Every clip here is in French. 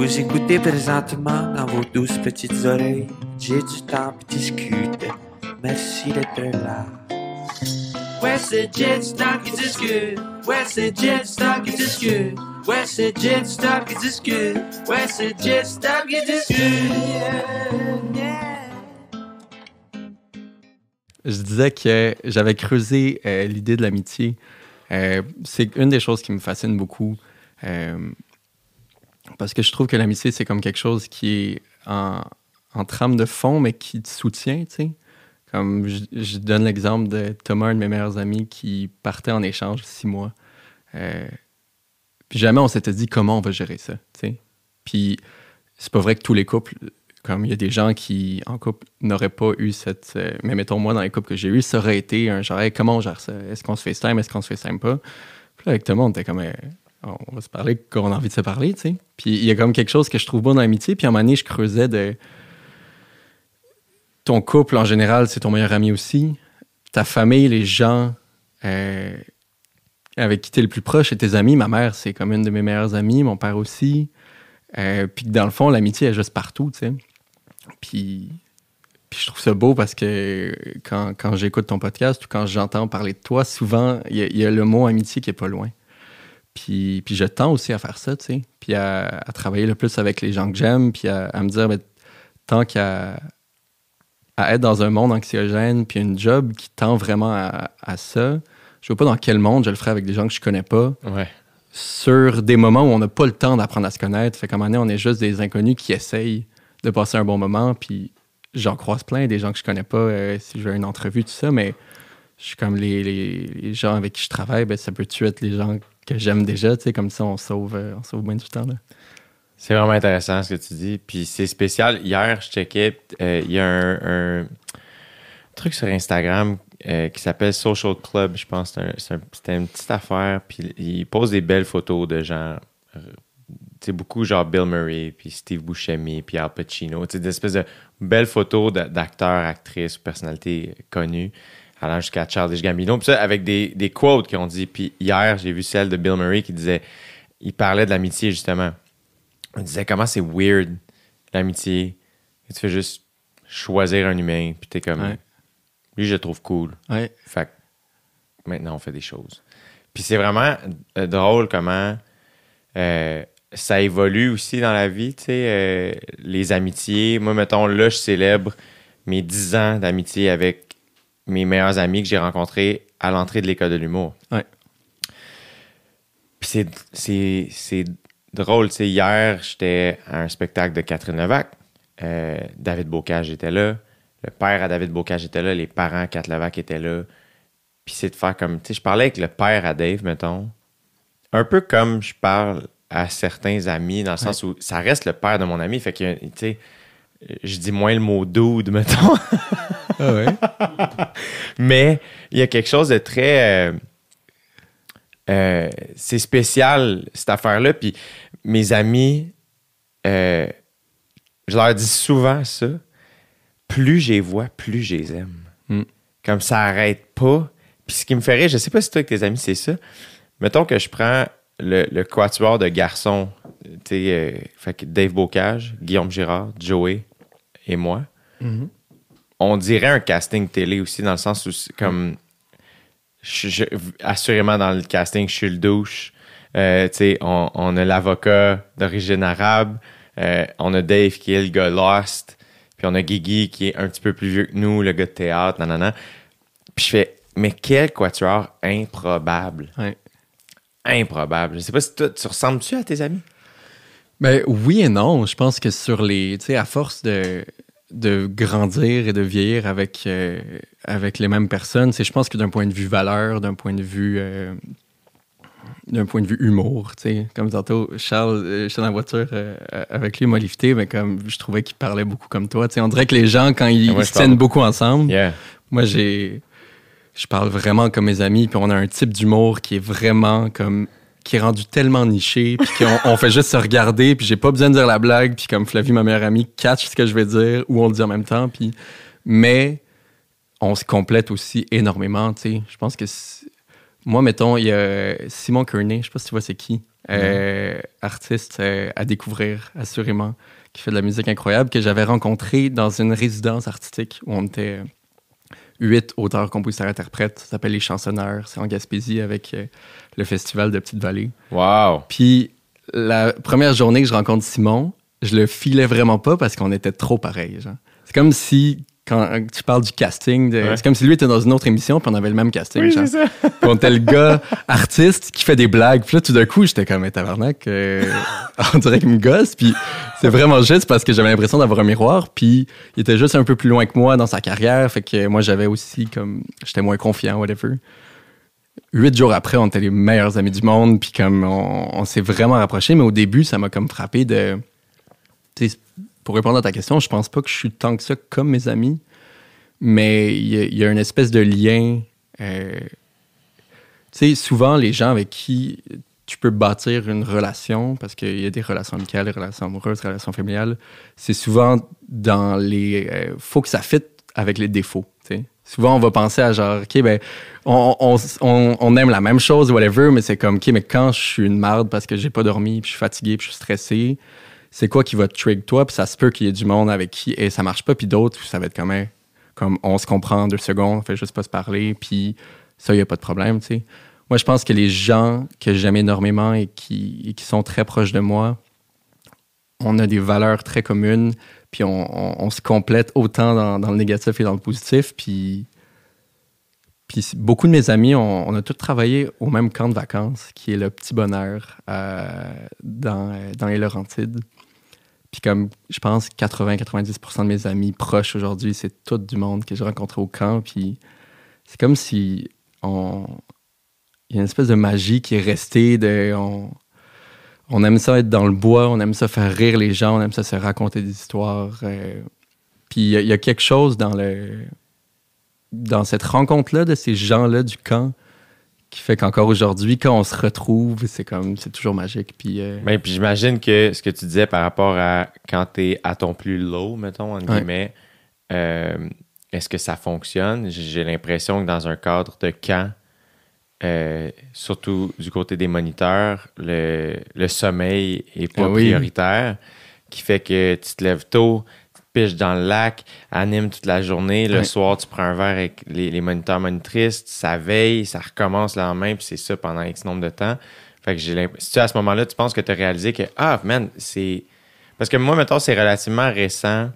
Vous écoutez présentement dans vos douces petites oreilles. J'ai du temps pour discuter. Merci d'être là. Ouais, c'est Jet Stop qui discute. Ouais, c'est Jet Stop qui discute. Ouais, c'est Jet Stop qui discute. Ouais, c'est Jet Stop qui discute. Je disais que j'avais creusé euh, l'idée de l'amitié. Euh, c'est une des choses qui me fascine beaucoup. Euh, parce que je trouve que l'amitié, c'est comme quelque chose qui est en, trame de fond, mais qui te soutient, tu sais. Comme je, donne l'exemple de Thomas, un de mes meilleurs amis, qui partait en échange six mois. Euh, puis jamais on s'était dit comment on va gérer ça, tu sais. Puis c'est pas vrai que tous les couples, comme il y a des gens qui, en couple, n'auraient pas eu cette. euh, mais mettons, moi, dans les couples que j'ai eus, ça aurait été un genre, Hey, comment on gère ça? Est-ce qu'on se FaceTime? Est-ce qu'on se FaceTime pas? Puis là, avec Thomas, on était comme, Eh, on va se parler quand on a envie de se parler, tu sais. Puis il y a comme quelque chose que je trouve beau dans l'amitié. Puis à un moment donné, je creusais de. Ton couple, en général, c'est ton meilleur ami aussi. Ta famille, les gens euh, avec qui tu es le plus proche, et tes amis. Ma mère, c'est comme une de mes meilleures amies, mon père aussi. Euh, puis dans le fond, l'amitié est juste partout, tu sais. Puis, puis je trouve ça beau parce que quand, quand j'écoute ton podcast ou quand j'entends parler de toi, souvent, il y, y a le mot amitié qui est pas loin. Puis, puis je tends aussi à faire ça, tu sais. Puis à, à travailler le plus avec les gens que j'aime, puis à, à me dire, ben, tant qu'à à être dans un monde anxiogène, puis une job qui tend vraiment à, à ça, je vois pas dans quel monde je le ferais avec des gens que je connais pas, Ouais. sur des moments où on n'a pas le temps d'apprendre à se connaître. Fait qu'à un moment donné, on est juste des inconnus qui essayent de passer un bon moment, puis j'en croise plein, des gens que je connais pas, euh, si je veux une entrevue, tout ça, mais je suis comme les, les- les gens avec qui je travaille, ben, ça peut-tu être les gens que j'aime déjà, tu sais, comme ça, on sauve, euh, on sauve bien du temps, là. C'est vraiment intéressant ce que tu dis. Puis c'est spécial. Hier, je checkais, euh, il y a un, truc sur Instagram euh, qui s'appelle Social Club, je pense. C'est un- un- C'était une petite affaire. Puis il pose des belles photos de gens. euh, Tu beaucoup genre Bill Murray, puis Steve Buscemi, puis Al Pacino. Tu des espèces de belles photos d'acteurs, actrices, personnalités connues, allant jusqu'à Charles Gambino. Puis ça, avec des, des quotes qui ont dit. Puis hier, j'ai vu celle de Bill Murray qui disait, il parlait de l'amitié justement. Il disait comment c'est weird l'amitié. Et Tu fais juste choisir un humain, puis t'es comme, Ouais. lui, je le trouve cool. Ouais. Fait que maintenant, on fait des choses. Puis c'est vraiment euh, drôle comment euh, ça évolue aussi dans la vie, tu sais, euh, les amitiés. Moi, mettons, là, je célèbre mes 10 ans d'amitié avec mes meilleurs amis que j'ai rencontrés à l'entrée de l'école de l'humour. Ouais. Puis c'est, drôle, tu sais, hier, j'étais à un spectacle de Catherine Levac. Euh, David Bocage était là. Le père à David Bocage était là. Les parents à Kat Levac étaient là. Puis c'est de faire comme, tu sais, je parlais avec le père à Dave, mettons. Un peu comme je parle à certains amis, dans le sens où ça reste le père de mon ami. Fait que, tu sais, je dis moins le mot dude, mettons. Ah ouais? Mais il y a quelque chose de très. euh, euh, c'est spécial, cette affaire-là. Puis mes amis, euh, je leur dis souvent ça. Plus je les vois, plus je les aime. Mm. Comme ça arrête pas. Puis ce qui me fait rire, je sais pas si toi avec tes amis c'est ça. Mettons que je prends le, le quatuor de garçons, tu sais, Dave Bocage, Guillaume Girard, Joey et moi on dirait un casting télé aussi, dans le sens où, comme. je- je- assurément, dans le casting, je suis le douche. Euh, tu sais, on, on a l'avocat d'origine arabe. Euh, on a Dave qui est le gars Lost. Puis on a Guigui qui est un petit peu plus vieux que nous, le gars de théâtre, nanana. Puis je fais, mais quel quatuor improbable. Ouais. Improbable. Je sais pas si toi, tu ressembles-tu à tes amis? Ben oui et non. Je pense que sur les. Tu sais, à force de, de grandir et de vieillir avec, euh, avec les mêmes personnes, c'est je pense que d'un point de vue valeur, d'un point de vue. euh, d'un point de vue humour, tu sais. Comme tantôt, Charles, euh, j'étais dans la voiture euh, avec lui, il m'a lifté, mais comme je trouvais qu'il parlait beaucoup comme toi. Tu sais, on dirait que les gens, quand ils, Moi, ils je se tiennent parle. beaucoup ensemble, Yeah. moi, j'ai. Je parle vraiment comme mes amis, puis on a un type d'humour qui est vraiment comme. Qui est rendu tellement niché, puis qu'on on fait juste se regarder, puis j'ai pas besoin de dire la blague, puis comme Flavie, ma meilleure amie, catch ce que je vais dire, ou on le dit en même temps, puis. Mais on se complète aussi énormément, tu sais. Je pense que. Moi, mettons, il y a Simon Kearney, je sais pas si tu vois c'est qui. euh, artiste euh, à découvrir, assurément, qui fait de la musique incroyable, que j'avais rencontré dans une résidence artistique où on était euh, huit auteurs, compositeurs, interprètes. Ça s'appelle Les Chansonneurs. C'est en Gaspésie avec euh, le festival de Petite-Vallée. Wow! Puis la première journée que je rencontre Simon, je le filais vraiment pas parce qu'on était trop pareils. C'est comme si, quand euh, tu parles du casting, Ouais. c'est comme si lui était dans une autre émission puis on avait le même casting. Oui, genre. c'est ça. Puis on était le gars artiste qui fait des blagues. Puis là, tout d'un coup, j'étais comme, un tabarnak, euh, on dirait qu'il me gosse. Puis c'est vraiment juste parce que j'avais l'impression d'avoir un miroir. Puis il était juste un peu plus loin que moi dans sa carrière. Fait que moi, j'avais aussi comme, j'étais moins confiant, whatever. Huit jours après, on était les meilleurs amis du monde. Puis comme, on, on s'est vraiment rapprochés. Mais au début, ça m'a comme frappé de. Pour répondre à ta question, je pense pas que je suis tant que ça comme mes amis. Mais il y, a- une espèce de lien. euh, tu sais, souvent, les gens avec qui tu peux bâtir une relation, parce qu'il y a des relations amicales, des relations amoureuses, des relations familiales, c'est souvent dans les. euh, faut que ça fitte avec les défauts. tu sais. Souvent, on va penser à genre, OK, ben, on, on, on- on aime la même chose, whatever, mais c'est comme, OK, mais quand je suis une marde parce que j'ai pas dormi, puis je suis fatigué, puis je suis stressé, c'est quoi qui va te trigger toi? Puis ça se peut qu'il y ait du monde avec qui et ça marche pas, puis d'autres, ça va être comme, comme on se comprend en deux secondes, on fait juste pas se parler, puis ça, il n'y a pas de problème, tu sais. Moi, je pense que les gens que j'aime énormément et qui, et qui sont très proches de moi, on a des valeurs très communes, puis on, se complète autant dans, le négatif et dans le positif, puis... Puis beaucoup de mes amis, on, on a tous travaillé au même camp de vacances, qui est le Petit Bonheur euh, dans, euh, dans les Laurentides. Puis comme je pense 80-90% de mes amis proches aujourd'hui, c'est tout du monde que j'ai rencontré au camp. Puis c'est comme si on... il y a une espèce de magie qui est restée. On... on aime ça être dans le bois, on aime ça faire rire les gens, on aime ça se raconter des histoires. euh. Puis il y, y a quelque chose dans le dans cette rencontre-là de ces gens-là du camp qui fait qu'encore aujourd'hui, quand on se retrouve, c'est comme c'est toujours magique. Puis euh, Ben, puis j'imagine que ce que tu disais par rapport à quand tu es à ton plus low, mettons, entre Ouais. guillemets, euh, est-ce que ça fonctionne? J'ai j'ai l'impression que dans un cadre de camp, euh, surtout du côté des moniteurs, le, le sommeil est pas Ah oui. prioritaire, qui fait que tu te lèves tôt, piches dans le lac, anime toute la journée, le soir tu prends un verre avec les, les moniteurs monitrices, ça veille, ça recommence le lendemain, puis c'est ça pendant X nombre de temps. Fait que j'ai l'impression. Si tu, à ce moment-là, tu penses que tu as réalisé que, ah, man, c'est. Parce que moi, mettons, c'est relativement récent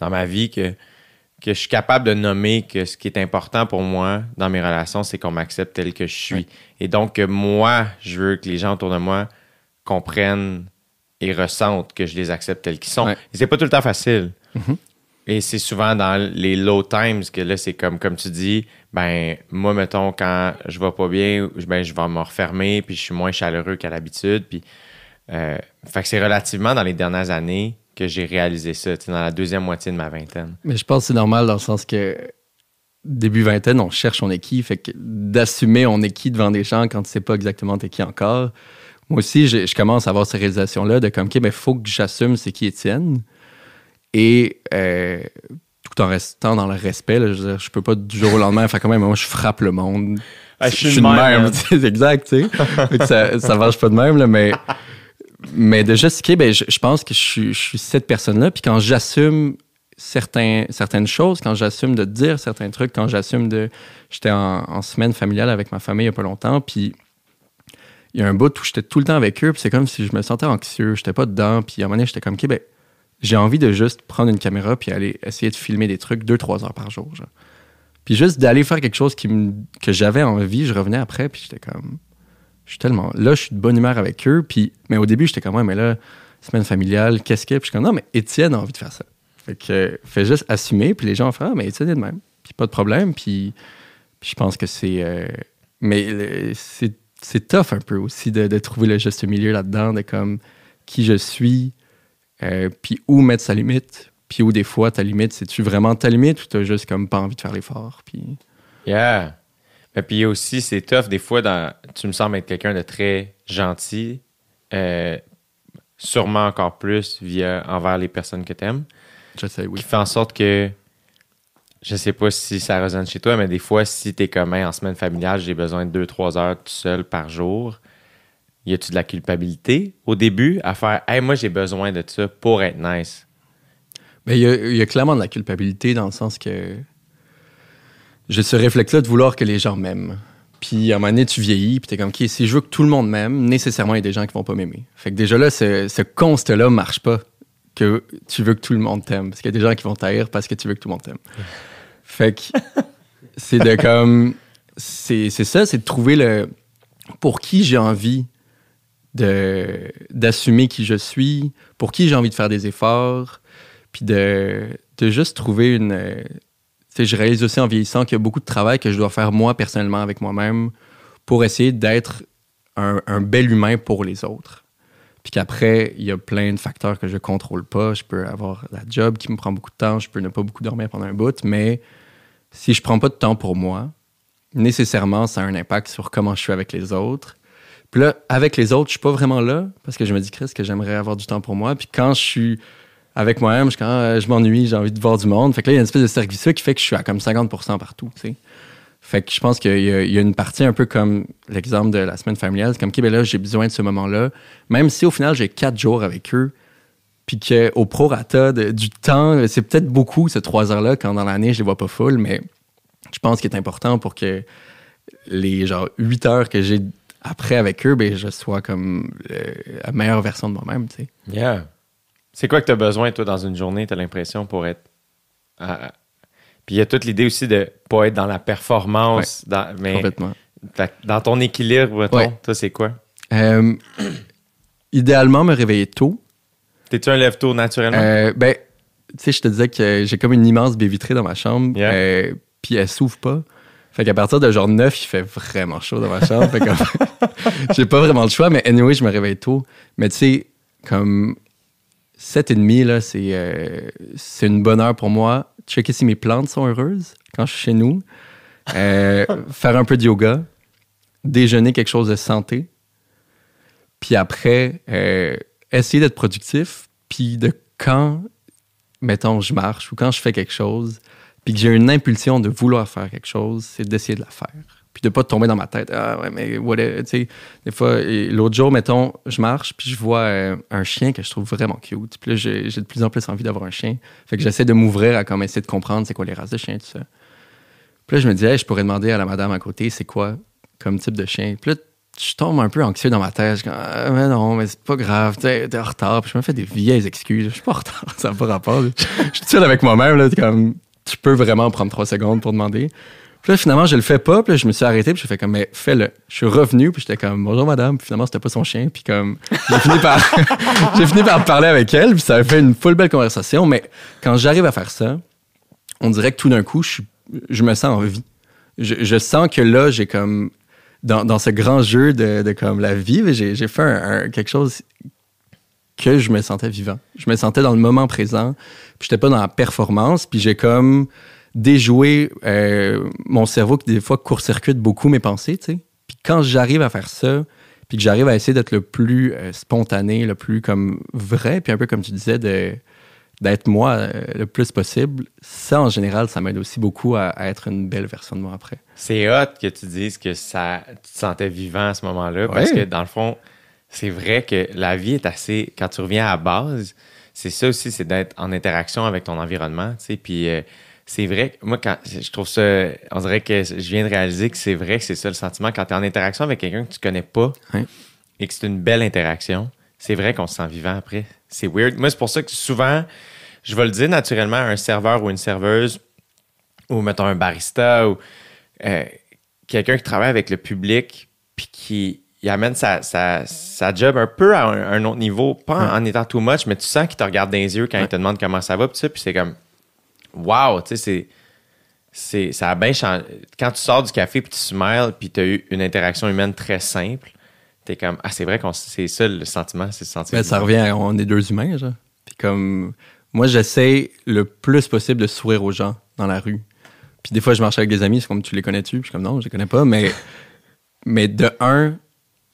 dans ma vie que, que je suis capable de nommer que ce qui est important pour moi dans mes relations, c'est qu'on m'accepte tel que je suis. Et donc, que moi, je veux que les gens autour de moi comprennent et ressentent que je les accepte tels qu'ils sont. Ouais. C'est pas tout le temps facile. Mhm. Et c'est souvent dans les low times que là, c'est comme, comme tu dis, ben, moi, mettons, quand je vais pas bien, ben, je vais me refermer, puis je suis moins chaleureux qu'à l'habitude. Puis, euh, fait que c'est relativement dans les dernières années que j'ai réalisé ça, dans la deuxième moitié de ma vingtaine. Mais je pense que c'est normal dans le sens que début vingtaine, on cherche on est qui? Fait que d'assumer on est qui devant des gens quand tu sais pas exactement t'es qui encore? Moi aussi, je, je commence à avoir ces réalisations-là de comme, OK, ben, faut que j'assume c'est qui Étienne. Et euh, tout en restant dans le respect, là, je veux dire, je peux pas du jour au lendemain faire quand même, moi, je frappe le monde. Ah, je suis de même, même. C'est exact, tu sais. Ça, ça marche pas de même, là, mais, mais de juste, OK, ben, je, je pense que je suis, je suis cette personne-là. Puis quand j'assume certains, certaines choses, quand j'assume de dire certains trucs, quand j'assume de. J'étais en, en semaine familiale avec ma famille il y a pas longtemps, puis il y a un bout où j'étais tout le temps avec eux, puis c'est comme si je me sentais anxieux, j'étais pas dedans, puis à un moment donné, j'étais comme, OK, ben, j'ai envie de juste prendre une caméra puis aller essayer de filmer des trucs deux, trois heures par jour, genre. Puis juste d'aller faire quelque chose qui que j'avais envie, je revenais après, puis j'étais comme, je suis tellement, là, je suis de bonne humeur avec eux, puis, mais au début, j'étais comme, ouais, mais là, semaine familiale, qu'est-ce que, puis je suis comme, non, mais Étienne a envie de faire ça. Fait que, fais juste assumer, puis les gens faire, ah, mais Étienne est de même, puis pas de problème, puis, je pense que c'est, euh, mais c'est, c'est tough un peu aussi de, de trouver le juste milieu là-dedans, de comme qui je suis, euh, puis où mettre sa limite, puis où des fois ta limite, c'est-tu vraiment ta limite ou t'as juste comme pas envie de faire l'effort, puis... Yeah. Mais puis aussi, c'est tough. Des fois, dans, tu me sembles être quelqu'un de très gentil, euh, sûrement encore plus via, envers les personnes que tu aimes, Je sais, oui. qui fait en sorte que, je sais pas si ça résonne chez toi, mais des fois, si tu es comme en semaine familiale, j'ai besoin de 2-3 heures tout seul par jour, y a-tu de la culpabilité au début à faire Hey, moi, j'ai besoin de ça pour être nice? Mais il y, a, clairement de la culpabilité dans le sens que j'ai ce réflexe-là de vouloir que les gens m'aiment. Puis à un moment donné, tu vieillis, puis t'es comme, OK, si je veux que tout le monde m'aime, nécessairement, il y a des gens qui vont pas m'aimer. Fait que déjà là, ce, ce constat-là marche pas, que tu veux que tout le monde t'aime. Parce qu'il y a des gens qui vont t'haïr parce que tu veux que tout le monde t'aime. Fait que c'est de comme... C'est ça, c'est de trouver le... Pour qui j'ai envie d'assumer qui je suis, pour qui j'ai envie de faire des efforts, puis de, de juste trouver une... je réalise aussi en vieillissant qu'il y a beaucoup de travail que je dois faire moi personnellement avec moi-même pour essayer d'être un, un bel humain pour les autres. Puis qu'après, il y a plein de facteurs que je contrôle pas. Je peux avoir la job qui me prend beaucoup de temps, je peux ne pas beaucoup dormir pendant un bout, mais si je prends pas de temps pour moi, nécessairement, ça a un impact sur comment je suis avec les autres. Puis là, avec les autres, je suis pas vraiment là parce que je me dis, Chris, que j'aimerais avoir du temps pour moi. Puis quand je suis avec moi-même, quand euh, je m'ennuie, j'ai envie de voir du monde. Fait que là, il y a une espèce de vicieux qui fait que je suis à comme 50% partout. Fait que je pense qu'il y, y a une partie un peu comme l'exemple de la semaine familiale. C'est comme, OK, ben là, j'ai besoin de ce moment-là. Même si au final, j'ai quatre jours avec eux, puis qu'au prorata de- du temps, c'est peut-être beaucoup, ces trois heures-là, quand dans l'année, je les vois pas full, mais je pense qu'il est important pour que les genre huit heures que j'ai après avec eux, ben, je sois comme euh, la meilleure version de moi-même, tu sais. Yeah. C'est quoi que tu as besoin, toi, dans une journée, tu as l'impression, pour être. à- Puis il y a toute l'idée aussi de pas être dans la performance, dans, mais Complètement. dans ton équilibre, mettons, Ouais. toi, c'est quoi? Euh, idéalement, me réveiller tôt. T'es-tu un lève-tôt naturellement? Euh, ben, tu sais, je te disais que j'ai comme une immense baie vitrée dans ma chambre, Yeah. euh, puis elle s'ouvre pas. Fait qu'à partir de genre 9, il fait vraiment chaud dans ma chambre. fait que j'ai pas vraiment le choix, mais anyway, je me réveille tôt. Mais tu sais, comme 7 et demi, là, c'est euh, c'est une bonne heure pour moi. Checker si mes plantes sont heureuses quand je suis chez nous. Euh, faire un peu de yoga. Déjeuner quelque chose de santé. Puis après, euh, essayer d'être productif. Puis de quand, mettons, je marche ou quand je fais quelque chose, puis que j'ai une impulsion de vouloir faire quelque chose, c'est d'essayer de la faire. Puis de pas tomber dans ma tête. Ah ouais, mais whatever, tu sais. Des fois, l'autre jour, mettons, je marche, puis je vois euh, un chien que je trouve vraiment cute. Puis là, j'ai de plus en plus envie d'avoir un chien. Fait que j'essaie de m'ouvrir à comme essayer de comprendre c'est quoi les races de chiens, tout ça. Puis là, je me dis, Hey, je pourrais demander à la madame à côté, c'est quoi comme type de chien. Puis là, je tombe un peu anxieux dans ma tête. Je comme, ah, mais non, mais c'est pas grave, t'es en retard. Puis je me fais des vieilles excuses. Je suis pas en retard, ça n'a pas rapport. Je suis seul avec moi-même. Là, comme, tu peux vraiment prendre trois secondes pour demander. Puis là, finalement, je le fais pas. Puis là, je me suis arrêté. Puis j'ai fait comme, mais fais-le. Je suis revenu. Puis j'étais comme, bonjour madame. Puis finalement, c'était pas son chien. Puis comme, j'ai fini par, j'ai fini par parler avec elle. Puis ça a fait une full belle conversation. Mais quand j'arrive à faire ça, on dirait que tout d'un coup, je, je me sens en vie. Je, je sens que là, j'ai comme, dans, ce grand jeu de, comme la vie, j'ai fait quelque chose que je me sentais vivant. Je me sentais dans le moment présent. Puis j'étais pas dans la performance. Puis j'ai comme déjoué euh, mon cerveau qui des fois court-circuite beaucoup mes pensées. Puis quand j'arrive à faire ça, puis que j'arrive à essayer d'être le plus euh, spontané, le plus comme vrai, puis un peu comme tu disais, de d'être moi euh, le plus possible, ça en général, ça m'aide aussi beaucoup à, à être une belle version de moi après. C'est hot que tu dises que ça, tu te sentais vivant à ce moment-là, parce que dans le fond, c'est vrai que la vie est assez. Quand tu reviens à la base, c'est ça aussi, c'est d'être en interaction avec ton environnement, tu sais. Puis euh, c'est vrai que moi, quand je trouve ça, on dirait que je viens de réaliser que c'est vrai que c'est ça le sentiment quand tu es en interaction avec quelqu'un que tu connais pas Ouais. et que c'est une belle interaction. C'est vrai qu'on se sent vivant après. C'est weird. Moi, c'est pour ça que souvent, je vais le dire naturellement à un serveur ou une serveuse ou mettons un barista ou euh, quelqu'un qui travaille avec le public puis qui il amène sa, sa, sa job un peu à un, un autre niveau, pas en, en étant too much, mais tu sens qu'il te regarde dans les yeux quand il te demande comment ça va, puis ça, puis c'est comme wow, tu sais, c'est c'est ça a bien changé. Quand tu sors du café puis tu smiles puis tu as eu une interaction humaine très simple, t'es comme ah c'est vrai qu'on c'est ça le sentiment, c'est se sentir. Ben, ça revient, à- on est deux humains, genre. Puis comme, moi, j'essaie le plus possible de sourire aux gens dans la rue. Puis des fois, je marche avec des amis, c'est comme, tu les connais-tu? Puis je suis comme, non, je les connais pas. Mais, mais de un,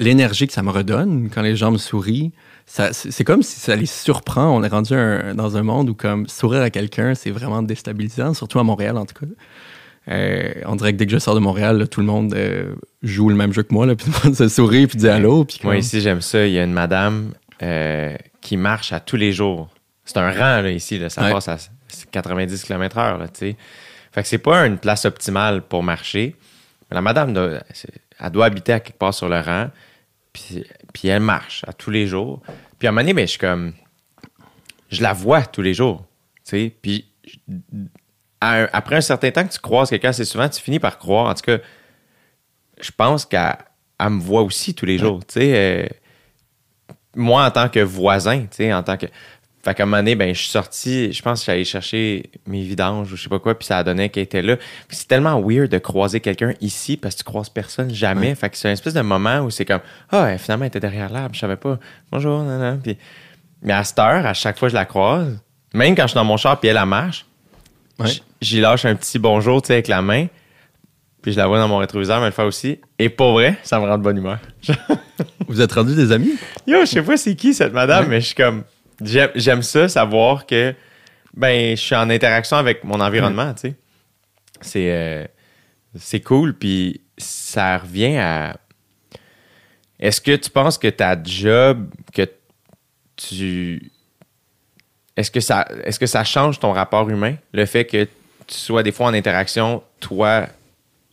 l'énergie que ça me redonne quand les gens me sourient, c'est c'est comme si ça les surprend. On est rendu un- dans un monde où comme sourire à quelqu'un, c'est vraiment déstabilisant, surtout à Montréal en tout cas. Euh, on dirait que dès que je sors de Montréal, là, tout le monde euh, joue le même jeu que moi, là, puis tout le monde se sourit puis dit allô. Puis Moi, ici, j'aime ça. Il y a une madame euh, qui marche à tous les jours. C'est un rang, là, ici. Là. Ça Ouais. passe à 90 km/h. Fait que c'est pas une place optimale pour marcher. Mais la madame, doit- elle doit habiter à quelque part sur le rang. Puis, puis elle marche à tous les jours. Puis à un moment donné, ben, je suis comme... Je la vois tous les jours. Puis un- après un certain temps que tu croises quelqu'un assez souvent, tu finis par croire. En tout cas, je pense qu'elle elle me voit aussi tous les jours, tu sais. euh, moi, en tant que voisin, tu sais, en tant que... Fait qu'à un moment donné, ben, je suis sorti, je pense que j'allais chercher mes vidanges ou je sais pas quoi, puis ça a donné qu'elle était là. C'est tellement weird de croiser quelqu'un ici parce que tu croises personne jamais. Fait que c'est un espèce de moment où c'est comme, ah, finalement, elle était derrière l'arbre, je savais pas. Bonjour, nan, nan. Puis, mais à cette heure, à chaque fois que je la croise, même quand je suis dans mon char puis elle, elle marche, Ouais. j'y lâche un petit bonjour, tu sais, avec la main. Puis je la vois dans mon rétroviseur, mais elle le fait aussi. Et pour vrai, ça me rend de bonne humeur. Vous êtes rendus des amis? Yo, je sais pas c'est qui cette madame, Ouais. mais je suis comme. J'aime j'aime ça, savoir que ben, je suis en interaction avec mon environnement, tu sais. C'est euh, c'est cool, puis ça revient à. Est-ce que tu penses que ta job, que tu. Est-ce que ça est-ce que ça change ton rapport humain? Le fait que tu sois des fois en interaction, toi,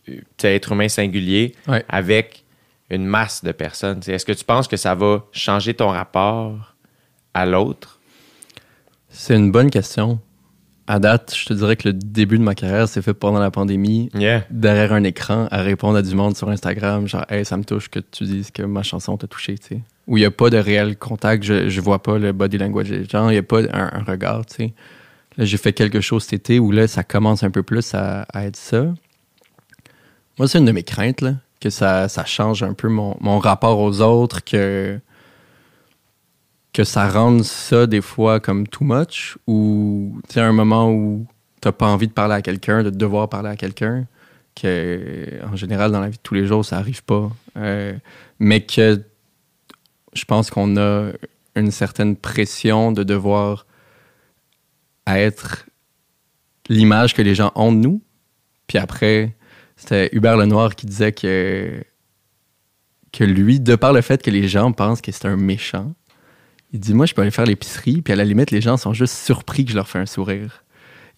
euh, tu es être humain singulier, Ouais. avec une masse de personnes? Est-ce que tu penses que ça va changer ton rapport à l'autre? C'est une bonne question. À date, je te dirais que le début de ma carrière s'est fait pendant la pandémie, Yeah. derrière un écran, à répondre à du monde sur Instagram, genre, hey, ça me touche que tu dises que ma chanson t'a touché, tu sais. Où il n'y a pas de réel contact, je, je vois pas le body language des gens, il n'y a pas un, un regard, tu sais. Là, j'ai fait quelque chose cet été où là, ça commence un peu plus à, à être ça. Moi, c'est une de mes craintes, là, que ça, ça change un peu mon, mon rapport aux autres, que, que ça rende ça des fois comme too much, ou tu sais, un moment où t'as pas envie de parler à quelqu'un, de devoir parler à quelqu'un, que en général, dans la vie de tous les jours, ça arrive pas. Euh, mais que je pense qu'on a une certaine pression de devoir être l'image que les gens ont de nous. Puis après, c'était Hubert Lenoir qui disait que, que lui, de par le fait que les gens pensent que c'est un méchant, il dit Moi, je peux aller faire l'épicerie, puis à la limite, les gens sont juste surpris que je leur fais un sourire.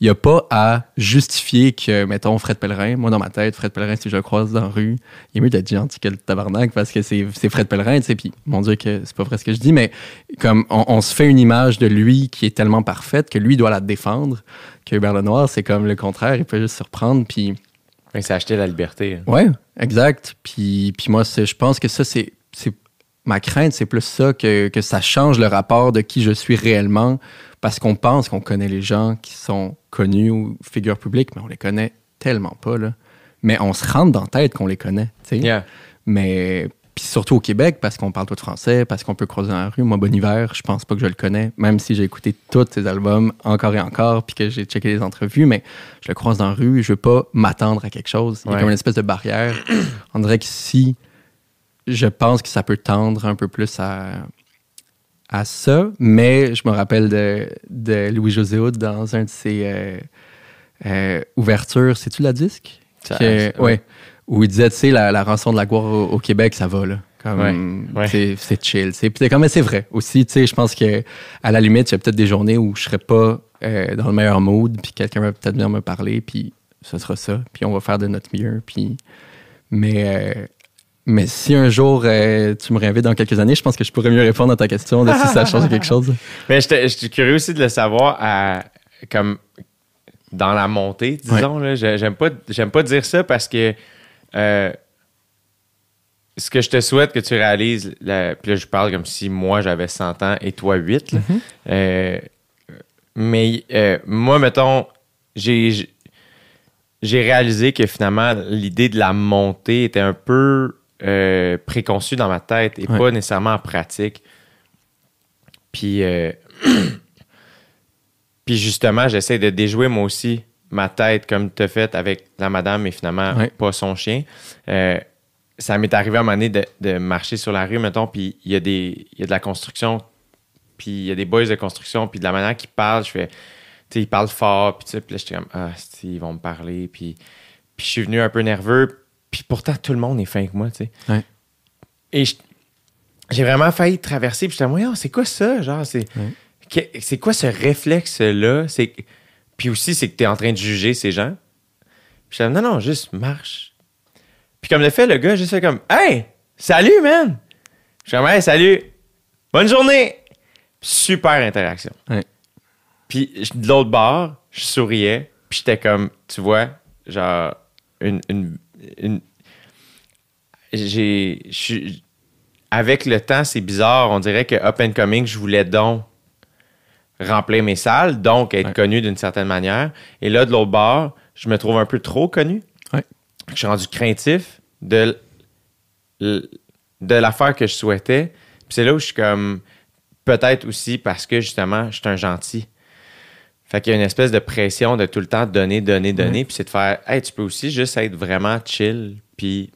Il n'y a pas à justifier que, mettons, Fred Pellerin, moi dans ma tête, Fred Pellerin, si je le croise dans la rue, il est mieux d'être gentil que le tabarnak parce que c'est Fred Pellerin, tu sais. Puis, mon Dieu, que c'est pas vrai ce que je dis, mais comme on, on se fait une image de lui qui est tellement parfaite que lui doit la défendre, que Hubert Lenoir, c'est comme le contraire, il peut juste surprendre, puis. C'est acheter la liberté. hein. Ouais, exact. Puis, puis moi, je pense que ça, c'est ma crainte, c'est plus ça que, que ça change le rapport de qui je suis réellement, parce qu'on pense qu'on connaît les gens qui sont connus ou figures publiques, mais on les connaît tellement pas là. Mais on se rentre dans la tête qu'on les connaît, tu sais. Yeah. Mais puis surtout au Québec, parce qu'on parle tout français, parce qu'on peut croiser dans la rue. Moi, Bon Hiver, je pense pas que je le connais, même si j'ai écouté tous ses albums encore et encore, puis que j'ai checké les entrevues, mais je le croise dans la rue, je veux pas m'attendre à quelque chose. Il y a Ouais. comme une espèce de barrière. On dirait que si je pense que ça peut tendre un peu plus à, à ça, mais je me rappelle de, de Louis-José dans un de ses euh, euh, ouvertures, c'est-tu la disque? Que- ouais. ouais. Où il disait, tu sais, la, la rançon de la gloire au, au Québec, ça va, là. Comme, Ouais, ouais. c'est- chill, tu. Puis comme, c'est vrai. Aussi, tu sais, je pense que à la limite, il y a peut-être des journées où je serais pas euh, dans le meilleur mood, puis quelqu'un va peut-être venir me parler, puis ce sera ça. Puis on va faire de notre mieux, puis... Mais... mais si un jour euh, tu me réinvites dans quelques années, je pense que je pourrais mieux répondre à ta question de si ça a changé quelque chose. Mais j'étais j'étais curieux aussi de le savoir comme dans la montée, disons. là. J'ai- J'aime pas, j'aime pas dire ça parce que euh, ce que je te souhaite que tu réalises, la- puis là je parle comme si moi j'avais 100 ans et toi 8. là. Euh, mais moi, mettons, j'ai j'ai réalisé que finalement l'idée de la montée était un peu euh, préconçue dans ma tête et Ouais. pas nécessairement en pratique. Puis, euh, puis justement, j'essaie de déjouer moi aussi ma tête comme tu as fait avec la madame et finalement Ouais. pas son chien. Euh, ça m'est arrivé à un moment donné de, de marcher sur la rue, mettons, puis il y, a des- y a de la construction, puis il y a des boys de construction, puis de la manière qu'ils parlent, je fais, tu sais, ils parlent fort, puis tu sais, puis là, j'étais comme, ah, ils vont me parler, puis, Puis je suis venu un peu nerveux. Puis pourtant, tout le monde est fin avec moi, tu sais. Ouais. Et j'ai vraiment failli traverser. Puis j'étais, moi, c'est quoi ça? Genre, c'est Ouais. quoi ce réflexe-là? Puis aussi, c'est que tu es en train de juger ces gens. Puis j'étais, non, non, juste marche. Puis comme le fait, le gars, juste fait comme, hey, salut, man! Je suis comme, hey, salut! Bonne journée! Super interaction. Ouais. Puis de l'autre bord, je souriais, puis j'étais comme, tu vois, genre, une. une, une- j'ai. Avec le temps, c'est bizarre. On dirait que Up and Coming, je voulais donc remplir mes salles, donc être Ouais. connu d'une certaine manière. Et là, de l'autre bord, je me trouve un peu trop connu. Ouais. Je suis rendu craintif de, de l'affaire que je souhaitais. Puis c'est là où je suis comme. Peut-être aussi parce que justement, je suis un gentil. Fait qu'il y a une espèce de pression de tout le temps donner, donner, donner. Puis c'est de faire, hey, tu peux aussi juste être vraiment chill. Puis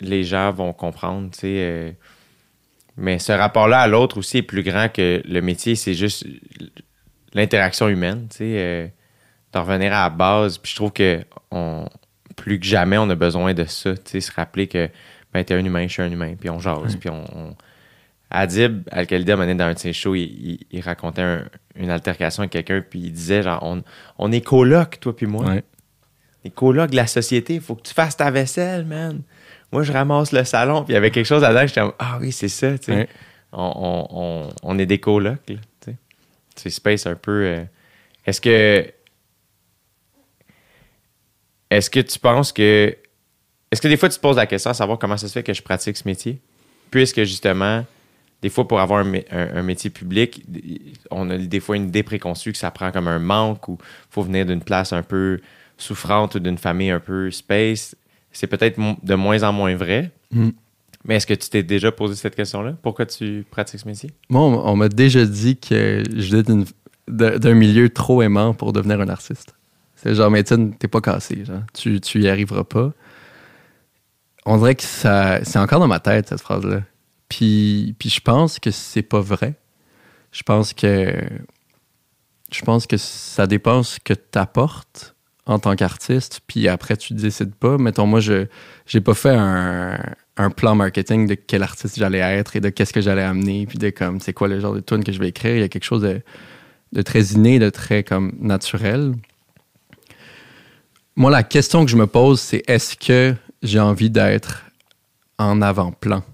les gens vont comprendre, tu sais. euh. mais ce rapport-là à l'autre aussi est plus grand que le métier. C'est juste l'interaction humaine, tu sais. euh, de revenir à la base. Puis je trouve que on, plus que jamais, on a besoin de ça, tu sais. Se rappeler que, ben, t'es un humain, je suis un humain. Puis on jase. Puis on, on- Adib, Al-Khalida, mené dans un de ses shows, il, il- il racontait un- une altercation avec quelqu'un, puis il disait genre, on, on est coloc, toi puis moi. Ouais. Les colocs de la société, il faut que tu fasses ta vaisselle, man. Moi, je ramasse le salon, puis il y avait quelque chose là-dedans, j'étais comme, ah oui, c'est ça, tu sais. Ouais. On, on- on- est des colocs, là, tu sais. C'est space un peu. euh, Est-ce que. Est-ce que tu penses que. Est-ce que des fois, tu te poses la question à savoir comment ça se fait que je pratique ce métier? Puisque justement, des fois, pour avoir un, mé- un- un métier public, on a des fois une idée préconçue que ça prend comme un manque ou faut venir d'une place un peu souffrante ou d'une famille un peu space. C'est peut-être de moins en moins vrai. Mm. Mais est-ce que tu t'es déjà posé cette question-là? Pourquoi tu pratiques ce métier? Moi, on, on m'a déjà dit que je venais d'un milieu trop aimant pour devenir un artiste. C'est genre, mais t'es pas cassé, genre. Tu, tu y arriveras pas. On dirait que ça, c'est encore dans ma tête, cette phrase-là. Puis, je pense que c'est pas vrai. Je pense que je pense que ça dépend ce que tu apportes en tant qu'artiste, puis après tu décides pas. Mettons, moi, je j'ai pas fait un, un plan marketing de quel artiste j'allais être et de qu'est-ce que j'allais amener, puis de comme c'est quoi le genre de tune que je vais écrire. Il y a quelque chose de, de très inné, de très comme naturel. Moi, la question que je me pose, c'est est-ce que j'ai envie d'être en avant-plan?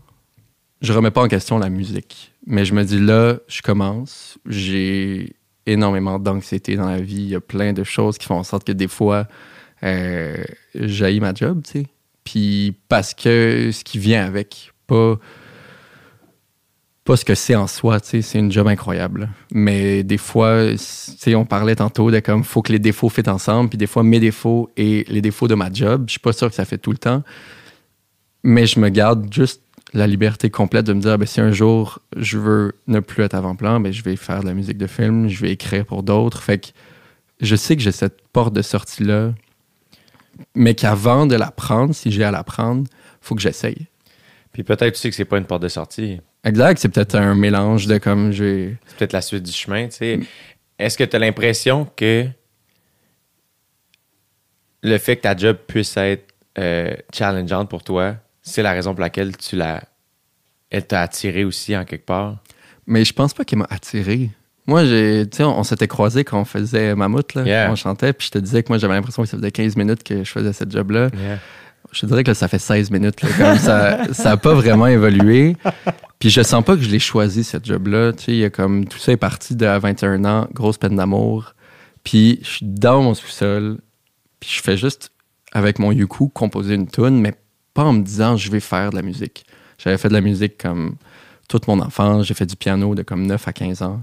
Je remets pas en question la musique, mais je me dis là, je commence, j'ai énormément d'anxiété dans la vie, il y a plein de choses qui font en sorte que des fois, euh, j'haïs ma job, tu sais. Puis parce que ce qui vient avec, pas, pas ce que c'est en soi, c'est une job incroyable. Mais des fois, on parlait tantôt de comme, faut que les défauts fitent ensemble, puis des fois, mes défauts et les défauts de ma job, je suis pas sûr que ça fait tout le temps. Mais je me garde juste la liberté complète de me dire, ben, si un jour je veux ne plus être avant-plan, ben, je vais faire de la musique de film, je vais écrire pour d'autres. Fait que je sais que j'ai cette porte de sortie-là, mais qu'avant de la prendre, si j'ai à la prendre, faut que j'essaye. Puis peut-être aussi que c'est pas une porte de sortie. Exact, c'est peut-être un mélange de comme j'ai. C'est peut-être la suite du chemin, tu sais. Est-ce que tu as l'impression que le fait que ta job puisse être euh, challengeante pour toi, c'est la raison pour laquelle tu l'as. Elle t'a attiré aussi en quelque part? Mais je pense pas qu'elle m'a attiré. Moi, j'ai, tu sais, on, on s'était croisés quand on faisait Mammouth, là. Yeah. On chantait, puis je te disais que moi, j'avais l'impression que ça faisait 15 minutes que je faisais cette job-là. Je te dirais que là, ça fait 16 minutes. là, comme ça ça a pas vraiment évolué. Puis je sens pas que je l'ai choisi, cette job-là. Tu sais, il y a comme... Tout ça est parti de à 21 ans, grosse peine d'amour. Puis je suis dans mon sous-sol. Puis je fais juste, avec mon yuku, composer une tune, mais pas en me disant « je vais faire de la musique ». J'avais fait de la musique comme toute mon enfance. J'ai fait du piano de comme 9 à 15 ans.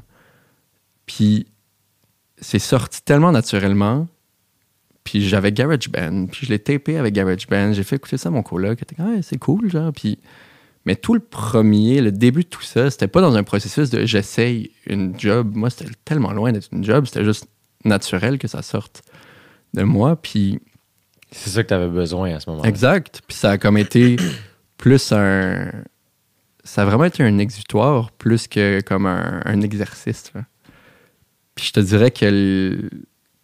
Puis c'est sorti tellement naturellement puis j'avais GarageBand, puis je l'ai tapé avec GarageBand. J'ai fait écouter ça à mon coloc. Était Ah, c'est cool, genre. Puis, mais tout le premier, le début de tout ça, c'était pas dans un processus de j'essaye une job. Moi, c'était tellement loin d'être une job. C'était juste naturel que ça sorte de moi. Puis, C'est ça que tu avais besoin à ce moment-là. exact. Puis ça a comme été plus un. Ça a vraiment été un exutoire plus que comme un, un exercice. là. Puis je te dirais que le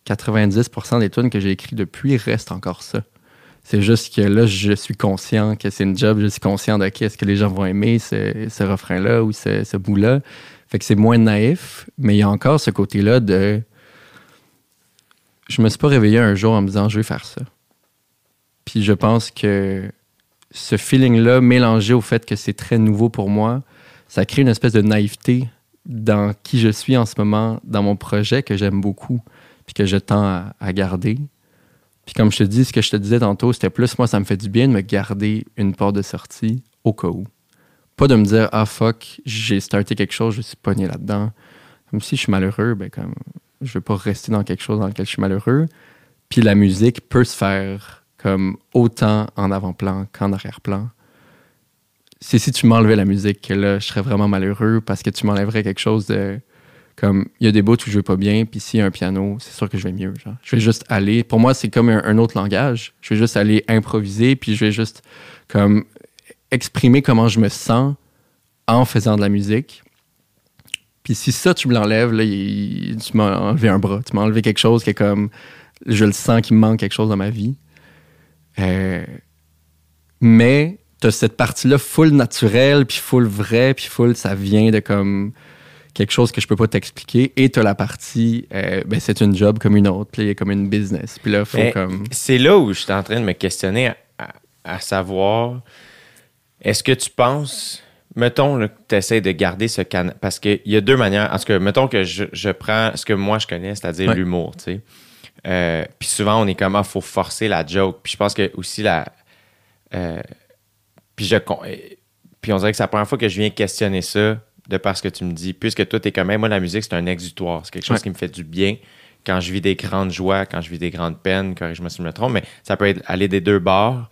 90% des tunes que j'ai écrites depuis restent encore ça. C'est juste que là, je suis conscient que c'est une job, je suis conscient de qu'est-ce que les gens vont aimer, ce, ce refrain-là ou ce, ce bout-là. Fait que c'est moins naïf, mais il y a encore ce côté-là de. Je me suis pas réveillé un jour en me disant je vais faire ça. Puis je pense que ce feeling-là, mélangé au fait que c'est très nouveau pour moi, ça crée une espèce de naïveté dans qui je suis en ce moment, dans mon projet que j'aime beaucoup, puis que je tends à, garder. Puis comme je te dis, ce que je te disais tantôt, c'était plus moi, ça me fait du bien de me garder une porte de sortie au cas où. Pas de me dire, ah fuck, j'ai starté quelque chose, je suis pogné là-dedans. Comme si je suis malheureux, ben comme, je veux pas rester dans quelque chose dans lequel je suis malheureux. Puis la musique peut se faire comme autant en avant-plan qu'en arrière-plan. C'est si tu m'enlevais la musique que là, je serais vraiment malheureux parce que tu m'enlèverais quelque chose de. Comme, il y a des bouts où je vais pas bien, puis s'il y a un piano, c'est sûr que je vais mieux. Genre. Je vais juste aller. Pour moi, c'est comme un, autre langage. Je vais juste aller improviser, puis je vais juste comme exprimer comment je me sens en faisant de la musique. Puis si ça, tu me l'enlèves, là, tu m'as enlevé un bras. Tu m'as enlevé quelque chose qui est comme. Je le sens qu'il me manque quelque chose dans ma vie. Euh, mais t'as cette partie-là full naturelle, puis full vrai, puis full ça vient de comme quelque chose que je peux pas t'expliquer. Et t'as la partie, euh, ben c'est une job comme une autre, puis il y a comme une business. Puis là, faut Mais comme. C'est là où je suis en train de me questionner à, à- à savoir est-ce que tu penses, mettons que tu essaies de garder ce canal. Parce qu'il y a deux manières. En tout cas, mettons que je, je prends ce que moi je connais, c'est-à-dire Ouais. l'humour, tu sais. Euh, puis souvent, on est comme, il faut forcer la joke. Puis je pense que aussi la. euh, puis je. euh, Puis on dirait que c'est la première fois que je viens questionner ça de parce que tu me dis, puisque toi, t'es quand même, moi, la musique, c'est un exutoire. C'est quelque chose Ouais. qui me fait du bien quand je vis des grandes joies, quand je vis des grandes peines, corrige-moi si je me trompe, mais ça peut être aller des deux bords.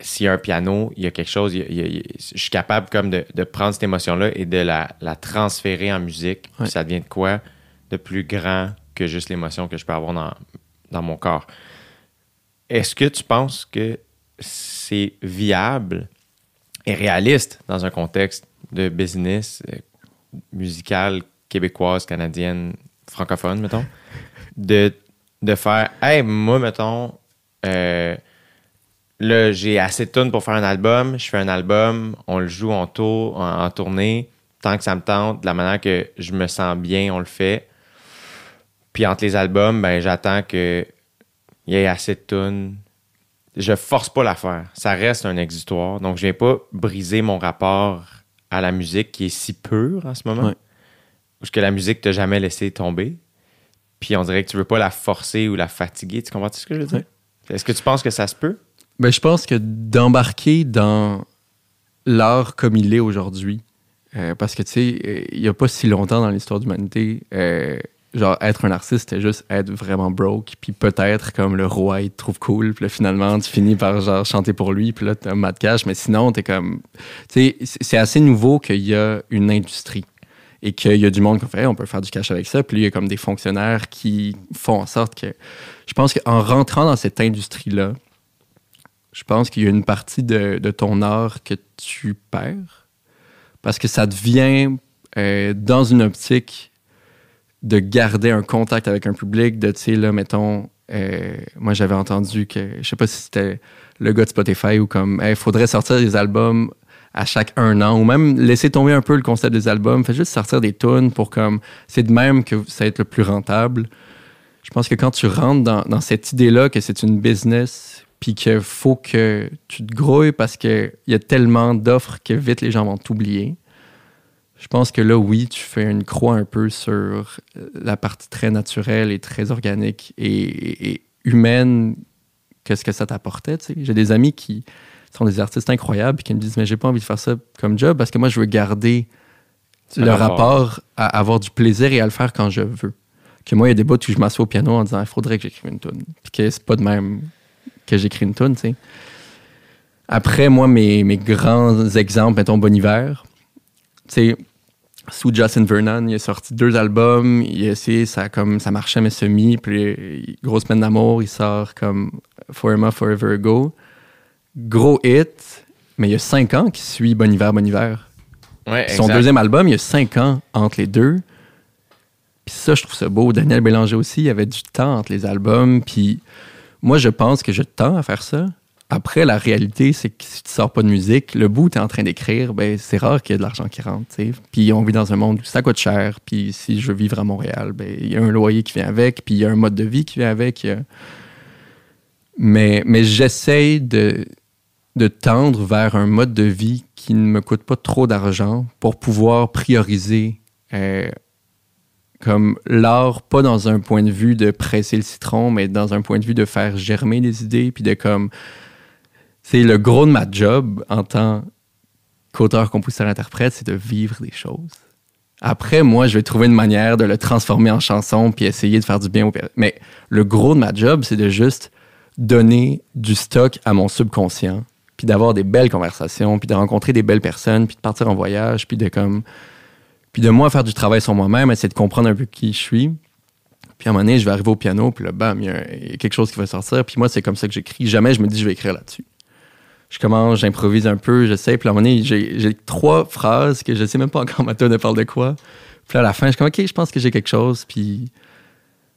S'il y a un piano, il y a quelque chose, il y a- il y a- il y a- je suis capable comme de, de prendre cette émotion-là et de la, la transférer en musique. Puis ça devient de quoi de plus grand que juste l'émotion que je peux avoir dans, dans mon corps. Est-ce que tu penses que c'est viable et réaliste dans un contexte de business euh, musical québécoise, canadienne, francophone, mettons, de, de faire Hey, moi, mettons, euh, là, j'ai assez de tunes pour faire un album, je fais un album, on le joue en tour, en, en tournée, tant que ça me tente, de la manière que je me sens bien, on le fait. Puis entre les albums, ben j'attends que il y ait assez de tunes. Je force pas l'affaire. Ça reste un exutoire. Donc, je viens pas briser mon rapport à la musique qui est si pure en ce moment. Ouais. Ou que la musique t'a jamais laissé tomber. Puis on dirait que tu veux pas la forcer ou la fatiguer. Tu comprends ce que je veux dire? Est-ce que tu penses que ça se peut? Ben, je pense que d'embarquer dans l'art comme il est aujourd'hui, euh, parce que tu sais, euh, il n'y a pas si longtemps dans l'histoire de l'humanité, euh, genre être un artiste, c'était juste être vraiment broke, puis peut-être comme le roi, il te trouve cool, puis là, finalement, tu finis par genre chanter pour lui, puis là, t'as un mat cash, mais sinon, t'es comme. Tu sais, c'est- assez nouveau qu'il y a une industrie et qu'il y a du monde qui fait, on peut faire du cash avec ça, puis il y a comme des fonctionnaires qui font en sorte que. Je pense qu'en rentrant dans cette industrie-là, je pense qu'il y a une partie de, de ton art que tu perds parce que ça devient euh, dans une optique de garder un contact avec un public, de, tu sais, là, mettons, euh, moi j'avais entendu que, je sais pas si c'était le gars de Spotify ou comme, il faudrait sortir des albums à chaque un an ou même laisser tomber un peu le concept des albums, fait juste sortir des tunes pour comme, c'est de même que ça va être le plus rentable. Je pense que quand tu rentres dans, dans cette idée-là que c'est une business, puis qu'il faut que tu te grouilles parce qu'il y a tellement d'offres que vite les gens vont t'oublier. Je pense que là, oui, tu fais une croix un peu sur la partie très naturelle et très organique et, et- et humaine qu'est-ce que ça t'apportait. tu sais? J'ai des amis qui sont des artistes incroyables et qui me disent Mais j'ai pas envie de faire ça comme job parce que moi, je veux garder Ce le rapport. rapport à avoir du plaisir et à le faire quand je veux. Que moi, il y a des bouts où je m'assois au piano en disant il faudrait que j'écrive une tune. Puis que c'est pas de même que j'écris une tune, tu sais. Après, moi, mes, mes grands exemples, mettons Bon Hiver, tu sais, sous Justin Vernon, il a sorti deux albums, il a essayé, ça, comme, ça marchait, mais semi. Puis, Grosse peine d'amour, il sort comme Forever, Forever Ago. Gros hit, mais il y a cinq ans qui suit Bon Hiver, Bon Hiver. Ouais, son deuxième album, il y a cinq ans entre les deux. Puis ça, je trouve ça beau. Daniel Bélanger aussi, il y avait du temps entre les albums. Puis moi, je pense que je tends à faire ça. Après, la réalité, c'est que si tu sors pas de musique, le bout tu es en train d'écrire, ben, c'est rare qu'il y ait de l'argent qui rentre. Puis on vit dans un monde où ça coûte cher. Puis si je veux vivre à Montréal, ben, il y a un loyer qui vient avec, puis il y a un mode de vie qui vient avec. Mais, mais j'essaye de, de tendre vers un mode de vie qui ne me coûte pas trop d'argent pour pouvoir prioriser euh, comme l'art, pas dans un point de vue de presser le citron, mais dans un point de vue de faire germer les idées, puis de comme... C'est le gros de ma job en tant qu'auteur, compositeur, interprète, c'est de vivre des choses. Après, moi, je vais trouver une manière de le transformer en chanson, puis essayer de faire du bien au... Mais le gros de ma job, c'est de juste donner du stock à mon subconscient, puis d'avoir des belles conversations, puis de rencontrer des belles personnes, puis de partir en voyage, puis de comme... Puis de moi faire du travail sur moi-même, essayer de comprendre un peu qui je suis. Puis à un moment donné, je vais arriver au piano, puis là, bam, il y a quelque chose qui va sortir. Puis moi, c'est comme ça que j'écris. Jamais je me dis, je vais écrire là-dessus. Je commence, j'improvise un peu, j'essaie. Puis à un moment donné, j'ai trois phrases que je sais même pas encore ma tune parle de quoi. Puis à la fin, je suis comme, OK, je pense que j'ai quelque chose. Puis.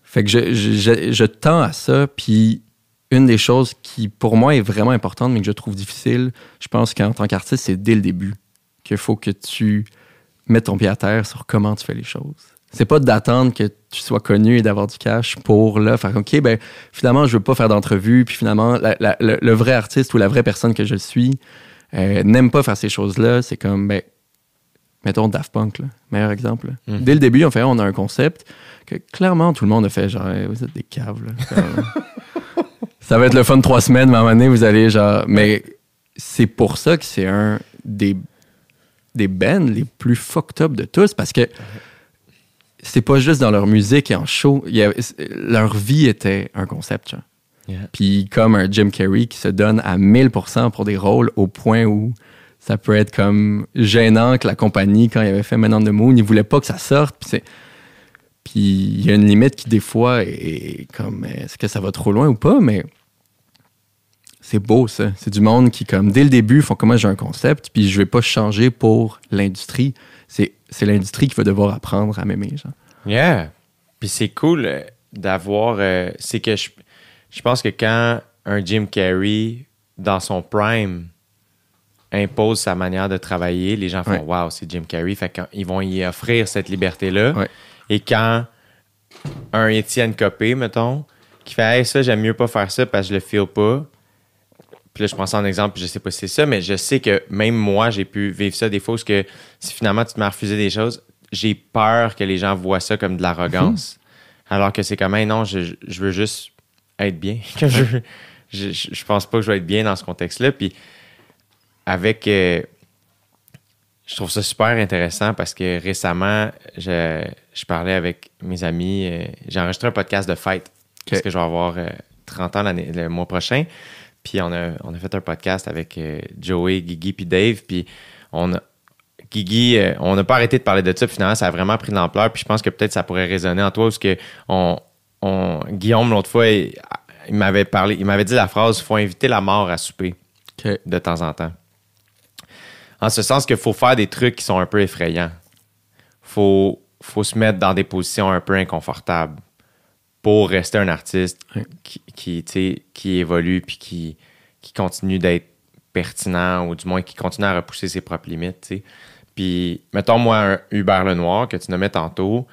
Fait que je, je, je- je tends à ça. Puis une des choses qui, pour moi, est vraiment importante, mais que je trouve difficile, je pense qu'en tant qu'artiste, c'est dès le début qu'il faut que tu mettes ton pied à terre sur comment tu fais les choses. C'est pas d'attendre que tu sois connu et d'avoir du cash pour là faire OK, ben finalement, je veux pas faire d'entrevue, puis finalement, la- la- le, le vrai artiste ou la vraie personne que je suis euh, n'aime pas faire ces choses-là. C'est comme, ben, mettons Daft Punk, là, meilleur exemple. là. Mhm. Dès le début, on fait, on a un concept que clairement tout le monde a fait genre, Hey, vous êtes des caves. là. Ça va être le fun de trois semaines, mais à un moment donné, vous allez genre. Mais c'est pour ça que c'est un des, des bands les plus fucked up de tous parce que c'est pas juste dans leur musique et en show. il y avait- leur vie était un concept. genre. Yeah. Puis comme un Jim Carrey qui se donne à 1000% pour des rôles au point où ça peut être comme gênant que la compagnie, quand il avait fait Men on the Moon, il voulait pas que ça sorte. Puis c'est- Puis il y a une limite qui, des fois, est, est comme est-ce que ça va trop loin ou pas, mais c'est beau, ça. C'est du monde qui, comme dès le début, font comment j'ai un concept, puis je vais pas changer pour l'industrie. C'est l'industrie qui va devoir apprendre à m'aimer. Yeah. Puis c'est cool euh, d'avoir. euh, c'est que je, je pense que quand un Jim Carrey, dans son prime, impose sa manière de travailler, les gens font Ouais. Waouh, c'est Jim Carrey. Fait qu'ils vont y offrir cette liberté-là. Ouais. Et quand un Étienne Copé, mettons, qui fait Hey, ça, j'aime mieux pas faire ça parce que je le feel pas. Puis là, je pense en exemple, puis je sais pas si c'est ça, mais je sais que même moi, j'ai pu vivre ça des fois, parce que si finalement tu te à refuser des choses, j'ai peur que les gens voient ça comme de l'arrogance. Alors que c'est comme, Hey, non, je, je veux juste être bien. Je, je, je pense pas que je vais être bien dans ce contexte-là. Puis avec. euh, je trouve ça super intéressant parce que récemment, je, je parlais avec mes amis. euh, j'ai enregistré un podcast de fête. Parce que je vais avoir euh, 30 ans l'année- le mois prochain. Puis on a, on a fait un podcast avec euh, Joey, Guigui puis Dave. Puis on a, Guigui, euh, on n'a pas arrêté de parler de ça. Puis finalement, ça a vraiment pris de l'ampleur. Puis je pense que peut-être ça pourrait résonner en toi. Parce que on, on- Guillaume, l'autre fois, il, il m'avait parlé, il m'avait dit la phrase faut inviter la mort à souper de temps en temps. En ce sens qu'il faut faire des trucs qui sont un peu effrayants. Faut, faut se mettre dans des positions un peu inconfortables pour rester un artiste qui, qui, qui évolue puis qui, qui continue d'être pertinent ou du moins qui continue à repousser ses propres limites. Puis, mettons, moi, un Hubert Lenoir que tu nommais tantôt,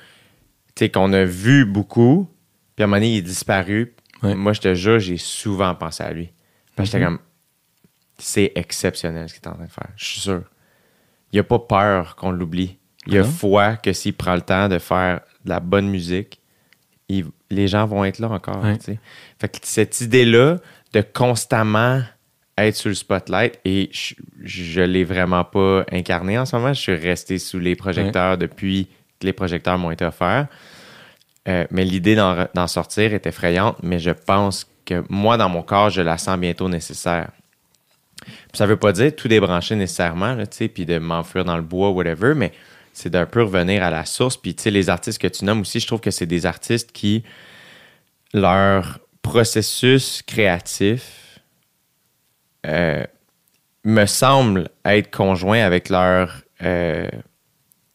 tu sais, qu'on a vu beaucoup, puis à un moment donné, il est disparu. Ouais. Moi, je te jure, j'ai souvent pensé à lui. Parce que j'étais Mhm. comme, c'est exceptionnel ce qu'il est en train de faire. Je suis sûr. Il a pas peur qu'on l'oublie. Il a foi que s'il prend le temps de faire de la bonne musique, il- les gens vont être là encore. Ouais. Fait que cette idée-là de constamment être sur le spotlight, et je, je l'ai vraiment pas incarné en ce moment. Je suis resté sous les projecteurs depuis que les projecteurs m'ont été offerts. Euh, mais l'idée d'en, sortir est effrayante, mais je pense que moi, dans mon corps, je la sens bientôt nécessaire. Puis ça veut pas dire tout débrancher nécessairement, là, tu sais, puis de m'enfuir dans le bois, whatever, mais c'est d'un peu revenir à la source. Puis, les artistes que tu nommes aussi, je trouve que c'est des artistes qui, leur processus créatif euh, me semble être conjoint avec leur, euh,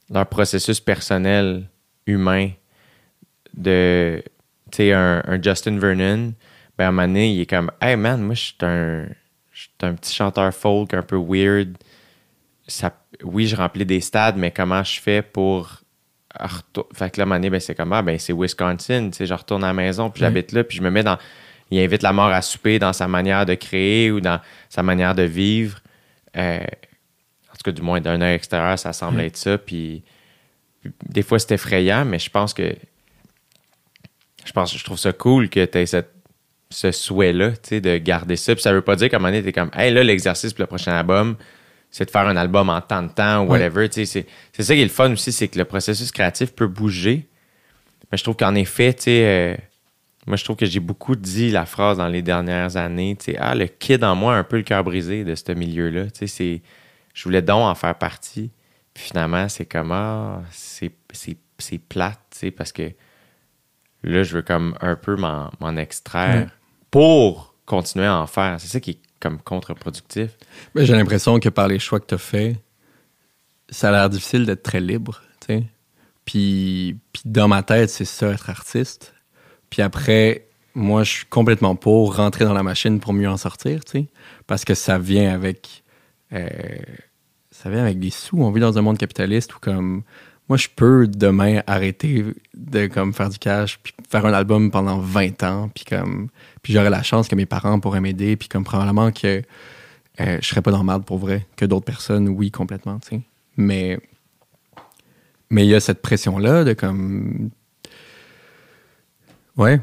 leur processus personnel humain de, tu sais, un, Justin Vernon, ben à un moment donné, il est comme Hey man, moi je suis un, un petit chanteur folk un peu weird. Ça, oui, je remplis des stades, mais comment je fais pour. Fait que là, à un moment donné, ben, c'est comme Ah, ben c'est Wisconsin, tu sais, je retourne à la maison, puis j'habite là, puis je me mets dans. Il invite la mort à souper dans sa manière de créer ou dans sa manière de vivre. Euh, en tout cas, du moins d'un œil extérieur, ça semble être ça. Puis, puis des fois, c'est effrayant, mais je pense que. Je pense je trouve ça cool que tu aies cette, ce souhait-là, tu sais, de garder ça. Puis ça veut pas dire qu'à un moment donné, t'es comme, hey, là, l'exercice pour le prochain album, c'est de faire un album en tant de temps ou whatever. C'est, c'est ça qui est le fun aussi, c'est que le processus créatif peut bouger. Mais je trouve qu'en effet, tu sais, euh, moi, je trouve que j'ai beaucoup dit la phrase dans les dernières années, tu sais, ah, le kid en moi a un peu le cœur brisé de ce milieu-là. Tu sais, c'est, je voulais donc en faire partie. Puis finalement, c'est comme, ah, c'est, c'est, c'est plate, tu sais, parce que là, je veux comme un peu m'en, m'en extraire pour continuer à en faire. C'est ça qui est comme contre-productif. Mais j'ai l'impression que par les choix que tu as faits, ça a l'air difficile d'être très libre, tu. Puis, puis dans ma tête, c'est ça, être artiste. Puis après, moi, je suis complètement pour rentrer dans la machine pour mieux en sortir, tu. Parce que ça vient avec... euh, ça vient avec des sous. On vit dans un monde capitaliste où, comme... Moi, je peux demain arrêter de comme faire du cash, puis faire un album pendant 20 ans, puis comme... Puis j'aurais la chance que mes parents pourraient m'aider, puis comme probablement que euh, je serais pas marde pour vrai. Que d'autres personnes, oui, complètement, tu sais. Mais mais il y a cette pression-là de comme. Ouais,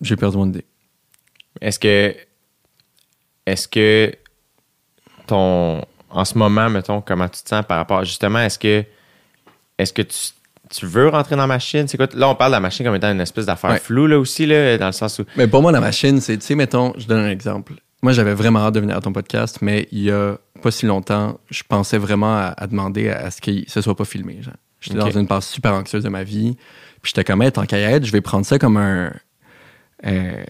j'ai perdu mon idée. Est-ce que. Est-ce que ton. En ce moment, mettons, comment tu te sens par rapport. Justement, est-ce que. Est-ce que tu, tu veux rentrer dans la machine? C'est quoi? Là, on parle de la machine comme étant une espèce d'affaire Ouais. floue, là aussi, là, dans le sens où. Mais pour moi, la machine, c'est, tu sais, mettons, je donne un exemple. Moi, j'avais vraiment hâte de venir à ton podcast, mais il y a pas si longtemps, je pensais vraiment à, à demander à, à ce que ce soit pas filmé. genre. J'étais dans une passe super anxieuse de ma vie. Puis j'étais comme, hey, tant qu'à être, je vais prendre ça comme un, euh,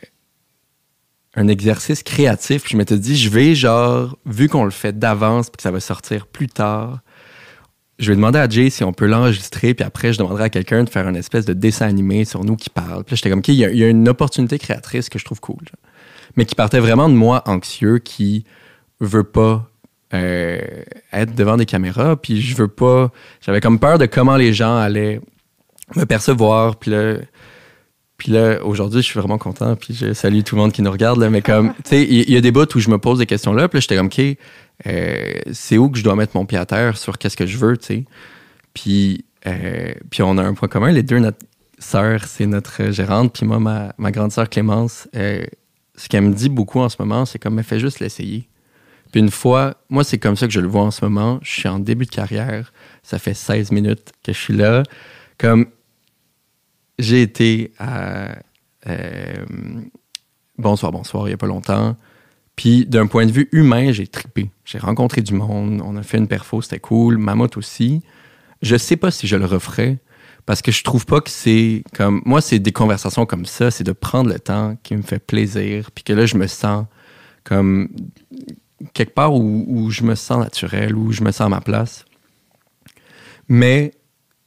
un exercice créatif. Puis je m'étais dit, je vais, genre, vu qu'on le fait d'avance puis que ça va sortir plus tard, je vais demander à Jay si on peut l'enregistrer, puis après, je demanderai à quelqu'un de faire une espèce de dessin animé sur nous qui parle. Puis j'étais comme, OK, il y, a- y une opportunité créatrice que je trouve cool. genre. Mais qui partait vraiment de moi anxieux, qui veut pas euh, être devant des caméras, puis je veux pas... J'avais comme peur de comment les gens allaient me percevoir, puis là... Puis là, aujourd'hui, je suis vraiment content, puis je salue tout le monde qui nous regarde, là, mais comme, tu sais, il il y, a des bouts où je me pose des questions-là, puis là, j'étais comme, OK, euh, c'est où que je dois mettre mon pied à terre sur qu'est-ce que je veux, tu sais. Puis, euh, puis on a un point commun, les deux, notre sœur, c'est notre gérante, puis moi, ma, ma grande sœur Clémence, euh, ce qu'elle me dit beaucoup en ce moment, c'est comme, mais fais juste l'essayer. Puis une fois, moi, c'est comme ça que je le vois en ce moment. Je suis en début de carrière. Ça fait 16 minutes que je suis là. Comme, j'ai été à Bonsoir, bonsoir, il n'y a pas longtemps. Puis d'un point de vue humain, j'ai trippé. J'ai rencontré du monde, on a fait une perfo, c'était cool. Mammouth aussi. Je sais pas si je le referais parce que je trouve pas que c'est comme. Moi, c'est des conversations comme ça, c'est de prendre le temps qui me fait plaisir. Puis que là, je me sens comme quelque part où, où je me sens naturel, où je me sens à ma place. Mais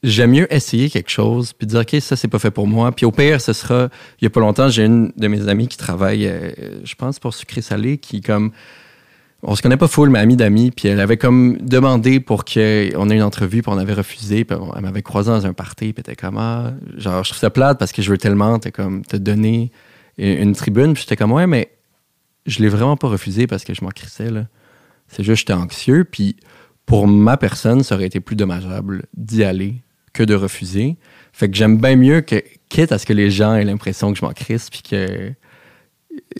j'aime mieux essayer quelque chose puis dire ok ça c'est pas fait pour moi. Puis au pire ce sera il y a pas longtemps j'ai une de mes amies qui travaille euh, je pense pour sucré salé qui comme on se connaît pas full mais amie d'amis puis elle avait comme demandé pour qu'on ait une entrevue puis on avait refusé puis elle m'avait croisé dans un party puis était comme ah, genre je trouve ça plate parce que je veux tellement te comme te donner une une tribune. Puis j'étais comme ouais mais je l'ai vraiment pas refusé parce que je m'en crissais là. C'est juste j'étais anxieux puis pour ma personne ça aurait été plus dommageable d'y aller que de refuser. Fait que j'aime bien mieux que, quitte à ce que les gens aient l'impression que je m'en crisse, puis que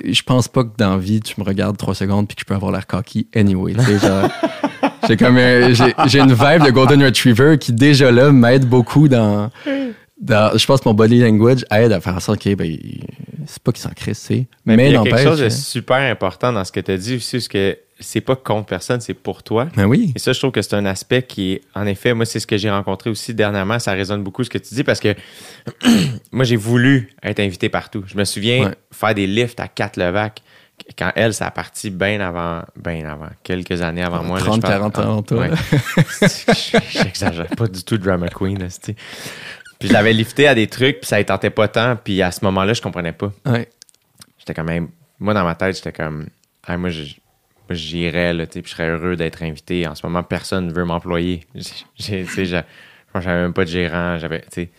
je pense pas que dans la vie, tu me regardes trois secondes, puis que je peux avoir l'air cocky anyway. genre, j'ai comme j'ai j'ai une vibe de Golden Retriever qui, déjà là, m'aide beaucoup dans, dans- Je pense que mon body language aide à faire en sorte que, ben, c'est pas qu'il s'en tu sais. Mais, Mais, il y a quelque chose de super important dans ce que tu as dit aussi, parce que c'est pas contre personne, c'est pour toi. Ben oui. Et ça, je trouve que c'est un aspect qui en effet, moi, c'est ce que j'ai rencontré aussi dernièrement. Ça résonne beaucoup ce que tu dis parce que moi, j'ai voulu être invité partout. Je me souviens Ouais. faire des lifts à quatre Levac quand elle, ça a parti bien avant, bien avant, quelques années avant moi. là, 30, je parle- 40 ans avant toi, Ouais. J'exagère pas du tout drama queen. Puis je l'avais lifté à des trucs, puis ça ne tentait pas tant. Puis à ce moment-là, je comprenais pas. Ouais. j'étais quand même. Moi, dans ma tête, j'étais comme. Ah, moi, j'irais, là, tu sais, puis je serais heureux d'être invité. En ce moment, personne ne veut m'employer. J'ai- tu sais, j'avais même pas de gérant. J'avais, tu sais.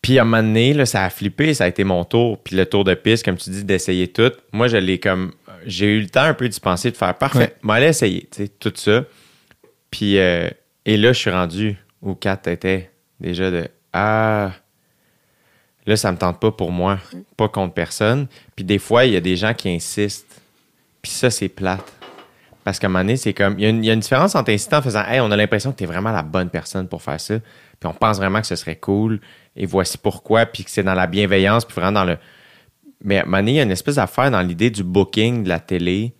Puis à un moment donné, là, ça a flippé, ça a été mon tour. Puis le tour de piste, comme tu dis, d'essayer tout. Moi, je l'ai comme. J'ai eu le temps un peu d'y penser, de faire parfait. Ouais. Allez essayer, tu sais, tout ça. Puis, euh, et là, je suis rendu où Kat était déjà de Ah, là, ça me tente pas pour moi, pas contre personne. Puis des fois, il y a des gens qui insistent. Puis ça, c'est plate. Parce qu'à un moment donné, c'est comme. Il y, a une- différence entre inciter en faisant Hey, on a l'impression que tu es vraiment la bonne personne pour faire ça. Puis on pense vraiment que ce serait cool. Et voici pourquoi. Puis que c'est dans la bienveillance. Puis vraiment dans le. Mais à un moment donné, il y a une espèce d'affaire dans l'idée du booking de la télé.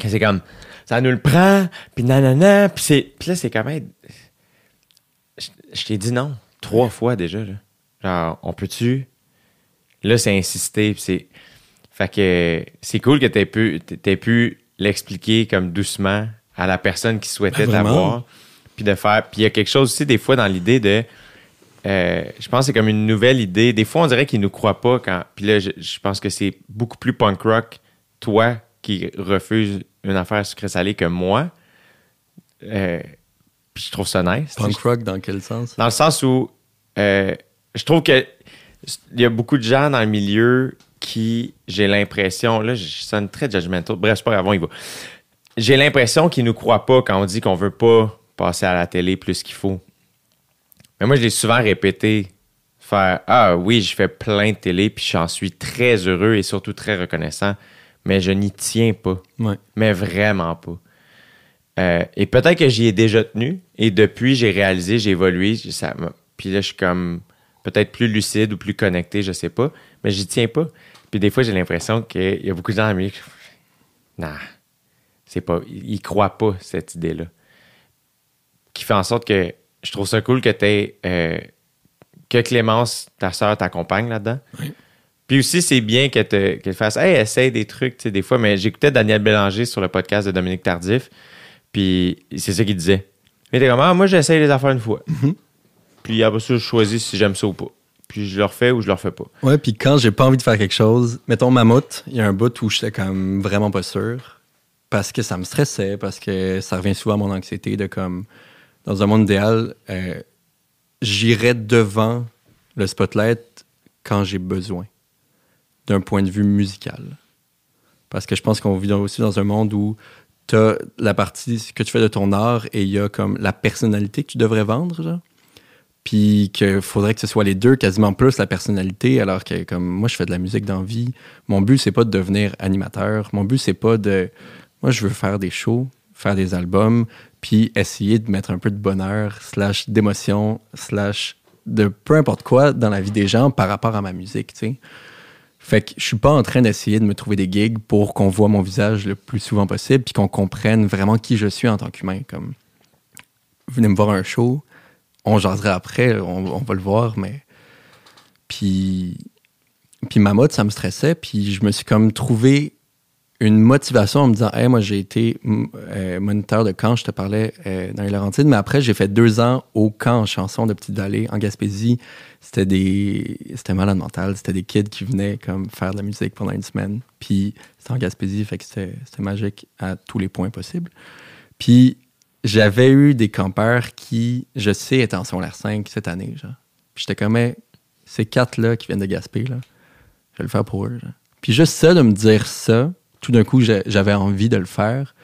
Que c'est comme. Ça nous le prend. Puis nanana. Puis, c'est, puis là, c'est quand même. Je, t'ai dit non. Trois fois déjà. Là. Genre, on peut-tu? Là, c'est insister. C'est. Fait que c'est cool que t'aies pu, t'aies pu l'expliquer comme doucement à la personne qui souhaitait Ben, t'avoir. Puis de faire. Puis il y a quelque chose aussi des fois dans l'idée de. euh, je pense que c'est comme une nouvelle idée. Des fois, on dirait qu'ils nous croient pas quand. Puis là, je, je pense que c'est beaucoup plus punk rock, toi, qui refuse une affaire sucré-salé que moi. Euh, puis je trouve ça nice. Punk rock dans quel sens? Dans le sens où euh, je trouve que il y a beaucoup de gens dans le milieu qui, j'ai l'impression, là, je sonne très judgmental. Bref, c'est pas grave, on y va. J'ai l'impression qu'ils nous croient pas quand on dit qu'on veut pas passer à la télé plus qu'il faut. Mais moi, je l'ai souvent répété. Faire Ah oui, je fais plein de télé, puis j'en suis très heureux et surtout très reconnaissant. Mais je n'y tiens pas Ouais. mais vraiment pas. Euh, et peut-être que j'y ai déjà tenu, et depuis, j'ai réalisé, j'ai évolué, ça puis là, je suis comme peut-être plus lucide ou plus connecté, je sais pas, mais j'y tiens pas. Puis des fois, j'ai l'impression qu'il y a beaucoup de gens qui non, c'est pas, ils croient pas cette idée-là. Qui fait en sorte que je trouve ça cool que tu que Clémence, ta sœur, t'accompagne là-dedans. Puis aussi, c'est bien qu'elle te, qu'elle fasse Hey, essaye des trucs, tu sais, des fois. Mais j'écoutais Daniel Bélanger sur le podcast de Dominique Tardif, puis c'est ça qu'il disait. Il était comme Ah, moi, j'essaye les affaires une fois. Puis après ça, je choisis si j'aime ça ou pas. Puis je le refais ou je le refais pas. Ouais, puis quand j'ai pas envie de faire quelque chose, mettons mammouth, il y a un bout où j'étais comme vraiment pas sûr parce que ça me stressait, parce que ça revient souvent à mon anxiété de comme dans un monde idéal, euh, j'irais devant le spotlight quand j'ai besoin d'un point de vue musical. Parce que je pense qu'on vit aussi dans un monde où tu as la partie que tu fais de ton art et il y a comme la personnalité que tu devrais vendre, puis qu'il faudrait que ce soit les deux quasiment plus la personnalité alors que comme moi je fais de la musique d'envie mon but c'est pas de devenir animateur. Mon but c'est pas de moi je veux faire des shows faire des albums puis essayer de mettre un peu de bonheur slash d'émotion slash de peu importe quoi dans la vie des gens par rapport à ma musique tu sais fait que je suis pas en train d'essayer de me trouver des gigs pour qu'on voit mon visage le plus souvent possible puis qu'on comprenne vraiment qui je suis en tant qu'humain comme venez me voir un show on jasera après, on, on va le voir, mais. Puis. Puis ma mode, ça me stressait, puis je me suis comme trouvé une motivation en me disant, hey, moi j'ai été euh, moniteur de camp, je te parlais euh, dans les Laurentides, mais après j'ai fait deux ans au camp chanson de Petite Vallée en Gaspésie. C'était des, c'était malade mental, c'était des kids qui venaient comme faire de la musique pendant une semaine. Puis c'était en Gaspésie, fait que c'était, magique à tous les points possibles. Puis j'avais eu des campeurs qui, je sais, étaient en secondaire 5 cette année. Genre. J'étais comme, Hey, ces quatre-là qui viennent de Gaspé, là, je vais le faire pour eux. Puis juste ça, de me dire ça, tout d'un coup, j'avais envie de le faire.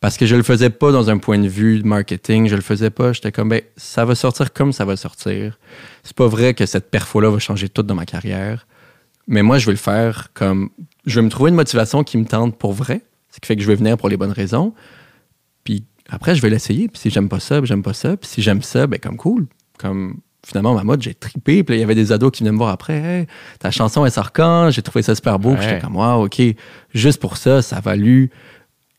Parce que je le faisais pas dans un point de vue marketing, je le faisais pas. J'étais comme, ben, ça va sortir comme ça va sortir. C'est pas vrai que cette perfo-là va changer tout dans ma carrière. Mais moi, je vais le faire comme. Je vais me trouver une motivation qui me tente pour vrai. Ce qui fait que je vais venir pour les bonnes raisons. Puis après, je vais l'essayer. Puis si j'aime pas ça, ben, j'aime pas ça. Puis si j'aime ça, ben comme cool. Comme finalement, ma mode, j'ai trippé. Puis là, il y avait des ados qui venaient me voir après. Hey, ta chanson, elle sort quand? J'ai trouvé ça super beau. Puis Ouais. j'étais comme, wow, OK. Juste pour ça, ça a valu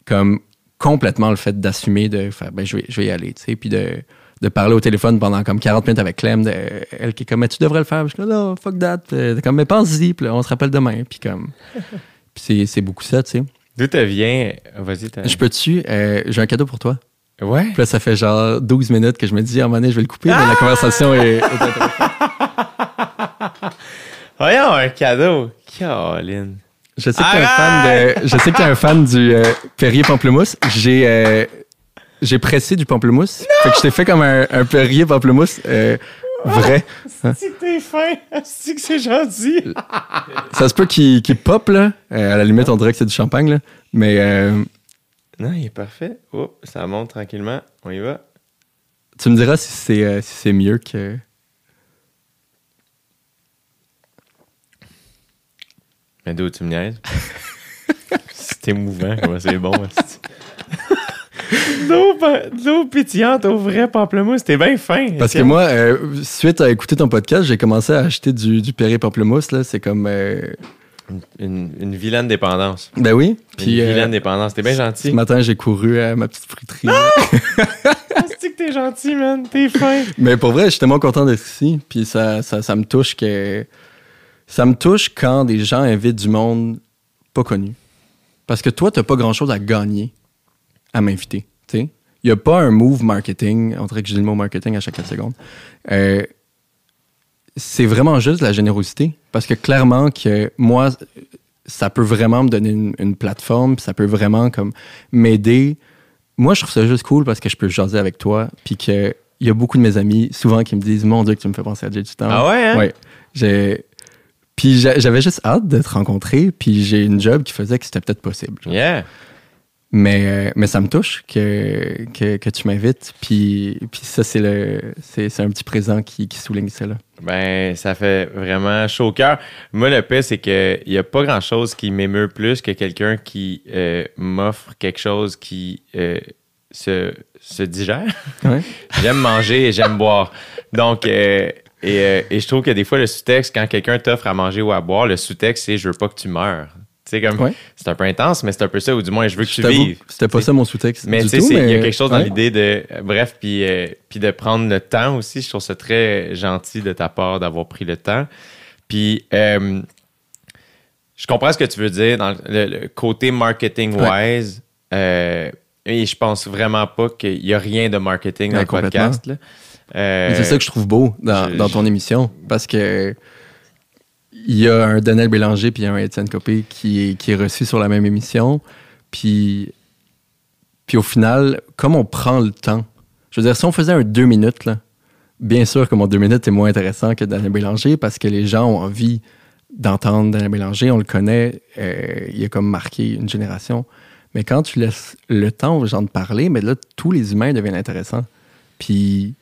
comme complètement le fait d'assumer de faire, ben, je vais, je vais y aller, tu sais. Puis de, de parler au téléphone pendant comme 40 minutes avec Clem, de- elle qui est comme, mais tu devrais le faire. Puis je suis comme, non, fuck that. Puis est comme, mais pense-y. Puis là, on se rappelle demain. Puis comme, puis c'est, c'est beaucoup ça, tu sais. D'où te vient Vas-y, t'as- Je peux-tu, euh, j'ai un cadeau pour toi. Ouais. Puis là, ça fait genre 12 minutes que je me dis, à un moment donné, je vais le couper, mais la conversation est. Voyons, un cadeau. Caroline. Je sais que t'es un fan de, je sais que t'es un fan du euh, Perrier pamplemousse. J'ai, euh, j'ai pressé du pamplemousse. Fait que je t'ai fait comme un, un Perrier pamplemousse euh, vrai. Hein? Si t'es fin, si que c'est gentil. Ça se peut qu'il, pop là. Euh, à la limite, on dirait que c'est du champagne là. Mais euh, Non, il est parfait. Oh, ça monte tranquillement. On y va. tu me diras si c'est, euh, si c'est mieux que. Mais d'où tu me niaises? c'est émouvant, comment c'est bon. De l'eau pétillante au vrai pamplemousse, t'es bien fin. Parce que moi, euh, suite à écouter ton podcast, j'ai commencé à acheter du, du Perrier pamplemousse là. C'est comme. euh, Une, une vilaine dépendance. Ben oui. Une euh, vilaine dépendance. T'es bien ce gentil. matin, j'ai couru à ma petite friterie. C'est que t'es gentil, man. T'es fin. Mais pour vrai, je suis tellement content d'être ici. Puis ça, ça, ça me touche que. Ça me touche quand des gens invitent du monde pas connu. Parce que toi, t'as pas grand chose à gagner à m'inviter. Tu sais? Il n'y a pas un move marketing. On dirait que j'ai le mot marketing à chaque 4 secondes. Euh, c'est vraiment juste de la générosité. Parce que clairement que moi, ça peut vraiment me donner une, une plateforme, ça peut vraiment comme m'aider. Moi, je trouve ça juste cool parce que je peux jaser avec toi, puis que il y a beaucoup de mes amis souvent qui me disent Mon Dieu, que tu me fais penser à Jay du temps. Ah ouais, hein? Ouais. J'ai- Puis j'a- j'avais juste hâte de te rencontrer, puis j'ai une job qui faisait que c'était peut-être possible. genre. Yeah. Mais, mais ça me touche que, que, que tu m'invites, puis, puis ça, c'est le c'est c'est un petit présent qui, qui souligne ça. Là. Ben, ça fait vraiment chaud au cœur. Moi, le pire, c'est qu'il n'y a pas grand-chose qui m'émeut plus que quelqu'un qui euh, m'offre quelque chose qui euh, se, se digère. Ouais. J'aime manger et j'aime boire. Donc, euh, et, et je trouve que des fois, le sous-texte, quand quelqu'un t'offre à manger ou à boire, le sous-texte, c'est je veux pas que tu meurs. Sais, comme, Ouais. c'est un peu intense, mais c'est un peu ça, ou du moins, je veux que Je tu vives. C'était pas ça mon sous-texte. Mais tu sais, c'est- il y a quelque chose dans ouais. l'idée de. euh, Bref, puis, euh, puis de prendre le temps aussi. Je trouve ça très gentil de ta part d'avoir pris le temps. Puis, euh, je comprends ce que tu veux dire dans le, le côté marketing-wise. euh, et je pense vraiment pas qu'il y a rien de marketing dans le podcast. C'est ça que je trouve beau dans, je- dans ton émission. Parce que il y a un Daniel Bélanger puis un Étienne Copé qui est, qui est reçu sur la même émission. Puis, puis au final, comme on prend le temps, je veux dire, si on faisait un deux minutes, là, bien sûr que mon deux minutes est moins intéressant que Daniel Bélanger parce que les gens ont envie d'entendre Daniel Bélanger, on le connaît, euh, il a comme marqué une génération. Mais quand tu laisses le temps aux gens de parler, mais là, tous les humains deviennent intéressants. Puis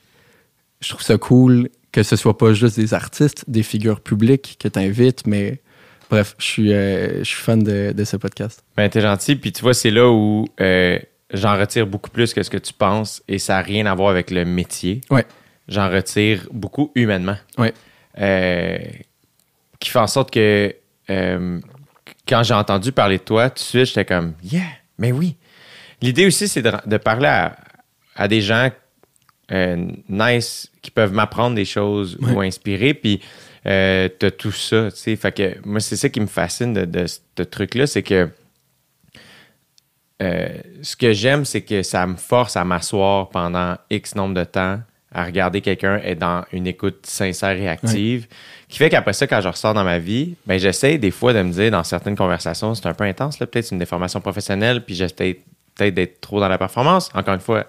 je trouve ça cool que ce soit pas juste des artistes, des figures publiques que tu invites, mais bref, je suis, euh, je suis fan de, de ce podcast. Ben, t'es gentil. Puis tu vois, c'est là où euh, j'en retire beaucoup plus que ce que tu penses et ça n'a rien à voir avec le métier. Ouais. J'en retire beaucoup humainement. Ouais. Euh, qui fait en sorte que quand j'ai entendu parler de toi, tout de suite, j'étais comme Yeah, mais oui. L'idée aussi, c'est de, de parler à, à des gens euh, nice qui peuvent m'apprendre des choses ou inspirer. Puis euh, t'as tout ça, tu sais. Fait que moi, c'est ça qui me fascine de, de ce truc-là, c'est que euh, ce que j'aime, c'est que ça me force à m'asseoir pendant X nombre de temps, à regarder quelqu'un être dans une écoute sincère et active, qui fait qu'après ça, quand je ressors dans ma vie, ben j'essaie des fois de me dire dans certaines conversations, c'est un peu intense, là, peut-être c'est une déformation professionnelle, puis j'essaie peut-être d'être trop dans la performance. Encore une fois,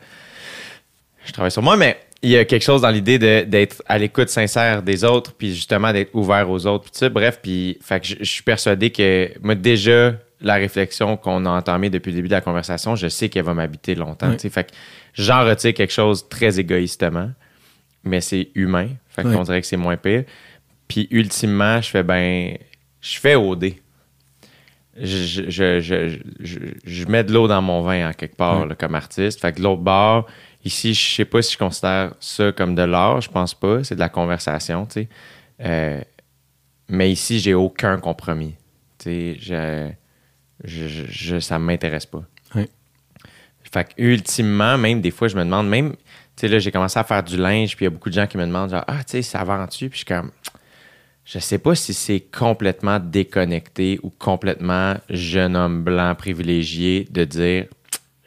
je travaille sur moi, mais il y a quelque chose dans l'idée d'être à l'écoute sincère des autres, puis justement d'être ouvert aux autres, puis tout ça. Bref, puis fait que je, je suis persuadé que moi déjà la réflexion qu'on a entamée depuis le début de la conversation, je sais qu'elle va m'habiter longtemps. Oui. Fait que j'en retire quelque chose très égoïstement, mais c'est humain. Fait Oui. qu'on dirait que c'est moins pire. Puis ultimement, je fais ben, je fais OD. Je, je, je, je, je- je mets de l'eau dans mon vin en quelque part Oui. là, comme artiste. Fait que de l'autre bord, ici, je sais pas si je considère ça comme de l'art, je pense pas. C'est de la conversation, tu sais. Euh, mais ici, j'ai aucun compromis. Tu sais, je, je, ça m'intéresse pas. Oui. Fait que ultimement, même des fois, je me demande, même, tu sais, là, j'ai commencé à faire du linge, puis il y a beaucoup de gens qui me demandent, genre, ah, tu sais, ça va-tu? Puis je suis comme, je sais pas si c'est complètement déconnecté ou complètement jeune homme blanc privilégié de dire,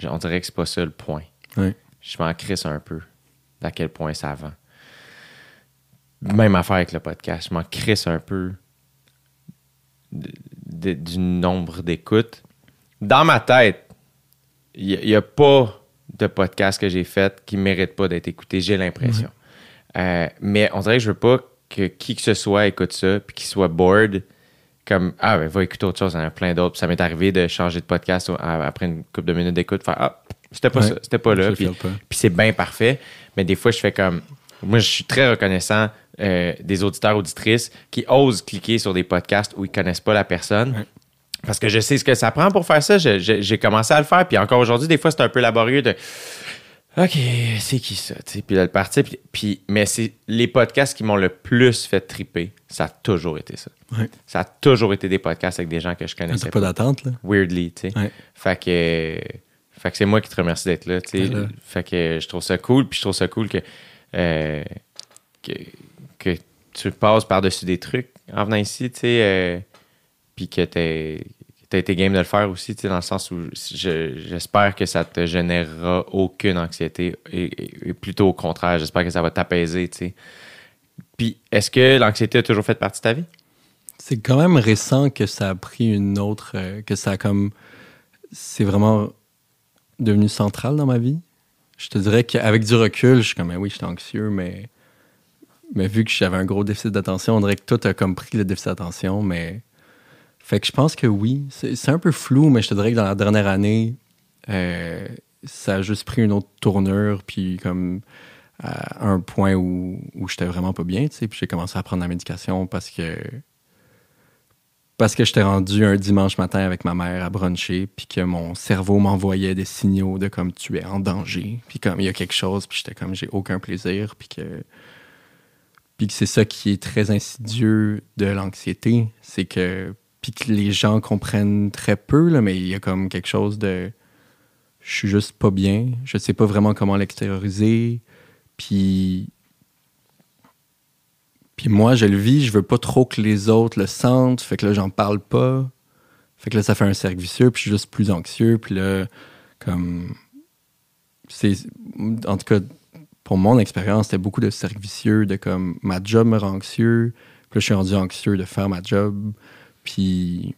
on dirait que c'est pas ça le point. Ouais. Je m'en crisse un peu d'à quel point ça vend. Même affaire avec le podcast, je m'en crisse un peu de- de- du nombre d'écoutes. Dans ma tête, il n'y a, pas de podcast que j'ai fait qui ne mérite pas d'être écouté, j'ai l'impression. Euh, mais on dirait que je veux pas que qui que ce soit écoute ça puis qu'il soit bored comme ah ben va écouter autre chose, il y en a plein d'autres. Puis Ça m'est arrivé de changer de podcast après une couple de minutes d'écoute, faire ah c'était pas Ouais. ça, c'était pas là. Puis, puis c'est bien parfait. Mais des fois, je fais comme. Moi, je suis très reconnaissant euh, des auditeurs, auditrices qui osent cliquer sur des podcasts où ils connaissent pas la personne. Ouais. Parce que je sais ce que ça prend pour faire ça. J'ai commencé à le faire. Puis encore aujourd'hui, des fois, c'est un peu laborieux de. OK, c'est qui ça? Puis de le partir. Puis, puis- mais c'est les podcasts qui m'ont le plus fait triper. Ça a toujours été ça. Ouais. Ça a toujours été des podcasts avec des gens que je connaissais pas d'attente, là? weirdly, tu sais. Ouais. Fait que, fait que c'est moi qui te remercie d'être là, tu. Ben là. Fait que je trouve ça cool, puis je trouve ça cool que, euh, que, que tu passes par-dessus des trucs en venant ici, tu euh, puis que t'es as été game de le faire aussi, tu dans le sens où je- j'espère que ça te générera aucune anxiété, et, et- et plutôt au contraire, j'espère que ça va t'apaiser, tu. Puis, est-ce que l'anxiété a toujours fait partie de ta vie? C'est quand même récent que ça a pris une autre. euh, que ça a comme. C'est vraiment devenu central dans ma vie. Je te dirais qu'avec du recul, je suis comme, Ah oui, j'étais anxieux, mais. Mais vu que j'avais un gros déficit d'attention, on dirait que tout a comme pris le déficit d'attention, mais. Fait que je pense que oui. C'est c'est un peu flou, mais je te dirais que dans la dernière année, euh, ça a juste pris une autre tournure, puis comme à un point où, où j'étais vraiment pas bien, tu sais, puis j'ai commencé à prendre la médication parce que parce que j'étais rendu un dimanche matin avec ma mère à bruncher, puis que mon cerveau m'envoyait des signaux de comme tu es en danger, puis comme il y a quelque chose, puis j'étais comme j'ai aucun plaisir, puis que puis que c'est ça qui est très insidieux de l'anxiété, c'est que puis que les gens comprennent très peu là, mais il y a comme quelque chose de je suis juste pas bien, je sais pas vraiment comment l'extérioriser, puis puis moi, je le vis, je veux pas trop que les autres le sentent, fait que là, j'en parle pas. Fait que là, ça fait un cercle vicieux, puis je suis juste plus anxieux, puis là, comme. C'est. En tout cas, pour mon expérience, c'était beaucoup de cercle vicieux, de comme ma job me rend anxieux, puis là, je suis rendu anxieux de faire ma job, puis.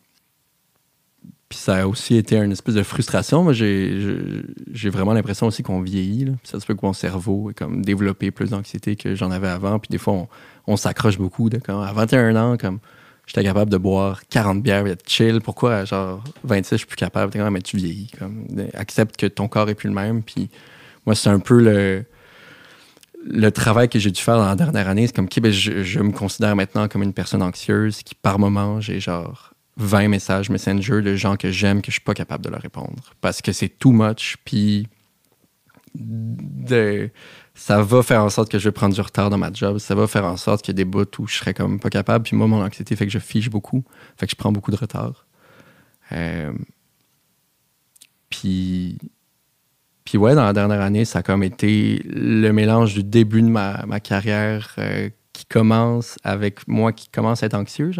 Puis ça a aussi été une espèce de frustration. Moi, j'ai vraiment l'impression aussi qu'on vieillit. là. Ça se peut que mon cerveau est comme développé plus d'anxiété que j'en avais avant. Puis des fois, on, on s'accroche beaucoup. Comme, à 21 ans, comme j'étais capable de boire 40 bières et être chill. Pourquoi, genre 26, je suis plus capable? Comme, mais tu vieillis. Comme, accepte que ton corps est plus le même. Moi, c'est un peu le, le travail que j'ai dû faire dans la dernière année. C'est comme, OK, ben, je, me considère maintenant comme une personne anxieuse qui, par moment, j'ai genre 20 messages Messenger de gens que j'aime que je suis pas capable de leur répondre. Parce que c'est too much. Puis ça va faire en sorte que je vais prendre du retard dans ma job. Ça va faire en sorte qu'il y a des bouts où je serais comme pas capable. Puis moi, mon anxiété fait que je fiche beaucoup. Fait que je prends beaucoup de retard. Euh, puis, puis ouais, dans la dernière année, ça a comme été le mélange du début de ma, ma carrière euh, qui commence avec moi qui commence à être anxieux.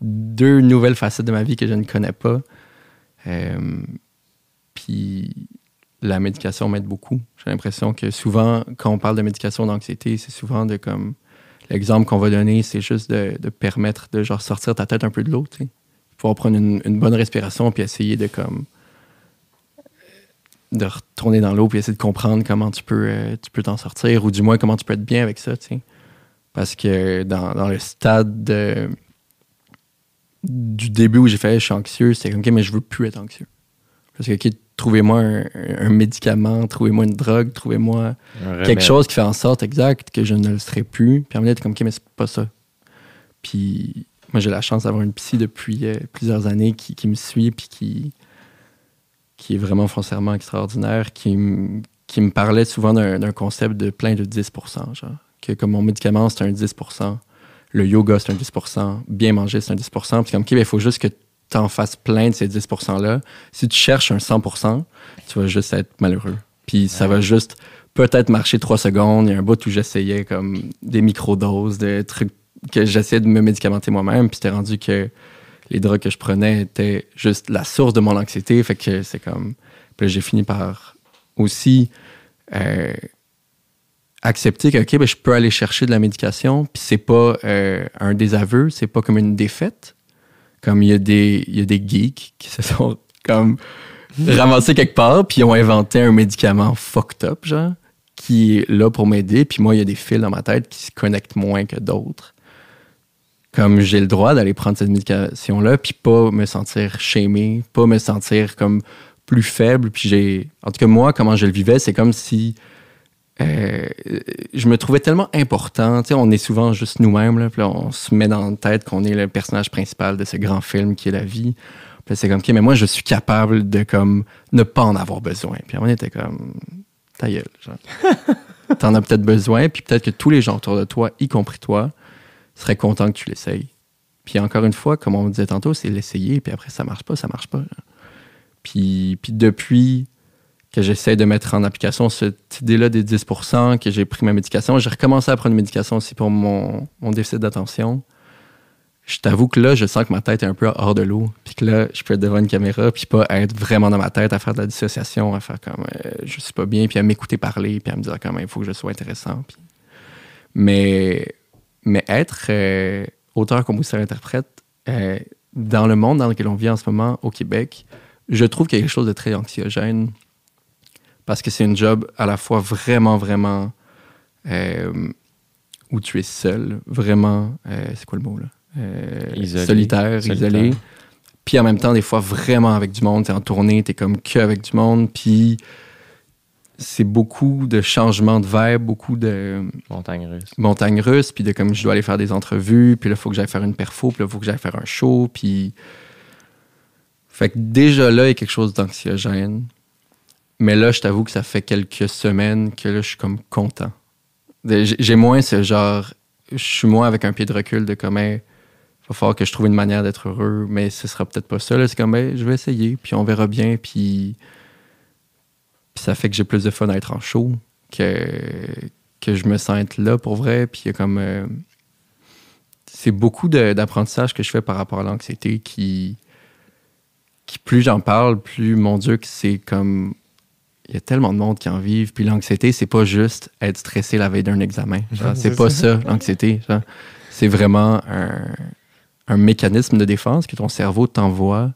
Deux nouvelles facettes de ma vie que je ne connais pas. Euh, puis la médication m'aide beaucoup. J'ai l'impression que souvent, quand on parle de médication d'anxiété, c'est souvent de comme. L'exemple qu'on va donner, c'est juste de, permettre de genre sortir ta tête un peu de l'eau, tu sais. Pouvoir prendre une, bonne respiration puis essayer de comme. de retourner dans l'eau puis essayer de comprendre comment tu peux euh, tu peux t'en sortir ou du moins comment tu peux être bien avec ça, tu sais. Parce que dans, le stade de- du début où j'ai fait je suis anxieux, c'était comme ok, mais je veux plus être anxieux. Parce que trouvez-moi un, un médicament, trouvez-moi une drogue, trouvez-moi quelque chose qui fait en sorte exact que je ne le serai plus. Puis à un comme ok, mais c'est pas ça. Puis moi j'ai la chance d'avoir une psy depuis euh, plusieurs années qui, qui me suit puis qui qui est vraiment foncièrement extraordinaire, qui, m- qui me parlait souvent d'un d'un concept de plein de 10 genre. Que comme mon médicament, c'est un 10% le yoga, c'est un 10% bien manger, c'est un 10% Puis comme, OK, il faut juste que tu en fasses plein de ces 10 %-là. Si tu cherches un 100% tu vas juste être malheureux. Puis ça va juste peut-être marcher trois secondes. Il y a un bout où j'essayais comme des microdoses, des trucs que j'essayais de me médicamenter moi-même. Puis c'était rendu que les drogues que je prenais étaient juste la source de mon anxiété. Fait que c'est comme. Puis j'ai fini par aussi euh, accepter que, OK, ben, je peux aller chercher de la médication, puis c'est pas euh, un désaveu, c'est pas comme une défaite. Comme il y, a des, il y a des geeks qui se sont comme ramassés quelque part, puis ils ont inventé un médicament fucked up, genre, qui est là pour m'aider. Puis moi, il y a des fils dans ma tête qui se connectent moins que d'autres. Comme j'ai le droit d'aller prendre cette médication-là, puis pas me sentir shamé, pas me sentir comme plus faible. Puis j'ai. En tout cas, moi, comment je le vivais, c'est comme si. Euh, je me trouvais tellement important. Tu sais, on est souvent juste nous-mêmes. là, Puis là, on se met dans la tête qu'on est le personnage principal de ce grand film qui est la vie. Puis c'est comme, OK, mais moi, je suis capable de comme ne pas en avoir besoin. Puis on était comme, ta gueule. genre. T'en as peut-être besoin, puis peut-être que tous les gens autour de toi, y compris toi, seraient contents que tu l'essayes. Puis encore une fois, comme on disait tantôt, c'est l'essayer, puis après, ça marche pas, ça marche pas. Puis, puis depuis que j'essaie de mettre en application cette idée-là des 10 que j'ai pris ma médication, j'ai recommencé à prendre une médication aussi pour mon, déficit d'attention. Je t'avoue que là, je sens que ma tête est un peu hors de l'eau, puis que là, je peux être devant une caméra, puis pas être vraiment dans ma tête à faire de la dissociation, à faire comme euh, je suis pas bien, puis à m'écouter parler, puis à me dire comment il faut que je sois intéressant. puis- Mais, mais être euh, auteur, compositeur, interprète, euh, dans le monde dans lequel on vit en ce moment au Québec, je trouve quelque chose de très anxiogène parce que c'est une job à la fois vraiment, vraiment euh, où tu es seul, vraiment, euh, c'est quoi le mot là? Euh, Isolé. Solitaire, Solitaire. isolé. Puis en même temps, des fois, vraiment avec du monde. T'es en tournée, t'es comme que avec du monde. Puis c'est beaucoup de changements de verbe, beaucoup de Montagne russe. montagne russe, puis de comme je dois aller faire des entrevues, puis là, il faut que j'aille faire une perfo, puis là, il faut que j'aille faire un show, puis. Fait que déjà là, il y a quelque chose d'anxiogène. Mais là, je t'avoue que ça fait quelques semaines que là, je suis comme content. J'ai moins ce genre. Je suis moins avec un pied de recul de comme, il va falloir que je trouve une manière d'être heureux, mais ce sera peut-être pas ça. C'est comme, ben, je vais essayer, puis on verra bien, puis. Ça fait que j'ai plus de fun à être en show que, que je me sens être là pour vrai. Puis il y a comme. euh, c'est beaucoup d'apprentissage que je fais par rapport à l'anxiété qui, qui, plus j'en parle, plus, mon Dieu, que c'est comme. Il y a tellement de monde qui en vivent. Puis l'anxiété, c'est pas juste être stressé la veille d'un examen. C'est pas ça. ça, l'anxiété. C'est vraiment un, un mécanisme de défense que ton cerveau t'envoie.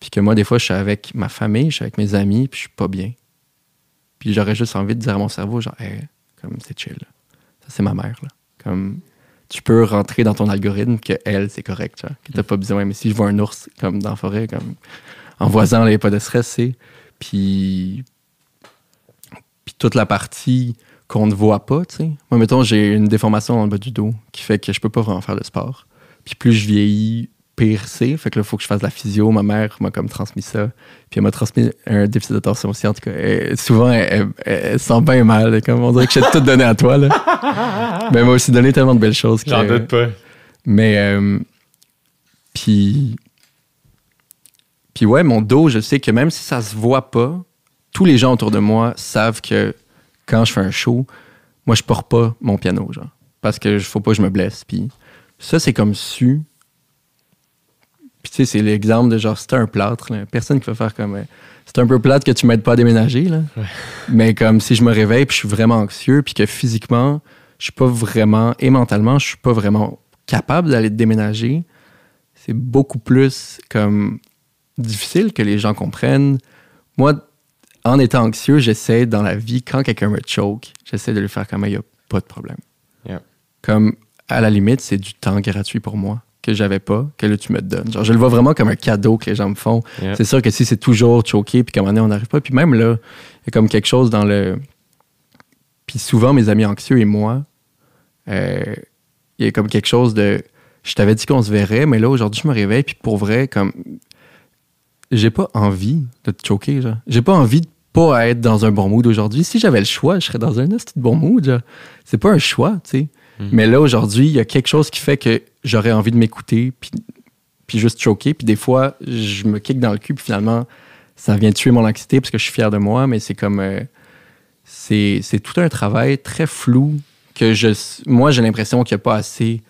Puis que moi, des fois, je suis avec ma famille, je suis avec mes amis, puis je suis pas bien. Puis j'aurais juste envie de dire à mon cerveau, genre, Hey, comme c'est chill. là. Ça, c'est ma mère. Là. Comme, tu peux rentrer dans ton algorithme que elle, c'est correct, genre, que t'as pas besoin. Mais si je vois un ours comme dans la forêt, comme en voisin, il n'y a pas de stress, c'est. Puis toute la partie qu'on ne voit pas, tu sais. Moi, mettons, j'ai une déformation dans le bas du dos qui fait que je peux pas vraiment faire de sport. Puis plus je vieillis, pire c'est. Fait que là, il faut que je fasse de la physio. Ma mère m'a comme transmis ça. Puis elle m'a transmis un déficit d'attention aussi. En tout cas, Elle- souvent, elle, elle- elle se sent bien mal. Comme on dirait que j'ai tout donné à toi, là. Mais elle m'a aussi donné tellement de belles choses. J'en doute pas. mais, euh, puis, puis ouais, mon dos, je sais que même si ça se voit pas, tous les gens autour de moi savent que quand je fais un show, moi, je porte pas mon piano, genre. Parce que faut pas que je me blesse. Puis ça, c'est comme su. Puis tu sais, c'est l'exemple de genre, c'était un plâtre, là. personne qui va faire comme. euh, c'est un peu plate que tu m'aides pas à déménager, là. Mais comme si je me réveille puis je suis vraiment anxieux, puis que physiquement, je suis pas vraiment, et mentalement, je suis pas vraiment capable d'aller déménager, c'est beaucoup plus comme difficile que les gens comprennent. Moi, en étant anxieux, j'essaie dans la vie, quand quelqu'un me choke, j'essaie de lui faire comme il n'y a pas de problème. Yeah. Comme à la limite, c'est du temps gratuit pour moi que j'avais pas, que là tu me donnes. Genre, je le vois vraiment comme un cadeau que les gens me font. Yeah. C'est sûr que si c'est toujours choqué, puis qu'à un moment donné, on n'arrive pas, puis même là, il y a comme quelque chose dans le. Puis souvent, mes amis anxieux et moi, euh, il y a comme quelque chose de. Je t'avais dit qu'on se verrait, mais là, aujourd'hui, je me réveille, puis pour vrai, comme. J'ai pas envie de te choquer, genre. J'ai pas envie de pas être dans un bon mood aujourd'hui. Si j'avais le choix, je serais dans un de bon mood. C'est pas un choix, tu sais. Mhm. Mais là, aujourd'hui, il y a quelque chose qui fait que j'aurais envie de m'écouter, puis, puis juste choquer. Puis des fois, je me kick dans le cul, puis finalement, ça vient tuer mon anxiété parce que je suis fier de moi, mais c'est comme. euh, c'est c'est tout un travail très flou que je. Moi, j'ai l'impression qu'il n'y a pas assez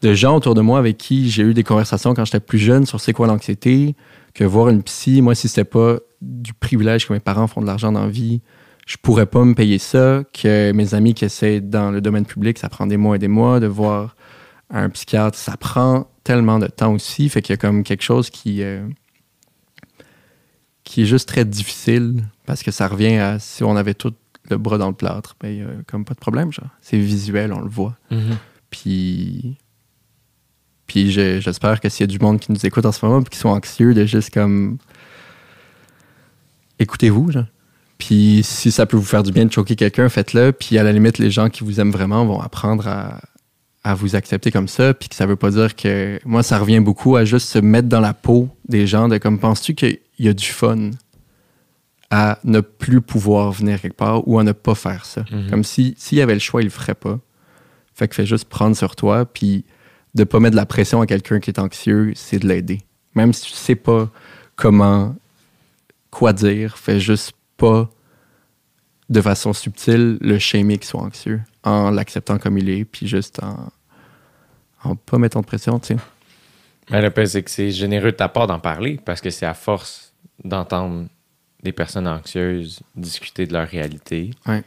de gens autour de moi avec qui j'ai eu des conversations quand j'étais plus jeune sur c'est quoi l'anxiété, que voir une psy, moi, si c'était pas du privilège que mes parents font de l'argent dans la vie, je pourrais pas me payer ça, que mes amis qui essaient dans le domaine public, ça prend des mois et des mois de voir un psychiatre, ça prend tellement de temps aussi. Fait qu'il y a comme quelque chose qui, euh, qui est juste très difficile parce que ça revient à si on avait tout le bras dans le plâtre, ben, y a comme pas de problème, genre. C'est visuel, on le voit. Puis. Puis je- j'espère que s'il y a du monde qui nous écoute en ce moment puis qui sont anxieux, de juste comme. Écoutez-vous, genre. Puis si ça peut vous faire du bien de choquer quelqu'un, faites-le. Puis à la limite, les gens qui vous aiment vraiment vont apprendre à, à vous accepter comme ça. Puis que ça veut pas dire que. Moi, ça revient beaucoup à juste se mettre dans la peau des gens de comme penses-tu qu'il y a du fun à ne plus pouvoir venir quelque part ou à ne pas faire ça? Mhm. Comme si s'il y avait le choix, il le ferait pas. Fait que fais juste prendre sur toi, puis de pas mettre de la pression à quelqu'un qui est anxieux, c'est de l'aider. Même si tu sais pas comment, quoi dire, fais juste pas de façon subtile le shamer qui soit anxieux, en l'acceptant comme il est, puis juste en, en pas mettant de pression, tu sais. Mais le c'est que c'est généreux de ta part d'en parler parce que c'est à force d'entendre des personnes anxieuses discuter de leur réalité Ouais.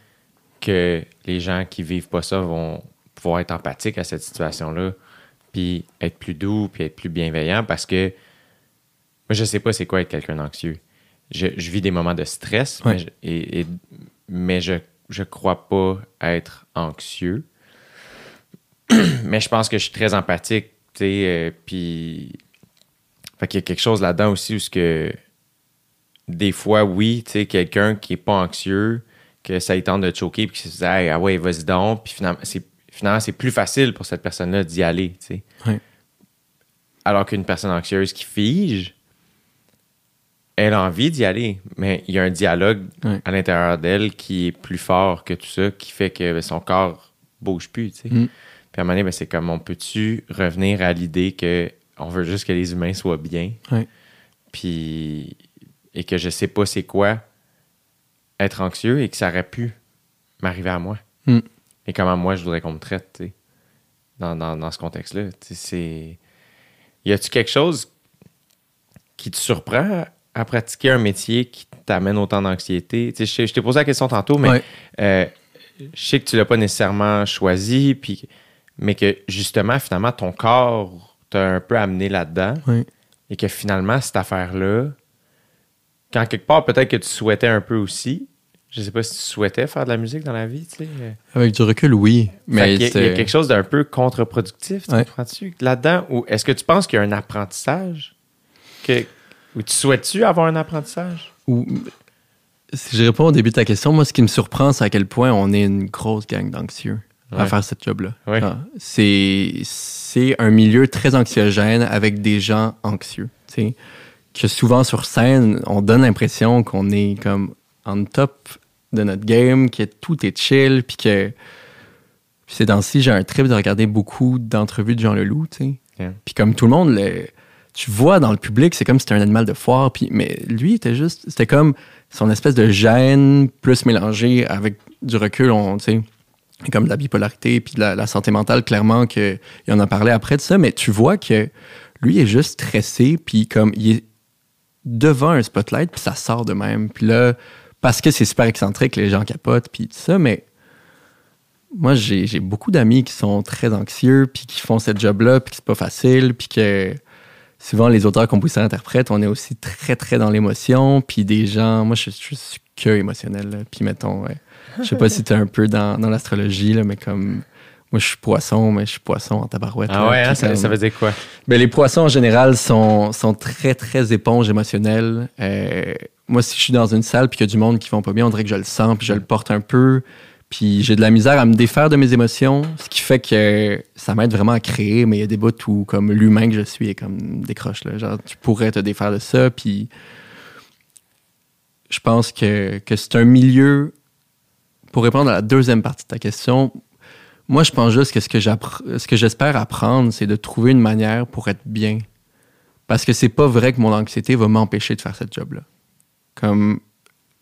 que les gens qui vivent pas ça vont pouvoir être empathiques à cette situation-là, puis être plus doux, puis être plus bienveillants parce que moi, je sais pas c'est quoi être quelqu'un d'anxieux. Je, je vis des moments de stress, Ouais. mais, je, et, et- mais je, je crois pas être anxieux. mais je pense que je suis très empathique, tu sais, euh, puis... Fait qu'il y a quelque chose là-dedans aussi où ce que des fois, oui, tu sais, quelqu'un qui est pas anxieux, que ça lui tente de choquer, puis qui se dit, Hey, ah ouais, vas-y donc, puis finalement, c'est, finalement, c'est plus facile pour cette personne-là d'y aller. Alors qu'une personne anxieuse qui fige, elle a envie d'y aller, mais il y a un dialogue à l'intérieur d'elle qui est plus fort que tout ça, qui fait que ben, son corps bouge plus. Mm. Puis à un moment donné, ben, c'est comme, on peut-tu revenir à l'idée que on veut juste que les humains soient bien, puis et que je sais pas c'est quoi être anxieux et que ça aurait pu m'arriver à moi. Mm. Et comment moi je voudrais qu'on me traite, tu sais, dans, dans, dans ce contexte-là? Tu sais, c'est. Y a-tu quelque chose qui te surprend à pratiquer un métier qui t'amène autant d'anxiété? Tu sais, je t'ai posé la question tantôt, mais Ouais. euh, je sais que tu l'as pas nécessairement choisi, puis, mais que justement, finalement, ton corps t'a un peu amené là-dedans Ouais. et que finalement, cette affaire-là, quand quelque part, peut-être que tu souhaitais un peu aussi, je sais pas si tu souhaitais faire de la musique dans la vie, tu sais. euh, Avec du recul, oui. Mais qu'il y a- il y, a quelque chose d'un peu contre-productif, tu Ouais. comprends-tu, là-dedans? Ou est-ce que tu penses qu'il y a un apprentissage? Que, ou tu souhaites-tu avoir un apprentissage? Ou- si je réponds au début de ta question, moi, ce qui me surprend, c'est à quel point on est une grosse gang d'anxieux à faire cette job-là. Ouais. C'est un milieu très anxiogène avec des gens anxieux. tu sais. Que souvent sur scène, on donne l'impression qu'on est comme on top de notre game, que tout est chill, puis que. Puis ces temps-ci, j'ai un trip de regarder beaucoup d'entrevues de Jean Leloup, tu sais. Yeah. Puis comme tout le monde, le- tu vois dans le public, c'est comme si c'était un animal de foire. Puis, mais lui, était juste. C'était comme son espèce de gêne plus mélangé avec du recul, on, tu sais, comme de la bipolarité puis de la, la santé mentale, clairement, qu'il en a parlé après de ça. Mais tu vois que lui est juste stressé, puis comme il est devant un spotlight, puis ça sort de même. Puis là, parce que c'est super excentrique, les gens capotent, puis tout ça, mais moi, j'ai beaucoup d'amis qui sont très anxieux, puis qui font cette job-là, puis que c'est pas facile, puis que souvent, les auteurs, compositeurs, interprètes, on est aussi très, très dans l'émotion, puis des gens... Moi, je, je suis que émotionnel, là. Puis mettons, ouais, je sais pas si t'es un peu dans, dans l'astrologie, mais comme... Moi, je suis poisson, mais je suis poisson en tabarouette. Ah là, ouais, hein, ça, ça veut dire quoi? ben, les poissons en général sont, sont très, très éponges émotionnelles. Euh, moi, si je suis dans une salle puis qu'il y a du monde qui vont pas bien, on dirait que je le sens puis je le porte un peu. Puis j'ai de la misère à me défaire de mes émotions, ce qui fait que ça m'aide vraiment à créer, mais il y a des bouts où, comme l'humain que je suis, est comme décroche. Là. Genre, tu pourrais te défaire de ça. Puis je pense que, que c'est un milieu. Pour répondre à la deuxième partie de ta question, moi, je pense juste que ce que, ce j'espère apprendre, c'est de trouver une manière pour être bien. Parce que c'est pas vrai que mon anxiété va m'empêcher de faire cette job-là. Comme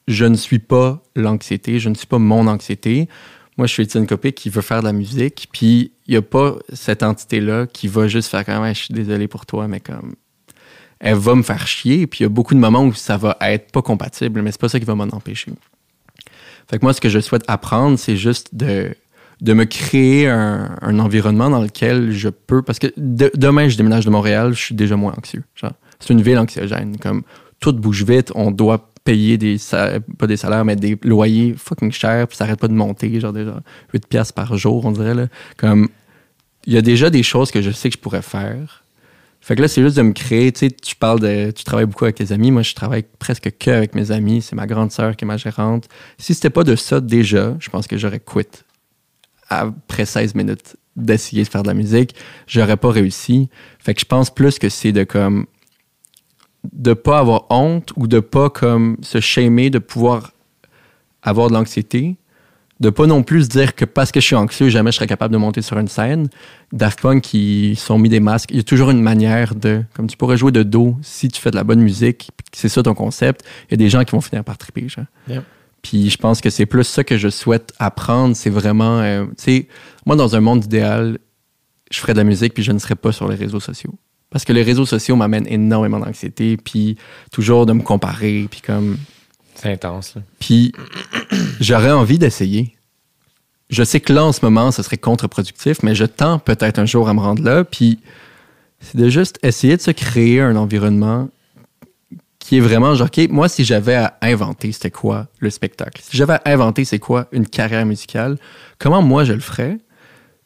je ne suis pas l'anxiété, je ne suis pas mon anxiété. Moi, je suis Étienne Copé qui veut faire de la musique, puis il n'y a pas cette entité-là qui va juste faire comme, Ouais, je suis désolé pour toi, mais comme, elle va me faire chier, puis il y a beaucoup de moments où ça va être pas compatible, mais c'est pas ça qui va m'en empêcher. Fait que moi, ce que je souhaite apprendre, c'est juste de, de me créer un, environnement dans lequel je peux. Parce que de- demain, je déménage de Montréal, je suis déjà moins anxieux. C'est une ville anxiogène. Comme tout bouge vite, on doit payer des pas des salaires, mais des loyers fucking chers, puis ça arrête pas de monter, genre déjà 8 piastres par jour, on dirait. Là. Comme il y a déjà des choses que je sais que je pourrais faire. Fait que là, c'est juste de me créer. Tu sais, tu parles de. Tu travailles beaucoup avec tes amis. Moi, je travaille presque que avec mes amis. C'est ma grande sœur qui est ma gérante. Si c'était pas de ça déjà, je pense que j'aurais quitté après 16 minutes d'essayer de faire de la musique. J'aurais pas réussi. Fait que je pense plus que c'est de comme. De pas avoir honte ou de pas comme se shamer, de pouvoir avoir de l'anxiété. De pas non plus se dire que parce que je suis anxieux, jamais je serais capable de monter sur une scène. Daft Punk, qui sont mis des masques. Il y a toujours une manière de. Comme tu pourrais jouer de dos si tu fais de la bonne musique, c'est ça ton concept. Il y a des gens qui vont finir par triper. Genre. Puis je pense que c'est plus ça que je souhaite apprendre. C'est vraiment. euh, tu sais, moi, dans un monde idéal, je ferais de la musique, puis je ne serais pas sur les réseaux sociaux. Parce que les réseaux sociaux m'amènent énormément d'anxiété, puis toujours de me comparer, puis comme. C'est intense. là. Puis j'aurais envie d'essayer. Je sais que là, en ce moment, ce serait contre-productif, mais je tends peut-être un jour à me rendre là. Puis c'est de juste essayer de se créer un environnement qui est vraiment genre, OK, moi, si j'avais à inventer c'était quoi le spectacle, si j'avais à inventer c'est quoi une carrière musicale, comment moi je le ferais?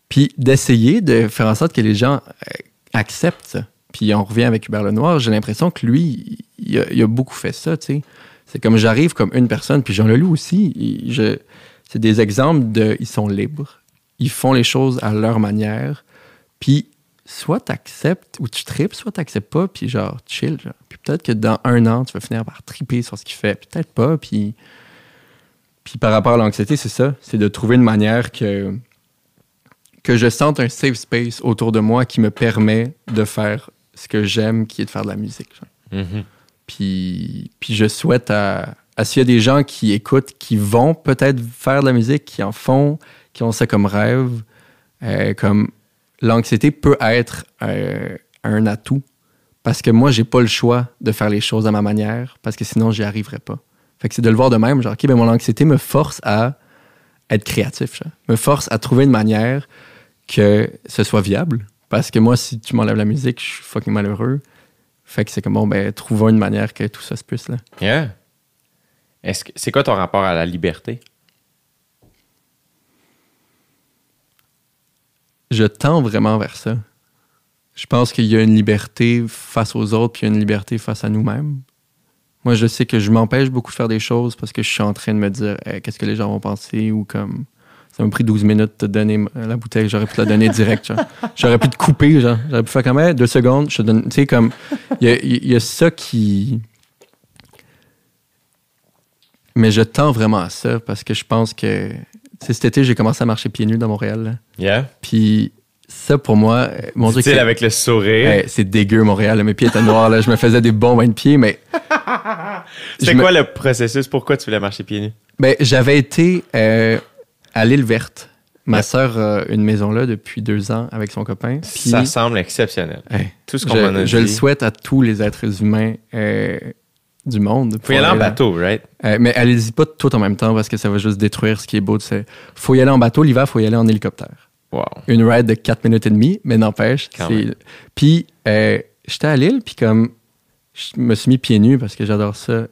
Puis d'essayer de faire en sorte que les gens euh, acceptent ça. Puis on revient avec Hubert Lenoir, j'ai l'impression que lui, il a, beaucoup fait ça, tu sais. C'est comme j'arrive comme une personne, puis Jean Leloup aussi. c'est des exemples de. Ils sont libres. Ils font les choses à leur manière. Puis soit t'acceptes ou tu tripes, soit t'acceptes pas, puis genre chill. Genre. Puis peut-être que dans un an, tu vas finir par triper sur ce qu'il fait. Peut-être pas. Puis, puis par rapport à l'anxiété, c'est ça. C'est de trouver une manière que, que je sente un safe space autour de moi qui me permet de faire ce que j'aime, qui est de faire de la musique. Mhm. Puis, puis je souhaite à, à s'il y a des gens qui écoutent, qui vont peut-être faire de la musique, qui en font, qui ont ça comme rêve, euh, comme l'anxiété peut être euh, un atout. Parce que moi, j'ai pas le choix de faire les choses à ma manière, parce que sinon, j'y arriverais pas. Fait que c'est de le voir de même, genre, OK, ben mon anxiété me force à être créatif, genre. me force à trouver une manière que ce soit viable. Parce que moi, si tu m'enlèves la musique, je suis fucking malheureux. Fait que c'est comme, bon, ben, trouvons une manière que tout ça se puisse, là. Yeah. Est-ce que c'est quoi ton rapport à la liberté? Je tends vraiment vers ça. Je pense qu'il y a une liberté face aux autres, puis il y a une liberté face à nous-mêmes. Moi, je sais que je m'empêche beaucoup de faire des choses parce que je suis en train de me dire Hey, qu'est-ce que les gens vont penser ou comme ça m'a pris 12 minutes de te donner la bouteille, j'aurais pu te la donner direct. J'aurais pu te couper, genre. J'aurais pu faire comme Hey, deux secondes, je te donne. Tu sais, comme il y a, il y a ça qui. Mais je tends vraiment à ça parce que je pense que. Tu sais, cet été, j'ai commencé à marcher pieds nus dans Montréal. là. Yeah. Puis ça, pour moi, euh, mon truc, Dit-il c'est avec le sourire. Hey, c'est dégueu, Montréal. là. Mes pieds étaient noirs. Là. Je me faisais des bons bains de pieds, mais C'était me- quoi le processus? Pourquoi tu voulais marcher pieds nus? ben, j'avais été euh, à l'île verte. Ma Ouais. sœur a une maison là depuis deux ans avec son copain. Puis, Ça semble exceptionnel. hey, Tout ce qu'on m'en a je, je dit. le souhaite à tous les êtres humains euh, du monde. Faut y aller en bateau, right? Euh, mais allez-y pas tout en même temps parce que ça va juste détruire ce qui est beau. de ce- Faut y aller en bateau. L'hiver, faut y aller en hélicoptère. Wow. une ride de 4 minutes et demie, mais n'empêche. C'est-. Puis, euh, j'étais à Lille, puis comme, je me suis mis pieds nus parce que j'adore ça,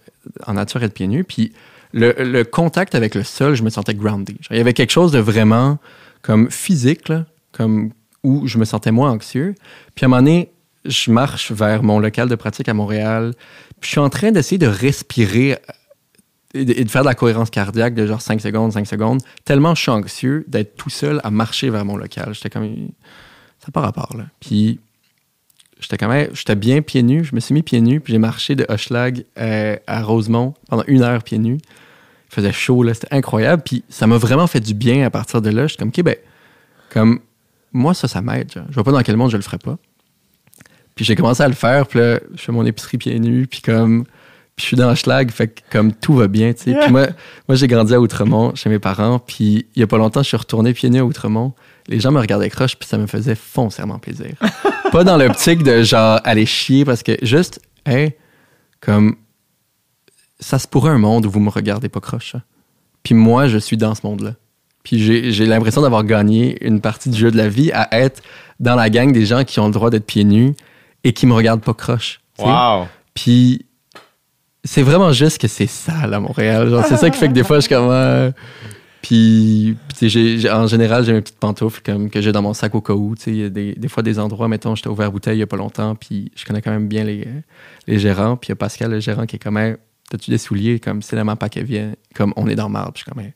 en nature, être pieds nus. Puis, le, contact avec le sol, je me sentais groundé. Genre, il y avait quelque chose de vraiment comme physique, là, comme, où je me sentais moins anxieux. Puis, à un moment donné, je marche vers mon local de pratique à Montréal. Puis, je suis en train d'essayer de respirer et de, et de faire de la cohérence cardiaque de genre 5 secondes, 5 secondes, tellement je suis anxieux d'être tout seul à marcher vers mon local. J'étais comme. Ça n'a pas rapport, là. Puis, j'étais quand même. J'étais bien pieds nus. Je me suis mis pieds nus, puis j'ai marché de Hochelag euh, à Rosemont pendant une heure pieds nus. Il faisait chaud, là. C'était incroyable. Puis, ça m'a vraiment fait du bien à partir de là. J'étais comme, OK, ben, comme, moi, ça, ça m'aide. Je vois pas dans quel monde je le ferais pas. Puis, j'ai commencé à le faire, puis là, je fais mon épicerie pieds nus, puis comme. Puis je suis dans Schlag, fait que comme tout va bien, tu sais. Puis moi, moi j'ai grandi à Outremont chez mes parents, puis il y a pas longtemps, je suis retourné pieds nus à Outremont. Les gens me regardaient croche, puis ça me faisait foncièrement plaisir. Pas dans l'optique de genre aller chier, parce que juste, hey, comme ça se pourrait un monde où vous me regardez pas croche. hein. Puis moi, je suis dans ce monde-là. Puis j'ai l'impression d'avoir gagné une partie du jeu de la vie à être dans la gang des gens qui ont le droit d'être pieds nus et qui me regardent pas croche. Wow! Puis c'est vraiment juste que c'est sale à Montréal. C'est ça qui fait que des fois, je suis comme. euh, Puis, j'ai- j'ai- en général, j'ai mes petites pantoufles comme, que j'ai dans mon sac au cas où. Il y a des, des fois des endroits, mettons, j'étais ouvert bouteille il y a pas longtemps, puis je connais quand même bien les, les gérants. Puis il y a Pascal, le gérant, qui est comme, Hey, t'as-tu des souliers? Comme, c'est la pas qu'elle vient. Comme, on est dans marbre. Puis je suis comme,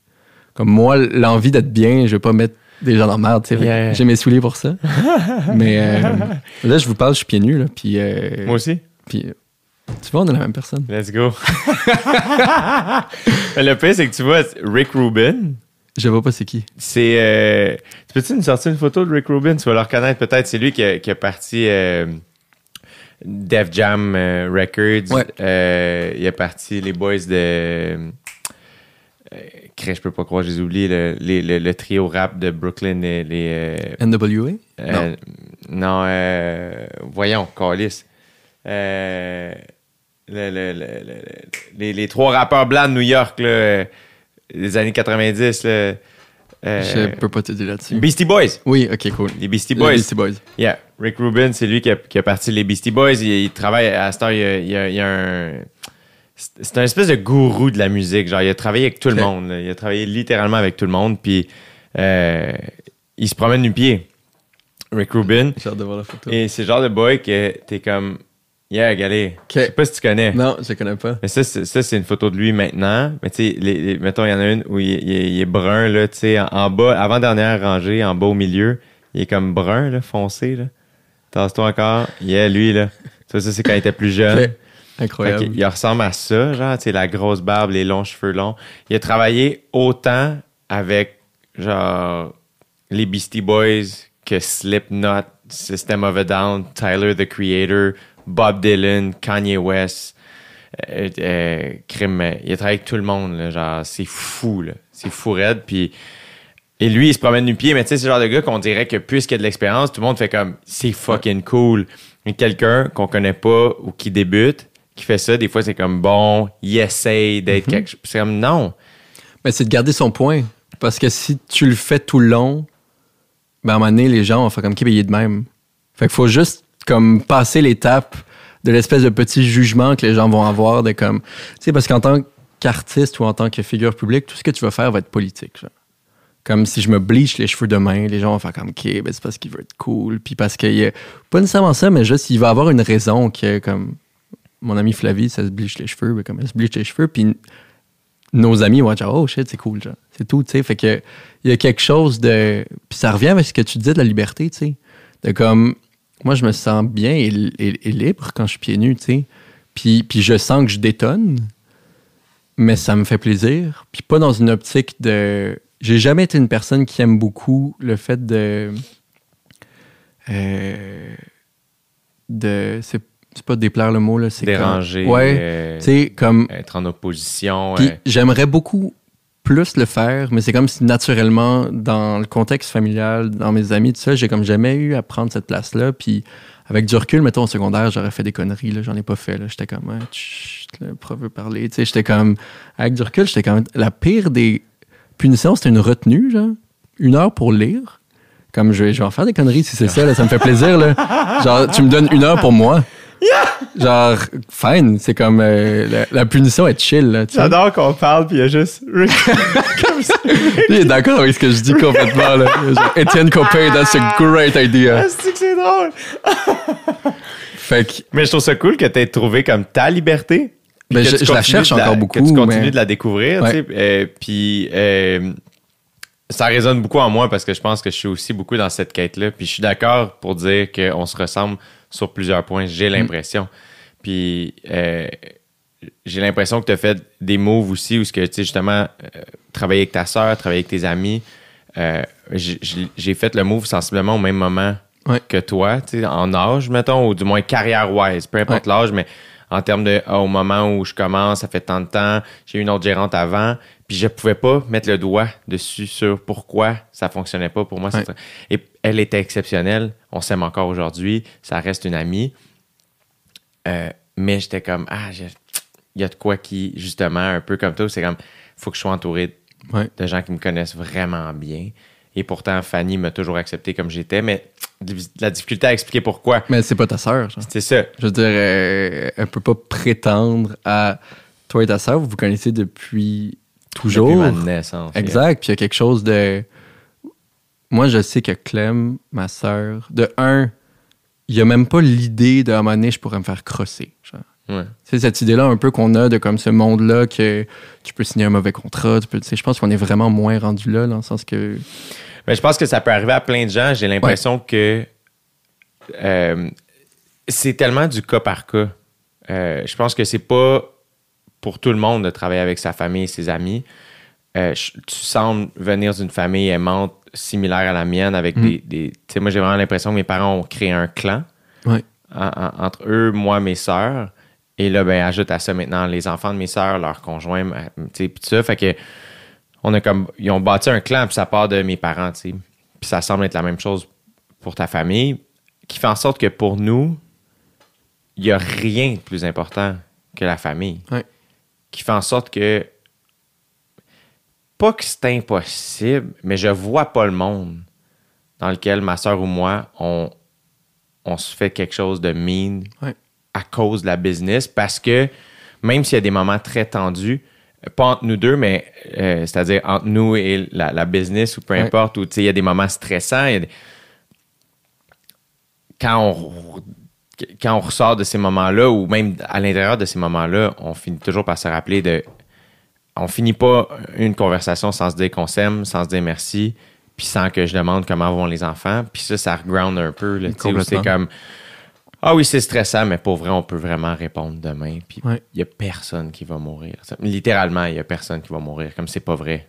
comme moi, l'envie d'être bien, je vais pas mettre des gens dans marbre. tu sais. Yeah. J'ai mes souliers pour ça. Mais euh, là, je vous parle, je suis pieds nus. Là, puis, euh, Moi aussi? puis, tu vois, on est la même personne. Let's go. le pire, c'est que tu vois, Rick Rubin, Je vois pas c'est qui. c'est. euh, tu peux-tu nous sortir une photo de Rick Rubin? Tu vas le reconnaître peut-être. C'est lui qui a, qui a parti euh, Def Jam euh, Records. Ouais. Euh, il a parti les boys de. Crèche, je peux pas croire, j'ai oublié le, le, le trio rap de Brooklyn. Les, les, NWA? non, voyons, Calis. Euh, le- le- le- le- les, les trois rappeurs blancs de New York, là, euh, des années 90. Là, euh, Je peux pas t'aider là-dessus. Beastie Boys. Oui, ok, cool. Les Beastie Les Boys. Beastie Boys. Yeah. Rick Rubin, c'est lui qui a, qui a parti les Beastie Boys. Il, il travaille à cette heure, il y a, il il a un. C'est un espèce de gourou de la musique. Genre, il a travaillé avec tout le monde. là. Il a travaillé littéralement avec tout le monde. Puis, euh, il se promène du pied. Rick Rubin. J'ai hâte de voir la photo. Et c'est le genre de boy que t'es comme. Yeah, galé. Je sais pas si tu connais. Non, je connais pas. Mais ça, c'est, ça, c'est une photo de lui maintenant. Mais tu sais, les, les- mettons, il y en a une où il, il est- il est brun, là, tu sais, en, en bas, avant-dernière rangée, en bas au milieu. Il est comme brun, là, foncé, là. Tasse-toi encore. Yeah, lui, là. Ça, ça c'est quand il était plus jeune. Incroyable. qu'il- il ressemble à ça, genre, tu sais, la grosse barbe, les longs cheveux longs. Il a travaillé autant avec, genre, les Beastie Boys que Slipknot, System of a Down, Tyler, the Creator, Bob Dylan, Kanye West. Euh, euh, crime, il a travaillé avec tout le monde, là, genre, c'est fou, là. C'est fou raide, puis... Et lui, il se promène du pied, mais tu sais, c'est le genre de gars qu'on dirait que puisqu'il a de l'expérience, tout le monde fait comme, c'est fucking cool. Mais quelqu'un qu'on connaît pas ou qui débute, qui fait ça, des fois, c'est comme, bon, il essaye d'être quelque chose. C'est comme, non. Mais c'est de garder son point. Parce que si tu le fais tout le long, ben à un moment donné, les gens vont faire comme qui est de même. Fait qu'il faut juste comme passer l'étape de l'espèce de petit jugement que les gens vont avoir de comme. Tu sais, parce qu'en tant qu'artiste ou en tant que figure publique, tout ce que tu vas faire va être politique. genre. Comme si je me bleach les cheveux demain, les gens vont faire comme OK, ben c'est parce qu'il veut être cool. Puis parce qu'il a. Pas nécessairement ça, mais juste il va avoir une raison que comme. Mon ami Flavie, ça se bleach les cheveux, ben, comme elle se bleach les cheveux, puis nos amis vont dire oh shit c'est cool genre c'est tout tu sais fait que il y a quelque chose de puis ça revient avec ce que tu disais de la liberté tu sais de comme moi je me sens bien et, et- et libre quand je suis pieds nus tu sais puis puis je sens que je détonne mais ça me fait plaisir puis pas dans une optique de j'ai jamais été une personne qui aime beaucoup le fait de euh, de c'est c'est pas déplaire le mot là c'est comme- Déranger. ouais euh, tu sais comme être en opposition. puis euh, j'aimerais beaucoup plus le faire, mais c'est comme si naturellement, dans le contexte familial, dans mes amis, tout ça, j'ai comme jamais eu à prendre cette place-là. Puis avec du recul, mettons au secondaire, j'aurais fait des conneries, là, j'en ai pas fait. là. J'étais comme, ah, le prof veut parler. J'étais comme, avec du recul, j'étais comme, la pire des punitions, c'était une retenue, genre, une heure pour lire. Comme je vais, en faire des conneries si c'est ça, ça me fait plaisir. Genre, tu me donnes une heure pour moi. Genre, fine, c'est comme euh, la, la punition est chill. Là. J'adore qu'on parle, puis il y a juste Rick comme ça. Il est d'accord avec ce que je dis complètement. Là. Genre, Étienne Copé, that's a great idea. Est-ce que c'est drôle? Fait que, Mais je trouve ça cool que tu aies trouvé comme ta liberté. Ben, je- la cherche encore beaucoup, Que tu continues mais- de la découvrir, Ouais. tu sais. euh, puis euh, ça résonne beaucoup en moi parce que je pense que je suis aussi beaucoup dans cette quête-là. Puis je suis d'accord pour dire qu'on se ressemble sur plusieurs points, j'ai l'impression. Puis euh, j'ai l'impression que tu as fait des moves aussi où ce que tu sais justement euh, travailler avec ta soeur, travailler avec tes amis. euh, j'ai- fait le move sensiblement au même moment Ouais. que toi, tu sais, en âge, mettons, ou du moins carrière-wise, peu importe l'âge, mais en termes de au moment où je commence, ça fait tant de temps, j'ai eu une autre gérante avant, puis je pouvais pas mettre le doigt dessus sur pourquoi ça fonctionnait pas pour moi. Ouais. Et elle était exceptionnelle, on s'aime encore aujourd'hui, ça reste une amie. Euh, mais j'étais comme ah, il y a de quoi qui justement un peu comme toi, c'est comme faut que je sois entouré Ouais. de gens qui me connaissent vraiment bien. Et pourtant, Fanny m'a toujours accepté comme j'étais, mais la difficulté à expliquer pourquoi. Mais c'est pas ta sœur. C'est ça. Je veux dire, euh, elle peut pas prétendre à toi et ta sœur, vous vous connaissez depuis toujours. Depuis ma naissance. Exact. Puis il y a quelque chose de. Moi, je sais que Clem, ma sœur, de un, il y a même pas l'idée de à un moment donné, je pourrais me faire crosser. genre. Ouais. C'est cette idée-là un peu qu'on a de comme ce monde-là que tu peux signer un mauvais contrat. Tu peux, je pense qu'on est vraiment moins rendu là, dans le sens que. Mais je pense que ça peut arriver à plein de gens. J'ai l'impression que euh, c'est tellement du cas par cas. Euh, je pense que c'est pas pour tout le monde de travailler avec sa famille et ses amis. Euh, je- tu sembles venir d'une famille aimante similaire à la mienne avec Mm. des. des- tu sais, moi, j'ai vraiment l'impression que mes parents ont créé un clan en- en- entre eux, moi, mes sœurs. Et là, ben, ajoute à ça maintenant les enfants de mes sœurs, leurs conjoints, tu sais, puis ça. Fait que on a comme ils ont bâti un clan puis ça part de mes parents tu sais puis ça semble être la même chose pour ta famille qui fait en sorte que pour nous il y a rien de plus important que la famille Ouais. Qui fait en sorte que pas que c'est impossible mais je vois pas le monde dans lequel ma soeur ou moi on on se fait quelque chose de mean Ouais. à cause de la business parce que même s'il y a des moments très tendus, pas entre nous deux, mais euh, c'est-à-dire entre nous et la, la business ou peu Ouais. importe, où il y a des moments stressants. il y a des- Quand, on, quand on ressort de ces moments-là, ou même à l'intérieur de ces moments-là, on finit toujours par se rappeler de. On finit pas une conversation sans se dire qu'on s'aime, sans se dire merci, puis sans que je demande comment vont les enfants. Puis ça, ça reground un peu. là, C'est comme. Ah oui, c'est stressant, mais pour vrai, on peut vraiment répondre demain. Puis il Ouais. y a personne qui va mourir. Littéralement, il y a personne qui va mourir. Comme c'est pas vrai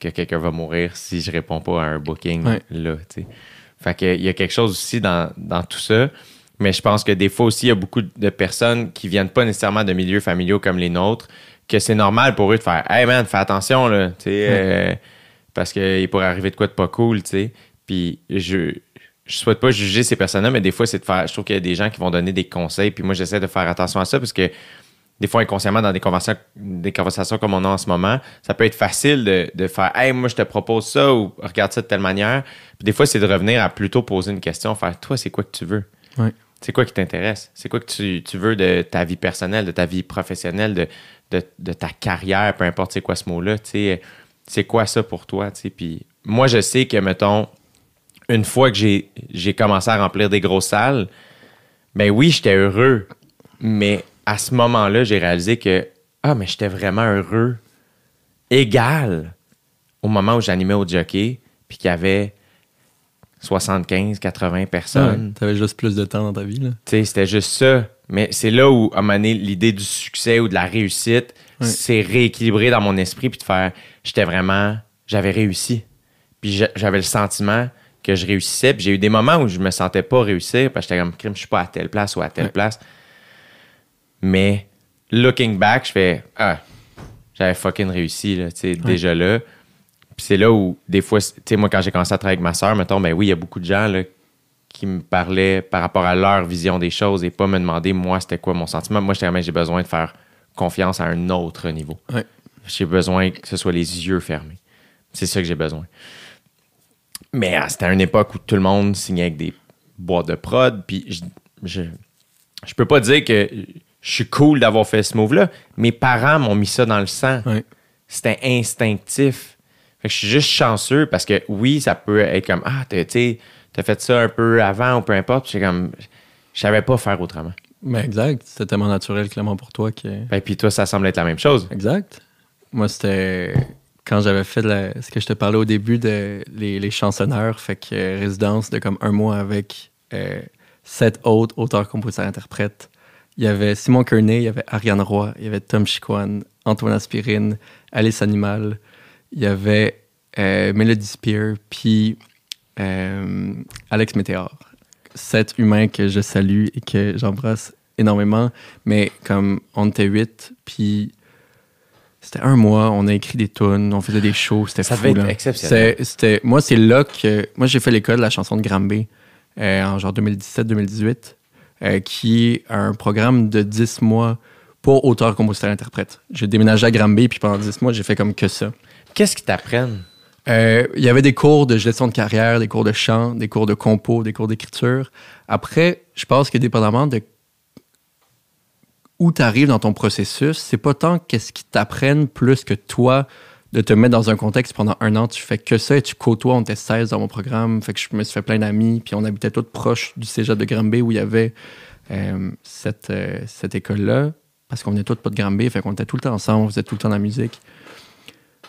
que quelqu'un va mourir si je réponds pas à un booking Ouais. là. Fait que il y a quelque chose aussi dans, dans tout ça. Mais je pense que des fois aussi, il y a beaucoup de personnes qui viennent pas nécessairement de milieux familiaux comme les nôtres, que c'est normal pour eux de faire Hey man, fais attention, là, tu sais, euh, parce qu'il pourrait arriver de quoi de pas cool, tu sais. Puis je, je souhaite pas juger ces personnes-là, mais des fois, c'est de faire. Je trouve qu'il y a des gens qui vont donner des conseils, puis moi, j'essaie de faire attention à ça parce que des fois, inconsciemment, dans des conversations, des conversations comme on a en ce moment, ça peut être facile de, de faire Hey, moi, je te propose ça ou regarde ça de telle manière. Puis des fois, c'est de revenir à plutôt poser une question, faire Toi, c'est quoi que tu veux? Ouais. C'est quoi qui t'intéresse? C'est quoi que tu, veux de ta vie personnelle, de ta vie professionnelle, de, ta carrière, peu importe c'est quoi ce mot-là. C'est quoi ça pour toi. Puis moi, je sais que, mettons, une fois que j'ai commencé à remplir des grosses salles, ben oui, j'étais heureux. Mais à ce moment-là, j'ai réalisé que, ah, mais j'étais vraiment heureux, égal au moment où j'animais au jockey, puis qu'il y avait 75, 80 personnes. Ouais, T'avais juste plus de temps dans ta vie, là. C'était juste ça. Mais c'est là où, à un moment donné, l'idée du succès ou de la réussite Ouais. s'est rééquilibrée dans mon esprit, puis de faire, j'étais vraiment, j'avais réussi. Puis j'a- j'avais le sentiment que je réussissais. Puis j'ai eu des moments où je me sentais pas réussir, parce que j'étais comme, crime, je suis pas à telle place ou à telle Ouais. place. Mais, looking back, je fais, ah, j'avais fucking réussi, là, déjà là. Puis c'est là où, des fois, tu sais, moi, quand j'ai commencé à travailler avec ma soeur, mettons, ben oui, il y a beaucoup de gens, là, qui me parlaient par rapport à leur vision des choses et pas me demander, moi, c'était quoi mon sentiment. Moi, j'étais vraiment, j'ai besoin de faire confiance à un autre niveau. Ouais. J'ai besoin que ce soit les yeux fermés. C'est ça que j'ai besoin. Mais ah, c'était à une époque où tout le monde signait avec des boîtes de prod, puis je, je, je peux pas dire que je suis cool d'avoir fait ce move-là. Mes parents m'ont mis ça dans le sang Ouais. c'était instinctif. Fait que je suis juste chanceux parce que oui, ça peut être comme Ah, t'as tu sais, t'as fait ça un peu avant ou peu importe. Comme je savais pas faire autrement. Mais exact. C'était tellement naturel, clairement, pour toi que. Ben, puis toi, ça semble être la même chose. Exact. Moi, c'était quand j'avais fait la- ce que je te parlais au début de les, les chansonneurs, fait que euh, résidence de comme un mois avec euh, sept autres auteurs, compositeurs, interprètes. Il y avait Simon Kearney, il y avait Ariane Roy, il y avait Tom Chiquan, Antoine Aspirine, Alice Animal, il y avait euh, Melody Spear, puis euh, Alex Météor. Sept humains que je salue et que j'embrasse énormément, mais comme on était huit, puis c'était un mois, on a écrit des tunes, on faisait des shows, c'était Ça fou. devait être là. exceptionnel. C'était- moi, c'est là que... Moi, j'ai fait l'école de la chanson de Granby euh, en genre 2017-2018, euh, qui est un programme de 10 mois pour auteurs, compositeurs, interprètes. J'ai déménagé à Granby, puis pendant 10 mois, j'ai fait comme que ça. Qu'est-ce qu'ils t'apprennent? Euh, il y avait des cours de gestion de carrière, des cours de chant, des cours de compo, des cours d'écriture. Après, je pense que dépendamment de où tu arrives dans ton processus, c'est pas tant qu'est-ce qu'ils t'apprennent plus que toi de te mettre dans un contexte pendant un an, tu fais que ça et tu côtoies, on était 16 dans mon programme, fait que je me suis fait plein d'amis, puis on habitait tous proches du cégep de Granby où il y avait euh, cette, euh, cette école-là, parce qu'on venait tous pas de Granby, fait qu'on était tout le temps ensemble, on faisait tout le temps de la musique.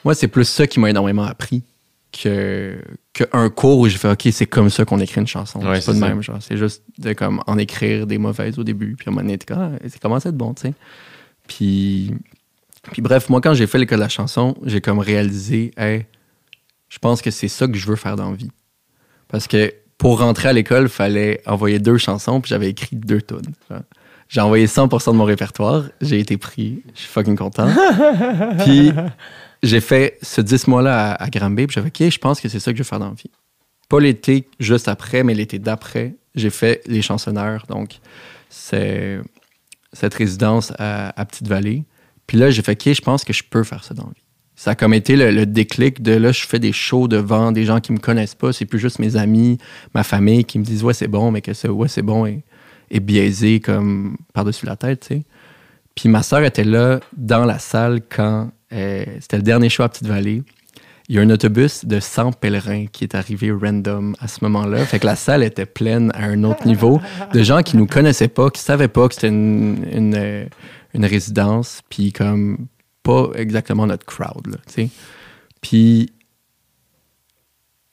Moi, c'est plus ça qui m'a énormément appris que qu'un cours où j'ai fait OK, c'est comme ça qu'on écrit une chanson. Ouais, c'est pas de même, genre. C'est juste de comme en écrire des mauvaises au début, puis à un moment donné, Ah, c'est commencé à être bon, tu sais. Puis, puis bref, moi, quand j'ai fait l'école de la chanson, j'ai comme réalisé, hey, je pense que c'est ça que je veux faire dans la vie. Parce que pour rentrer à l'école, il fallait envoyer deux chansons, puis j'avais écrit deux genre. J'ai envoyé 100% de mon répertoire, j'ai été pris, je suis fucking content. puis j'ai fait ce 10 mois-là à, à Granby, puis j'avais OK, je pense que c'est ça que je veux faire dans la vie. Pas l'été juste après, mais l'été d'après, j'ai fait les chansonneurs, donc c'est cette résidence à, Petite-Vallée. Puis là, j'ai fait OK, je pense que je peux faire ça dans la vie. Ça a comme été le, déclic de là, je fais des shows devant des gens qui me connaissent pas. C'est plus juste mes amis, ma famille qui me disent ouais, c'est bon, mais que ça, ouais, c'est bon et biaisé comme par-dessus la tête, tu sais. Puis ma sœur était là dans la salle quand euh, c'était le dernier show à Petite-Vallée. Il y a un autobus de 100 pèlerins qui est arrivé random à ce moment-là. Fait que la salle était pleine à un autre niveau de gens qui nous connaissaient pas, qui savaient pas que c'était une, une, euh, une résidence, puis comme pas exactement notre crowd, là, tu sais. Puis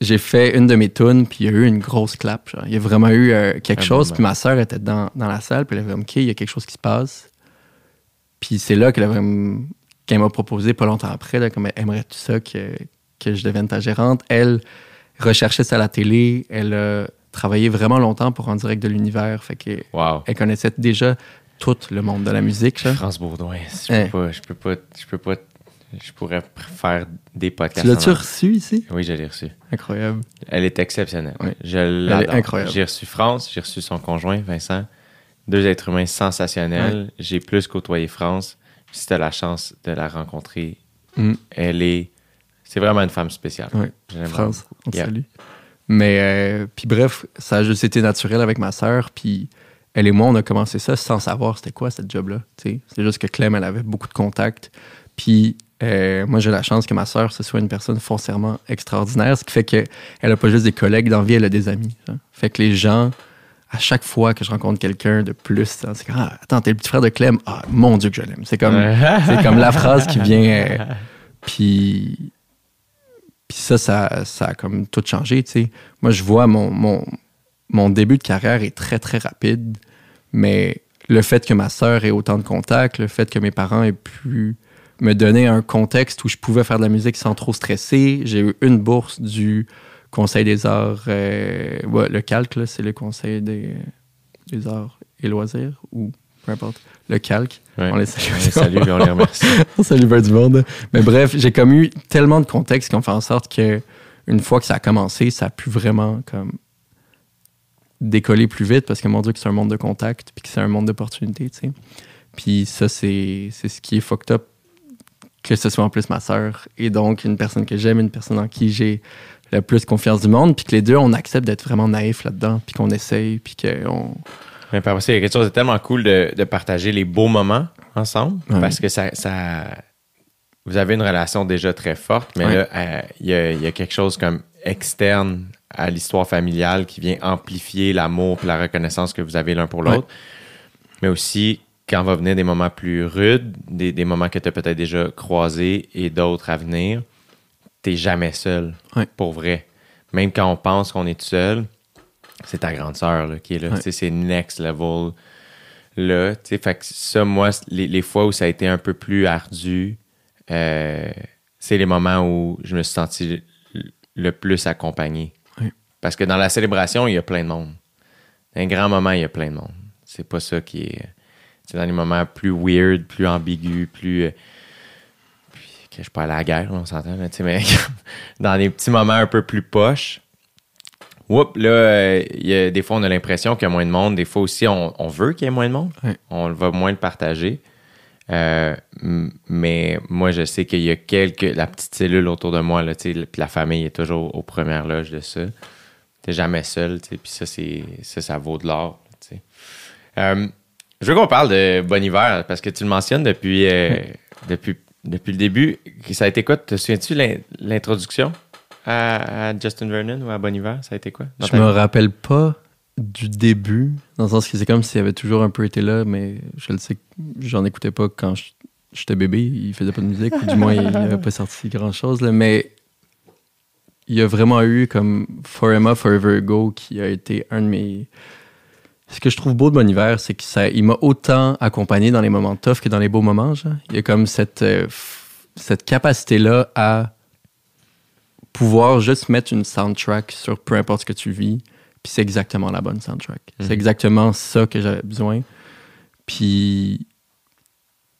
j'ai fait une de mes tunes, puis il y a eu une grosse clap. genre. Il y a vraiment eu euh, quelque Un chose, moment. puis ma sœur était dans, dans la salle, puis elle avait comme, OK, il y a quelque chose qui se passe. Puis c'est là qu'elle avait qu'elle m'a proposé pas longtemps après, là, comme aimerais-tu ça que, que je devienne ta gérante? Elle recherchait ça à la télé, elle a travaillé vraiment longtemps pour En direct de l'univers, fait que Wow. elle connaissait déjà tout le monde de la musique. là. France Baudouin, je Hein. peux pas, je peux pas, je peux pas, je pourrais faire des podcasts. Tu l'as-tu reçu ici? Oui, je l'ai reçu. Incroyable. Elle est exceptionnelle. Oui. Je est incroyable. J'ai reçu France, j'ai reçu son conjoint, Vincent. Deux êtres humains sensationnels. J'ai plus côtoyé France. Si t'as la chance de la rencontrer, Mm. elle est. C'est vraiment une femme spéciale. Oui. France, on te Yeah. salue. Mais, euh, puis bref, ça a juste été naturel avec ma sœur. Puis elle et moi, on a commencé ça sans savoir c'était quoi cette job-là. tu. C'est juste que Clem, elle avait beaucoup de contacts. Puis euh, moi, j'ai la chance que ma sœur, ce soit une personne foncièrement extraordinaire, ce qui fait qu'elle n'a pas juste des collègues dans la vie, elle a des amis. hein. Fait que les gens, à chaque fois que je rencontre quelqu'un de plus, hein, c'est comme ah, Attends, t'es le petit frère de Clem? Ah, mon Dieu que je l'aime. C'est comme, c'est comme la phrase qui vient. euh, puis, puis ça, ça, ça a comme tout changé, tu sais. Moi, je vois mon, mon, mon début de carrière est très, très rapide, mais le fait que ma sœur ait autant de contacts, le fait que mes parents aient pu me donner un contexte où je pouvais faire de la musique sans trop stresser. J'ai eu une bourse du Conseil des arts, euh, ouais, le calque, c'est le Conseil des, des arts et loisirs, ou peu importe, le calque. Ouais. On les salue. On les salue on les remercie. On salue bien du monde. Mais bref, j'ai comme eu tellement de contextes qui ont fait en sorte que une fois que ça a commencé, ça a pu vraiment comme décoller plus vite parce que mon Dieu que c'est un monde de contacts puis que c'est un monde d'opportunités, tu sais. Puis ça, c'est c'est ce qui est fucked up que ce soit en plus ma sœur et donc une personne que j'aime, une personne en qui j'ai le plus confiance du monde puis que les deux, on accepte d'être vraiment naïfs là-dedans puis qu'on essaye puis qu'on... Mais par il y a quelque chose de tellement cool de, de partager les beaux moments ensemble Ouais. parce que ça, ça- Vous avez une relation déjà très forte, mais Ouais. là, euh, il y, a, il y a quelque chose comme externe à l'histoire familiale qui vient amplifier l'amour et la reconnaissance que vous avez l'un pour l'autre. Mais aussi, quand va venir des moments plus rudes, des, des moments que tu as peut-être déjà croisés et d'autres à venir, t'es jamais seul, Ouais. pour vrai. Même quand on pense qu'on est seul, c'est ta grande sœur là, qui est là. Ouais. C'est next level. Là, tu sais, fait que ça, moi, les, les fois où ça a été un peu plus ardu, euh, c'est les moments où je me suis senti le- le plus accompagné. Oui. Parce que dans la célébration, il y a plein de monde. Dans un grand moment, il y a plein de monde. C'est pas ça qui est. C'est dans les moments plus weird, plus ambigus, plus. Que je suis pas allé à la guerre, on s'entend, là, tu sais, mais dans les petits moments un peu plus poches, Oups, là, euh, il y a, des fois, on a l'impression qu'il y a moins de monde. Des fois aussi, on, on veut qu'il y ait moins de monde. On va moins le partager. Euh, mais moi, je sais qu'il y a quelques. La petite cellule autour de moi, là, tu sais, puis la famille est toujours aux premières loges de ça. T'es jamais seul, puis ça, c'est, ça, ça vaut de l'or. Euh, je veux qu'on parle de Bon Hiver, parce que tu le mentionnes depuis, depuis, depuis le début. Ça a été quoi? Te souviens-tu l'in- l'introduction à, à Justin Vernon ou à Bon Hiver? Ça a été quoi? Je me rappelle pas du début, dans le sens que c'est comme s'il avait toujours un peu été là, mais je le sais j'en écoutais pas quand j'étais bébé. Il faisait pas de musique, ou du moins, il n'avait pas sorti grand-chose. Mais il y a vraiment eu comme Forever Forever Ago qui a été un de mes... Ce que je trouve beau de Bon Hiver, c'est que ça, il m'a autant accompagné dans les moments tough que dans les beaux moments. genre. Il y a comme cette, euh, cette capacité-là à pouvoir juste mettre une soundtrack sur peu importe ce que tu vis, puis c'est exactement la bonne soundtrack. Mhm. C'est exactement ça que j'avais besoin. Puis,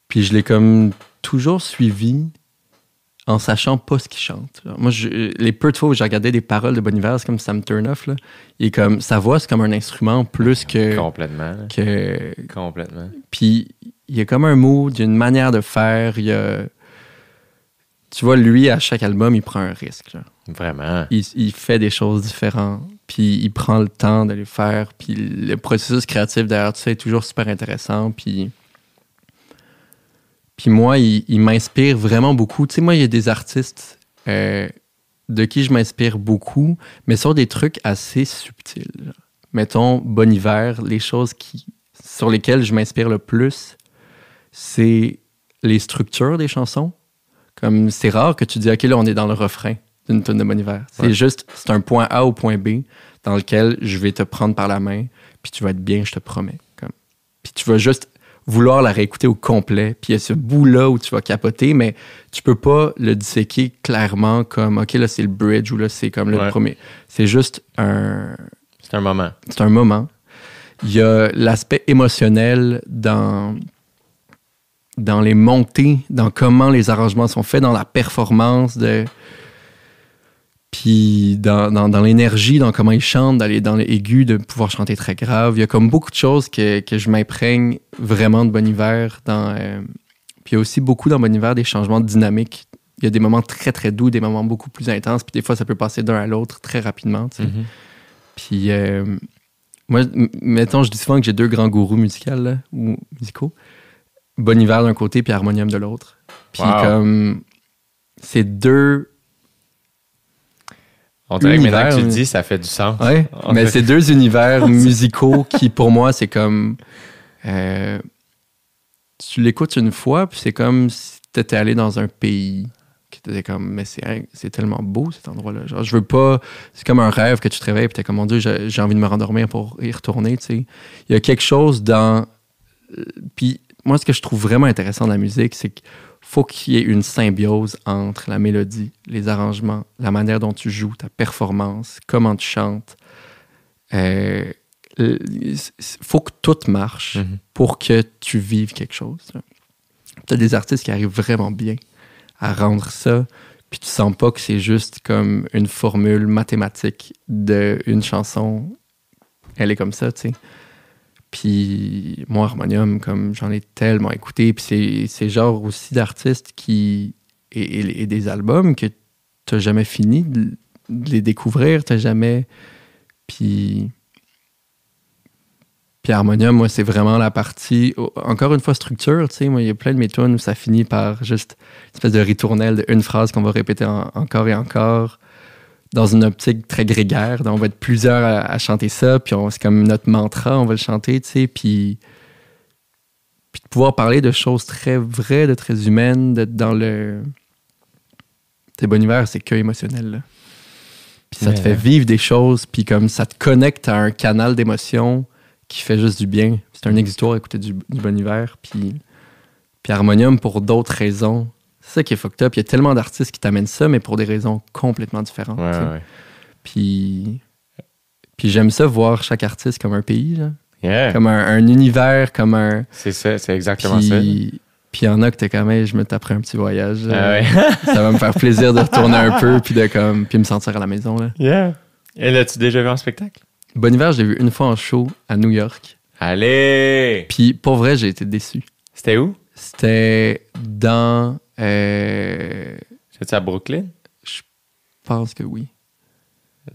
puis je l'ai comme toujours suivi en sachant pas ce qu'il chante. Genre, Moi, je- les peu de fois où j'ai regardé des paroles de Bon c'est comme ça me turn off. Là. Et comme, sa voix, c'est comme un instrument plus que... Complètement. que Complètement. puis il y a comme un mood, il y a une manière de faire, il y a... Tu vois, lui, à chaque album, il prend un risque. genre. Vraiment. Il, il fait des choses différentes, puis il prend le temps de les faire, puis le processus créatif derrière tout ça est toujours super intéressant, puis... Puis moi, il, il m'inspire vraiment beaucoup. Tu sais, moi, il y a des artistes euh, de qui je m'inspire beaucoup, mais sur des trucs assez subtils. Mettons, Bon Hiver, les choses qui, sur lesquelles je m'inspire le plus, c'est les structures des chansons. Comme c'est rare que tu dis, OK, là, on est dans le refrain d'une tonne de Bon Hiver. C'est Ouais. juste, c'est un point A au point B dans lequel je vais te prendre par la main, puis tu vas être bien, je te promets. Comme. Puis tu vas juste vouloir la réécouter au complet, puis il y a ce bout-là où tu vas capoter, mais tu peux pas le disséquer clairement comme, OK, là, c'est le bridge, ou là, c'est comme le Ouais. premier. C'est juste un, C'est un moment. c'est un moment. Il y a l'aspect émotionnel dans, dans les montées, dans comment les arrangements sont faits, dans la performance de. Puis dans, dans, dans l'énergie, dans comment ils chantent, dans les, dans les aigus, de pouvoir chanter très grave. Il y a comme beaucoup de choses que, que je m'imprègne vraiment de Bon Hiver. Dans, euh, puis il y a aussi beaucoup dans Bon Hiver des changements de dynamique. Il y a des moments très très doux, des moments beaucoup plus intenses. Puis des fois, ça peut passer d'un à l'autre très rapidement. tu sais. Mhm. Puis, euh, moi, mettons, je dis souvent que j'ai deux grands gourous musicaux, là, ou musicaux. Bon Hiver d'un côté, puis Harmonium de l'autre. Puis, Wow. comme, c'est deux. On dirait que maintenant que tu le dis, ça fait du sens. Ouais, mais c'est deux univers musicaux qui, pour moi, c'est comme. Euh, tu l'écoutes une fois, puis c'est comme si tu étais allé dans un pays. Que t'étais comme, mais c'est tellement beau cet endroit-là. Genre, je veux pas. C'est comme un rêve que tu te réveilles, puis t'es comme, mon Dieu, j'ai envie de me rendormir pour y retourner, tu sais. Il y a quelque chose dans. euh, Puis moi, ce que je trouve vraiment intéressant dans la musique, c'est qu'il faut qu'il y ait une symbiose entre la mélodie, les arrangements, la manière dont tu joues, ta performance, comment tu chantes. Euh, faut que tout marche Mhm. pour que tu vives quelque chose. Tu as des artistes qui arrivent vraiment bien à rendre ça, puis tu sens pas que c'est juste comme une formule mathématique d'une chanson. Elle est comme ça, tu sais. Puis moi, Harmonium, comme j'en ai tellement écouté, puis c'est- c'est genre aussi d'artistes qui. Et, et- et des albums que t'as jamais fini de, de les découvrir, t'as jamais. Puis. Puis Harmonium, moi, c'est vraiment la partie. Encore une fois, structure, tu sais. Moi, il y a plein de mes tunes où ça finit par juste une espèce de ritournelle de une phrase qu'on va répéter en- encore et encore dans une optique très grégaire. Donc, on va être plusieurs à, à chanter ça, puis c'est comme notre mantra, on va le chanter, tu sais, puis, puis de pouvoir parler de choses très vraies, de très humaines, d'être dans le... T'es bon hiver, c'est que émotionnel, là. Puis ça te fait vivre des choses, puis comme ça te connecte à un canal d'émotions qui fait juste du bien. C'est un exutoire à écouter du, du bon hiver, puis, puis Harmonium pour d'autres raisons. C'est ça qui est fucked up. Il y a tellement d'artistes qui t'amènent ça, mais pour des raisons complètement différentes. Ouais, ouais. Puis, puis j'aime ça voir chaque artiste comme un pays, là. Yeah. comme un, un univers, comme un. C'est ça, c'est exactement ça. Puis il y en a que t'es comme, Hey, je me taperai un petit voyage. Ah euh, ouais. ça va me faire plaisir de retourner un peu, puis de comme, puis me sentir à la maison. Là. yeah. Et l'as-tu déjà vu en spectacle? Bon hiver, je l'ai vu une fois en show à New York. Allez! Puis pour vrai, j'ai été déçu. C'était où? C'était dans. euh, C'est à Brooklyn? je pense que oui.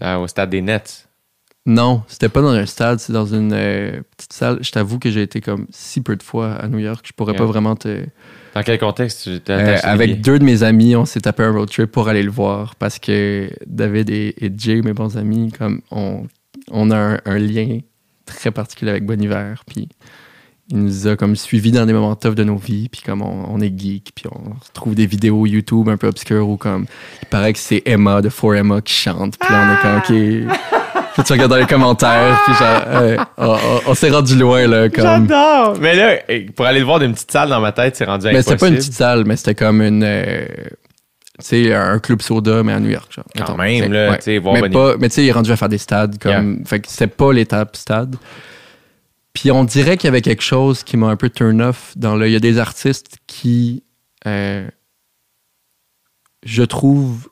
Ah, au stade des Nets. Non, c'était pas dans un stade, c'est dans une euh, petite salle. Je t'avoue que j'ai été comme si peu de fois à New York, je pourrais Yeah. pas vraiment te. Dans quel contexte tu t'as- Euh, avec deux de mes amis, on s'est tapé un road trip pour aller le voir parce que David et, et Jay, mes bons amis, comme on, on a un, un lien très particulier avec Bon Hiver. Puis il nous a comme suivis dans des moments tough de nos vies. Puis comme on, on est geek, puis on trouve des vidéos YouTube un peu obscures où comme il paraît que c'est Emma de 4Emma qui chante. Puis là on est comme ok. Puis tu regardes dans les commentaires, puis genre, euh, on, on- on s'est rendu loin là. Comme... J'adore! Mais là, pour aller le voir d'une petite salle dans ma tête, c'est rendu Mais c'était pas une impossible. petite salle, mais c'était comme une. euh, sais, un club soda, mais à New York. Genre, Quand mettons. même, là, tu sais, voir Mais, pas- mais tu sais, il est rendu à faire des stades. Comme, Fait que c'était pas l'étape stade. Puis on dirait qu'il y avait quelque chose qui m'a un peu turn off dans le. Il y a des artistes qui. euh, je trouve.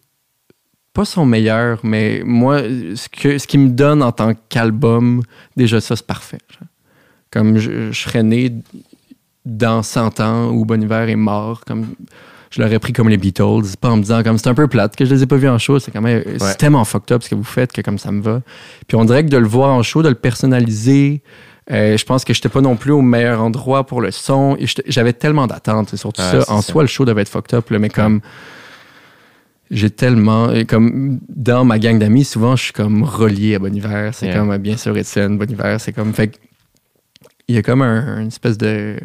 Pas son meilleur, mais moi, ce, que, ce qui me donne en tant qu'album, déjà ça, c'est parfait. genre. Comme je, je serais né dans 100 ans où Bon Hiver est mort, comme je l'aurais pris comme les Beatles, pas en me disant comme c'est un peu plate que je les ai pas vus en show, c'est quand même c'est tellement fucked up ce que vous faites que comme ça me va. Puis on dirait que de le voir en show, de le personnaliser, euh, je pense que j'étais pas non plus au meilleur endroit pour le son j'avais tellement d'attentes et surtout Ouais, ça. En ça. soi, le show devait être fucked up, là, mais comme j'ai tellement et comme dans ma gang d'amis, souvent je suis comme relié à Bon Hiver, c'est Yeah. comme euh, bien sûr Étienne, Bon Hiver, c'est comme fait il y a comme un, une espèce de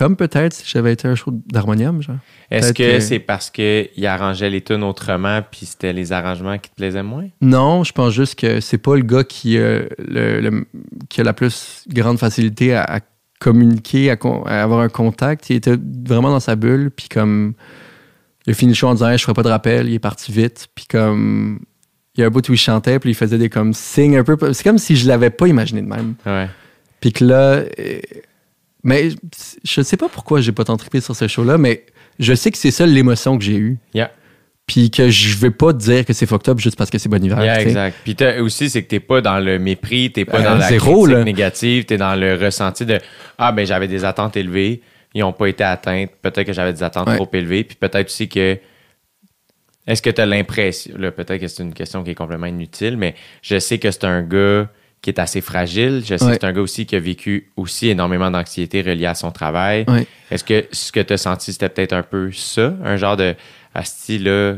comme peut-être si j'avais été un show d'harmonium genre. Est-ce que que- c'est parce qu'il arrangeait les tunes autrement, puis c'était les arrangements qui te plaisaient moins? Non, je pense juste que c'est pas le gars qui, a le, le- qui a la plus grande facilité à, à communiquer, à, avoir un contact. Il était vraiment dans sa bulle, puis comme il a fini le show en disant Hey, je ferai pas de rappel, il est parti vite, puis comme il y a un bout où il chantait, puis il faisait des comme signes un peu. C'est comme si je l'avais pas imaginé de même. Ouais. Puis que là, euh, mais je sais pas pourquoi j'ai pas tant trippé sur ce show-là, mais je sais que c'est ça l'émotion que j'ai eue. Yeah. Puis que je vais pas dire que c'est fucked up juste parce que c'est bon hiver. Yeah, exact. Puis t'as- aussi, c'est que t'es pas dans le mépris, t'es pas Euh, dans la zéro, critique là. négative, t'es dans le ressenti de Ah, ben j'avais des attentes élevées, ils ont pas été atteintes, peut-être que j'avais des attentes Ouais. trop élevées, puis peut-être aussi que. Est-ce que tu as l'impression, là, peut-être que c'est une question qui est complètement inutile, mais je sais que c'est un gars qui est assez fragile. Je sais Ouais. que c'est un gars aussi qui a vécu aussi énormément d'anxiété reliée à son travail. Ouais. Est-ce que ce que tu as senti, c'était peut-être un peu ça? Un genre de Asti, là.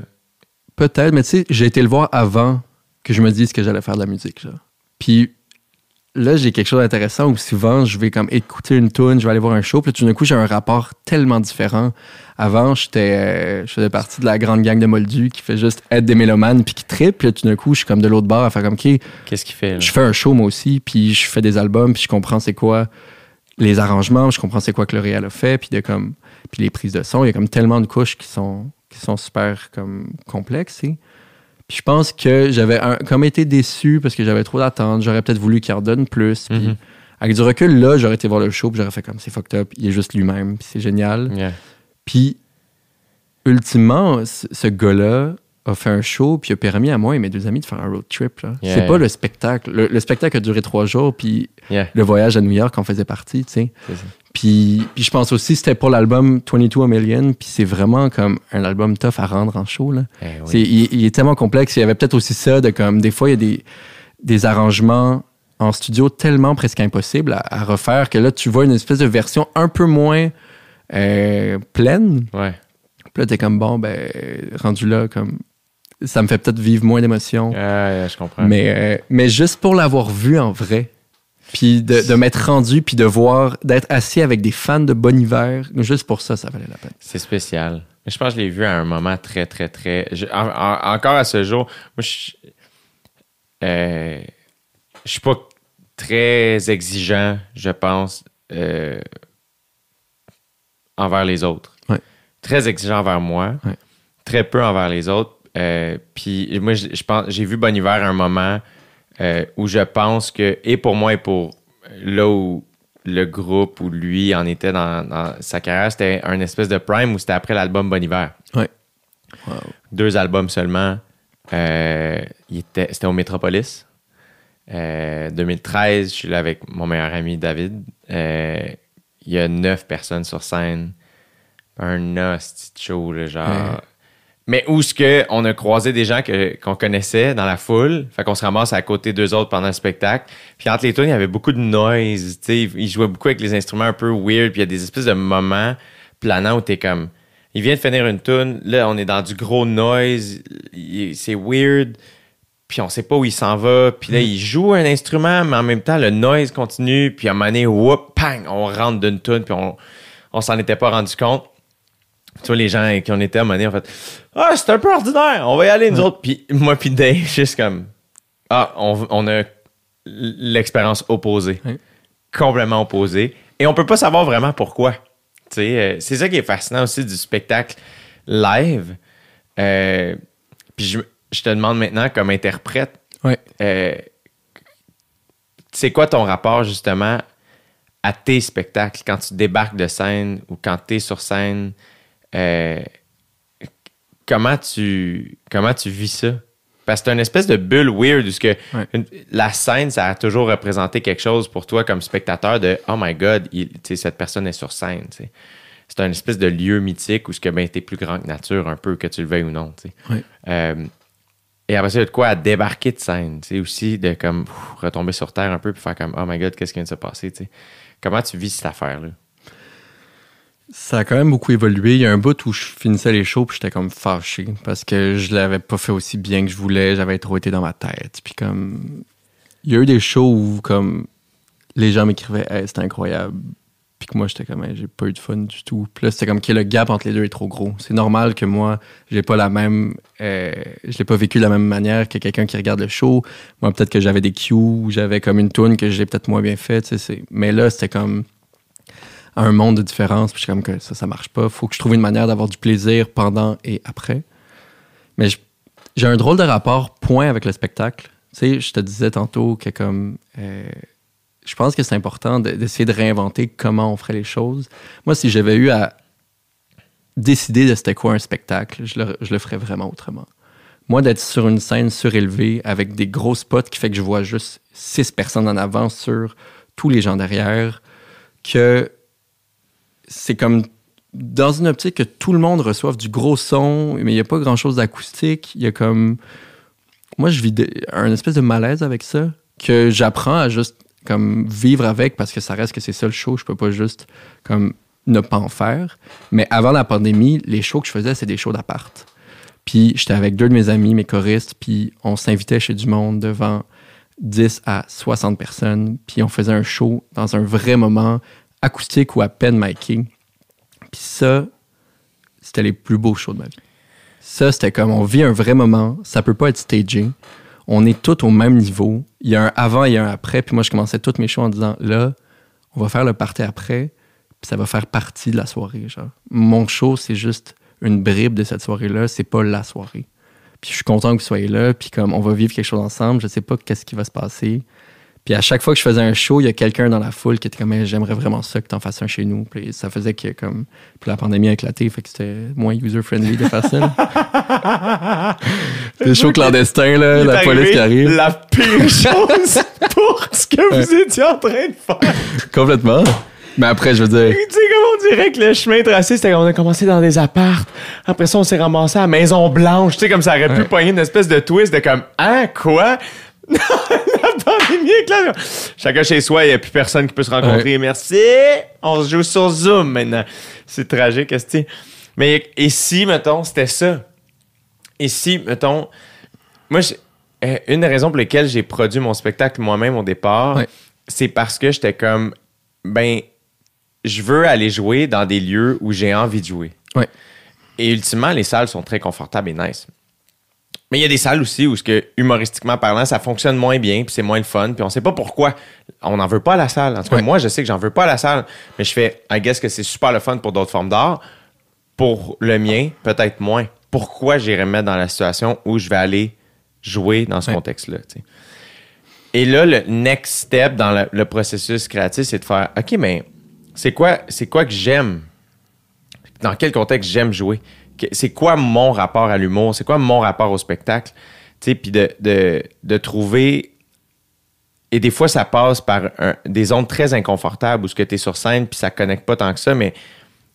Peut-être, mais tu sais, j'ai été le voir avant que je me dise que j'allais faire de la musique. Genre. Puis là, j'ai quelque chose d'intéressant où souvent, je vais comme écouter une tune, je vais aller voir un show, puis tout d'un coup, j'ai un rapport tellement différent. Avant, j'étais, euh, je faisais partie de la grande gang de Moldus qui fait juste être des mélomanes puis qui trippent. Puis là, tout d'un coup, je suis comme de l'autre bord à faire comme, OK, Qu'est-ce qu'il fait? Là? je fais un show moi aussi, puis je fais des albums, puis je comprends c'est quoi les arrangements, je comprends c'est quoi que le réel a fait, puis de comme puis les prises de son, il y a comme tellement de couches qui sont qui sont super comme complexes. Puis je pense que j'avais comme été déçu parce que j'avais trop d'attentes, j'aurais peut-être voulu qu'il en donne plus. Puis Mhm. avec du recul là, j'aurais été voir le show, puis j'aurais fait comme c'est fucked up, il est juste lui-même, puis c'est génial. Yeah. Puis, ultimement, ce gars-là a fait un show, puis a permis à moi et mes deux amis de faire un road trip. là. Yeah, c'est yeah. pas le spectacle. Le, le spectacle a duré trois jours, puis Yeah. le voyage à New York en faisait partie, tu sais. Puis, puis je pense aussi que c'était pour l'album 22 A Million, puis c'est vraiment comme un album tough à rendre en show. Là. Eh oui. Il, il est tellement complexe. Il y avait peut-être aussi ça de comme, des fois, il y a des, des arrangements en studio tellement presque impossibles à, à refaire que là, tu vois une espèce de version un peu moins euh, pleine. Ouais. Puis là, t'es comme, bon, ben, rendu là, comme, ça me fait peut-être vivre moins d'émotions. Ah, je comprends. Mais, euh, mais juste pour l'avoir vu en vrai, puis de, de m'être rendu, puis de voir, d'être assis avec des fans de Bon Hiver, juste pour ça, ça valait la peine. C'est spécial. Mais je pense que je l'ai vu à un moment très, très, très. je- en- en- encore à ce jour, moi, je. Euh, je suis pas très exigeant, je pense, euh, envers les autres. Ouais. Très exigeant envers moi. Ouais. Très peu envers les autres. Euh, puis moi, je, je pense, j'ai vu Bon Hiver à un moment euh, où je pense que, et pour moi et pour là où le groupe où lui en était dans, dans sa carrière, c'était un espèce de prime où c'était après l'album Bon Hiver. Ouais. Deux albums seulement. Euh, il était, c'était au Métropolis. Euh, 2013, je suis là avec mon meilleur ami David. Il y a neuf personnes sur scène. un hostie show, là, genre. Mais où ce que on a croisé des gens qu'on connaissait dans la foule, fait qu'on se ramasse à côté d'eux autres pendant le spectacle. Puis entre les tunes, il y avait beaucoup de noise, tu sais, ils jouaient beaucoup avec les instruments un peu weird, puis il y a des espèces de moments planants où t'es comme, il vient de finir une tune, là on est dans du gros noise, c'est weird, puis on sait pas où il s'en va, puis là il joue un instrument, mais en même temps le noise continue, puis à un moment donné, whoop, pang, on rentre d'une tune, puis on, on s'en était pas rendu compte. Tu vois, les gens qui en étaient à donné, en fait, ah, c'est un peu ordinaire, on va y aller, nous autres. Puis moi, puis Dave, juste comme, ah, on, on a l'expérience opposée. Complètement opposée. Et on peut pas savoir vraiment pourquoi. Tu sais, euh, c'est ça qui est fascinant aussi du spectacle live. Euh, puis je, je te demande maintenant, comme interprète, euh, c'est quoi ton rapport justement à tes spectacles quand tu débarques de scène ou quand tu es sur scène? Euh, comment, tu, comment tu vis ça? Parce que c'est une espèce de bulle weird où ce que Ouais. une- la scène, ça a toujours représenté quelque chose pour toi comme spectateur de Oh my God, il- cette personne est sur scène. C'est un espèce de lieu mythique où ce que ben, t'es plus grand que nature, un peu, que tu le veuilles ou non. Ouais. Euh, et après ça, il y a de quoi à débarquer de scène, aussi, de comme pff, retomber sur terre un peu puis faire comme Oh my god, qu'est-ce qui vient de se passer. Comment tu vis cette affaire-là? Ça a quand même beaucoup évolué. Il y a un bout où je finissais les shows puis j'étais comme fâché parce que je l'avais pas fait aussi bien que je voulais. J'avais trop été dans ma tête. Puis comme... Il y a eu des shows où comme les gens m'écrivaient hey, c'était incroyable. Puis que moi, j'étais comme j'ai pas eu de fun du tout. Puis là, c'était comme que le gap entre les deux est trop gros. C'est normal que moi, j'ai pas la même... euh, je l'ai pas vécu de la même manière que quelqu'un qui regarde le show. Moi, peut-être que j'avais des cues, j'avais comme une tune que j'ai peut-être moins bien fait. tu sais, c'est- Mais là, c'était comme à un monde de différence. Puis je suis comme que ça, ça marche pas. Faut que je trouve une manière d'avoir du plaisir pendant et après. Mais j'ai un drôle de rapport point avec le spectacle. Tu sais, je te disais tantôt que comme euh, je pense que c'est important de- d'essayer de réinventer comment on ferait les choses. Moi, si j'avais eu à décider de c'était quoi un spectacle, je le, je le ferais vraiment autrement. Moi, d'être sur une scène surélevée avec des gros spots qui fait que je vois juste six personnes en avant sur tous les gens derrière, que c'est comme dans une optique que tout le monde reçoive du gros son, mais il n'y a pas grand-chose d'acoustique. Il y a comme... Moi, je vis un espèce de malaise avec ça, que j'apprends à juste comme vivre avec parce que ça reste que c'est ça le show. Je peux pas juste comme ne pas en faire. Mais avant la pandémie, les shows que je faisais, c'est des shows d'appart. Puis j'étais avec deux de mes amis, mes choristes, puis on s'invitait chez du monde devant 10 à 60 personnes, puis on faisait un show dans un vrai moment acoustique ou à peine miking. Puis ça, c'était les plus beaux shows de ma vie. Ça, c'était comme on vit un vrai moment, ça peut pas être stagé. On est tous au même niveau. Il y a un avant et un après. Puis moi, je commençais tous mes shows en disant là, on va faire le party après, puis ça va faire partie de la soirée. Genre. Mon show, c'est juste une bribe de cette soirée-là, c'est pas la soirée. Puis je suis content que vous soyez là, puis comme on va vivre quelque chose ensemble, je sais pas qu'est-ce qui va se passer. Puis à chaque fois que je faisais un show, il y a quelqu'un dans la foule qui était comme j'aimerais vraiment ça que t'en fasses un chez nous. Puis ça faisait que comme puis la pandémie a éclaté, fait que c'était moins user friendly de faire ça. là. Des shows clandestins là, la police qui arrive. La pire chose pour ce que vous étiez en train de faire. Complètement. Mais après, je veux dire, Tu sais, comme on dirait que le chemin tracé, c'était qu'on a commencé dans des apparts. Après ça, on s'est ramassé à Maison Blanche. Tu sais, comme ça aurait pu Ouais. pogner une espèce de twist de comme, hein, quoi? éclate. Chacun chez soi, il n'y a plus personne qui peut se rencontrer. Merci. On se joue sur Zoom maintenant. C'est tragique, que Mais et si, mettons, c'était ça? Et si, mettons, moi, euh, une des raisons pour lesquelles j'ai produit mon spectacle moi-même au départ, Ouais. c'est parce que j'étais comme, ben, je veux aller jouer dans des lieux où j'ai envie de jouer. Ouais. Et ultimement, les salles sont très confortables et nice. Mais il y a des salles aussi où, que, humoristiquement parlant, ça fonctionne moins bien, puis c'est moins le fun, puis on sait pas pourquoi. On n'en veut pas à la salle. En tout cas, Ouais. moi, je sais que j'en veux pas à la salle, mais je fais, I guess que c'est super le fun pour d'autres formes d'art. Pour le mien, peut-être moins. Pourquoi j'irais me mettre dans la situation où je vais aller jouer dans ce Ouais. contexte-là? Et là, le next step dans le, le processus créatif, c'est de faire OK, mais c'est quoi, c'est quoi que j'aime? Dans quel contexte j'aime jouer? C'est quoi mon rapport à l'humour? C'est quoi mon rapport au spectacle? Tu sais, puis de, de, de trouver. Et des fois, ça passe par un- des zones très inconfortables où ce que tu es sur scène, puis ça connecte pas tant que ça, mais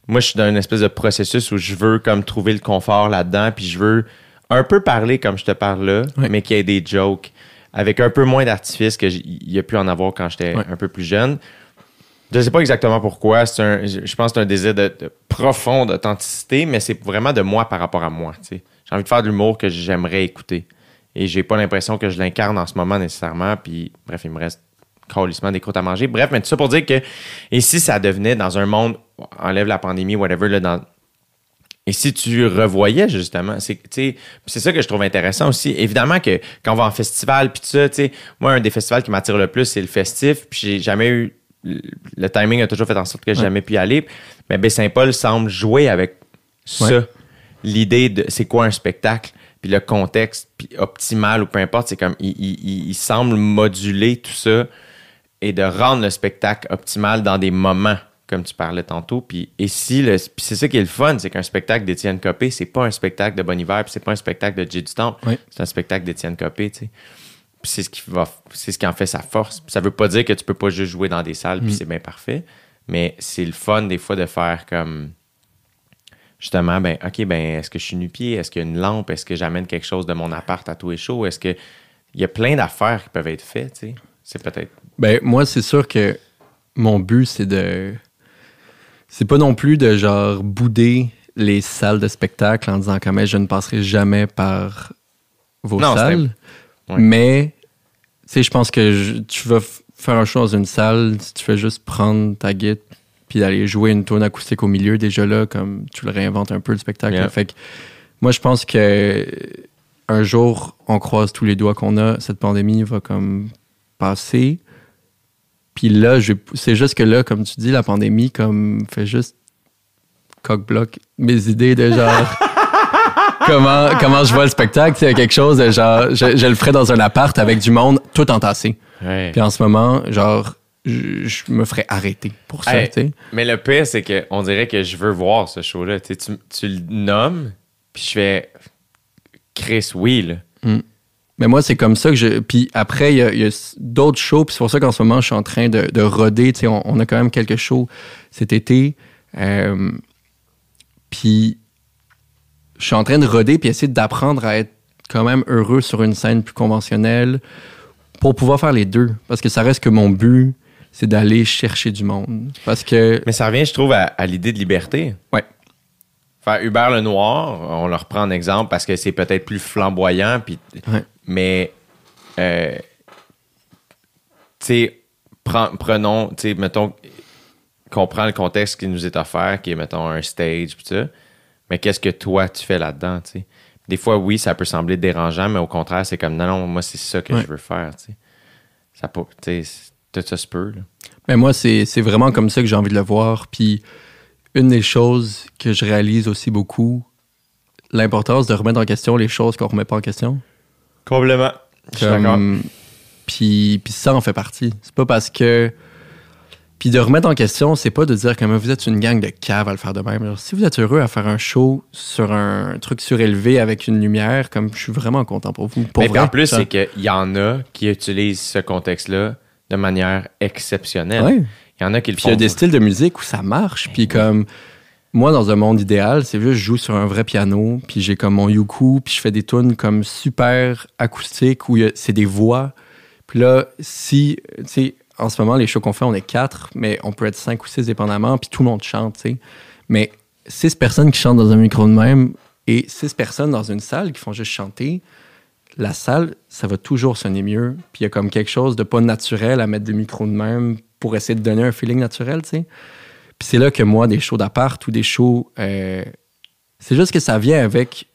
moi, je suis dans une espèce de processus où je veux comme trouver le confort là-dedans, puis je veux un peu parler comme je te parle là, mais qu'il y ait des jokes avec un peu moins d'artifice qu'il y a pu en avoir quand j'étais un peu plus jeune. Je sais pas exactement pourquoi. C'est un, je pense que c'est un désir de, de profond d'authenticité, mais c'est vraiment de moi par rapport à moi. J'ai envie de faire de l'humour que j'aimerais écouter. Et j'ai pas l'impression que je l'incarne en ce moment nécessairement. Puis, bref, il me reste calissement des croûtes à manger. Bref, mais tout ça pour dire que, et si ça devenait dans un monde, enlève la pandémie, whatever, là, dans, et si tu revoyais justement, c'est c'est ça que je trouve intéressant aussi. Évidemment que quand on va en festival puis tout ça, moi un des festivals qui m'attire le plus c'est le festif. Puis j'ai jamais eu le timing a toujours fait en sorte que j'ai Ouais. jamais pu y aller. Mais B Saint-Paul semble jouer avec ça, Ouais. l'idée de c'est quoi un spectacle, puis le contexte, puis optimal ou peu importe, c'est comme il, il- il- semble moduler tout ça et de rendre le spectacle optimal dans des moments, comme tu parlais tantôt. Puis, et si le, c'est ça qui est le fun, c'est qu'un spectacle d'Étienne Copé, c'est pas un spectacle de Bon Hiver, puis c'est pas un spectacle de Jay du Temple, c'est un spectacle d'Étienne Copé, tu sais. C'est ce qui va, c'est ce qui en fait sa force. Puis ça veut pas dire que tu peux pas juste jouer dans des salles, puis c'est bien parfait. Mais c'est le fun des fois de faire comme justement, ben, OK, ben, est-ce que je suis nu-pied? Est-ce qu'il y a une lampe? Est-ce que j'amène quelque chose de mon appart à tout et chaud? Est-ce que. Il y a plein d'affaires qui peuvent être faites, tu sais. C'est peut-être. Ben, moi, c'est sûr que mon but, c'est de. C'est pas non plus de genre bouder les salles de spectacle en disant comme je ne passerai jamais par vos Non, salles. Ouais. Mais, tu sais, je pense que je- tu vas faire un show dans une salle, si tu fais juste prendre ta guitare puis aller jouer une tourne acoustique au milieu, déjà là, comme tu le réinventes un peu le spectacle. Yeah. Fait que moi, je pense que un jour, on croise tous les doigts qu'on a, cette pandémie va comme passer. Puis là, c'est juste que là, comme tu dis, la pandémie comme fait juste coq-bloc mes idées de genre comment, comment je vois le spectacle? Sais, quelque chose de genre, je, je le ferais dans un appart avec du monde tout entassé. Ouais. Puis en ce moment, genre, je, je me ferais arrêter pour ça, Hey. Mais le pire, c'est qu'on dirait que je veux voir ce show-là. Tu, tu, tu le nommes, puis je fais Chris, oui, là. Mais moi, c'est comme ça que je. Puis après, il y a, y d'autres shows. Puis c'est pour ça qu'en ce moment, je suis en train de, de roder. Tu sais, on, on a quand même quelques shows cet été. Euh, puis je suis en train de roder puis essayer d'apprendre à être quand même heureux sur une scène plus conventionnelle pour pouvoir faire les deux. Parce que ça reste que mon but, c'est d'aller chercher du monde. Parce que. Mais ça revient, je trouve, à, à l'idée de liberté. Ouais. Faire Hubert Lenoir, on le reprend en exemple parce que c'est peut-être plus flamboyant, puis, Ouais. mais, euh, tu sais, prenons, tu sais, mettons, qu'on prend le contexte qui nous est offert, qui est, mettons, un stage, puis ça, mais qu'est-ce que toi, tu fais là-dedans, tu sais? Des fois, oui, ça peut sembler dérangeant, mais au contraire, c'est comme, non, non, moi, c'est ça que Ouais. je veux faire, tu sais. Ça peut, tu sais, tout ça se peut, là. Mais moi, c'est c'est vraiment comme ça que j'ai envie de le voir. Puis une des choses que je réalise aussi beaucoup, l'importance de remettre en question les choses qu'on remet pas en question. Complètement. Je suis d'accord. Puis, puis ça en fait partie. C'est pas parce que. Puis de remettre en question, c'est pas de dire que vous êtes une gang de caves à le faire de même. Alors, si vous êtes heureux à faire un show sur un truc surélevé avec une lumière, comme je suis vraiment content pour vous. Pour Mais vrai, en plus, ça. c'est qu'il y en a qui utilisent ce contexte-là de manière exceptionnelle. Ouais. Il y en a qui le Puis il y a font. des styles de musique où ça marche. Puis comme moi, dans un monde idéal, c'est juste je joue sur un vrai piano, puis j'ai comme mon yuku, puis je fais des tunes comme super acoustiques où c'est des voix. Puis là, si, tu sais, en ce moment, les shows qu'on fait, on est quatre, mais on peut être cinq ou six dépendamment, puis tout le monde chante, tu sais. Mais six personnes qui chantent dans un micro de même et six personnes dans une salle qui font juste chanter, la salle, ça va toujours sonner mieux. Puis il y a comme quelque chose de pas naturel à mettre des micros de même pour essayer de donner un feeling naturel, tu sais. Puis c'est là que moi, des shows d'appart ou des shows. euh, c'est juste que ça vient avec.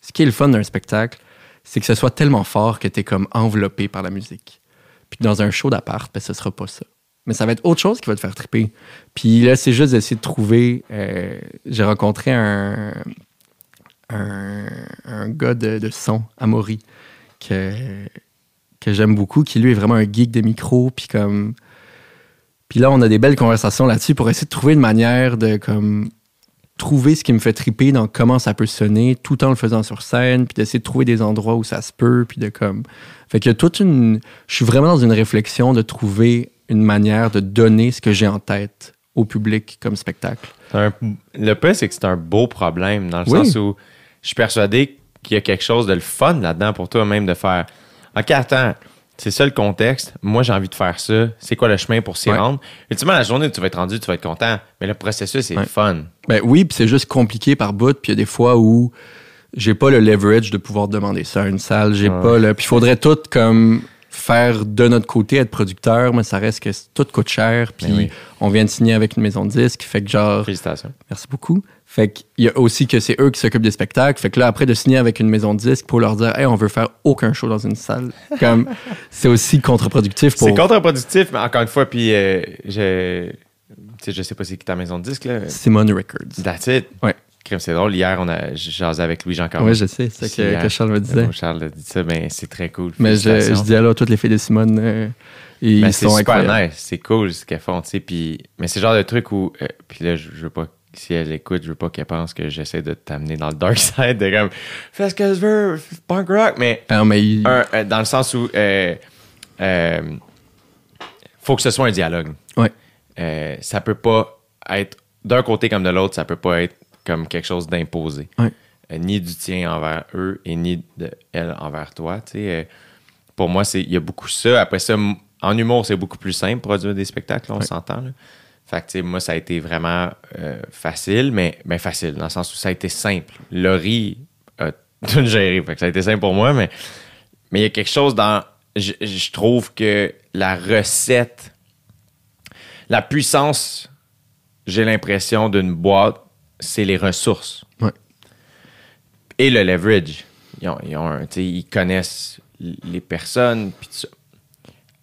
Ce qui est le fun d'un spectacle, c'est que ce soit tellement fort que tu es comme enveloppé par la musique. Puis dans un show d'appart, ben, ce sera pas ça. Mais ça va être autre chose qui va te faire triper. Puis là, c'est juste d'essayer de trouver. euh, J'ai rencontré un, un, gars de, de son, Amaury, que, que j'aime beaucoup, qui lui est vraiment un geek des micros. Puis comme. Puis là, on a des belles conversations là-dessus pour essayer de trouver une manière de comme trouver ce qui me fait triper dans comment ça peut sonner tout en le faisant sur scène, puis d'essayer de trouver des endroits où ça se peut, puis de comme... Fait que toute une... Je suis vraiment dans une réflexion de trouver une manière de donner ce que j'ai en tête au public comme spectacle. Un- le pire, c'est que c'est un beau problème dans le Oui. sens où je suis persuadé qu'il y a quelque chose de le fun là-dedans pour toi-même de faire OK, attends, c'est ça le contexte. Moi, j'ai envie de faire ça. C'est quoi le chemin pour s'y Ouais. rendre? Ultimement, la journée où tu vas être rendu, tu vas être content. Mais le processus, c'est Ouais. fun. Ben oui, puis c'est juste compliqué par bout. Puis il y a des fois où j'ai pas le leverage de pouvoir demander ça à une salle. J'ai Ouais. pas le. Puis il faudrait tout comme faire de notre côté être producteur, mais ça reste que tout coûte cher. Puis Ben oui. On vient de signer avec une maison de disques, fait que genre Félicitations. merci beaucoup. Fait qu'il y a aussi que c'est eux qui s'occupent des spectacles. Fait que là après de signer avec une maison de disques pour leur dire hey on veut faire aucun show dans une salle, comme c'est aussi contre-productif pour. C'est contre-productif, mais encore une fois, puis euh, je, je sais pas c'est qui ta maison de disque, là. Simone Records. That's it. Ouais. C'est drôle. Hier, on a jasé avec Louis-Jean Caron. Oui, je sais, c'est Hier. que, que Charles me disait. Charles a dit ça, ben, c'est très cool. Mais je, je dis alors à toutes les filles de Simone, euh, ils Ben, sont super incroyables. nice, c'est cool ce qu'elles font, tu sais. Puis, mais c'est le genre de truc où, euh, puis là, je, je veux pas, si elle écoute, je veux pas qu'elle pense que j'essaie de t'amener dans le dark side, de comme, fais ce que tu veux, punk rock, mais Ah, mais il- un, euh, dans le sens où, euh, euh, faut que ce soit un dialogue. Ouais. Euh, ça peut pas être d'un côté comme de l'autre, ça peut pas être comme quelque chose d'imposé. Ouais. Ni du tien envers eux et ni de elle envers toi. tu sais. Pour moi, c'est il y a beaucoup ça. Après ça, en humour, c'est beaucoup plus simple produire des spectacles, on s'entend. Fait que, moi, ça a été vraiment euh, facile, mais ben, facile, dans le sens où ça a été simple. Laurie a tout géré. Fait que ça a été simple pour moi, mais mais il y a quelque chose dans. Je, je trouve que la recette, la puissance, j'ai l'impression d'une boîte, c'est les ressources. Ouais. Et le leverage. Ils, ont, ils, ont un- tu sais, ils connaissent les personnes. puis tout ça.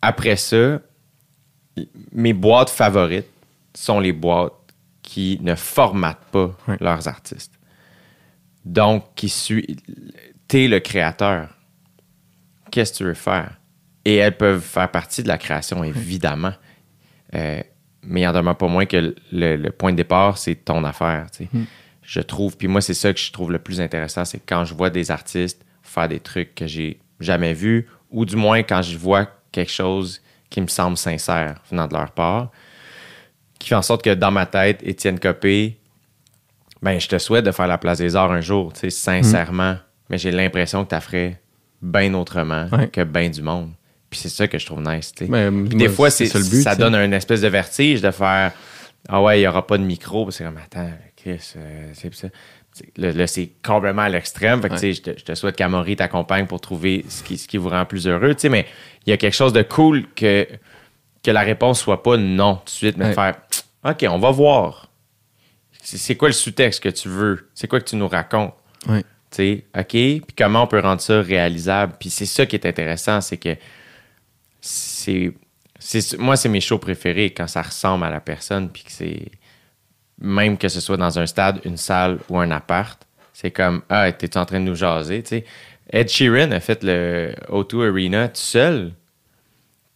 Après ça, mes boîtes favorites sont les boîtes qui ne formatent pas leurs artistes. Donc, qui suit. T'es le créateur. Qu'est-ce que tu veux faire? Et elles peuvent faire partie de la création, évidemment. Euh, mais il en demeure pas moins que le, le point de départ, c'est ton affaire. tu sais. Je trouve, puis moi, c'est ça que je trouve le plus intéressant, c'est quand je vois des artistes faire des trucs que j'ai jamais vus, ou du moins quand je vois quelque chose qui me semble sincère venant de leur part, qui fait en sorte que dans ma tête, Étienne Copé, ben, je te souhaite de faire la place des arts un jour, tu sais, sincèrement, mais j'ai l'impression que tu ferais bien autrement Ouais. que bien du monde. Puis c'est ça que je trouve nice, tu sais. Puis moi, des fois, c'est, ça but. donne un espèce de vertige de faire Ah ouais, il n'y aura pas de micro. C'est comme Attends, Chris, euh, c'est ça. Là, là, c'est complètement à l'extrême. Fait que, Ouais. je, te, je te souhaite qu'Amaury t'accompagne pour trouver ce qui, ce qui vous rend plus heureux. Mais il y a quelque chose de cool que, que la réponse soit pas non tout de suite, mais Ouais. faire OK, on va voir. C'est, quoi le sous-texte que tu veux? C'est quoi que tu nous racontes? Ouais. OK, puis comment on peut rendre ça réalisable? Puis c'est ça qui est intéressant, c'est que c'est. c'est moi, c'est mes shows préférés quand ça ressemble à la personne, puis que c'est. Même que ce soit dans un stade, une salle ou un appart, c'est comme Ah, t'es en train de nous jaser, tu sais. Ed Sheeran a fait le O2 Arena tout seul.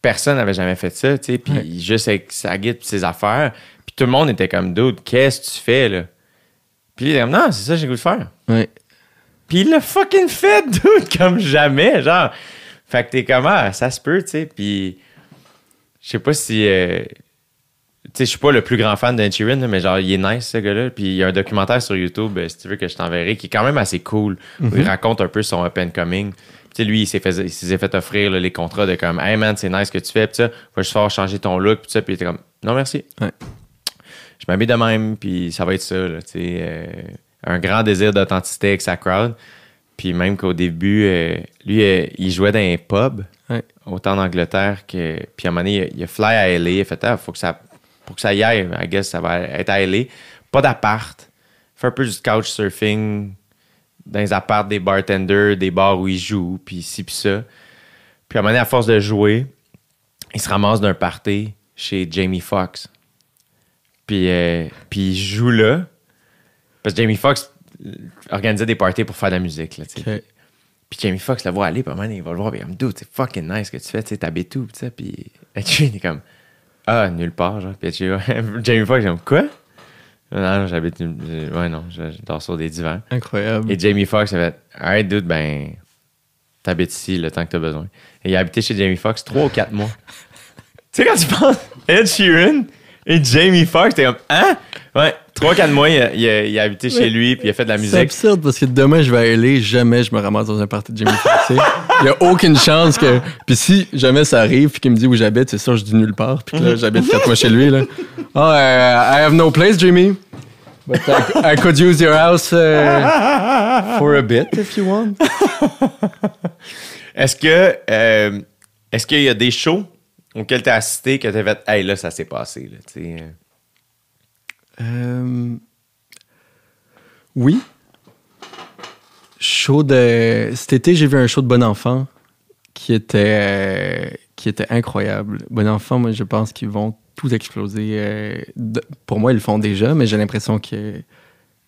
Personne n'avait jamais fait ça, tu sais, puis Ouais. juste avec sa guide et ses affaires. Puis tout le monde était comme Dude, qu'est-ce que tu fais, là? Puis il était comme Non, c'est ça que j'ai goût de faire. Ouais. Puis il l'a fucking fait, dude, comme jamais, genre. Fait que t'es comment, ça se peut, tu sais. Puis je sais pas si. euh, tu sais, je suis pas le plus grand fan là, mais genre, il est nice, ce gars-là. Puis il y a un documentaire sur YouTube, euh, si tu veux que je t'enverrai, qui est quand même assez cool. où il raconte un peu son up and coming. Puis, Tu sais, lui, il s'est fait, fait offrir là, les contrats de comme, hey man, c'est nice ce que tu fais, puis ça, va juste falloir changer ton look, puis ça, puis il était comme, non merci. Ouais. Je m'habille de même, puis ça va être ça, tu sais. euh, un grand désir d'authenticité avec sa crowd. Puis même qu'au début, euh, lui, euh, il jouait dans un pub, Ouais. autant en Angleterre que. Puis à un moment donné, il a, il a fly à LA. Il a fait, ah, faut que ça, pour que ça y aille, I guess, ça va être à LA. Pas d'appart. Fait un peu du couch surfing dans les apparts des bartenders, des bars où il joue, puis ci, puis ça. Puis à un moment donné, à force de jouer, il se ramasse d'un party chez Jamie Foxx. Puis, euh, puis il joue là. Parce que Jamie Foxx organisait des parties pour faire de la musique. Là. Puis Jamie Foxx le voit aller, puis à un moment donné, il va le voir, puis il comme, dude, c'est fucking nice ce que tu fais, tu sais, t'habites où, tu sais. Puis il est comme, ah, nulle part, genre. Puis Jamie Foxx, comme, quoi? Non, non, j'habite, nulle- ouais, non, je, je dors sur des divans. Incroyable. Et Jamie Foxx, il a fait, alright, dude, ben, t'habites ici le temps que t'as besoin. Et il a habité chez Jamie Foxx trois ou quatre mois. tu sais, quand tu penses, Ed Sheeran, Et Jamie Foxx, t'es comme, hein? Ouais, 3-4 mois, il a, il a- il a habité chez lui, puis il a fait de la C'est musique. absurde parce que demain, je vais LA, jamais je me ramasse dans un party de Jimmy Foxx. Il n'y a aucune chance que. Puis si jamais ça arrive, puis qu'il me dit où j'habite, c'est sûr, je dis nulle part. Puis que là, j'habite quatre mois chez lui. Là. Oh, uh, I have no place, Jimmy. But I, I could use your house uh, for a bit if you want. Est-ce que, euh, est-ce qu'il y a des shows auxquels t'as assisté que t'as fait, hey, là, ça s'est passé, là, tu euh. Euh, oui. Show de. Cet été, j'ai vu un show de Bon Enfant qui était, euh, qui était incroyable. Bon Enfant, moi, je pense qu'ils vont tous exploser. pour moi, ils le font déjà, mais j'ai l'impression que-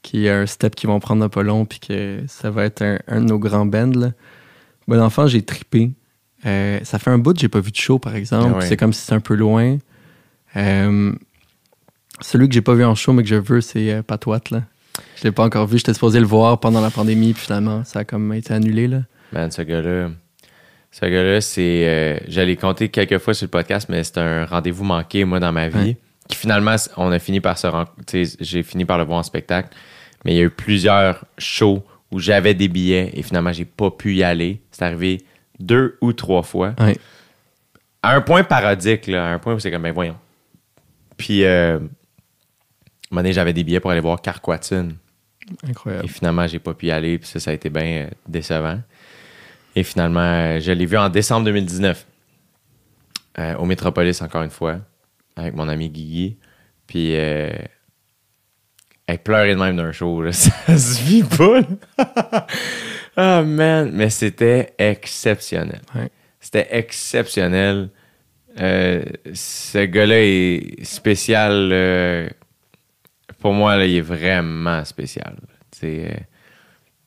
qu'il y a un step qu'ils vont prendre dans pas long puis que ça va être un, un de nos grands bands. là. Bon Enfant, j'ai trippé. Euh, ça fait un bout que j'ai pas vu de show, par exemple. Ah ouais. C'est comme si c'était un peu loin. Euh, celui que j'ai pas vu en show, mais que je veux, c'est euh, Patouat, là. Je l'ai pas encore vu. J'étais supposé le voir pendant la pandémie, puis finalement, ça a comme été annulé, là. Man, ce gars-là, ce gars-là, c'est. euh, J'allais compter quelques fois sur le podcast, mais c'est un rendez-vous manqué, moi, dans ma vie. Ouais. Qui finalement, on a fini par se rencontrer. J'ai fini par le voir en spectacle. Mais il y a eu plusieurs shows où j'avais des billets et finalement, j'ai pas pu y aller. C'est arrivé deux ou trois fois. Ouais. À un point parodique, là, à un point où c'est comme, ben voyons. Puis, euh, un moment donné, j'avais des billets pour aller voir Carquatine. Incroyable. Et finalement, j'ai pas pu y aller, puis ça, ça a été bien euh, décevant. Et finalement, euh, je l'ai vu en décembre 2019, euh, au Métropolis, encore une fois, avec mon ami Guigui. Puis, euh, elle pleurait de même d'un show, là. ça se vit pas. Ah, man, mais c'était exceptionnel. Ouais. C'était exceptionnel. Euh, ce gars-là est spécial. euh, pour moi, là, il est vraiment spécial. Euh,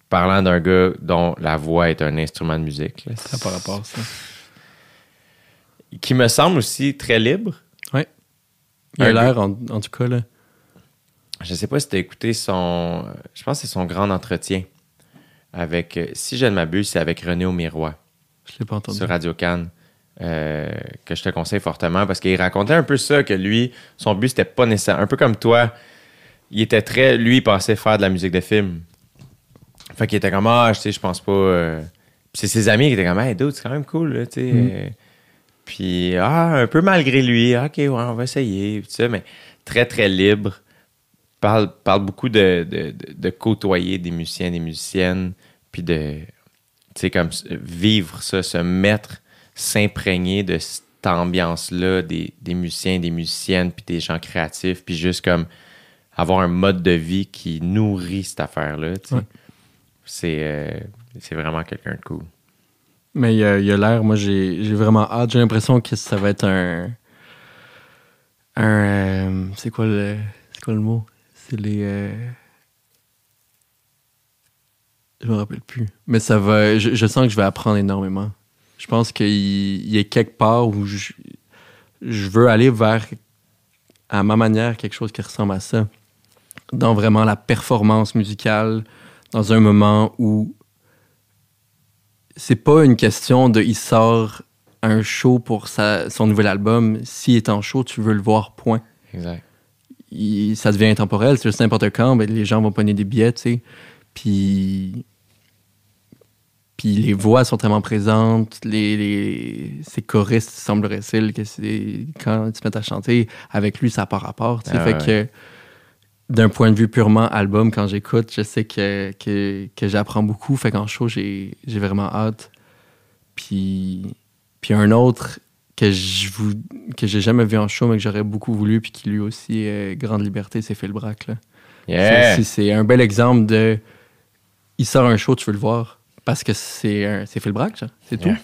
parlant d'un gars dont la voix est un instrument de musique. là, Ça par rapport à ça. Qui me semble aussi très libre. Il a l'air, en, en tout cas, là. Je sais pas si tu as écouté son. Je pense que c'est son grand entretien. Avec. euh, Si je ne m'abuse, c'est avec René Aumirois. Je l'ai pas entendu. sur Radio Cannes euh, que je te conseille fortement parce qu'il racontait un peu ça que lui son but c'était pas nécessaire un peu comme toi il était très lui il pensait faire de la musique de film fait qu'il était comme ah je sais je pense pas euh. Puis c'est ses amis qui étaient comme hey dude c'est quand même cool là, tu sais Mm. euh. puis ah un peu malgré lui ok ouais on va essayer puis tout ça mais très très libre parle, parle beaucoup de, de, côtoyer des musiciens, des musiciennes, puis de, tu sais, comme vivre ça, se mettre, s'imprégner de cette ambiance-là des, des musiciens, des musiciennes, puis des gens créatifs, puis juste comme avoir un mode de vie qui nourrit cette affaire-là, tu sais. Ouais. C'est, euh, c'est vraiment quelqu'un de cool. Mais il il a l'air, moi, j'ai j'ai vraiment hâte. J'ai l'impression que ça va être un. Un. euh, c'est quoi le. C'est quoi le mot? Les. euh, Je me rappelle plus. Mais ça va. Je, sens que je vais apprendre énormément. Je pense qu'il il est quelque part où je, veux aller vers, à ma manière, quelque chose qui ressemble à ça. Dans vraiment la performance musicale, dans un moment où c'est pas une question de il sort un show pour son nouvel album. S'il est en show, tu veux le voir, point. Exact. Il- ça devient intemporel. C'est juste n'importe quand, ben, les gens vont pogner des billets, tu sais. Puis. Puis les voix sont vraiment présentes. Les, les, ces choristes, semblerait-il, que c'est quand ils se mettent à chanter, avec lui, ça part à part. tu sais. Ah fait ouais. que d'un point de vue purement album, quand j'écoute, je sais que, que, que j'apprends beaucoup. Fait qu'en show, j'ai j'ai vraiment hâte. Puis, puis un autre que je vous que j'ai jamais vu en show, mais que j'aurais beaucoup voulu, puis qui lui aussi est grande liberté, c'est Phil. Ça Yeah! C'est un bel exemple de. Il sort un show, tu veux le voir. Parce que c'est Phil genre. C'est tout.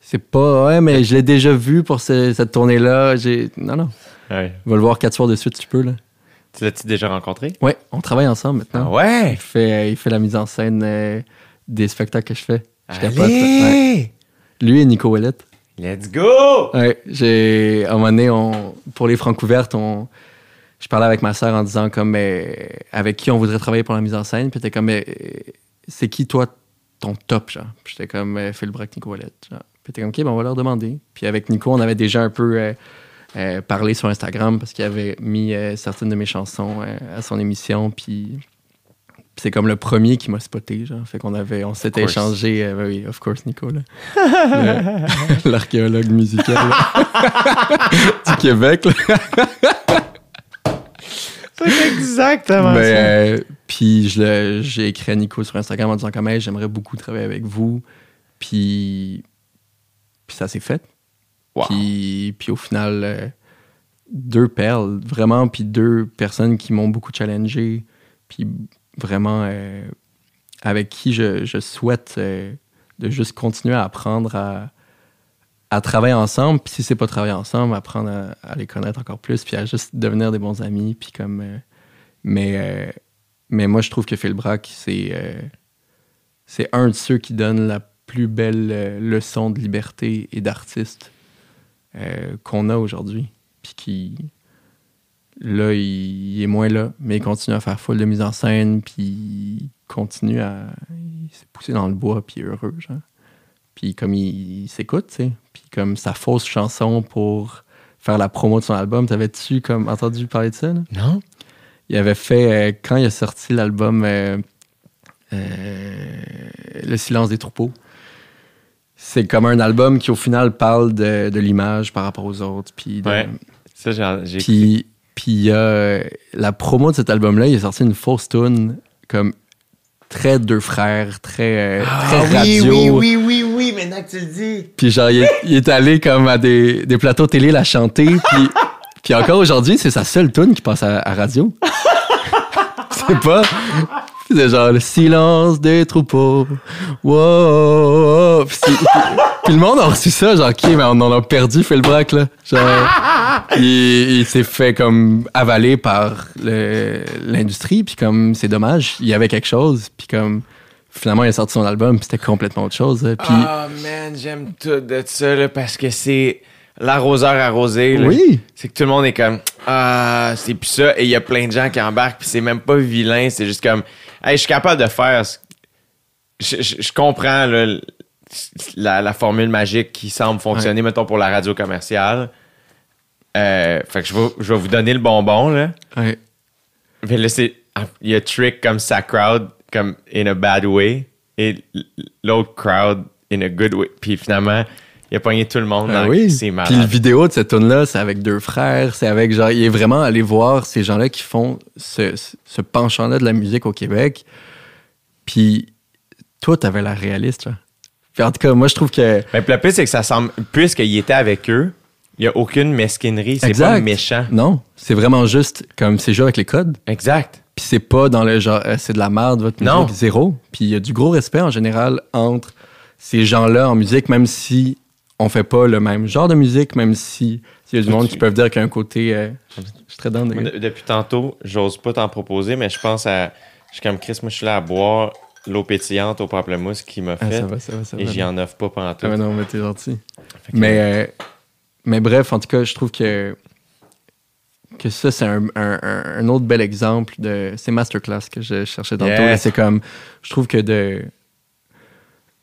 C'est pas. Ouais, mais je l'ai déjà vu pour ce- cette tournée-là. J'ai. Non, non. Ouais. Va le voir quatre soirs de suite, tu peux, là. Tu l'as-tu déjà rencontré? Ouais, on travaille ensemble maintenant. Ah ouais! Il fait, il fait la mise en scène euh, des spectacles que je fais. Je capote. Allez! Ouais. Lui et Nico Ouellette. Let's go! Ouais, j'ai. À un moment donné, on, pour les francs ouvertes, on. Je parlais avec ma sœur en disant comme euh, avec qui on voudrait travailler pour la mise en scène. Puis t'es comme euh, c'est qui toi ton top genre? J'étais comme Phil Brack, Nico. Genre. Puis t'es comme ok, ben on va leur demander. Puis avec Nico, on avait déjà un peu euh, euh, parlé sur Instagram parce qu'il avait mis euh, certaines de mes chansons à son émission. Puis c'est comme le premier qui m'a spoté, genre. Fait qu'on avait, on s'était échangé, euh, ben oui, of course, Nico, L'archéologue musical du Québec, là. C'est exactement Ben, euh, puis j'ai écrit à Nico sur Instagram en disant comme Hey, j'aimerais beaucoup travailler avec vous. Puis, puis ça s'est fait. Wow. Puis, puis au final, euh, deux perles, vraiment, puis deux personnes qui m'ont beaucoup challengé. Puis vraiment, euh, avec qui je, souhaite euh, de juste continuer à apprendre à, travailler ensemble. Puis si c'est pas travailler ensemble, apprendre à, les connaître encore plus, puis à juste devenir des bons amis. Puis comme. euh, mais, mais moi, je trouve que Phil Brack, c'est c'est un de ceux qui donne la plus belle leçon de liberté et d'artiste qu'on a aujourd'hui. Puis qui. Là, il, il est moins là, mais il continue à faire full de mise en scène, puis il continue à. Il s'est poussé dans le bois, puis il est heureux, genre. Puis comme il, il s'écoute, tu sais. Puis comme sa fausse chanson pour faire la promo de son album, t'avais-tu comme entendu parler de ça, là? Non? Il avait fait, euh, quand il a sorti l'album euh, euh, Le silence des troupeaux, c'est comme un album qui, au final, parle de, de l'image par rapport aux autres. Puis, de- Ouais. Ça, j'ai puis, puis euh, la promo de cet album-là, il a sorti une fausse tune comme très deux frères, très, euh, très radio. Ah oui, oui, oui, maintenant que tu le dis. Puis genre, il est, il est allé comme à des, des plateaux télé la chanter. Puis, puis encore aujourd'hui, c'est sa seule tune qui passe à, à radio. c'est pas... C'est genre le silence des troupeaux. Wow. Puis, c'est- puis- puis le monde a reçu ça, genre, OK, mais on en a perdu Phil Brack, là. Genre, il, il s'est fait comme avaler par le- l'industrie, puis comme, c'est dommage, il y avait quelque chose, puis comme, finalement, il a sorti son album, puis c'était complètement autre chose. là. Puis, Ah, man, j'aime tout de ça, là, parce que c'est l'arroseur arrosé. là. oui, C'est que tout le monde est comme Ah, c'est plus ça. Et il y a plein de gens qui embarquent, puis c'est même pas vilain. C'est juste comme Hey, je suis capable de faire. Je, je- je comprends là, la, la formule magique qui semble fonctionner, mettons, pour la radio commerciale. Euh, fait que je vais, je vais vous donner le bonbon, là. ouais. Mais là, c'est. Il y a trick comme sa crowd, comme in a bad way, et l'autre crowd in a good way. Puis finalement, il a pogné tout le monde Ah dans oui. c'est Puis le vidéo de cette tune là c'est avec deux frères, c'est avec genre il est vraiment allé voir ces gens-là qui font ce, ce- penchant-là de la musique au Québec. Puis toi t'avais la réaliste. Là. Puis en tout cas, moi je trouve que Mais le pire, c'est que ça semble. Puisqu'il était avec eux, il n'y a aucune mesquinerie. C'est pas méchant. non, c'est vraiment juste comme c'est joué avec les codes. Exact. Puis c'est pas dans le genre euh, c'est de la merde votre musique Non. zéro. Puis il y a du gros respect en général entre ces gens-là en musique, même si on fait pas le même genre de musique, même si il y a du monde qui peuvent dire qu'il y a un côté. euh, je suis très dans de- depuis tantôt, j'ose pas t'en proposer, mais je pense à. Je suis comme Chris, moi, je suis là à boire l'eau pétillante au pamplemousse qu'il m'a Ah, fait. ça va, ça va, ça va. et j'y en offre pas pendant tout. Ah, mais non, mais t'es gentil. Mais, euh, mais bref, en tout cas, je trouve que, que ça, c'est un, un- un- autre bel exemple de. C'est Masterclass que je cherchais tantôt. C'est comme. Je trouve que de.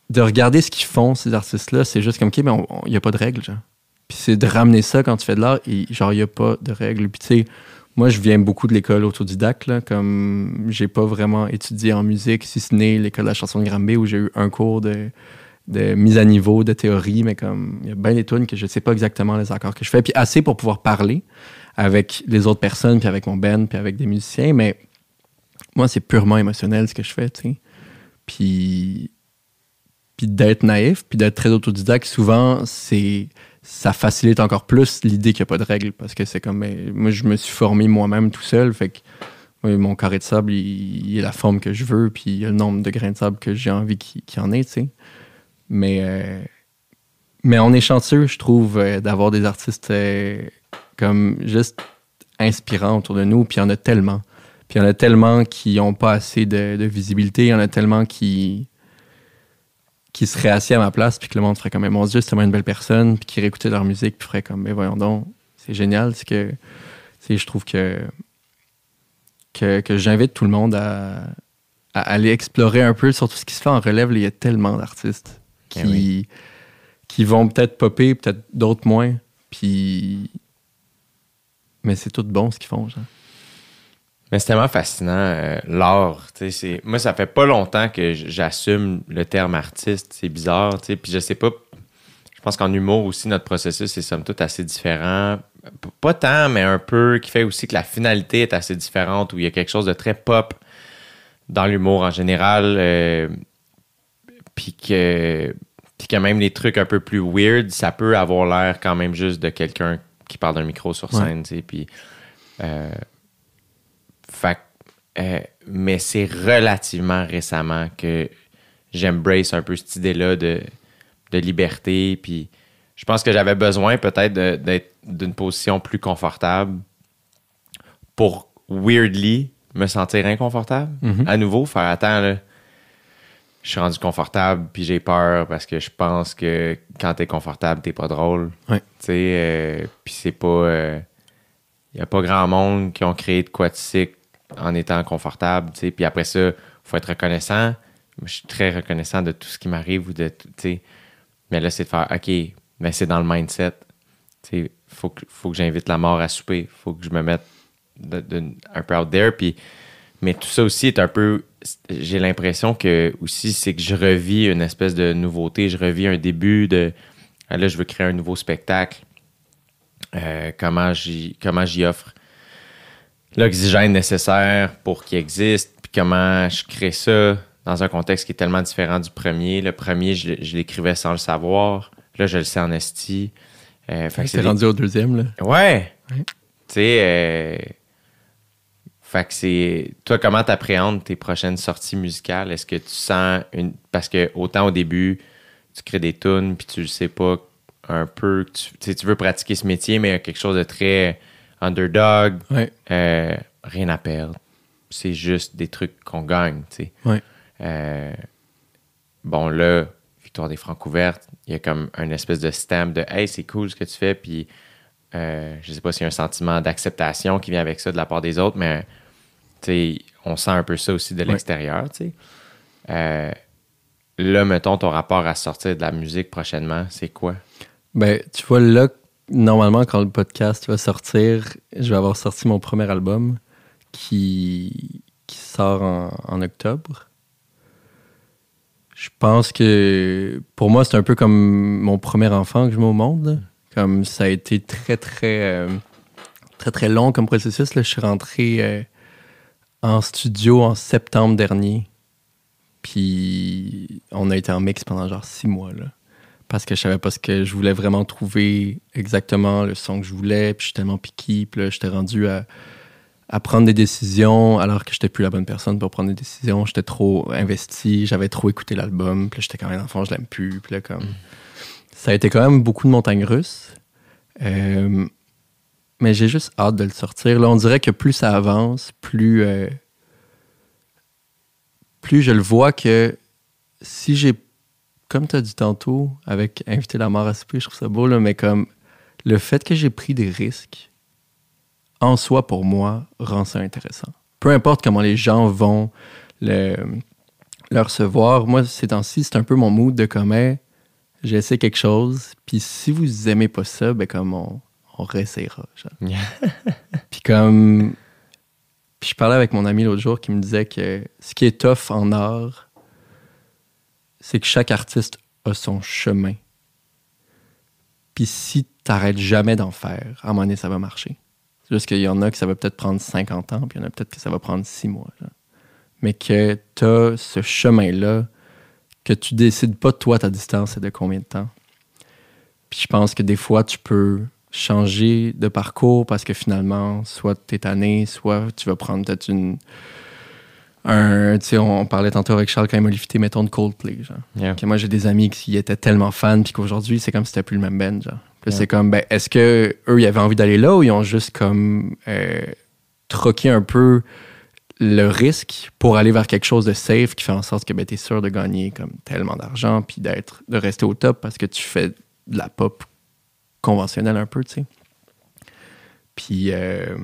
De regarder ce qu'ils font, ces artistes-là, c'est juste comme, OK, mais il n'y a pas de règles, genre. Puis c'est de ramener ça quand tu fais de l'art, et genre, il n'y a pas de règles. Puis tu sais, moi, je viens beaucoup de l'école autodidacte, là, comme j'ai pas vraiment étudié en musique, si ce n'est l'école de la chanson de Granby, où j'ai eu un cours de, de mise à niveau, de théorie, mais comme il y a bien des tunes que je sais pas exactement les accords que je fais, puis assez pour pouvoir parler avec les autres personnes, puis avec mon band, puis avec des musiciens, mais moi, c'est purement émotionnel ce que je fais, tu sais. Puis, puis d'être naïf, puis d'être très autodidacte, souvent, c'est ça facilite encore plus l'idée qu'il n'y a pas de règles, parce que c'est comme, ben, moi, je me suis formé moi-même tout seul, fait que mon carré de sable, il, il est la forme que je veux, puis il y a le nombre de grains de sable que j'ai envie qu'il y en ait, tu sais. Mais, euh, mais on est chanceux, je trouve, euh, d'avoir des artistes euh, comme juste inspirants autour de nous, puis il y en a tellement. Puis il y en a tellement qui n'ont pas assez de, de visibilité, il y en a tellement qui qui seraient assis à ma place, puis que le monde ferait comme, Mais mon Dieu, c'est tellement une belle personne, puis qui réécoutait leur musique, puis ferait comme, mais voyons donc, c'est génial, c'est que, je trouve que, que, que j'invite tout le monde à, à aller explorer un peu sur tout ce qui se fait en relève. là, Il y a tellement d'artistes qui, Eh oui. qui vont peut-être popper, peut-être d'autres moins, puis, Mais c'est tout bon ce qu'ils font, genre. Mais c'est tellement fascinant, euh, l'art. tu sais, c'est- Moi, ça fait pas longtemps que j'assume le terme artiste. C'est bizarre. tu sais, Puis je sais pas. Je pense qu'en humour aussi, notre processus est somme toute assez différent. Pas tant, mais un peu, qui fait aussi que la finalité est assez différente, où il y a quelque chose de très pop dans l'humour en général. euh, puis que, puis que même les trucs un peu plus weird, ça peut avoir l'air quand même juste de quelqu'un qui parle d'un micro sur scène. tu sais, Puis. euh, euh, mais c'est relativement récemment que j'embrace un peu cette idée-là de, de liberté. Puis je pense que j'avais besoin peut-être d'être d'une position plus confortable pour weirdly me sentir inconfortable. Mhm. À nouveau, faire attends, là, je suis rendu confortable, puis j'ai peur parce que je pense que quand t'es confortable, t'es pas drôle. Ouais. Tu sais, euh, puis c'est pas. Il n'y a pas grand monde qui ont créé de quoi de sick en étant confortable. Puis après ça, faut être reconnaissant. Je suis très reconnaissant de tout ce qui m'arrive ou de tu sais. Mais là, c'est de faire, OK, mais c'est dans le mindset. Tu sais, faut que, j'invite la mort à souper. Faut que je me mette un peu out there. Mais tout ça aussi est un peu. J'ai l'impression que aussi, c'est que je revis une espèce de nouveauté. Je revis un début de. ah, Là, je veux créer un nouveau spectacle. Euh, comment j'y offre l'oxygène nécessaire pour qu'il existe, puis comment je crée ça dans un contexte qui est tellement différent du premier. Le premier, je, l'écrivais sans le savoir. Là, je le sais en esti. Euh, fait que c'est des- rendu au deuxième, là. Ouais. Ouais. Tu sais, euh, fait que c'est. Toi, comment t'appréhendes tes prochaines sorties musicales? Est-ce que tu sens une. Parce que autant au début, tu crées des tunes, puis tu le sais pas un peu. que Tu, tu veux pratiquer ce métier, mais il y a quelque chose de très underdog, Ouais. euh, rien à perdre. C'est juste des trucs qu'on gagne, tu sais. Ouais. Euh, bon, là, Victoire des Francs ouvertes, il y a comme un espèce de stamp de Hey, c'est cool ce que tu fais, puis euh, je sais pas s'il y a un sentiment d'acceptation qui vient avec ça de la part des autres, mais tu sais, on sent un peu ça aussi de Ouais. l'extérieur, tu sais. Euh, là, mettons ton rapport à sortir de la musique prochainement, c'est quoi? Ben, tu vois, là, normalement, quand le podcast va sortir, je vais avoir sorti mon premier album qui, sort en, octobre. Je pense que pour moi, c'est un peu comme mon premier enfant que je mets au monde. Comme ça a été très, très, euh, très, très long comme processus. Là. Je suis rentré euh, en studio en septembre dernier. Puis on a été en mix pendant genre six mois. Là parce que je savais pas ce que je voulais vraiment trouver exactement le son que je voulais puis je suis tellement piqué puis là j'étais rendu à, à prendre des décisions alors que j'étais plus la bonne personne pour prendre des décisions. J'étais trop investi j'avais trop écouté l'album puis j'étais quand même enfant je l'aime plus puis là comme ça a été quand même beaucoup de montagnes russes. Euh, mais j'ai juste hâte de le sortir. Là on dirait que plus ça avance plus euh, plus je le vois que si j'ai comme tu as dit tantôt, avec inviter la mort à souper, je trouve ça beau, là, mais comme le fait que j'ai pris des risques, en soi, pour moi, rend ça intéressant. Peu importe comment les gens vont le, le recevoir, moi, ces temps-ci, c'est un peu mon mood de comme, hey, j'ai essayé quelque chose, puis si vous aimez pas ça, ben comme on, on réessayera. Puis comme... Puis je parlais avec mon ami l'autre jour qui me disait que ce qui est tough en art, c'est que chaque artiste a son chemin. Puis si t'arrêtes jamais d'en faire, à un moment donné, ça va marcher. C'est juste qu'il y en a que ça va peut-être prendre 50 ans, puis il y en a peut-être que ça va prendre 6 mois. Mais que t'as ce chemin-là, que tu décides pas toi ta distance et de combien de temps. Puis je pense que des fois, tu peux changer de parcours parce que finalement, soit t'es tanné, soit tu vas prendre peut-être une un, tu sais, on, on parlait tantôt avec Charles quand il m'a lifté, mettons, de Coldplay, genre. Yeah. Que moi, j'ai des amis qui étaient tellement fans, puis qu'aujourd'hui, c'est comme si c'était plus le même band, genre. Puis là, Yeah. c'est comme, ben, est-ce que eux, ils avaient envie d'aller là ou ils ont juste comme euh, troqué un peu le risque pour aller vers quelque chose de safe qui fait en sorte que ben, tu es sûr de gagner comme tellement d'argent puis d'être de rester au top parce que tu fais de la pop conventionnelle un peu, tu sais? Puis euh,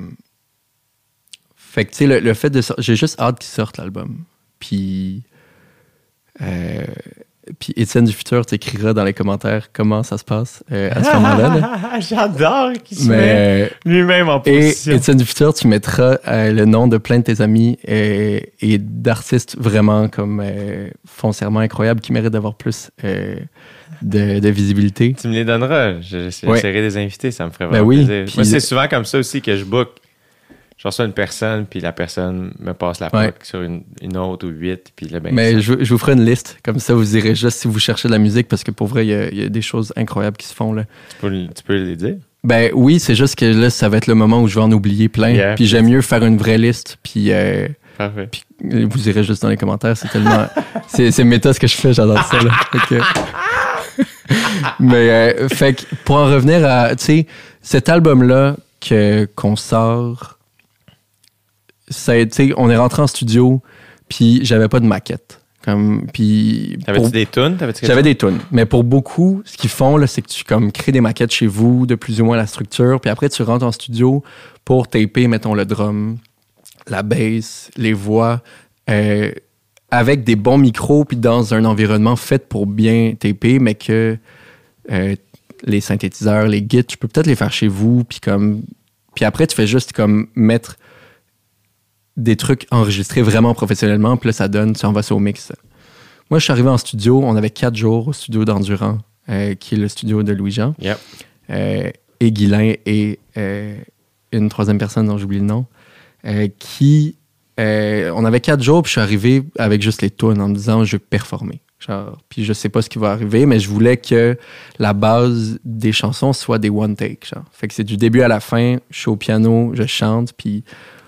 fait que tu sais le, le fait de j'ai juste hâte qu'il sorte l'album. Puis euh, puis Étienne du futur t'écrira dans les commentaires comment ça se passe euh, à ce moment-là. là. J'adore qu'il se met lui-même en et position. Étienne du futur, tu mettras euh, le nom de plein de tes amis et, et d'artistes vraiment comme euh, foncièrement incroyables qui méritent d'avoir plus euh, de, de visibilité. Tu me les donneras. Je- Ouais. J'essaierai des invités, ça me ferait Ben vraiment oui, plaisir. Moi, c'est souvent comme ça aussi que je book. Je reçois une personne, puis la personne me passe la Ouais. POC sur une, une autre ou huit, puis là, ben, Mais je, je vous ferai une liste, comme ça vous irez juste si vous cherchez de la musique, parce que pour vrai, il y a- il y, a des choses incroyables qui se font là. tu, peux, tu peux les dire? Ben oui, c'est juste que là, ça va être le moment où je vais en oublier plein. Yeah. Puis j'aime mieux faire une vraie liste, puis, euh, Parfait. puis vous irez juste dans les commentaires. C'est tellement. c'est, c'est méta ce que je fais, j'adore ça. Là. Mais euh, fait que pour en revenir à. Tu sais, cet album-là que, qu'on sort, ça. On est rentré en studio, puis j'avais pas de maquette. Comme, puis T'avais-tu pour- des tunes? J'avais des tunes. Mais pour beaucoup, ce qu'ils font, là, c'est que tu comme, crées des maquettes chez vous, de plus ou moins la structure, puis après, tu rentres en studio pour taper, mettons, le drum, la bass, les voix, euh, avec des bons micros, puis dans un environnement fait pour bien taper, mais que euh, les synthétiseurs, les gits, tu peux peut-être les faire chez vous, puis comme... Puis après, tu fais juste comme mettre des trucs enregistrés vraiment professionnellement, puis là, ça donne, tu envoies ça au mix. Moi, je suis arrivé en studio, on avait quatre jours au studio d'Endurant, euh, qui est le studio de Louis-Jean, Yep. euh, et Guilain et euh, une troisième personne dont j'oublie le nom, qui... on avait quatre jours, puis je suis arrivé avec juste les tunes en me disant, je vais performer. Genre, puis je sais pas ce qui va arriver, mais je voulais que la base des chansons soit des one take. Genre. Fait que c'est du début à la fin, je suis au piano, je chante, puis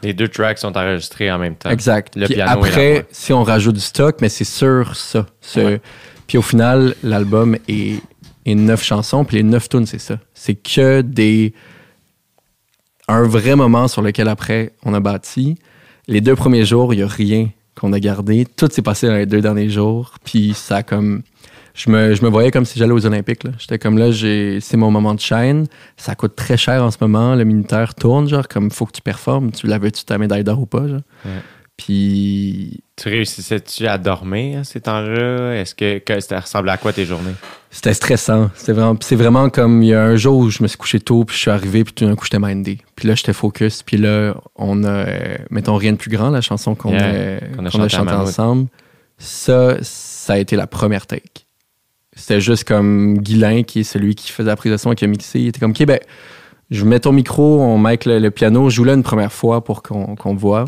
Les deux tracks sont enregistrés en même temps. Exact. Le Puis piano après, si on rajoute du stock, mais c'est sur ça. Ce- Ouais. Puis au final, l'album est, est neuf chansons, puis les neuf tunes, c'est ça. C'est que des. Un vrai moment sur lequel après on a bâti. Les deux premiers jours, il n'y a rien qu'on a gardé. Tout s'est passé dans les deux derniers jours. Puis ça a comme. Je me, je me voyais comme si j'allais aux Olympiques. J'étais comme là, c'est mon moment de shine. Ça coûte très cher en ce moment. Le militaire tourne, genre, comme faut que tu performes. Tu la veux-tu ta médaille d'or ou pas, genre? Ouais. Puis Tu réussissais-tu à dormir à ces temps-là? Est-ce que, que ça ressemblait à quoi tes journées? c'était stressant. C'était vraiment, c'est vraiment comme il y a un jour où je me suis couché tôt, puis je suis arrivé, puis tout d'un coup, j'étais mindé. Puis là, j'étais focus. Puis là, on a, mettons, Rien de plus grand, la chanson qu'on Yeah, a, chanté chantée Mammouth. ensemble. Ça, ça a été la première take. C'était juste comme Guilain, qui est celui qui faisait la prise de son, qui a mixé. Il était comme, OK, ben, je mets ton micro, on mic le, le piano, je joue là une première fois pour qu'on qu'on voit.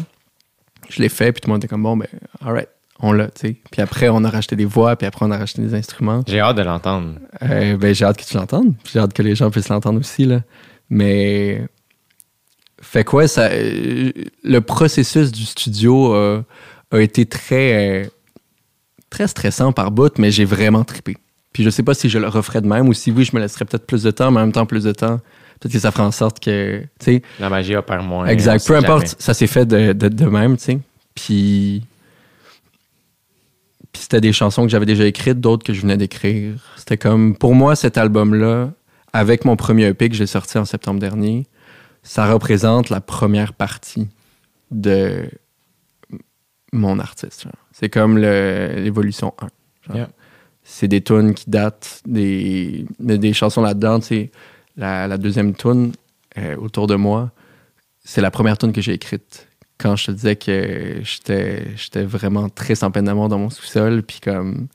Je l'ai fait, puis tout le monde était comme, bon, ben, alright, on l'a, tu sais. Puis après, on a racheté des voix, puis après, on a racheté des instruments. J'ai hâte de l'entendre. Euh, ben, j'ai hâte que tu l'entendes. J'ai hâte que les gens puissent l'entendre aussi. Là. Mais. Fait quoi, ça, euh, le processus du studio euh, a été très, très stressant par bout, mais j'ai vraiment trippé. Puis je sais pas si je le referais de même ou si oui, je me laisserais peut-être plus de temps, mais en même temps, plus de temps, peut-être que ça ferait en sorte que. La magie opère moins. Exact. Peu importe, jamais. ça s'est fait de, de, de même, tu sais. Puis. Puis c'était des chansons que j'avais déjà écrites, d'autres que je venais d'écrire. C'était comme. Pour moi, cet album-là, avec mon premier EP que j'ai sorti en septembre dernier, ça représente la première partie de mon artiste. C'est comme l'évolution 1. genre. Yeah. C'est des tunes qui datent, des, des chansons là-dedans. tu sais. La, la deuxième tune, euh, autour de moi, c'est la première tune que j'ai écrite. Quand je te disais que j'étais vraiment très sans peine d'amour dans mon sous-sol, puis comme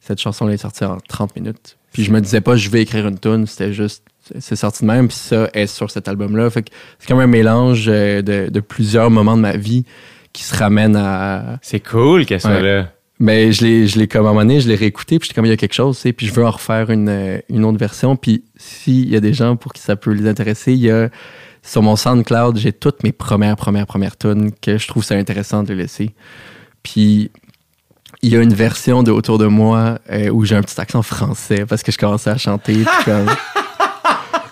cette chanson est sortie en 30 minutes. Puis je me disais pas, je vais écrire une tune, c'était juste, c'est sorti de même, puis ça est sur cet album-là. Fait que c'est comme un mélange euh, de, de plusieurs moments de ma vie qui se ramènent à. C'est cool qu'elle soit Ouais. là. Mais je l'ai, je l'ai comme à un moment donné, je l'ai réécouté, puis j'étais comme il y a quelque chose, tu puis je veux en refaire une, euh, une autre version. Puis s'il y a des gens pour qui ça peut les intéresser, il y a sur mon SoundCloud, j'ai toutes mes premières, premières, premières tunes que je trouve ça intéressant de laisser. Puis il y a une version de Autour de moi euh, où j'ai un petit accent français parce que je commençais à chanter. puis comme...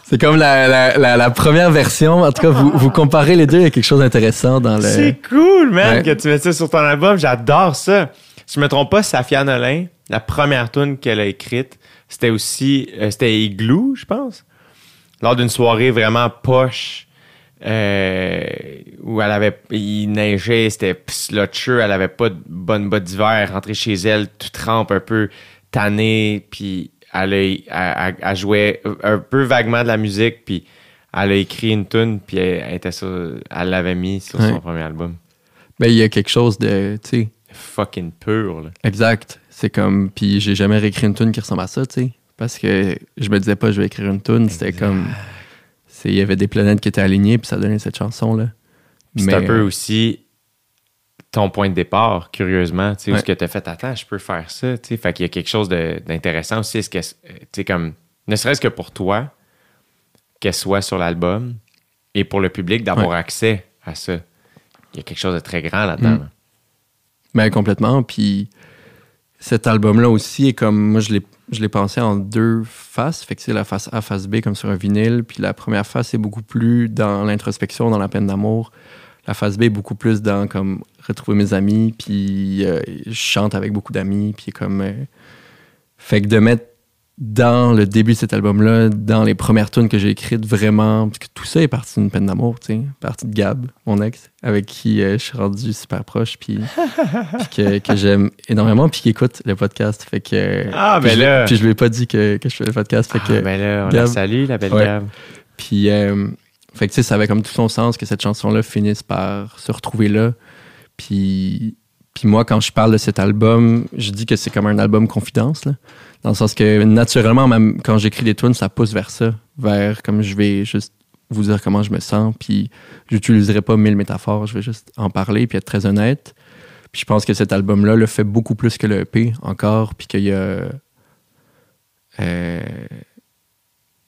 C'est comme la, la, la, la première version. En tout cas, vous, vous comparez les deux, il y a quelque chose d'intéressant dans le. C'est cool, man, Ouais. que tu mets ça sur ton album. J'adore ça. Si je me trompe pas, Safia Nolin, la première tune qu'elle a écrite, c'était aussi, euh, c'était Igloo, je pense. Lors d'une soirée vraiment poche, euh, où elle avait, il neigeait, c'était slotcheux, elle avait pas de bonne botte d'hiver, rentrée chez elle, tout trempe un peu. tannée, puis elle, a- elle- jouait un peu vaguement de la musique, puis elle a écrit une tune, puis elle, était sur, elle l'avait mis sur son premier album. Ben, il y a quelque chose de, tu sais, Fucking pur, là. exact. C'est comme, puis j'ai jamais réécrit une tune qui ressemble à ça, tu sais. Parce que je me disais pas, je vais écrire une tune. C'était comme, il y avait des planètes qui étaient alignées, puis ça donnait cette chanson-là. C'est un peu euh, aussi ton point de départ, curieusement, tu sais, où ce que tu as fait, attends, je peux faire ça, tu sais. Fait qu'il y a quelque chose de- d'intéressant aussi, est-ce que, euh, tu sais, comme, ne serait-ce que pour toi, qu'elle soit sur l'album, et pour le public d'avoir Ouais. accès à ça. Il y a quelque chose de très grand là-dedans. Mm. là. Ben, complètement. Puis cet album-là aussi est comme. Moi, je l'ai, je l'ai pensé en deux faces. Fait que c'est la face A, face B, comme sur un vinyle. Puis la première face est beaucoup plus dans l'introspection, dans la peine d'amour. La face B est beaucoup plus dans comme retrouver mes amis. Puis euh, je chante avec beaucoup d'amis. Puis comme. euh, fait que de mettre dans le début de cet album-là, dans les premières tunes que j'ai écrites, vraiment, parce que tout ça est parti d'une peine d'amour, tu sais, parti de Gab, mon ex, avec qui euh, je suis rendu super proche, puis, que, que j'aime énormément, puis qui écoute le podcast, fait que... Ah, puis ben je, là. Puis je lui ai pas dit que, que je fais le podcast, fait Ah, que... ben là, on la Gab- salue, la belle Ouais. Gab. Puis, euh, fait que tu sais, ça avait comme tout son sens que cette chanson-là finisse par se retrouver là. Puis, puis moi, quand je parle de cet album, je dis que c'est comme un album confidence, là. Dans le sens que naturellement, quand j'écris des tunes, ça pousse vers ça, vers comme je vais juste vous dire comment je me sens. Puis j'utiliserai pas mille métaphores, je vais juste en parler puis être très honnête. Puis je pense que cet album-là le fait beaucoup plus que le EP encore. Puis qu'il y a. euh,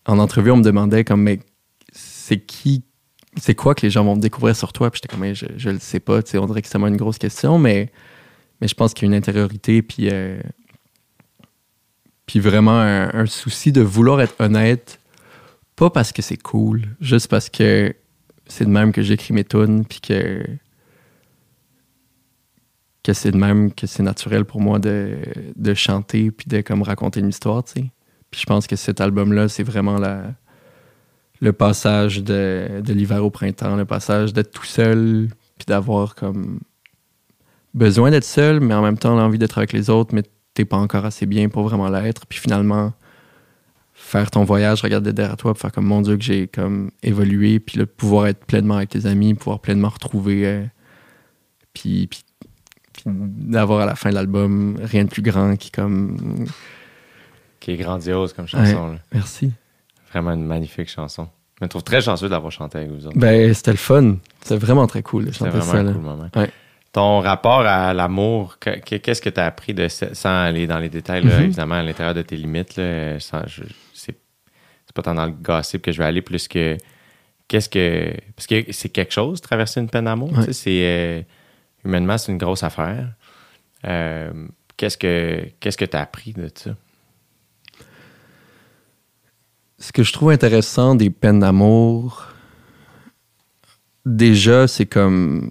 en entrevue, on me demandait comme, mais c'est qui, c'est quoi que les gens vont découvrir sur toi? Puis j'étais comme, Mais je, je le sais pas, tu sais, on dirait que c'est vraiment une grosse question, mais, mais je pense qu'il y a une intériorité, puis, euh, puis vraiment un, souci de vouloir être honnête, pas parce que c'est cool, juste parce que c'est de même que j'écris mes tunes, puis que, que c'est de même que c'est naturel pour moi de, de chanter, puis de comme raconter une histoire, tu sais. Puis je pense que cet album-là, c'est vraiment la, le passage de, de l'hiver au printemps, le passage d'être tout seul, puis d'avoir comme besoin d'être seul, mais en même temps l'envie d'être avec les autres, mais t'es pas encore assez bien pour vraiment l'être. Puis finalement, faire ton voyage, regarder derrière toi, puis faire comme mon Dieu que j'ai comme évolué, puis le pouvoir être pleinement avec tes amis, pouvoir pleinement retrouver, euh, puis, puis, puis d'avoir à la fin de l'album rien de plus grand qui comme Qui est grandiose comme chanson. là. merci. Vraiment une magnifique chanson. Je me trouve très chanceux d'avoir chanté avec vous autres. Ben c'était le fun, c'était vraiment très cool de C'était chanter vraiment ça. un là. cool moment. Ouais. Ton rapport à l'amour, que- que- qu'est-ce que tu as appris de ça- sans aller dans les détails, là, Mhm. évidemment, à l'intérieur de tes limites? Là, sans- je- c'est pas tant dans le gossip que je vais aller, plus que. Qu'est-ce que. Parce que c'est quelque chose, traverser une peine d'amour. Ouais. C'est. euh, humainement, c'est une grosse affaire. Euh, qu'est-ce que qu'est-ce que tu as appris de ça? Ce que je trouve intéressant des peines d'amour, déjà, c'est comme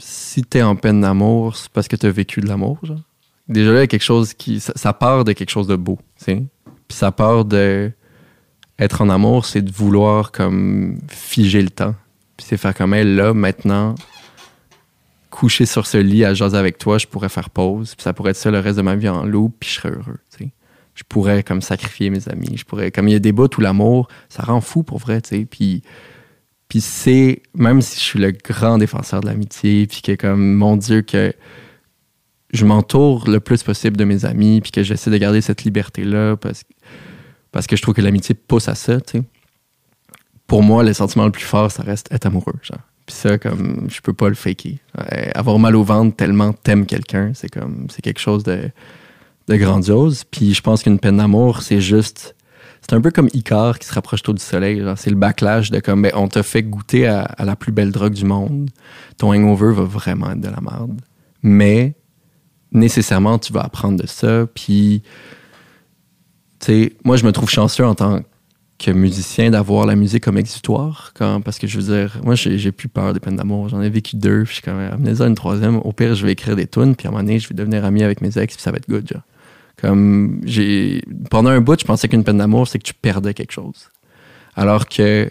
si t'es en peine d'amour, c'est parce que t'as vécu de l'amour, genre. Déjà là, il y a quelque chose qui. Ça, part de quelque chose de beau, tu sais. Puis ça part de. Être en amour, c'est de vouloir comme figer le temps. Puis c'est faire comme elle, là, maintenant, coucher sur ce lit à jaser avec toi, je pourrais faire pause. Puis ça pourrait être ça le reste de ma vie en loup, puis je serais heureux, tu sais je pourrais comme sacrifier mes amis. Je pourrais, comme il y a des bouts où l'amour, ça rend fou pour vrai, tu sais. Puis, puis c'est, même si je suis le grand défenseur de l'amitié, puis que comme, mon Dieu, que je m'entoure le plus possible de mes amis, puis que j'essaie de garder cette liberté-là, parce, parce que je trouve que l'amitié pousse à ça, tu sais. Pour moi, le sentiment le plus fort, ça reste être amoureux, genre. Puis ça, comme, je peux pas le faker. Avoir mal au ventre tellement t'aimes quelqu'un, c'est comme, c'est quelque chose de de grandiose. Puis je pense qu'une peine d'amour, c'est juste. C'est un peu comme Icar qui se rapproche trop du soleil. C'est le backlash de comme, ben, on t'a fait goûter à, la plus belle drogue du monde. Ton hangover va vraiment être de la merde. Mais nécessairement, tu vas apprendre de ça. Puis, tu sais, moi, je me trouve chanceux en tant que musicien d'avoir la musique comme exutoire. Parce que je veux dire, moi, j'ai j'ai plus peur des peines d'amour. J'en ai vécu deux. Puis je suis comme, amenez-en une troisième. Au pire, je vais écrire des tunes. Puis à un moment donné, je vais devenir ami avec mes ex. Puis ça va être good, genre. Comme j'ai pendant un bout, je pensais qu'une peine d'amour, c'est que tu perdais quelque chose. Alors que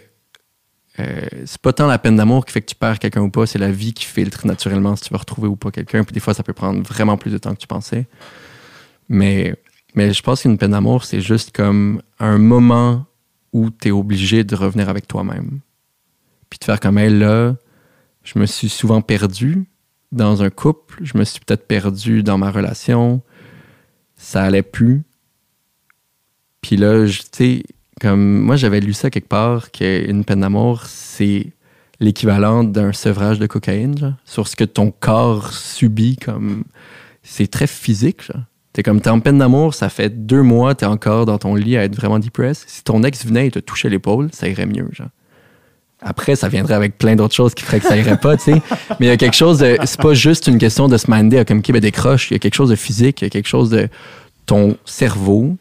euh, c'est pas tant la peine d'amour qui fait que tu perds quelqu'un ou pas, c'est la vie qui filtre naturellement si tu vas retrouver ou pas quelqu'un. Puis des fois, ça peut prendre vraiment plus de temps que tu pensais. Mais, mais je pense qu'une peine d'amour, c'est juste comme un moment où tu es obligé de revenir avec toi-même. Puis de faire comme elle, là, je me suis souvent perdu dans un couple, je me suis peut-être perdu dans ma relation, ça allait plus. Puis là, tu sais, comme moi j'avais lu ça quelque part qu'une peine d'amour, c'est l'équivalent d'un sevrage de cocaïne, sur ce que ton corps subit comme c'est très physique, genre. T'es comme, t'es en peine d'amour, ça fait deux mois, t'es encore dans ton lit à être vraiment depressed. Si ton ex venait et te touchait l'épaule, ça irait mieux, genre. Après, ça viendrait avec plein d'autres choses qui feraient que ça irait pas, tu sais. Mais il y a quelque chose de, c'est pas juste une question de se minder comme qui ben, décroche. Il y a quelque chose de physique, il y a quelque chose de ton cerveau,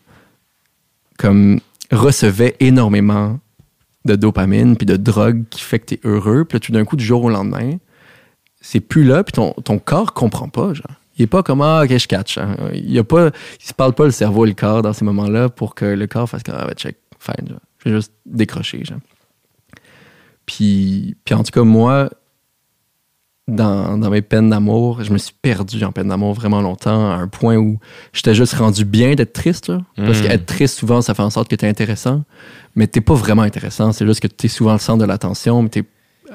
comme, recevait énormément de dopamine puis de drogue qui fait que t'es heureux. Puis là, tout d'un coup, du jour au lendemain, c'est plus là, puis ton, ton corps comprend pas, genre. Il est pas comme ah ok je catch. hein. Il a pas, il se parle pas le cerveau et le corps dans ces moments-là pour que le corps fasse comme ah ouais, check fine. Je vais juste décrocher. Genre. Puis, puis en tout cas moi dans, dans mes peines d'amour, je me suis perdu en peine d'amour vraiment longtemps à un point où j'étais juste rendu bien d'être triste. là. Parce Mm. qu'être triste souvent ça fait en sorte que t'es intéressant, mais t'es pas vraiment intéressant. C'est juste que t'es souvent le centre de l'attention, mais t'es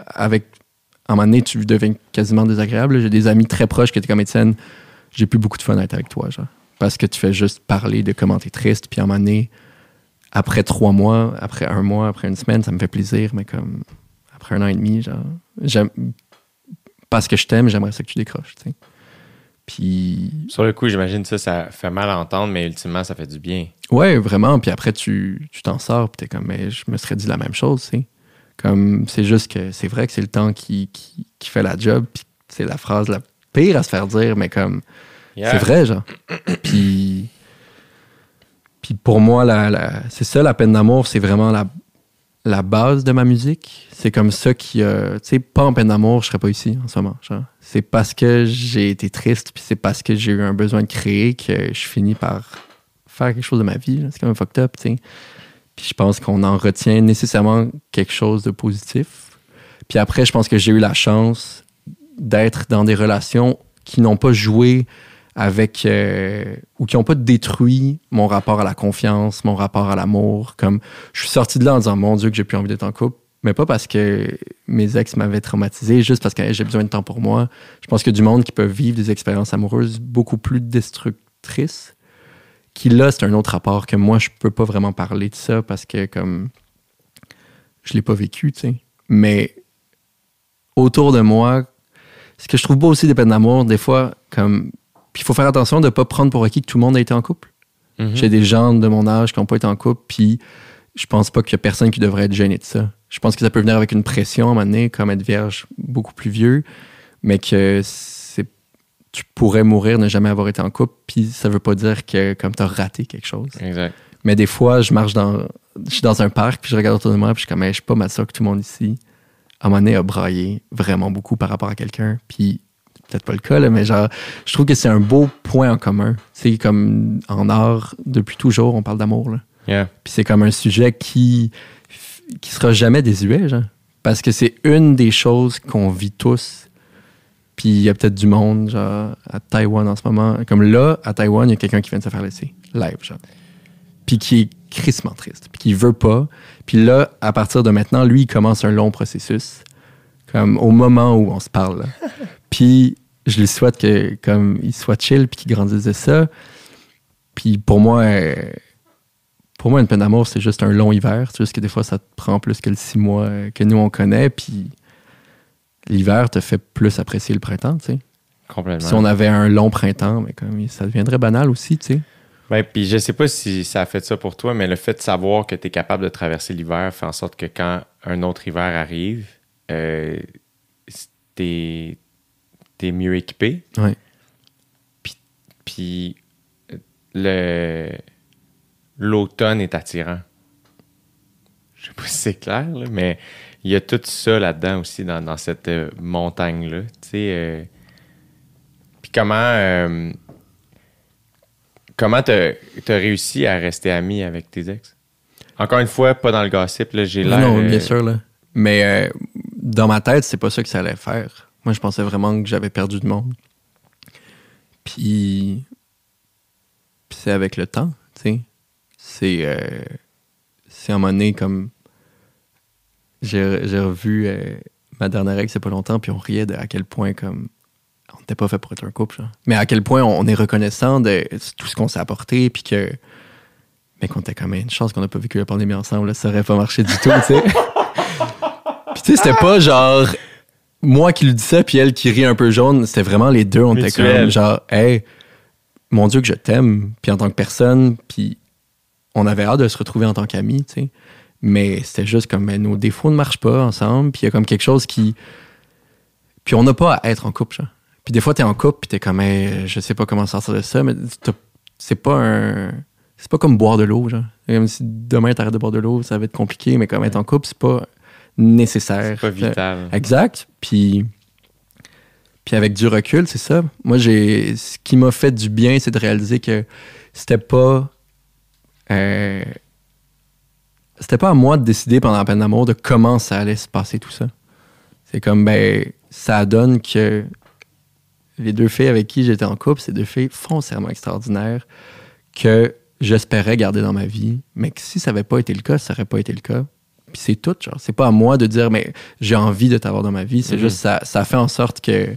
avec à un moment donné, tu deviens quasiment désagréable. J'ai des amis très proches qui étaient comme Étienne. J'ai plus beaucoup de fun à être avec toi, genre. Parce que tu fais juste parler de comment t'es triste. Puis à un moment donné, après trois mois, après un mois, après une semaine, ça me fait plaisir. Mais comme après un an et demi, genre, j'aime. Parce que je t'aime, j'aimerais ça que tu décroches, tu sais. Puis. Sur le coup, j'imagine ça, ça fait mal à entendre, mais ultimement, ça fait du bien. Ouais, vraiment. Puis après, tu tu t'en sors. Puis t'es comme, mais je me serais dit la même chose, tu sais. Comme, c'est juste que c'est vrai que c'est le temps qui, qui, qui fait la job. Puis c'est la phrase la pire à se faire dire, mais comme, Yeah. c'est vrai, genre. puis, puis pour moi, la, la- c'est ça, la peine d'amour, c'est vraiment la, la base de ma musique. C'est comme ça qui, euh, tu sais, pas en peine d'amour, je serais pas ici en ce moment. C'est parce que j'ai été triste, puis c'est parce que j'ai eu un besoin de créer que je finis par faire quelque chose de ma vie. C'est quand même fucked up, tu sais. Puis je pense qu'on en retient nécessairement quelque chose de positif. Puis après, je pense que j'ai eu la chance d'être dans des relations qui n'ont pas joué avec euh, ou qui n'ont pas détruit mon rapport à la confiance, mon rapport à l'amour. Comme je suis sorti de là en disant mon Dieu que j'ai plus envie d'être en couple, mais pas parce que mes ex m'avaient traumatisé, juste parce que hey, j'ai besoin de temps pour moi. Je pense que du monde qui peut vivre des expériences amoureuses beaucoup plus destructrices, qui là c'est un autre rapport que moi je peux pas vraiment parler de ça parce que comme je l'ai pas vécu, tu sais. Mais autour de moi, ce que je trouve beau aussi des peines d'amour, des fois, comme. Puis il faut faire attention de ne pas prendre pour acquis que tout le monde a été en couple. Mhm. J'ai des gens de mon âge qui n'ont pas été en couple, puis je pense pas qu'il y a personne qui devrait être gêné de ça. Je pense que ça peut venir avec une pression à un moment donné, comme être vierge beaucoup plus vieux, mais que c'est tu pourrais mourir, ne jamais avoir été en couple, puis ça veut pas dire que comme tu as raté quelque chose. Exact. Mais des fois, je marche dans. Je suis dans un parc, puis je regarde autour de moi, puis je suis comme, Hey, je suis pas mal sûr que tout le monde ici, à un moment donné, a braillé vraiment beaucoup par rapport à quelqu'un. Puis, peut-être pas le cas, là, mais genre, je trouve que c'est un beau point en commun. C'est comme en art, depuis toujours, on parle d'amour. Yeah. Puis c'est comme un sujet qui, qui sera jamais désuet, genre. Parce que c'est une des choses qu'on vit tous. Puis il y a peut-être du monde, genre, à Taïwan en ce moment. Comme là, à Taïwan, il y a quelqu'un qui vient de se faire laisser. Live, genre. Puis qui est crissement triste. Puis qui veut pas. Puis là, à partir de maintenant, lui, il commence un long processus. Comme au moment où on se parle. Puis je lui souhaite que, comme, il soit chill, puis qu'il grandisse de ça. Puis pour moi, euh, pour moi, une peine d'amour, c'est juste un long hiver. C'est juste que des fois, ça te prend plus que le six mois euh, que nous, on connaît. Puis l'hiver te fait plus apprécier le printemps, tu sais. Complètement. Si on avait un long printemps, mais comme ça deviendrait banal aussi, tu sais. Ouais, puis je sais pas si ça a fait ça pour toi, mais le fait de savoir que tu es capable de traverser l'hiver fait en sorte que quand un autre hiver arrive, euh, t'es es mieux équipé. Ouais. Puis, puis le l'automne est attirant. Je sais pas si c'est clair, là, mais il y a tout ça là-dedans aussi dans, dans cette euh, montagne-là. Tu sais. euh, puis comment. euh, Comment t'as as réussi à rester ami avec tes ex? Encore une fois, pas dans le gossip, là, j'ai l'air... Non, bien sûr, là. Mais euh, dans ma tête, c'est pas ça que ça allait faire. Moi, je pensais vraiment que j'avais perdu du monde. Puis. Puis c'est avec le temps, tu sais. C'est. euh, c'est un donné comme. J'ai j'ai revu euh, ma dernière y a pas longtemps, puis on riait de à quel point, comme. On n'était pas fait pour être un couple, genre. Mais à quel point on, est reconnaissant de tout ce qu'on s'est apporté, puis que. Mais qu'on était quand même une chance qu'on n'a pas vécu la pandémie ensemble, ça aurait pas marché du tout, tu sais. tu sais, c'était pas genre. Moi qui lui dis ça, puis elle qui rit un peu jaune, c'était vraiment les deux, on était comme genre, hey, mon Dieu que je t'aime, puis en tant que personne, puis on avait hâte de se retrouver en tant qu'amis, tu sais. Mais c'était juste comme, ben, nos défauts ne marchent pas ensemble, puis il y a comme quelque chose qui... Puis on n'a pas à être en couple, genre. Puis des fois, t'es en couple, puis t'es comme, Hey, je sais pas comment sortir de ça, mais c'est pas un... C'est pas comme boire de l'eau, genre. C'est Comme si demain t'arrêtes de boire de l'eau, ça va être compliqué, mais comme être en couple, c'est pas nécessaire. C'est pas vital. Exact. Puis, puis avec du recul, c'est ça. Moi, j'ai ce qui m'a fait du bien, c'est de réaliser que c'était pas. euh, c'était pas à moi de décider pendant la peine d'amour de comment ça allait se passer tout ça. C'est comme, ben, ça donne que les deux filles avec qui j'étais en couple, c'est deux filles foncièrement extraordinaires que j'espérais garder dans ma vie, mais que si ça n'avait pas été le cas, ça n'aurait pas été le cas. Puis c'est tout, genre. C'est pas à moi de dire, mais j'ai envie de t'avoir dans ma vie. C'est Mhm. juste, ça, ça fait en sorte que,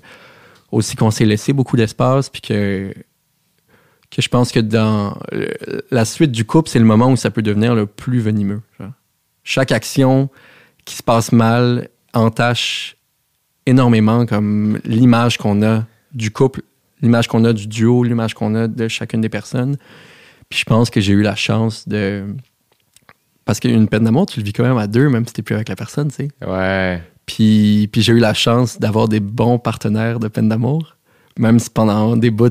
aussi qu'on s'est laissé beaucoup d'espace, puis que, que je pense que dans la suite du couple, c'est le moment où ça peut devenir le plus venimeux. genre. Chaque action qui se passe mal entache énormément comme l'image qu'on a du couple, l'image qu'on a du duo, l'image qu'on a de chacune des personnes. Puis je pense que j'ai eu la chance de... Parce qu'une peine d'amour, tu le vis quand même à deux, même si t'es plus avec la personne, tu sais. Ouais. Puis, puis j'ai eu la chance d'avoir des bons partenaires de peine d'amour, même si pendant des bouts,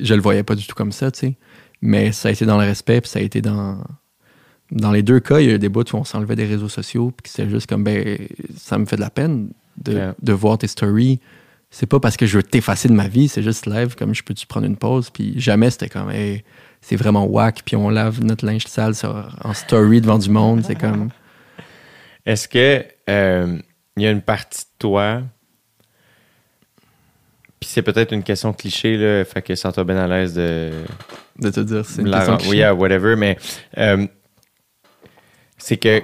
je le voyais pas du tout comme ça, tu sais. Mais ça a été dans le respect, puis ça a été dans... Dans les deux cas, il y a eu des bouts où on s'enlevait des réseaux sociaux, puis que c'était juste comme, ben, ça me fait de la peine de, Yeah. de voir tes stories. C'est pas parce que je veux t'effacer de ma vie, c'est juste live, comme je peux-tu prendre une pause, puis jamais c'était comme, hey, c'est vraiment whack, puis on lave notre linge sale sur- en story devant du monde, c'est comme... Est-ce que euh, il y a une partie de toi, puis c'est peut-être une question cliché, là, fait que sens-toi bien à l'aise de, De te dire, c'est une la- question oui, cliché. yeah, whatever, mais euh, c'est que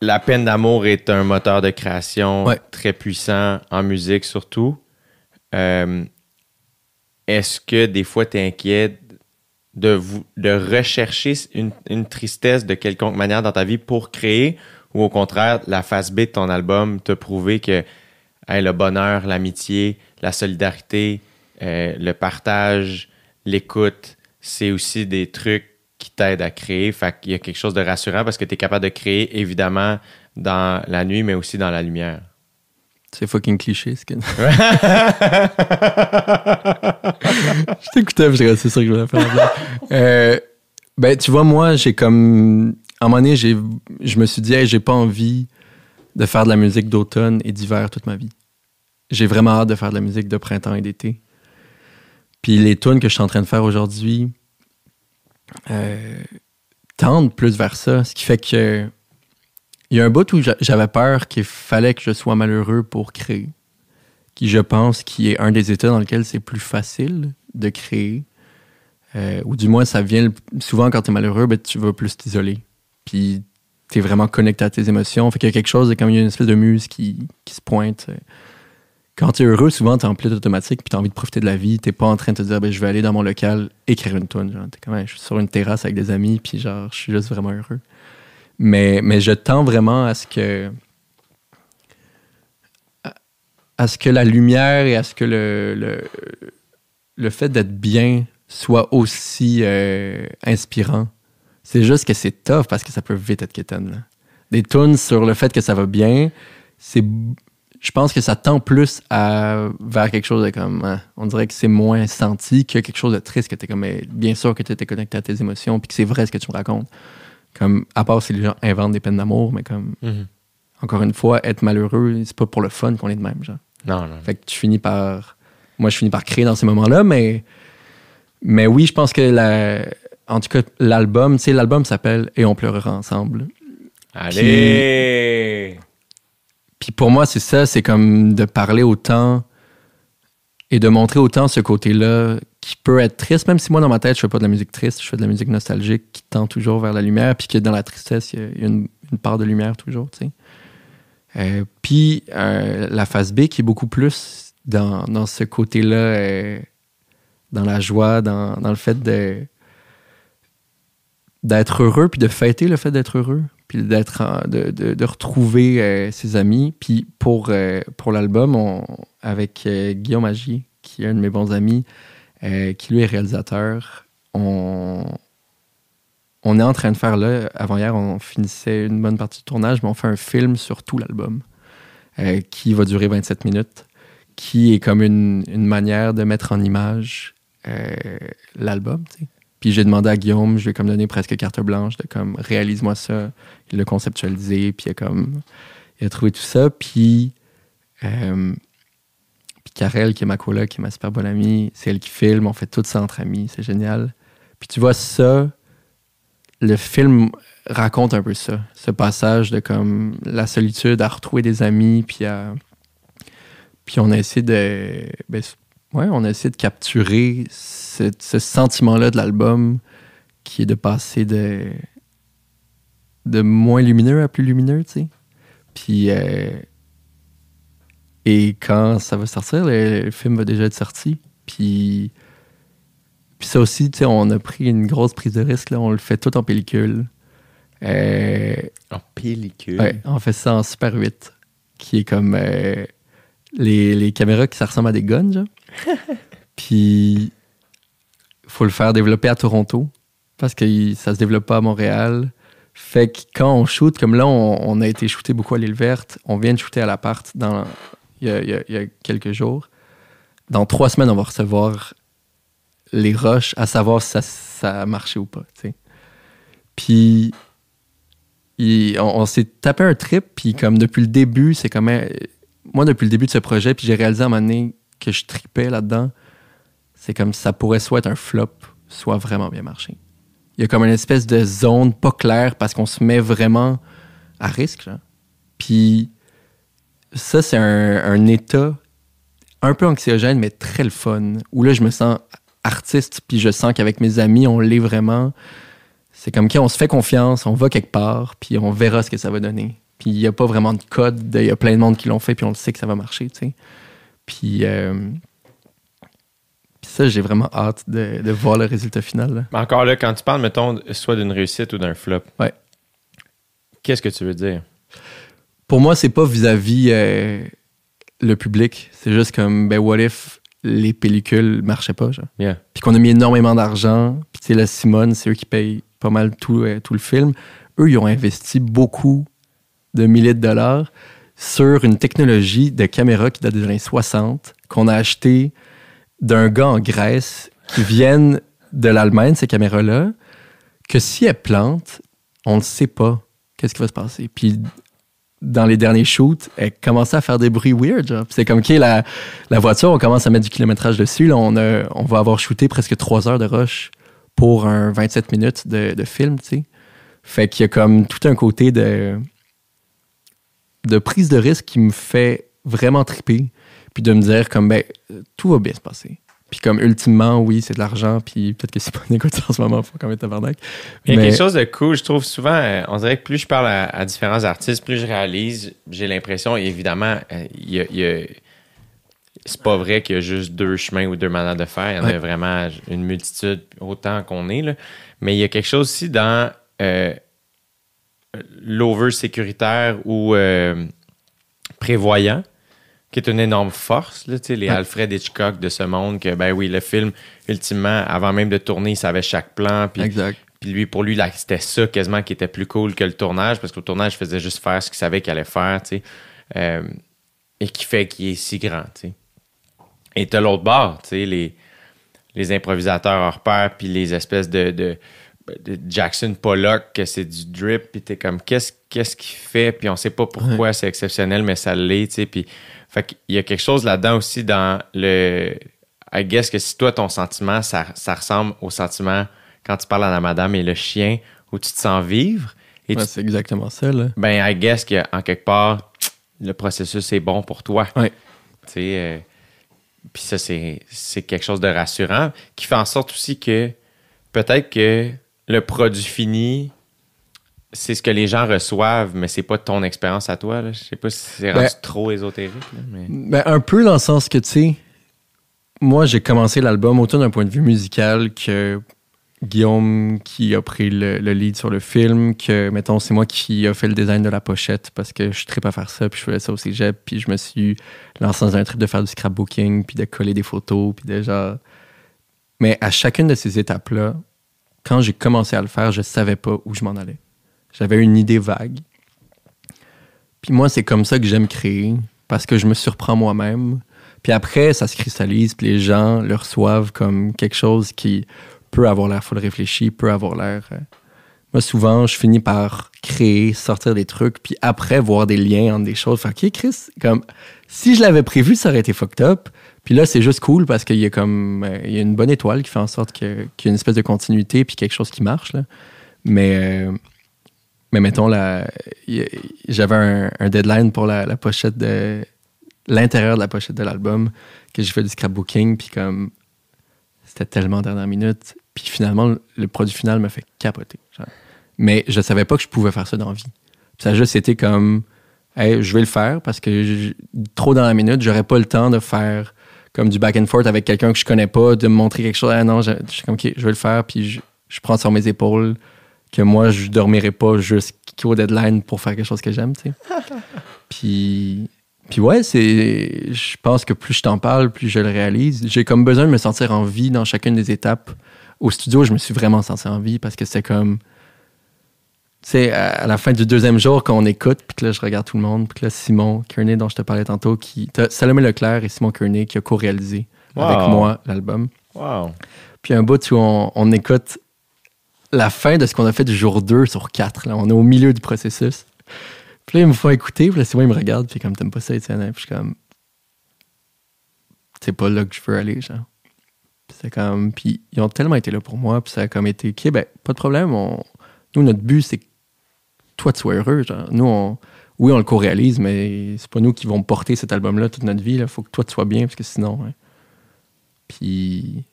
la peine d'amour est un moteur de création Ouais. très puissant en musique surtout. Euh, Est-ce que des fois tu es inquiet de, vous, de rechercher une, une tristesse de quelconque manière dans ta vie pour créer ou au contraire la face B de ton album te prouver que le bonheur, l'amitié, la solidarité, euh, le partage, l'écoute, c'est aussi des trucs qui t'aident à créer. Fait qu'il y a quelque chose de rassurant parce que tu es capable de créer évidemment dans la nuit, mais aussi dans la lumière. C'est fucking cliché, ce que. je t'écoutais, j'étais c'est ça que je voulais faire. Euh, ben, tu vois, moi, j'ai comme. À un moment donné, j'ai- je me suis dit, hey, j'ai pas envie de faire de la musique d'automne et d'hiver toute ma vie. J'ai vraiment hâte de faire de la musique de printemps et d'été. Puis les tunes que je suis en train de faire aujourd'hui euh, tendent plus vers ça, ce qui fait que il y a un bout où j'a- j'avais peur qu'il fallait que je sois malheureux pour créer. Qui, je pense, qui est un des états dans lesquels c'est plus facile de créer. Euh, ou du moins, ça vient souvent quand tu es malheureux, ben, tu vas plus t'isoler. Puis tu es vraiment connecté à tes émotions. Fait qu'il y a quelque chose, comme il y a une espèce de muse qui, se pointe. Quand tu es heureux, souvent, tu es en pilote automatique puis tu as envie de profiter de la vie. Tu pas en train de te dire, ben, je vais aller dans mon local écrire une tune. Genre, t'es Ouais, je suis sur une terrasse avec des amis puis genre, je suis juste vraiment heureux. Mais, mais je tends vraiment à ce que à- ce que la lumière et à ce que le, le, le fait d'être bien soit aussi euh, inspirant. C'est juste que c'est tough parce que ça peut vite être quétaine. là. Des tunes sur le fait que ça va bien, c'est je pense que ça tend plus à, vers quelque chose de comme hein, on dirait que c'est moins senti que quelque chose de triste que tu es comme bien sûr que tu étais connecté à tes émotions puis que c'est vrai ce que tu me racontes. Comme à part si les gens inventent des peines d'amour mais comme encore une fois être malheureux, c'est pas pour le fun qu'on est de même genre. Non, non. Fait que tu finis par. Moi, je finis par créer dans ces moments-là, mais. Mais oui, je pense que la. En tout cas, l'album, tu sais, l'album s'appelle Et on pleurera ensemble. Allez! Puis pour moi, c'est ça, c'est comme de parler autant et de montrer autant ce côté-là qui peut être triste, même si moi, dans ma tête, je fais pas de la musique triste, je fais de la musique nostalgique qui tend toujours vers la lumière, puis que dans la tristesse, il y a, une, part de lumière toujours, tu sais. Euh, puis euh, la phase B qui est beaucoup plus dans, ce côté-là, euh, dans la joie, dans, le fait d'être heureux, puis de fêter le fait d'être heureux, puis d'être de, retrouver ses amis. Puis pour, pour l'album, avec Guillaume Agier, qui est un de mes bons amis, euh, qui lui est réalisateur, on, est en train de faire là, avant-hier, on finissait une bonne partie du tournage, mais on fait un film sur tout l'album euh, qui va durer 27 minutes, qui est comme une, manière de mettre en image euh, l'album. Puis j'ai demandé à Guillaume, je lui ai comme donné presque carte blanche de comme réalise-moi ça. Il l'a conceptualisé, puis il a comme il a trouvé tout ça. Puis Karel, qui est ma coloc, qui est ma super bonne amie, c'est elle qui filme, on fait tout ça entre amis, c'est génial. Puis tu vois ça, le film raconte un peu ça, ce passage de comme la solitude à retrouver des amis, puis puis on a essayé de ben, on de capturer ce, sentiment-là de l'album qui est de passer de de moins lumineux à plus lumineux, tu sais. Puis euh, et quand ça va sortir, le, le film va déjà être sorti. Puis puis ça aussi, tu sais, on a pris une grosse prise de risque là, on le fait tout en pellicule. Euh, En pellicule. Ouais, on fait ça en Super 8, qui est comme euh, les, les caméras qui ça ressemble à des guns, genre. Puis, faut le faire développer à Toronto, parce que ça se développe pas à Montréal. Fait que quand on shoot, comme là, on, on a été shooté beaucoup à l'île verte, on vient de shooter à l'appart dans il y, a, quelques jours. Dans trois semaines, on va recevoir les rushs à savoir si ça, a marché ou pas, tu sais. Puis, on, s'est tapé un trip, puis comme depuis le début, c'est comme... un- Moi, depuis le début de ce projet, puis j'ai réalisé à un moment que je tripais là-dedans, c'est comme ça pourrait soit être un flop, soit vraiment bien marcher. Il y a comme une espèce de zone pas claire parce qu'on se met vraiment à risque. Puis ça, c'est un, un état un peu anxiogène, mais très le fun, où là, je me sens artiste, puis je sens qu'avec mes amis, on l'est vraiment. C'est comme quand on se fait confiance, on va quelque part, puis on verra ce que ça va donner. Puis il n'y a pas vraiment de code, de- il y a plein de monde qui l'ont fait, puis on le sait que ça va marcher, tu sais. Puis, euh, puis ça, j'ai vraiment hâte de, de voir le résultat final. là. Mais encore là, quand tu parles, mettons, soit d'une réussite ou d'un flop, Ouais. qu'est-ce que tu veux dire? Pour moi, c'est pas vis-à-vis euh, le public. C'est juste comme, ben, what if les pellicules marchaient pas, genre? Yeah. Puis qu'on a mis énormément d'argent. Puis, tu sais, la Simone, c'est eux qui payent pas mal tout, euh, tout le film. Eux, ils ont investi beaucoup de milliers de dollars sur une technologie de caméra qui date des années 60, qu'on a acheté d'un gars en Grèce qui viennent de l'Allemagne, ces caméras-là, que si elles plantent, on ne sait pas qu'est-ce qui va se passer. Puis dans les derniers shoots, elle commençait à faire des bruits weird. C'est comme, OK, la, voiture, on commence à mettre du kilométrage dessus. Là, on, a- on va avoir shooté presque trois heures de rush pour un 27 minutes de, film. Fait qu'il y a comme tout un côté de, de prise de risque qui me fait vraiment triper. Puis de me dire, comme, ben, tout va bien se passer. Puis comme, ultimement, oui, c'est de l'argent. Puis peut-être que c'est pas écoute en ce moment, faut quand même tabarnak. Il y a Mais- quelque chose de cool, je trouve souvent, euh, on dirait que plus je parle à, à différents artistes, plus je réalise, j'ai l'impression, évidemment, euh, il y a- il y a- c'est pas vrai qu'il y a juste deux chemins ou deux manières de faire. Il y en Ouais. a vraiment une multitude, autant qu'on est. Là. Mais il y a quelque chose aussi dans euh, l'over sécuritaire ou euh, prévoyant, qui est une énorme force. Là, les Ouais. Alfred Hitchcock de ce monde, que ben oui, le film, ultimement, avant même de tourner, il savait chaque plan. Puis Exact. puis lui, pour lui, c'était ça quasiment qui était plus cool que le tournage, parce que le tournage faisait juste faire ce qu'il savait qu'il allait faire, tu sais. Euh, et qui fait qu'il est si grand, tu sais. Et t'as l'autre bord, tu sais, les, les improvisateurs hors pair, puis les espèces de, de, de Jackson Pollock, que c'est du drip, puis t'es comme, qu'est-ce qu'est-ce qu'il fait, puis on sait pas pourquoi c'est exceptionnel, mais ça l'est, tu sais, puis fait qu'il y a quelque chose là-dedans aussi dans le... I guess que si toi, ton sentiment, ça, ça ressemble au sentiment quand tu parles à la madame et le chien, où tu te sens vivre, Ouais, tu- c'est exactement ça, là. ben, I guess qu'en quelque part, le processus est bon pour toi. Ouais. Tu sais, euh, puis ça, c'est quelque chose de rassurant qui fait en sorte aussi que peut-être que le produit fini, c'est ce que les gens reçoivent, mais c'est pas ton expérience à toi. Là. Je sais pas si c'est rendu Ben- trop ésotérique. là, mais... Ben, un peu dans le sens que, tu sais, moi, j'ai commencé l'album autant d'un point de vue musical que Guillaume qui a pris le, le lead sur le film, que, mettons, c'est moi qui a fait le design de la pochette parce que je tripe à faire ça, puis je faisais ça au cégep, puis je me suis lancé dans un trip de faire du scrapbooking, puis de coller des photos, puis déjà... Mais à chacune de ces étapes-là, quand j'ai commencé à le faire, je savais pas où je m'en allais. J'avais une idée vague. Puis moi, c'est comme ça que j'aime créer, parce que je me surprends moi-même. Puis après, ça se cristallise, puis les gens le reçoivent comme quelque chose qui peut avoir l'air full réfléchi, peut avoir l'air... euh, Moi, souvent, je finis par créer, sortir des trucs, puis après, voir des liens entre des choses. Fait OK, Chris, comme... Si je l'avais prévu, ça aurait été fucked up. Puis là, c'est juste cool parce qu'il y a comme... euh, il y a une bonne étoile qui fait en sorte qu'il y a une espèce de continuité, puis quelque chose qui marche, là. Mais... euh, mais mettons, j'avais un, deadline pour la, pochette de. l'intérieur de la pochette de l'album, que j'ai fait du scrapbooking, puis comme. C'était tellement dernière minute. Puis finalement, le- produit final me fait capoter. Mais je savais pas que je pouvais faire ça dans vie. Ça a juste été comme. Hey, je vais le faire parce que trop dans la minute, j'aurais pas le temps de faire comme du back and forth avec quelqu'un que je connais pas, de me montrer quelque chose. Ah non, je, je suis comme, OK, je vais le faire, puis je, je prends sur mes épaules que moi, je dormirai pas jusqu'au deadline pour faire quelque chose que j'aime, tu sais. puis, puis ouais, c'est. Je pense que plus je t'en parle, plus je le réalise. J'ai comme besoin de me sentir en vie dans chacune des étapes. Au studio, je me suis vraiment senti en vie parce que c'est comme. Tu sais, à à la fin du deuxième jour, quand on écoute, puis que là, je regarde tout le monde, puis que là, Simon Kearney, dont je te parlais tantôt, qui. Salomé Leclerc et Simon Kearney qui a co-réalisé avec moi l'album. Wow. Puis un bout où on, on écoute la fin de ce qu'on a fait du jour 2 sur 4. Là. On est au milieu du processus. Puis là, ils me font écouter. Puis là, c'est moi, ils me regardent. Puis comme, t'aimes pas ça, Étienne? Puis je suis comme, c'est pas là que je veux aller, genre. Puis c'est comme, puis ils ont tellement été là pour moi. Puis ça a comme été, OK, ben, pas de problème. On, nous, notre but, c'est que toi, tu sois heureux. Genre. Nous, on, oui, on le co-réalise, mais c'est pas nous qui vont porter cet album-là toute notre vie. Il faut que toi, tu sois bien, parce que sinon. hein. Puis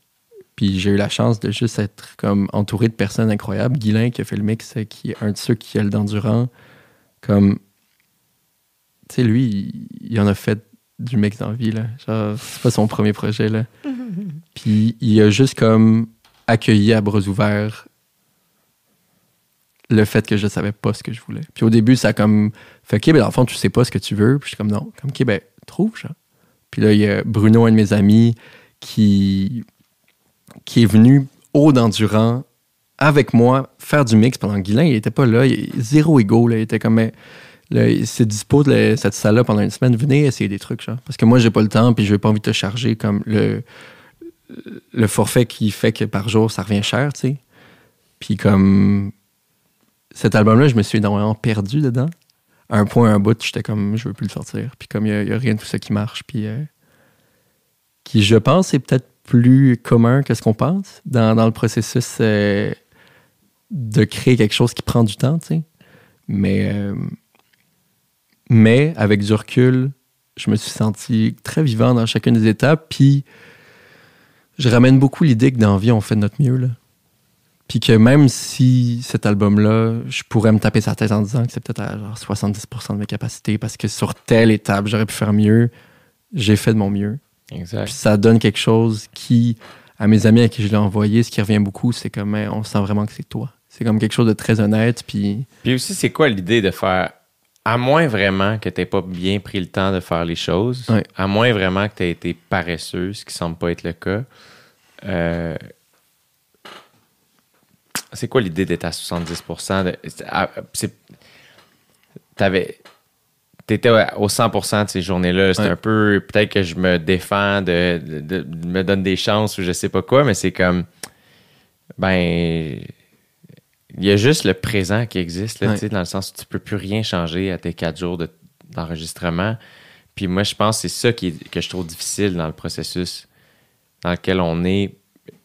puis j'ai eu la chance de juste être comme entouré de personnes incroyables. Guilain qui a fait le mix, euh, qui est un de ceux qui a le d'endurant. Comme, tu sais, lui, il, il en a fait du mix dans la vie, là. Genre, c'est pas son premier projet, là. Puis il a juste comme accueilli à bras ouverts le fait que je savais pas ce que je voulais. Puis au début, ça a comme fait, OK, ben dans le fond, tu sais pas ce que tu veux. Puis je suis comme, non. Comme, OK, ben, trouve, genre. Puis là, il y a Bruno, un de mes amis, qui qui est venu au d'endurant avec moi faire du mix pendant que Guilain, il était pas là, il, zéro ego, là, il était comme mais, là, c'est dispo de cette salle-là pendant une semaine, venez essayer des trucs. Parce que moi, j'ai pas le temps, puis je n'ai pas envie de te charger comme le, le forfait qui fait que par jour, ça revient cher, tu sais. Puis comme cet album-là, je me suis énormément perdu dedans. À un point, un bout, j'étais comme, je veux plus le sortir. Puis comme il n'y a, rien de tout ça qui marche, puis euh, qui, je pense, est peut-être plus commun que ce qu'on pense dans, le processus euh, de créer quelque chose qui prend du temps, tu sais. Mais, euh, mais avec du recul, je me suis senti très vivant dans chacune des étapes. Puis je ramène beaucoup l'idée que dans la vie, on fait de notre mieux. Là. Puis que même si cet album-là, je pourrais me taper sa tête en disant que c'est peut-être à genre 70% de mes capacités parce que sur telle étape, j'aurais pu faire mieux, j'ai fait de mon mieux. Exact. Puis ça donne quelque chose qui, à mes amis à qui je l'ai envoyé, ce qui revient beaucoup, c'est comme, hey, on sent vraiment que c'est toi. C'est comme quelque chose de très honnête. Puis Puis aussi, c'est quoi l'idée de faire, à moins vraiment que tu pas bien pris le temps de faire les choses, Ouais. à moins vraiment que tu aies été paresseux, ce qui semble pas être le cas, euh, c'est quoi l'idée d'être à 70%? De, à- c'est- t'avais... T'étais au 100% de ces journées-là. C'est Ouais. un peu... Peut-être que je me défends, de, de- de- de me donne des chances ou je sais pas quoi, mais c'est comme... Ben... Il y a juste le présent qui existe, là, Ouais. tu sais, dans le sens où tu peux plus rien changer à tes quatre jours de- d'enregistrement. Puis moi, je pense que c'est ça qui est- que je trouve difficile dans le processus dans lequel on est,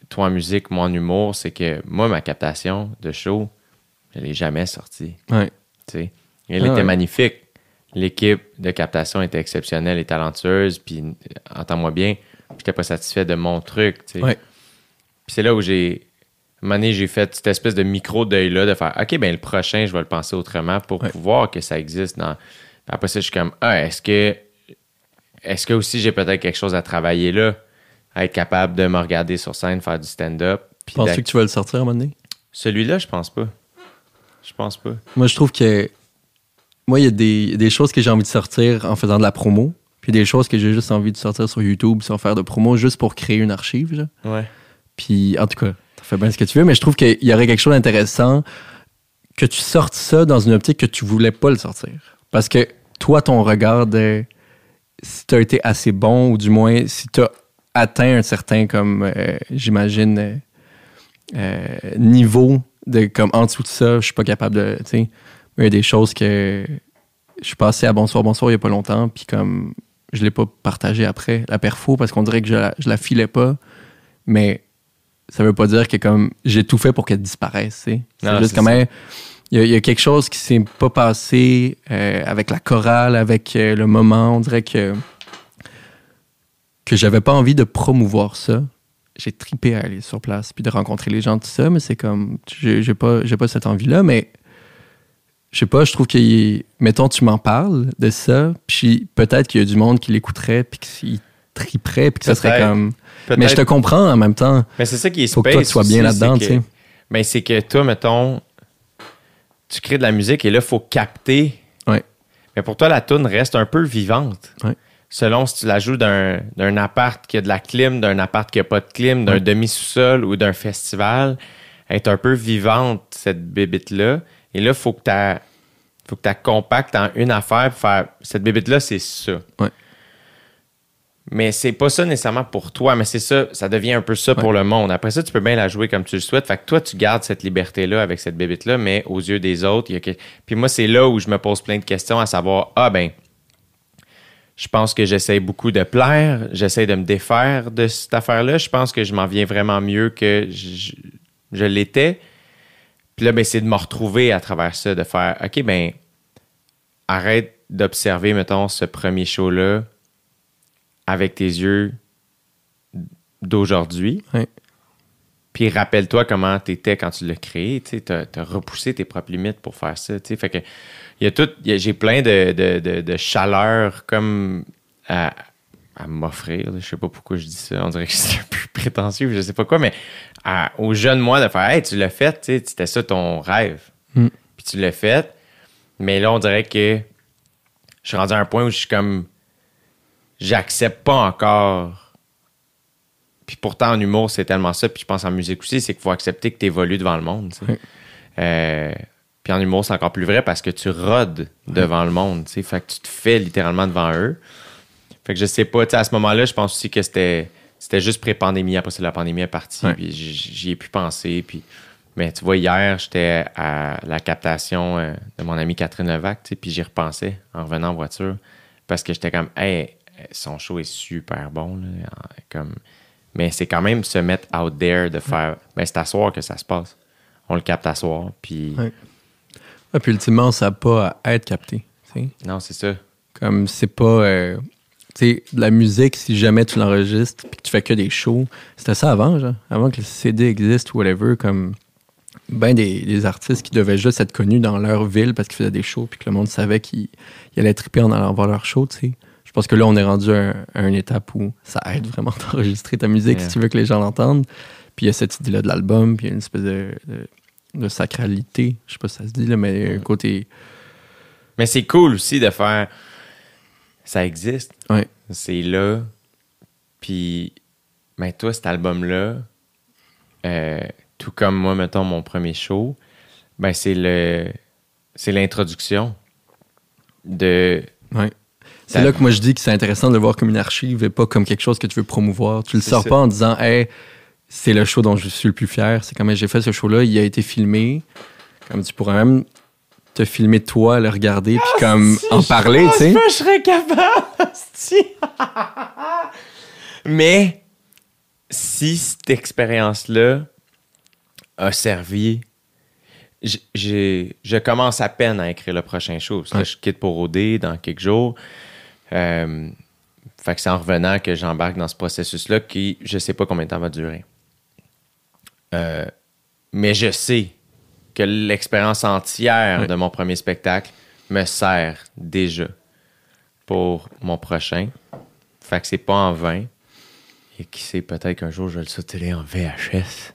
toi en musique, moi en humour, c'est que moi, ma captation de show, je l'ai jamais sortie. ouais. tu sais. Elle Ah était magnifique. L'équipe de captation était exceptionnelle et talentueuse. Puis, entends-moi bien, je j'étais pas satisfait de mon truc. tu sais. Ouais. Puis c'est là où j'ai. À un moment donné, j'ai fait cette espèce de micro-deuil-là de faire OK, ben le prochain, je vais le penser autrement pour Ouais. pouvoir que ça existe. Dans... Puis Après ça, je suis comme Ah, est-ce que. Est-ce que aussi j'ai peut-être quelque chose à travailler là? À être capable de me regarder sur scène, faire du stand-up. Penses-tu que tu vas le sortir à un moment donné? Celui-là, je pense pas. Je pense pas. Moi, je trouve que. Moi, il y a des, des choses que j'ai envie de sortir en faisant de la promo, puis des choses que j'ai juste envie de sortir sur YouTube sans faire de promo, juste pour créer une archive. genre. Ouais. Puis, en tout cas, tu fais bien ce que tu veux, mais je trouve qu'il y aurait quelque chose d'intéressant que tu sortes ça dans une optique que tu voulais pas le sortir. Parce que toi, ton regard de si tu as été assez bon, ou du moins si tu as atteint un certain, comme euh, j'imagine, euh, euh, niveau de comme en dessous de ça, je suis pas capable de. Il y a des choses que je suis passé à Bonsoir, Bonsoir il y a pas longtemps, puis comme je l'ai pas partagé après, la perfo, parce qu'on dirait que je la, je la filais pas. Mais ça veut pas dire que comme j'ai tout fait pour qu'elle disparaisse. tu sais. C'est juste ça. hey, il y, y a quelque chose qui s'est pas passé euh, avec la chorale, avec euh, le moment. On dirait que que j'avais pas envie de promouvoir ça. J'ai tripé à aller sur place puis de rencontrer les gens tout ça, mais c'est comme j'ai j'ai pas j'ai pas cette envie là, mais je sais pas, je trouve qu'il mettons tu m'en parles de ça, puis peut-être qu'il y a du monde qui l'écouterait puis qu'il triperait puis que ça serait comme mais je te comprends en même temps. Mais c'est ça qui est Faut que toi, space tu sois bien là-dedans, tu que- sais. Ben, c'est que toi, mettons, tu crées de la musique et là, il faut capter. Ouais. Mais pour toi, la tune reste un peu vivante. Ouais. Selon si tu la joues d'un d'un appart qui a de la clim, d'un appart qui a pas de clim, d'un Ouais. demi-sous-sol ou d'un festival, elle est un peu vivante, cette bébite-là. Et là, il faut que tu faut que tu compactes en une affaire pour faire cette bébite-là, c'est ça. Ouais. Mais c'est pas ça nécessairement pour toi, mais c'est ça, ça devient un peu ça pour le monde. Après ça, tu peux bien la jouer comme tu le souhaites. Fait que toi, tu gardes cette liberté-là avec cette bébite-là, mais aux yeux des autres, il y a que... Puis moi, c'est là où je me pose plein de questions à savoir, ah ben, je pense que j'essaie beaucoup de plaire, j'essaie de me défaire de cette affaire-là. Je pense que je m'en viens vraiment mieux que je, je l'étais. Puis là, ben, c'est de me retrouver à travers ça, de faire, OK, ben, arrête d'observer, mettons, ce premier show-là avec tes yeux d'aujourd'hui. Puis rappelle-toi comment tu étais quand tu l'as créé. Tu as, repoussé tes propres limites pour faire ça. Fait que il y a tout, j'ai plein de, de, de- de chaleur comme à, à m'offrir. Je sais pas pourquoi je dis ça. On dirait que c'est un peu prétentieux, je sais pas quoi, mais à- aux jeunes moi de faire Hey, tu l'as fait, tu sais, c'était ça ton rêve. Mm. Puis tu l'as fait. Mais là, on dirait que je suis rendu à un point où je suis comme j'accepte pas encore. Puis pourtant, en humour, c'est tellement ça. Puis je pense en musique aussi, c'est qu'il faut accepter que tu évolues devant le monde. Euh, puis en humour, c'est encore plus vrai parce que tu rodes devant le monde. Fait que tu te fais littéralement devant eux. Fait que je sais pas, tu sais, à ce moment-là, je pense aussi que c'était c'était juste pré-pandémie. Après ça, la pandémie est partie. Ouais. Puis j'y ai pu penser. Puis... Mais tu vois, hier, j'étais à la captation euh, de mon amie Catherine Levac, tu sais, puis j'y repensais en revenant en voiture. Parce que j'étais comme, hey, son show est super bon. là, comme... Mais c'est quand même se mettre out there de faire, ben c'est à soir que ça se passe. On le capte à soir, puis Ouais. Ouais, puis ultimement, ça n'a pas à être capté. non, c'est ça. Comme c'est pas. euh, sais, de la musique, si jamais tu l'enregistres puis que tu fais que des shows, c'était ça avant, genre. Avant que le CD existe ou whatever, comme. Ben des, des artistes qui devaient juste être connus dans leur ville parce qu'ils faisaient des shows puis que le monde savait qu'ils ils allaient triper en allant voir leur show, tu sais. Je pense que là, on est rendu à, un- à une étape où ça aide vraiment d'enregistrer ta musique Yeah. si tu veux que les gens l'entendent. Puis il y a cette idée-là de l'album, puis il y a une espèce de, de, de sacralité, je sais pas si ça se dit, là, mais un côté. Mais c'est cool aussi de faire, ça existe, Ouais. c'est là, puis, ben toi, cet album-là, euh, tout comme moi, mettons, mon premier show, ben c'est le, c'est l'introduction de, Ouais. C'est là que moi je dis que c'est intéressant de le voir comme une archive et pas comme quelque chose que tu veux promouvoir. Tu le sors ça. pas en disant Hey, c'est le show dont je suis le plus fier. C'est comme Hey, j'ai fait ce show-là, il a été filmé. Comme tu pourrais même te filmer toi, le regarder, puis comme en parler, tu sais. je serais capable. Mais si cette expérience-là a servi, j'ai, je commence à peine à écrire le prochain show. Là, Ouais. je quitte pour OD dans quelques jours. Euh, Fait que c'est en revenant que j'embarque dans ce processus-là qui, je sais pas combien de temps va durer. Euh, mais je sais que l'expérience entière de mon premier spectacle me sert déjà pour mon prochain. Fait que c'est pas en vain. Et qui sait, peut-être qu'un jour je vais le sauter en VHS.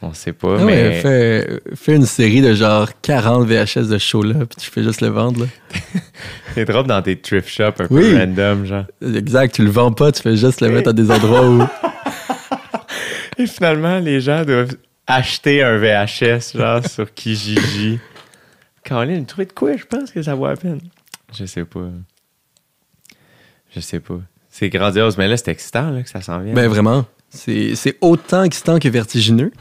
On sait pas, Ah mais fais, fais une série de genre 40 VHS de show là, puis tu fais juste le vendre. C'est drôle dans tes thrift shops un Oui. peu random, genre. Exact, tu le vends pas, tu fais juste le mettre à des endroits où. Et finalement, les gens doivent acheter un VHS, genre, sur Kijiji. Caroline, trouver de quoi, je pense que ça vaut la peine. Je sais pas. Je sais pas. C'est grandiose, mais là, c'est excitant là, que ça s'en vient. Ben vraiment. C'est c'est autant excitant que vertigineux,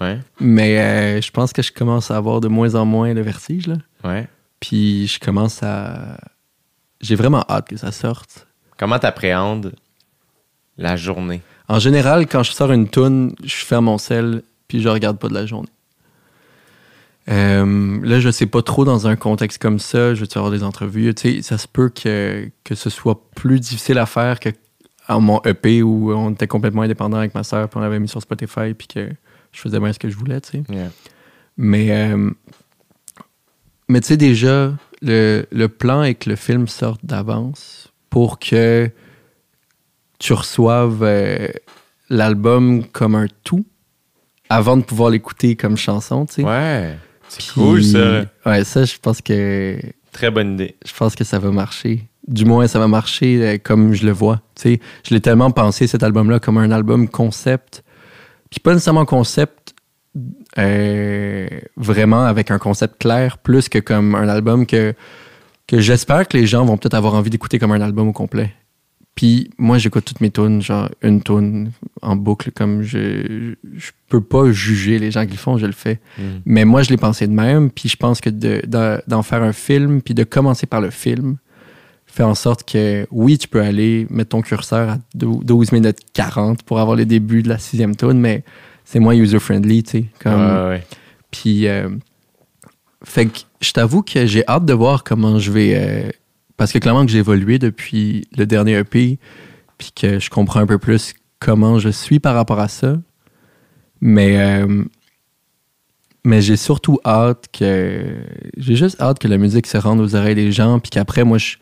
Ouais, mais euh, je pense que je commence à avoir de moins en moins de vertige. Là. ouais. Puis je commence à. J'ai vraiment hâte que ça sorte. Comment t'appréhendes la journée? En général, quand je sors une toune, je ferme mon sel puis je regarde pas de la journée. Euh, là, je sais pas trop dans un contexte comme ça. Je veux avoir des entrevues? Tu sais, ça se peut que, que ce soit plus difficile à faire que à mon EP où on était complètement indépendant avec ma sœur puis on avait mis sur Spotify puis que je faisais bien ce que je voulais, tu sais. Yeah. Mais, euh, mais tu sais, déjà, le, le plan est que le film sorte d'avance pour que tu reçoives euh, l'album comme un tout avant de pouvoir l'écouter comme chanson, tu sais. Ouais. C'est Puis- cool, ça. Ouais, ça, je pense que Très bonne idée. je pense que ça va marcher. Du moins, ça va marcher euh, comme je le vois. Tu sais, je l'ai tellement pensé, cet album-là, comme un album concept. Puis pas nécessairement concept euh, vraiment avec un concept clair, plus que comme un album que, que j'espère que les gens vont peut-être avoir envie d'écouter comme un album au complet. Puis moi, j'écoute toutes mes tunes, genre une tune en boucle, comme je, je peux pas juger les gens qui le font, je le fais. Mm. Mais moi, je l'ai pensé de même, puis je pense que de- de- d'en faire un film, puis de commencer par le film, fait en sorte que, oui, tu peux aller mettre ton curseur à dou- 12 minutes 40 pour avoir les débuts de la sixième tune, mais c'est moins user-friendly, tu sais. Comme, Ouais, ouais. puis, euh, fait que je t'avoue que j'ai hâte de voir comment je vais. euh, parce que clairement que j'ai évolué depuis le dernier EP, puis que je comprends un peu plus comment je suis par rapport à ça. Mais, euh, mais j'ai surtout hâte que. J'ai juste hâte que la musique se rende aux oreilles des gens, puis qu'après, moi, je. Tu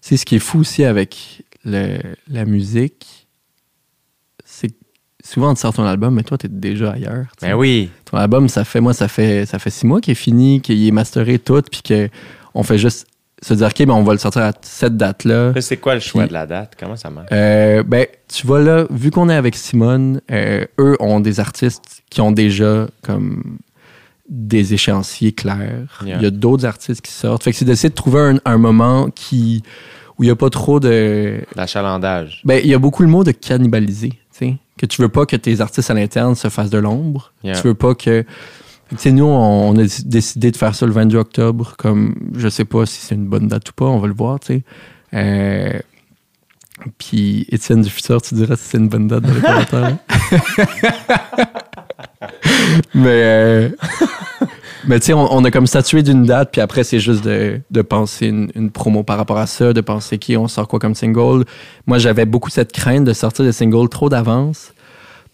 sais, ce qui est fou aussi avec le- la musique, c'est que souvent, tu sors ton album, mais toi, t'es déjà ailleurs. tu sais. Ben oui. Ton album, ça fait, moi, ça fait, ça fait six mois qu'il est fini, qu'il est masteré tout, puis qu'on fait juste se dire, OK, ben, on va le sortir à cette date-là. Là, c'est quoi le choix Puis- de la date? Comment ça marche? Euh, ben, tu vois là, vu qu'on est avec Simone, euh, eux ont des artistes qui ont déjà comme des échéanciers clairs. Yeah. Il y a d'autres artistes qui sortent. Fait que c'est d'essayer de trouver un, un moment qui où il n'y a pas trop de. L'achalandage. Ben, il y a beaucoup le mot de cannibaliser, tu sais. Que tu veux pas que tes artistes à l'interne se fassent de l'ombre. Yeah. Tu veux pas que. Sais, nous, on, a décidé de faire ça le 22 octobre. Comme, je sais pas si c'est une bonne date ou pas, on va le voir, tu sais. Euh, puis, Étienne du futur, tu dirais si c'est une bonne date dans les commentaires. mais, euh, mais tu sais, on, a comme statué d'une date, puis après, c'est juste de, de penser une, une promo par rapport à ça, de penser qui on sort quoi comme single. Moi, j'avais beaucoup cette crainte de sortir des singles trop d'avance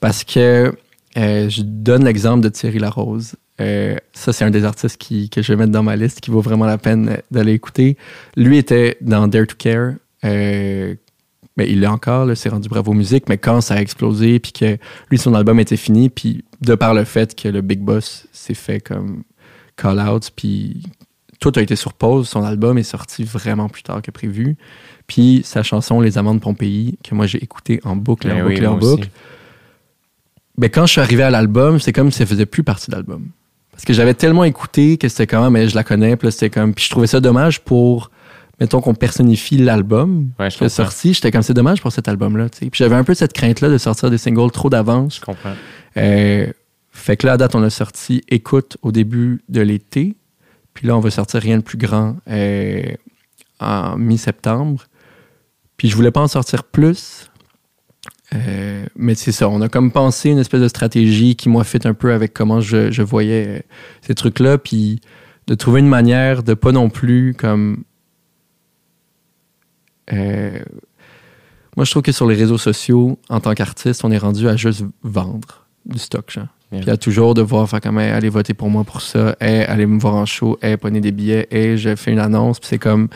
parce que euh, je donne l'exemple de Thierry Larose. Euh, ça, c'est un des artistes qui, que je vais mettre dans ma liste qui vaut vraiment la peine d'aller écouter. Lui était dans Dare to Care. Euh, mais il l'est encore, c'est rendu Bravo Musique, mais quand ça a explosé, puis que lui, son album était fini, puis de par le fait que le Big Boss s'est fait comme call-out, puis tout a été sur pause, son album est sorti vraiment plus tard que prévu. Puis sa chanson Les Amants de Pompéi, que moi j'ai écouté en boucle, en oui, boucle, en aussi. boucle. Ben, quand je suis arrivé à l'album, c'est comme si ça faisait plus partie de l'album. Parce que j'avais tellement écouté que c'était comme, mais je la connais, puis c'était comme. Puis je trouvais ça dommage pour, mettons qu'on personnifie l'album Ouais, qui est sorti. J'étais comme, c'est dommage pour cet album-là, tu sais. Puis j'avais un peu cette crainte-là de sortir des singles trop d'avance. Je comprends. Euh, fait que là, à date, on a sorti Écoute au début de l'été. Puis là, on va sortir Rien de plus grand euh, en mi-septembre. Puis je voulais pas en sortir plus. Euh, mais c'est ça, on a comme pensé une espèce de stratégie qui, moi, fit un peu avec comment je, je voyais euh, ces trucs-là. Puis de trouver une manière de pas non plus comme. euh, Moi, je trouve que sur les réseaux sociaux, en tant qu'artiste, on est rendu à juste vendre du stock, genre. Yeah. Puis à toujours devoir faire comme, Hey, allez voter pour moi pour ça, hey, allez me voir en show, hey, prenez des billets, hey, je fais une annonce. Puis c'est comme,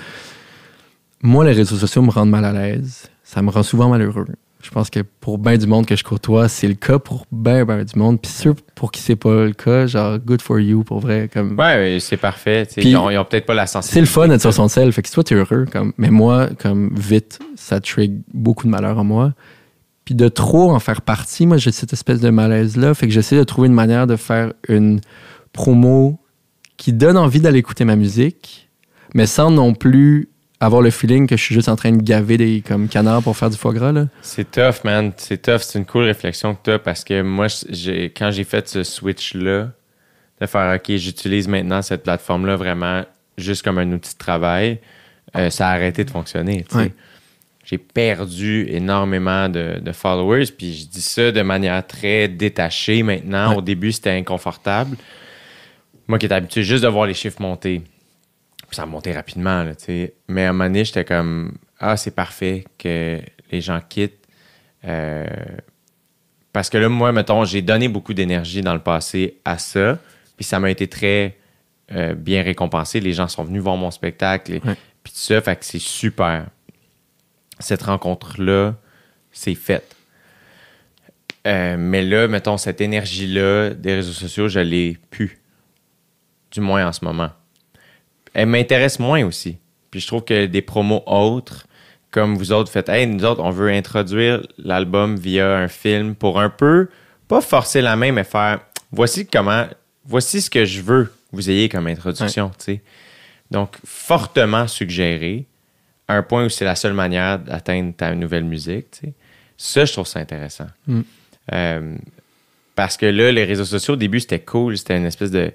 moi, les réseaux sociaux me rendent mal à l'aise. Ça me rend souvent malheureux. Je pense que pour bien du monde que je côtoie, c'est le cas pour bien, bien du monde. Puis ceux pour qui c'est pas le cas, genre, good for you, pour vrai. Comme, Ouais, c'est parfait. ils ont, peut-être pas la sensibilité. c'est le fun d'être sur son sel. Fait que si toi, t'es heureux, comme, mais moi, comme vite, ça trigue beaucoup de malheur en moi. Puis de trop en faire partie, moi, j'ai cette espèce de malaise-là. Fait que j'essaie de trouver une manière de faire une promo qui donne envie d'aller écouter ma musique, mais sans non plus avoir le feeling que je suis juste en train de gaver des comme canards pour faire du foie gras. Là. C'est tough, man. C'est tough. C'est une cool réflexion que tu as parce que moi, j'ai, quand j'ai fait ce switch-là, de faire OK, j'utilise maintenant cette plateforme-là vraiment juste comme un outil de travail, euh, ça a arrêté de fonctionner. Ouais. J'ai perdu énormément de, de followers, puis je dis ça de manière très détachée maintenant. Ouais. Au début, c'était inconfortable. Moi qui étais habitué juste de voir les chiffres monter, ça montait rapidement, là. Mais à un moment donné, j'étais comme Ah, c'est parfait que les gens quittent. Euh, parce que là, moi, mettons, j'ai donné beaucoup d'énergie dans le passé à ça, puis ça m'a été très euh, bien récompensé. Les gens sont venus voir mon spectacle, et- puis tout ça, fait que c'est super. Cette rencontre-là, c'est faite. Euh, mais là, mettons, cette énergie-là des réseaux sociaux, je l'ai plus. Du moins en ce moment. Elle m'intéresse moins aussi. Puis je trouve que des promos autres, comme vous autres faites, hey, nous autres, on veut introduire l'album via un film pour un peu, pas forcer la main, mais faire, voici comment, voici ce que je veux que vous ayez comme introduction, tu sais. Donc, fortement suggéré, à un point où c'est la seule manière d'atteindre ta nouvelle musique, tu sais. Ça, je trouve ça intéressant. Mm. Euh, parce que là, les réseaux sociaux, au début, c'était cool. C'était une espèce de,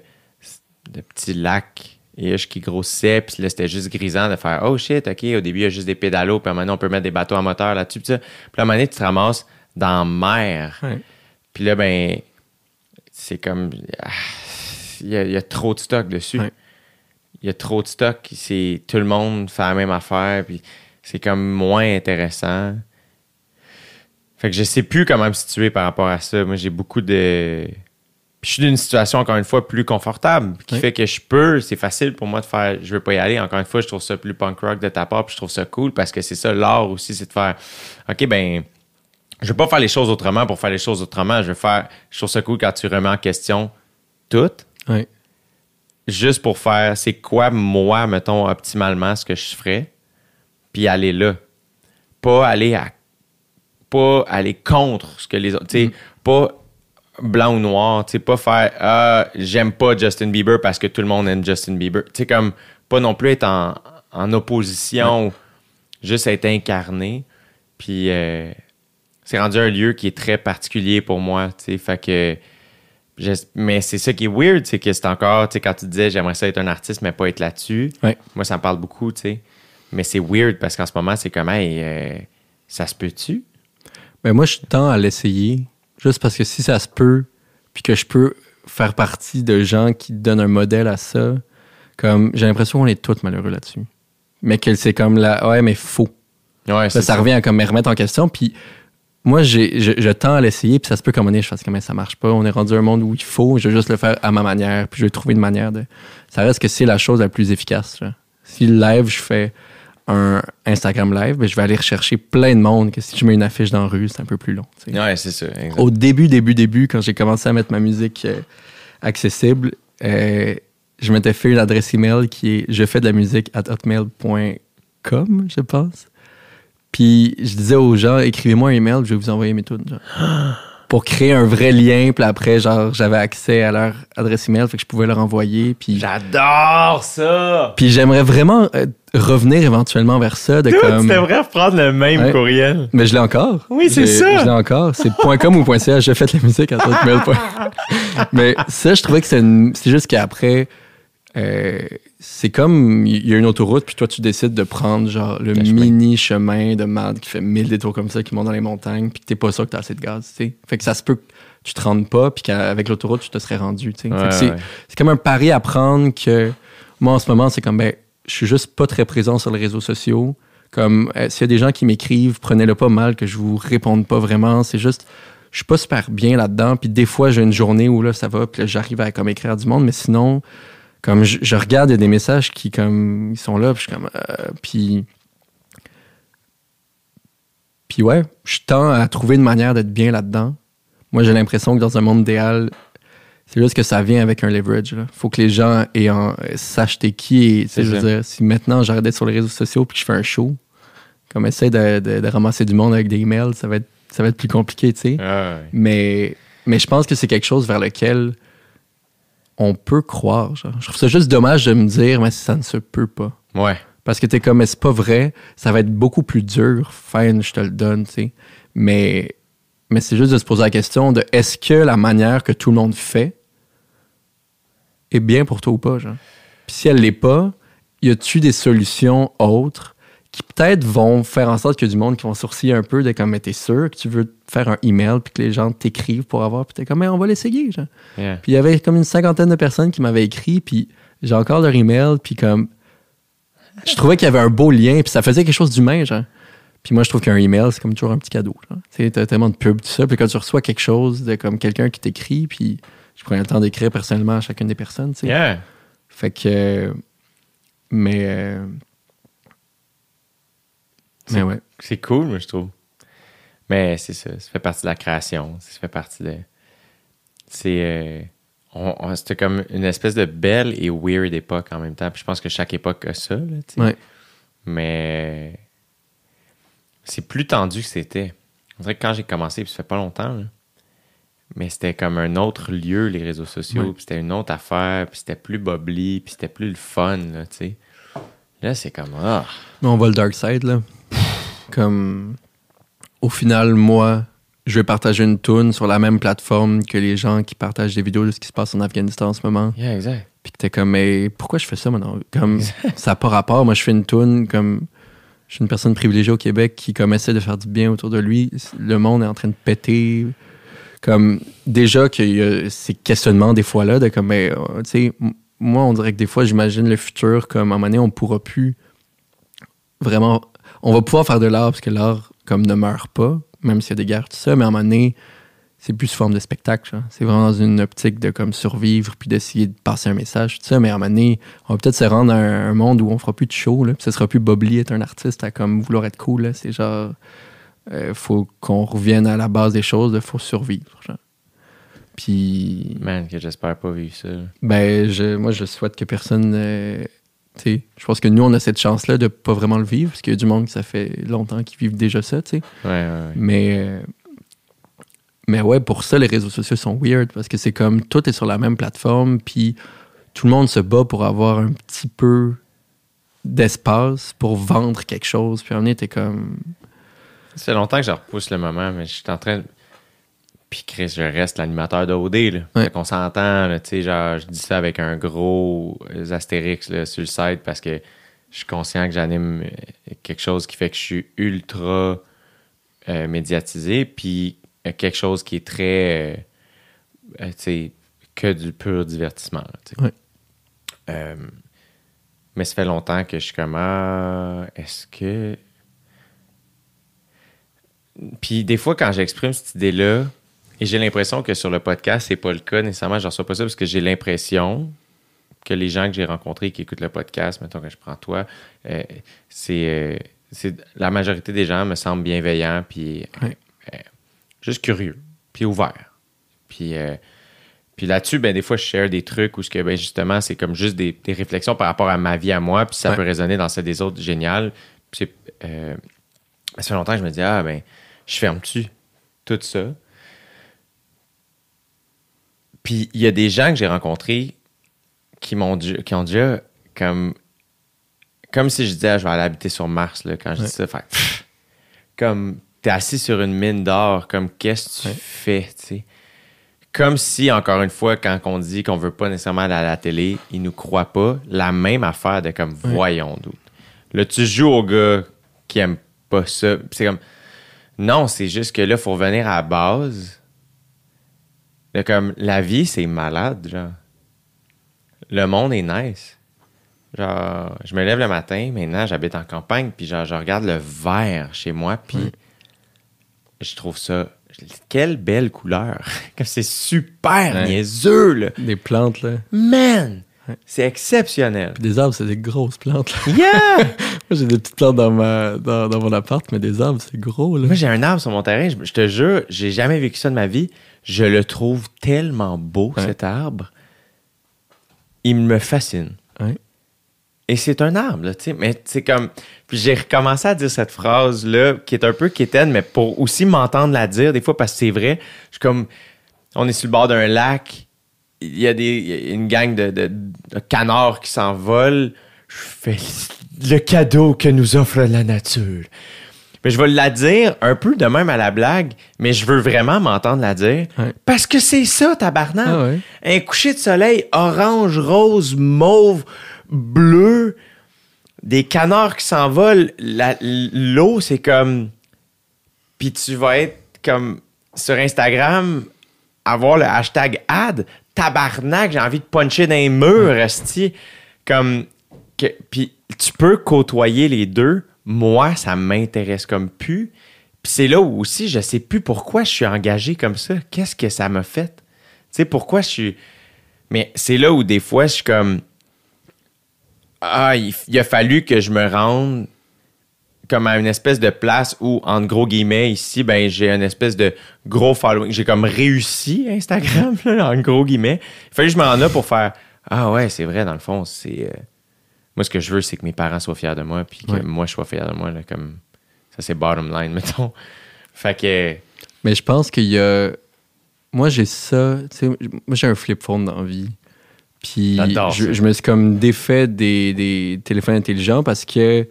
de petit lac et qui grossissait. Puis là, c'était juste grisant de faire Oh shit, OK, au début, il y a juste des pédalos. Puis maintenant, on peut mettre des bateaux à moteur là-dessus. Puis, ça. puis là, à un moment donné, tu te ramasses dans la mer. Ouais. Puis là, ben, c'est comme. ah, Il y, a, il y a trop de stock dessus. Ouais. Il y a trop de stock. C'est, tout le monde fait la même affaire. Puis c'est comme moins intéressant. Fait que je sais plus comment me situer par rapport à ça. Moi, j'ai beaucoup de. Puis je suis dans une situation, encore une fois, plus confortable, qui Oui. fait que je peux, c'est facile pour moi de faire, je veux pas y aller. Encore une fois, je trouve ça plus punk rock de ta part, puis je trouve ça cool parce que c'est ça, l'art aussi, c'est de faire, OK, ben, je veux pas faire les choses autrement pour faire les choses autrement. Je veux faire, je trouve ça cool quand tu remets en question tout, Ouais. juste pour faire, c'est quoi, moi, mettons, optimalement, ce que je ferais, puis aller là. Pas aller à pas aller contre ce que les autres. Tu sais, pas blanc ou noir. Tu sais, pas faire Ah, j'aime pas Justin Bieber parce que tout le monde aime Justin Bieber. Tu sais, comme pas non plus être en, en opposition, juste être incarné. Puis euh, c'est rendu un lieu qui est très particulier pour moi. Tu sais, fait que. je- mais c'est ça qui est weird, c'est que c'est encore, tu sais, quand tu disais j'aimerais ça être un artiste, mais pas être là-dessus. Ouais. Moi, ça me parle beaucoup, tu sais. Mais c'est weird parce qu'en ce moment, c'est comme, hey, euh, ça se peut-tu? Ben moi, je tends à l'essayer, juste parce que si ça se peut, puis que je peux faire partie de gens qui donnent un modèle à ça, comme j'ai l'impression qu'on est tous malheureux là-dessus. Mais que c'est comme la ouais, mais faux. Ouais, Ça, ça revient à comme me remettre en question. Puis moi, j'ai, je, je tends à l'essayer, puis ça se peut comme on est, je fasse comme ça marche pas. On est rendu à un monde où il faut, je vais juste le faire à ma manière, puis je vais trouver une manière de. Ça reste que c'est la chose la plus efficace. là. Si le live, je fais un Instagram live, ben, je vais aller rechercher plein de monde que si je mets une affiche dans la rue, c'est un peu plus long. Ouais, c'est ça. exact. Au début, début, début, quand j'ai commencé à mettre ma musique euh, accessible, euh, je m'étais fait une adresse email qui est je fais de la musique at hotmail.com, je pense. Puis je disais aux gens, écrivez-moi un email, je vais vous envoyer mes tunes. Pour créer un vrai lien, puis après, genre, j'avais accès à leur adresse email, fait que je pouvais leur envoyer. Puis, J'adore ça! puis j'aimerais vraiment euh, revenir éventuellement vers ça. De Dude, comme... tu devrais reprendre le même Ouais. courriel. Mais je l'ai encore. Oui, c'est ça. Je l'ai encore. C'est .com ou .ca. J'ai fait la musique à hotmail. Mais ça, je trouvais que c'est une- c'est juste qu'après, euh, c'est comme il y a une autoroute, puis toi, tu décides de prendre genre le chemin. mini chemin de merde qui fait 1000 détours comme ça, qui monte dans les montagnes, puis que t'es pas sûr que t'as assez de gaz, tu sais. Fait que ça se peut que tu te rendes pas, puis qu'avec l'autoroute, tu te serais rendu, Ouais, c'est- ouais. c'est comme un pari à prendre que moi, en ce moment, c'est comme, ben, je suis juste pas très présent sur les réseaux sociaux. Comme euh, s'il y a des gens qui m'écrivent, prenez-le pas mal que je vous réponde pas vraiment. C'est juste, je suis pas super bien là-dedans. Puis des fois, j'ai une journée où là, ça va, puis j'arrive à comme écrire du monde. Mais sinon, comme je, je regarde, il y a des messages qui comme ils sont là, puis je suis comme, euh, puis puis ouais, je tends à trouver une manière d'être bien là-dedans. Moi, j'ai l'impression que dans un monde idéal, c'est juste que ça vient avec un leverage. Il faut que les gens aient sachent t'es qui. Et, je veux dire, si maintenant j'arrête d'être sur les réseaux sociaux puis que je fais un show, comme essayer de, de- de ramasser du monde avec des emails, ça va être, ça va être plus compliqué, tu sais. Ah, ouais. Mais, mais je pense que c'est quelque chose vers lequel on peut croire. genre. Je trouve ça juste dommage de me dire, mais ça ne se peut pas. Ouais. Parce que t'es comme, mais c'est pas vrai, ça va être beaucoup plus dur. Fine, je te le donne, tu sais. Mais, mais c'est juste de se poser la question de est-ce que la manière que tout le monde fait est bien pour toi ou pas, genre? Puis si elle l'est pas, y a-tu des solutions autres qui peut-être vont faire en sorte qu'il y a du monde qui vont sourciller un peu de comme, mais t'es sûr que tu veux faire un email puis que les gens t'écrivent pour avoir, puis t'es comme, mais on va l'essayer, genre. Yeah. Puis il y avait comme une cinquantaine de personnes qui m'avaient écrit, puis j'ai encore leur email, puis comme. Je trouvais qu'il y avait un beau lien, puis ça faisait quelque chose d'humain, genre. Puis moi, je trouve qu'un email, c'est comme toujours un petit cadeau. Tu tellement de pubs, tout ça, puis quand tu reçois quelque chose de comme quelqu'un qui t'écrit, puis je prenais le temps d'écrire personnellement à chacune des personnes, tu sais. Yeah. Fait que. euh, Mais. Mais ouais. C'est cool, moi, je trouve. Mais c'est ça. Ça fait partie de la création. Ça fait partie de. C'est. euh, on- on- C'était comme une espèce de belle et weird époque en même temps. Puis je pense que chaque époque a ça, là, tu sais. Ouais. Mais. C'est plus tendu que c'était. On dirait que quand j'ai commencé, puis ça fait pas longtemps, là, mais c'était comme un autre lieu, les réseaux sociaux. Ouais. Puis c'était une autre affaire. Puis c'était plus bubbly. Puis c'était plus le fun, là, tu sais. Là, c'est comme. Ah. Mais on va le dark side, là. Comme, au final, moi, je vais partager une tune sur la même plateforme que les gens qui partagent des vidéos de ce qui se passe en Afghanistan en ce moment. Yeah, exact. Puis que t'es comme, mais pourquoi je fais ça maintenant? Comme, ça n'a pas rapport. Moi, je fais une tune comme. Je suis une personne privilégiée au Québec qui comme essaie de faire du bien autour de lui. Le monde est en train de péter. Comme déjà qu'il y a ces questionnements des fois là de comme mais, euh, tu sais moi on dirait que des fois j'imagine le futur comme à un moment donné on pourra plus vraiment on va pouvoir faire de l'art parce que l'art comme ne meurt pas même s'il y a des guerres tout ça mais à un moment donné c'est plus sous forme de spectacle genre. c'est vraiment dans une optique de comme survivre puis d'essayer de passer un message tout ça mais à un moment donné on va peut-être se rendre à un, un monde où on fera plus de show là puis ce sera plus Bobli être un artiste à comme vouloir être cool là. c'est genre euh, faut qu'on revienne à la base des choses il faut survivre genre. puis Man, que j'espère pas vivre ça. ben, je, moi, je souhaite que personne. euh, je pense que nous, on a cette chance-là de pas vraiment le vivre, parce qu'il y a du monde qui ça fait longtemps qui vivent déjà ça, tu sais. Ouais, ouais, ouais. Mais, euh, mais ouais, pour ça, les réseaux sociaux sont weird, parce que c'est comme tout est sur la même plateforme, puis tout le monde se bat pour avoir un petit peu d'espace pour vendre quelque chose. Puis on était comme. Ça fait longtemps que je repousse le moment, mais je suis en train de. Puis Chris, je reste l'animateur de OD, là. Ouais. Fait qu'on s'entend, tu sais, genre, je dis ça avec un gros astérix là, sur le site parce que je suis conscient que j'anime euh, quelque chose qui fait que je suis ultra euh, médiatisé, puis euh, quelque chose qui est très, euh, tu sais, que du pur divertissement, là. Ouais. Euh, mais ça fait longtemps que je suis comme, ah, est-ce que puis des fois, quand j'exprime cette idée-là, et j'ai l'impression que sur le podcast, c'est pas le cas nécessairement, je reçois pas ça parce que j'ai l'impression que les gens que j'ai rencontrés qui écoutent le podcast, mettons que je prends toi, euh, c'est, euh, c'est la majorité des gens me semblent bienveillants puis euh, Ouais. euh, juste curieux, puis ouverts. Puis, puis là-dessus, ben, des fois, je share des trucs où ce que, ben, justement, c'est comme juste des, des réflexions par rapport à ma vie à moi, puis ça Ouais. peut résonner dans celle des autres, génial. Puis c'est, ça fait longtemps que je me dis, ah, ben, je ferme-tu tout ça? Puis il y a des gens que j'ai rencontrés qui m'ont dit- qui ont déjà comme comme si je disais ah, je vais aller habiter sur Mars là, quand je Ouais. dis ça fait pff, comme t'es assis sur une mine d'or comme qu'est-ce que tu Ouais. fais tu sais? Comme si encore une fois quand on dit qu'on veut pas nécessairement aller à la télé ils nous croient pas la même affaire de comme Ouais. voyons d'où là tu joues au gars qui aime pas ça c'est comme non c'est juste que là faut revenir à la base de comme la vie c'est malade genre le monde est nice Genre, je me lève le matin, maintenant j'habite en campagne, puis genre, je regarde le vert chez moi, puis je trouve ça. Quelle belle couleur! Comme c'est super Ouais. niaiseux, là. Des plantes, là. Man! Ouais. C'est exceptionnel. Puis des arbres, c'est des grosses plantes, là. Yeah! Moi, j'ai des petites plantes dans, ma, dans, dans mon appart, mais des arbres, c'est gros, là. Moi, j'ai un arbre sur mon terrain. Je, je te jure, j'ai jamais vécu ça de ma vie. Je le trouve tellement beau, Ouais. cet arbre. Il me fascine. Ouais. Et c'est un arbre, là, tu sais. Mais c'est comme. Puis j'ai recommencé à dire cette phrase-là, qui est un peu quétaine, mais pour aussi m'entendre la dire, des fois, parce que c'est vrai. Je suis comme. On est sur le bord d'un lac. Il y a, des, il y a une gang de, de- de canards qui s'envolent. Je fais le cadeau que nous offre la nature. Mais je vais la dire un peu de même à la blague, mais je veux vraiment m'entendre la dire. Ouais. Parce que c'est ça, tabarnak. Ah ouais. Un coucher de soleil orange, rose, mauve, bleu, des canards qui s'envolent. L'eau, c'est comme. Puis tu vas être comme sur Instagram, avoir le hashtag ad. Tabarnak, j'ai envie de puncher dans les murs, esti. Comme. que- Puis tu peux côtoyer les deux. Moi, ça m'intéresse comme plus. Puis c'est là où aussi, je sais plus pourquoi je suis engagé comme ça. Qu'est-ce que ça m'a fait? Tu sais, pourquoi je suis. Mais c'est là où des fois, je suis comme. Ah, il, a fallu que je me rende comme à une espèce de place où, en gros guillemets, ici, ben, j'ai une espèce de gros following. J'ai comme réussi Instagram, là, en gros guillemets. Il fallait que je m'en aille pour faire Ah ouais, c'est vrai, dans le fond, c'est. euh, Moi, ce que je veux, c'est que mes parents soient fiers de moi, puis que Ouais. moi, je sois fier de moi, là, comme. Ça, c'est bottom line, mettons. Fait que. Mais je pense qu'il y a. Moi, j'ai ça. Moi, j'ai un flip phone dans la vie. Puis je, me suis comme défait des, des téléphones intelligents parce que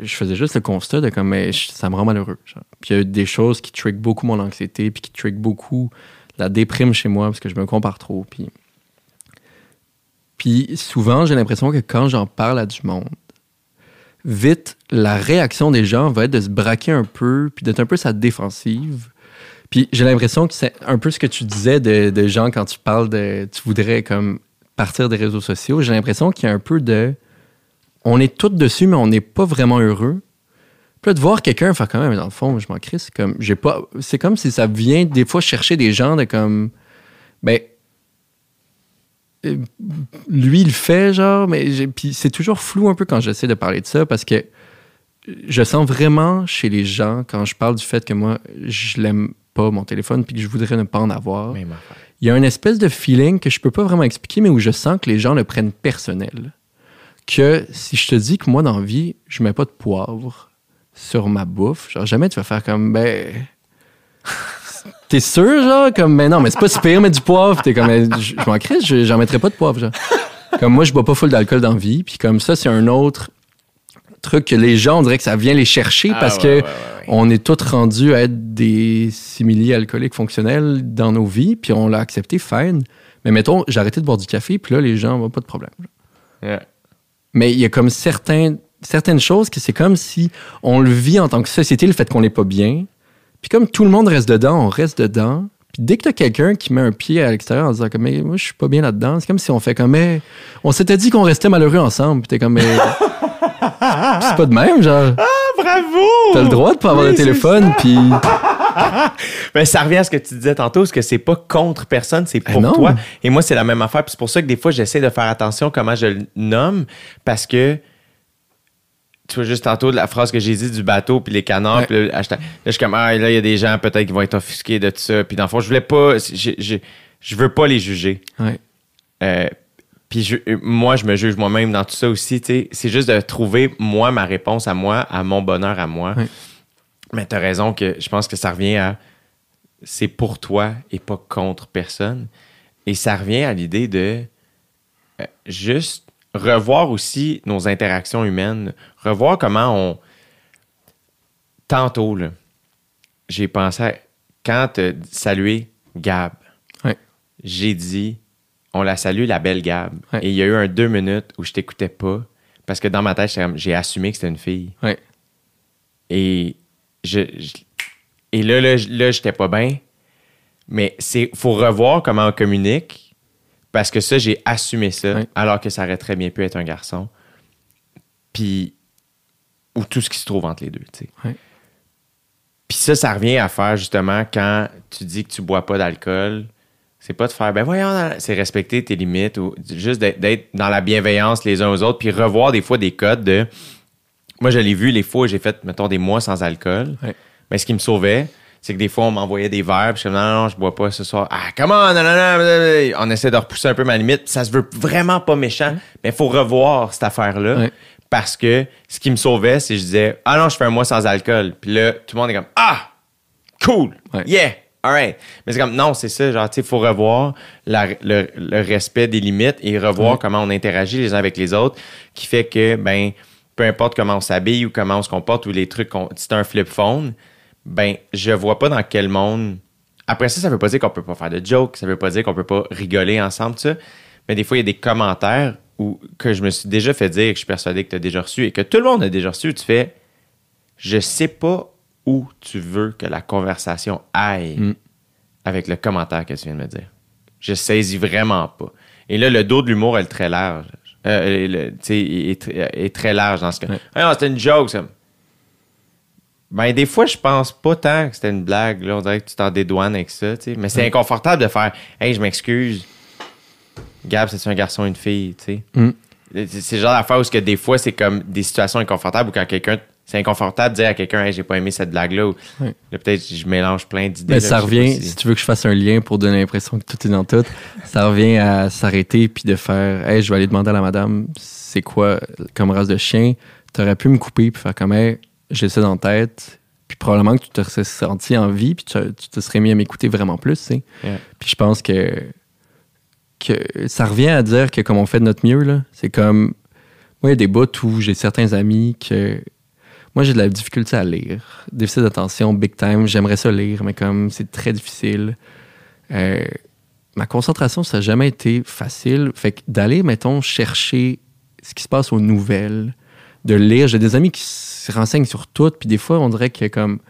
je faisais juste le constat de comme, mais je- ça me rend malheureux. genre. Puis il y a des choses qui trick beaucoup mon anxiété, puis qui trick beaucoup la déprime chez moi parce que je me compare trop. Puis, puis souvent, j'ai l'impression que quand j'en parle à du monde, vite, la réaction des gens va être de se braquer un peu, puis d'être un peu sa défensive. Puis j'ai l'impression que c'est un peu ce que tu disais de, gens quand tu parles de. Tu voudrais comme partir des réseaux sociaux. J'ai l'impression qu'il y a un peu de. On est tous dessus, mais on n'est pas vraiment heureux. Puis là, de voir quelqu'un faire quand même, dans le fond, je m'en crisse. C'est comme. J'ai pas. C'est comme si ça vient des fois chercher des gens de comme. Ben. Lui, il le fait, genre, mais puis c'est toujours flou un peu quand j'essaie de parler de ça parce que je sens vraiment chez les gens, quand je parle du fait que moi, je l'aime pas, mon téléphone, puis que je voudrais ne pas en avoir, il y a une espèce de feeling que je peux pas vraiment expliquer, mais où je sens que les gens le prennent personnel. Que si je te dis que moi, dans la vie, je mets pas de poivre sur ma bouffe, genre jamais tu vas faire comme, ben... T'es sûr, genre? Comme, mais non, mais c'est pas si pire, mais du poivre. T'es comme, je m'en crisse, j'en mettrais pas de poivre, genre. Comme moi, je bois pas full d'alcool dans la vie, puis comme ça, c'est un autre truc que les gens, on dirait que ça vient les chercher parce Ah, que ouais, ouais. on est tous rendus à être des simili alcooliques fonctionnels dans nos vies, puis on l'a accepté, fine. Mais mettons, j'ai arrêté de boire du café, puis là, les gens n'ont pas de problème. Yeah. Mais il y a comme certains, certaines choses que c'est comme si on le vit en tant que société, le fait qu'on n'est pas bien. Puis comme tout le monde reste dedans, on reste dedans. Puis dès que t'as quelqu'un qui met un pied à l'extérieur en disant comme, mais moi, je suis pas bien là-dedans, c'est comme si on fait comme, mais on s'était dit qu'on restait malheureux ensemble. Puis t'es comme, mais. c'est pas de même, genre. Bravo! T'as le droit de pas avoir Oui, de téléphone, puis. Ben, ça revient à ce que tu disais tantôt, c'est que c'est pas contre personne, c'est Ah pour toi. Et moi, c'est la même affaire. Puis c'est pour ça que des fois, j'essaie de faire attention comment je le nomme, parce que tu vois juste tantôt de la phrase que j'ai dit du bateau puis les canards Ouais. puis là je suis comme ah là il y a des gens peut-être qui vont être offusqués de tout ça puis dans le fond je voulais pas je, veux pas les juger Ouais. Euh, puis je- euh, moi, je me juge moi-même dans tout ça aussi. tu sais. C'est juste de trouver, moi, ma réponse à moi, à mon bonheur à moi. Oui. Mais tu as raison que je pense que ça revient à c'est pour toi et pas contre personne. Et ça revient à l'idée de euh, juste revoir aussi nos interactions humaines, revoir comment on. Tantôt, là, j'ai pensé à quand salué Gab j'ai dit, on la salue, la belle Gab. Et il y a eu un deux minutes où je t'écoutais pas parce que dans ma tête, j'ai assumé que c'était une fille. Et je, je- et là, là, là, j'étais pas bien. Mais c'est faut revoir comment on communique parce que ça, j'ai assumé ça alors que ça aurait très bien pu être un garçon. puis ou tout ce qui se trouve entre les deux, tu sais. Puis ça, ça revient à faire justement quand tu dis que tu bois pas d'alcool. C'est pas de faire, ben voyons, c'est respecter tes limites ou juste d'être- dans la bienveillance les uns aux autres, puis revoir des fois des codes de. Moi, je l'ai vu les fois où j'ai fait, mettons, des mois sans alcool. Mais ce qui me sauvait, c'est que des fois, on m'envoyait des verres, puis je disais, non, non, je bois pas ce soir. Ah, comment, non, non, non, non. On essaie de repousser un peu ma limite. Ça se veut vraiment pas méchant, mais il faut revoir cette affaire-là. Ouais. Parce que ce qui me sauvait, c'est que je disais, ah non, je fais un mois sans alcool. Puis là, tout le monde est comme, ah, cool, Ouais. yeah, alright. Mais c'est comme, non, c'est ça, genre, tu sais, il faut revoir la- le, le respect des limites et revoir Ouais. comment on interagit les uns avec les autres, qui fait que, ben, peu importe comment on s'habille ou comment on se comporte ou les trucs, c'est un flip phone, ben, je vois pas dans quel monde. Après ça, ça veut pas dire qu'on peut pas faire de jokes, ça veut pas dire qu'on peut pas rigoler ensemble, ça. Mais des fois, il y a des commentaires où, que je me suis déjà fait dire, que je suis persuadé que tu as déjà reçu et que tout le monde a déjà reçu, tu fais Je sais pas où tu veux que la conversation aille Mm. avec le commentaire que tu viens de me dire. Je saisis vraiment pas. Et là, le dos de l'humour est très large. Euh, le- tu sais, est, est très large dans ce cas. Ouais. Ah c'était une joke, ça. Ben, des fois, je pense pas tant que c'était une blague. Là, on dirait que tu t'en dédouanes avec ça, tu sais. Mais c'est inconfortable de faire Hey, je m'excuse. Gab, c'est un garçon ou une fille, tu sais. Mm. C'est le genre d'affaire où que des fois, c'est comme des situations inconfortables où quand quelqu'un. C'est inconfortable de dire à quelqu'un Hey, j'ai pas aimé cette blague-là. Ou là, peut-être je mélange plein d'idées. Mais ça revient, si tu veux que je fasse un lien pour donner l'impression que tout est dans tout, ça revient à s'arrêter puis de faire Hey, je vais aller demander à la madame c'est quoi comme race de chien? Tu aurais pu me couper puis faire comme Hey, j'ai ça dans la tête. Puis probablement que tu te serais senti en vie puis tu, tu te serais mis à m'écouter vraiment plus. tu sais. Yeah. Puis je pense que, que ça revient à dire que comme on fait de notre mieux, là, c'est comme. Moi, il y a des bouts où j'ai certains amis que. Moi, j'ai de la difficulté à lire. Déficit d'attention, big time. J'aimerais ça lire, mais comme c'est très difficile. Euh, ma concentration, ça n'a jamais été facile. Fait que d'aller, mettons, chercher ce qui se passe aux nouvelles, de lire. J'ai des amis qui se renseignent sur tout, puis des fois, on dirait que comme.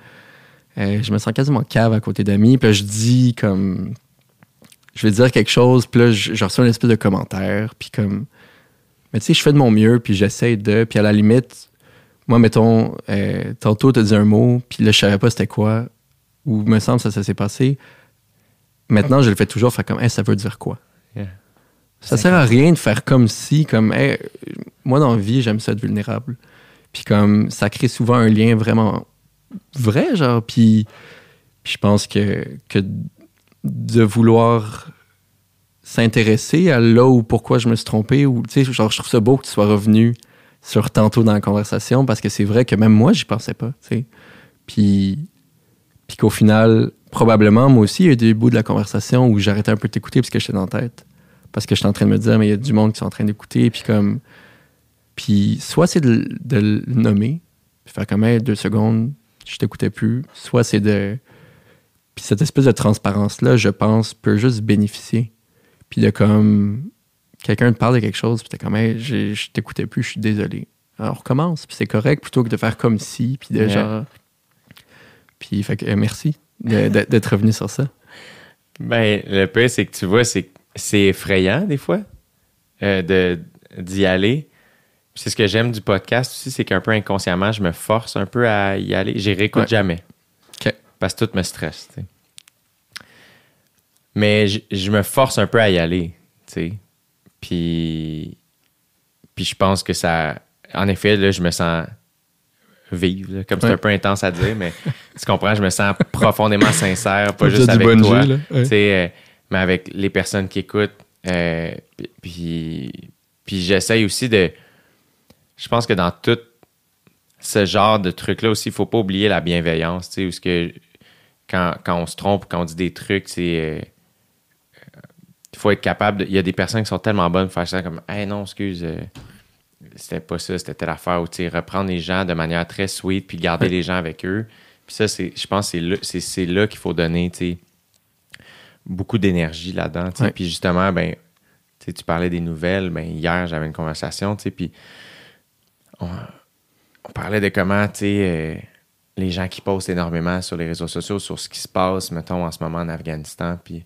euh, je me sens quasiment cave à côté d'amis, puis je dis comme. Je vais dire quelque chose, puis là, je, reçois une espèce de commentaire, puis comme. Mais tu sais, je fais de mon mieux, puis j'essaie de. Puis à la limite, moi, mettons, euh, tantôt, tu as dit un mot, puis là, je savais pas c'était quoi, ou me semble ça, ça s'est passé. Maintenant, je le fais toujours, faire comme, Hey, ça veut dire quoi? Ça sert à rien de faire comme si, comme, Hey, moi, dans la vie, j'aime ça être vulnérable. Puis comme, ça crée souvent un lien vraiment vrai, genre, puis, puis je pense que, que de vouloir s'intéresser à là où pourquoi je me suis trompé, ou, tu sais, genre, je trouve ça beau que tu sois revenu sur tantôt dans la conversation, parce que c'est vrai que même moi, j'y pensais pas, tu sais. Puis, puis qu'au final, probablement, moi aussi, il y a eu des bouts de la conversation où j'arrêtais un peu de t'écouter parce que j'étais dans la tête. Parce que j'étais en train de me dire, mais il y a du monde qui sont en train d'écouter, puis comme... Puis soit c'est de, de le nommer, puis faire comme, hey, deux secondes, je t'écoutais plus. Soit c'est de... Puis cette espèce de transparence-là, je pense, peut juste bénéficier. Puis de comme... Quelqu'un te parle de quelque chose, puis t'es comme, hey, je t'écoutais plus, je suis désolé. Alors, on recommence, puis c'est correct, plutôt que de faire comme si, puis de genre... Puis, fait que, euh, merci d'être revenu sur ça. Ben, le pire, c'est que tu vois, c'est c'est effrayant des fois euh, de d'y aller. Puis C'est ce que j'aime du podcast aussi, c'est qu'un peu inconsciemment, je me force un peu à y aller. J'y réécoute Ouais. jamais. Parce que tout me stresse. Mais je, je me force un peu à y aller, tu sais. Puis, puis je pense que ça... En effet, là, je me sens vivre, là, comme c'est un peu intense à dire, mais tu comprends, je me sens profondément sincère, pas juste avec Bungie, toi, là. Ouais. Mais avec les personnes qui écoutent. euh, puis- puis j'essaye aussi de... Je pense que dans tout ce genre de trucs-là aussi, il faut pas oublier la bienveillance, tu sais, où ce que quand, quand on se trompe, quand on dit des trucs, c'est... euh, il faut être capable de- Il y a des personnes qui sont tellement bonnes pour faire ça comme Hey non, excuse, euh, c'était pas ça, c'était telle affaire. Ou tu sais, reprendre les gens de manière très sweet puis garder les gens avec eux. Puis ça, c'est, je pense que c'est là, là qu'il faut donner tu sais, beaucoup d'énergie là-dedans. Ouais. Puis justement, ben, tu parlais des nouvelles. Ben, hier, j'avais une conversation, puis on, on parlait de comment euh, les gens qui postent énormément sur les réseaux sociaux sur ce qui se passe, mettons, en ce moment en Afghanistan. Puis,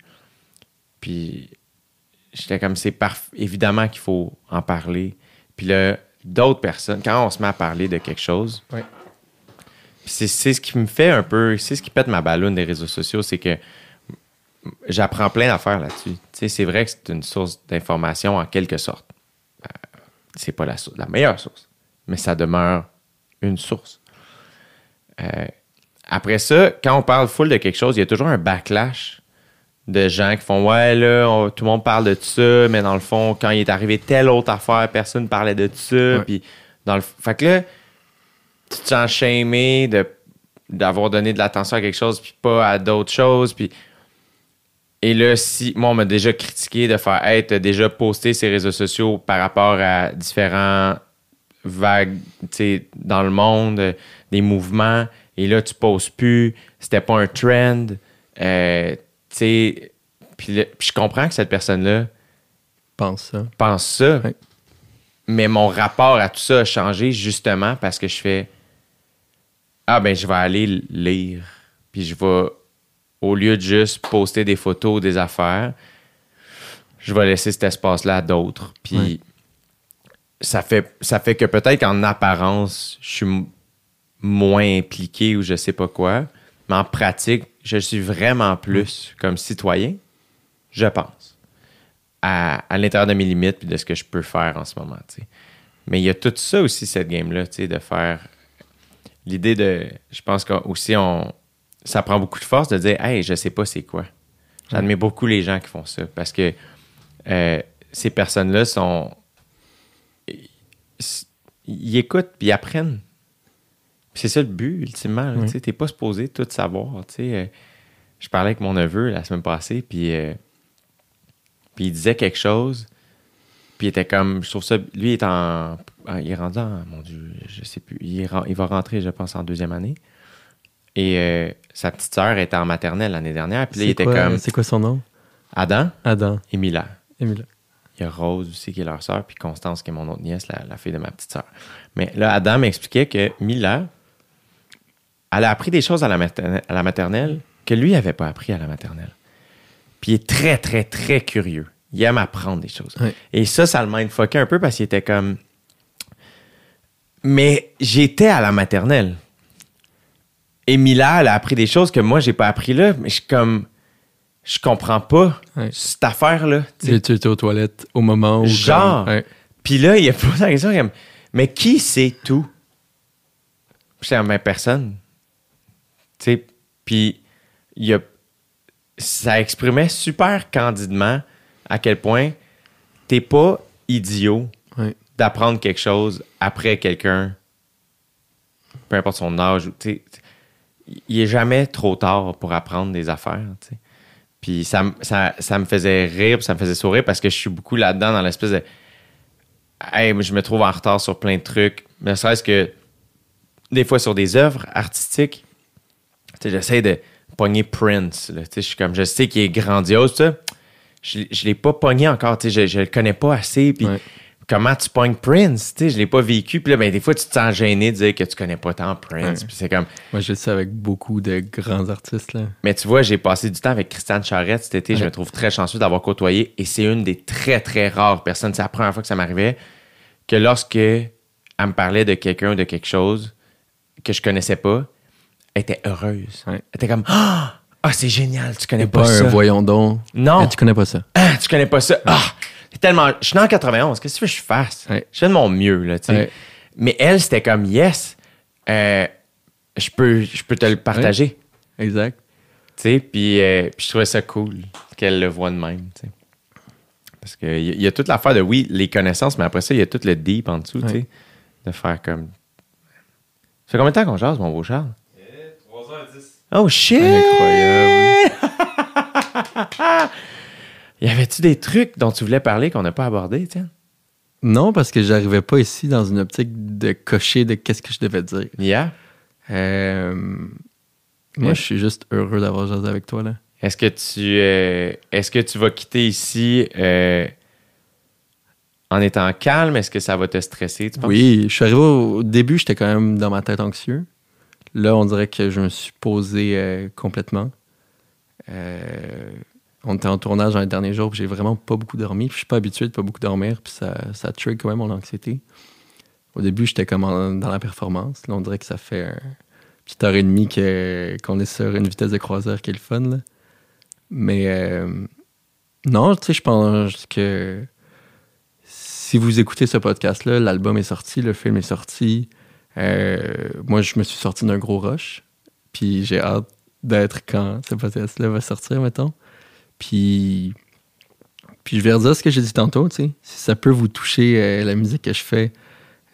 puis j'étais comme, c'est évidemment qu'il faut en parler. Puis là, d'autres personnes, quand on se met à parler de quelque chose, Ouais. c'est ce qui me fait un peu, c'est ce qui pète ma ballonne des réseaux sociaux, c'est que j'apprends plein d'affaires là-dessus. C'est vrai que c'est une source d'information en quelque sorte. Euh, c'est pas la, la meilleure source, mais ça demeure une source. Euh, après ça, quand on parle full de quelque chose, il y a toujours un backlash de gens qui font Ouais, là, on- tout le monde parle de ça, mais dans le fond, quand il est arrivé telle autre affaire, personne parlait de ça. Puis, dans le, fait que là, tu te sens shamé de, d'avoir donné de l'attention à quelque chose, puis pas à d'autres choses. Puis, et là, si moi, on m'a déjà critiqué de faire Hey, t'as déjà posté ces réseaux sociaux par rapport à différents vagues dans le monde, euh, des mouvements, et là, tu poses plus, c'était pas un trend. Euh, tu sais, puis le- puis je comprends que cette personne-là pense ça. pense ça, mais mon rapport à tout ça a changé justement parce que je fais Ah, ben, je vais aller lire, puis je vais, au lieu de juste poster des photos, des affaires, je vais laisser cet espace-là à d'autres. Puis ça, fait, ça fait que peut-être qu'en apparence, je suis moins impliqué ou je sais pas quoi, mais en pratique, je suis vraiment plus comme citoyen, je pense, à, à l'intérieur de mes limites puis de ce que je peux faire en ce moment. Mais il y a tout ça aussi, cette game-là, de faire. L'idée de. Je pense qu'aussi, on, ça prend beaucoup de force de dire Hey, je sais pas c'est quoi. J'admire beaucoup les gens qui font ça parce que euh, ces personnes-là sont. Ils, écoutent puis ils apprennent. C'est ça le but, ultimement. Oui. tu sais, T'es pas supposé tout savoir. Euh, je parlais avec mon neveu la semaine passée, puis, euh, puis il disait quelque chose. Puis il était comme, je trouve ça, lui il est en, ah, il est rendu en, mon Dieu, je sais plus, il, est il va rentrer, je pense, en deuxième année. Et euh, sa petite sœur était en maternelle l'année dernière. Puis là, il était quoi, comme c'est quoi son nom? Adam Adam. et Mila. Émile. Il y a Rose aussi qui est leur sœur, puis Constance qui est mon autre nièce, la, la fille de ma petite sœur. Mais là, Adam m'expliquait que Mila, elle a appris des choses à la, materne- à la maternelle que lui n'avait pas appris à la maternelle. Puis il est très, très, très curieux. Il aime apprendre des choses. Et ça, ça le mindfuckait un peu parce qu'il était comme. Mais j'étais à la maternelle. Et Mila, elle a appris des choses que moi, j'ai pas appris là. Mais je suis comme. Je comprends pas Ouais. cette affaire-là. tu étais aux toilettes au moment où. Genre. Puis là, il a posé la question, comme, mais qui sait tout? J'étais comme, ben, personne. Tu sais, puis il a, ça exprimait super candidement à quel point t'es pas idiot Ouais. d'apprendre quelque chose après quelqu'un, peu importe son âge. ou, tu sais, Il est jamais trop tard pour apprendre des affaires. Puis ça, ça, ça me faisait rire, ça me faisait sourire parce que je suis beaucoup là-dedans dans l'espèce de. Hey, je me trouve en retard sur plein de trucs. Ne serait-ce que des fois sur des œuvres artistiques, j'essaie de pogner Prince. Je suis comme, je sais qu'il est grandiose. Je ne l'ai pas pogné encore, je ne le connais pas assez. Comment tu pognes Prince? Tu sais, je ne l'ai pas vécu. Puis là, ben, des fois, tu te sens gêné de dire que tu connais pas tant Prince. Ouais. Puis c'est comme, Moi, je le sais avec beaucoup de grands artistes. Là. mais tu vois, j'ai passé du temps avec Christiane Charette cet été. Je me trouve très chanceux d'avoir côtoyé. Et c'est une des très, très rares personnes. C'est la première fois que ça m'arrivait que lorsque elle me parlait de quelqu'un ou de quelque chose que je connaissais pas, elle était heureuse. Ouais. Elle était comme Ah, Ah, c'est génial, tu connais pas, pas, ça. un voyons donc. Non. Eh, tu connais pas ça. Ah, tu connais pas ça. Ah, tellement. Je suis en 91. Qu'est-ce que tu veux que je fasse? Ouais. Je fais de mon mieux, là, tu sais. Ouais. Mais elle, c'était comme Yes, euh, je peux, je peux te le partager. Exact. Tu sais, puis, euh, puis je trouvais ça cool qu'elle le voit de même, tu sais. Parce qu'il y, y a toute l'affaire de, oui, les connaissances, mais après ça, il y a tout le deep en dessous, tu sais. De faire comme... Ça fait combien de temps qu'on jase, mon beau Charles? 3h10. Oh, shit! Incroyable. Y avait-tu des trucs dont tu voulais parler qu'on n'a pas abordé, tiens? Non, parce que j'arrivais pas ici dans une optique de cocher de qu'est-ce que je devais dire. Yeah? Euh, Ouais. Moi, je suis juste heureux d'avoir jasé avec toi. là. Est-ce que tu euh, est-ce que tu vas quitter ici euh, en étant calme? Est-ce que ça va te stresser, tu? Oui, je suis arrivé au au début, j'étais quand même dans ma tête anxieux. Là, on dirait que je me suis posé complètement. Euh, on était en tournage dans les derniers jours, j'ai vraiment pas beaucoup dormi. Je suis pas habitué de pas beaucoup dormir, puis ça, ça trigger quand même mon anxiété. Au début, j'étais comme dans la performance. Là, on dirait que ça fait un petite heure et demie qu'on est sur une vitesse de croisière qui est le fun. là. Mais euh, non, tu sais, je pense que si vous écoutez ce podcast-là, l'album est sorti, le film est sorti. Euh, moi, je me suis sorti d'un gros rush. Puis j'ai hâte d'être quand ce podcast-là va sortir, mettons. Puis, puis je vais redire ce que j'ai dit tantôt, tu sais. Si ça peut vous toucher euh, la musique que je fais,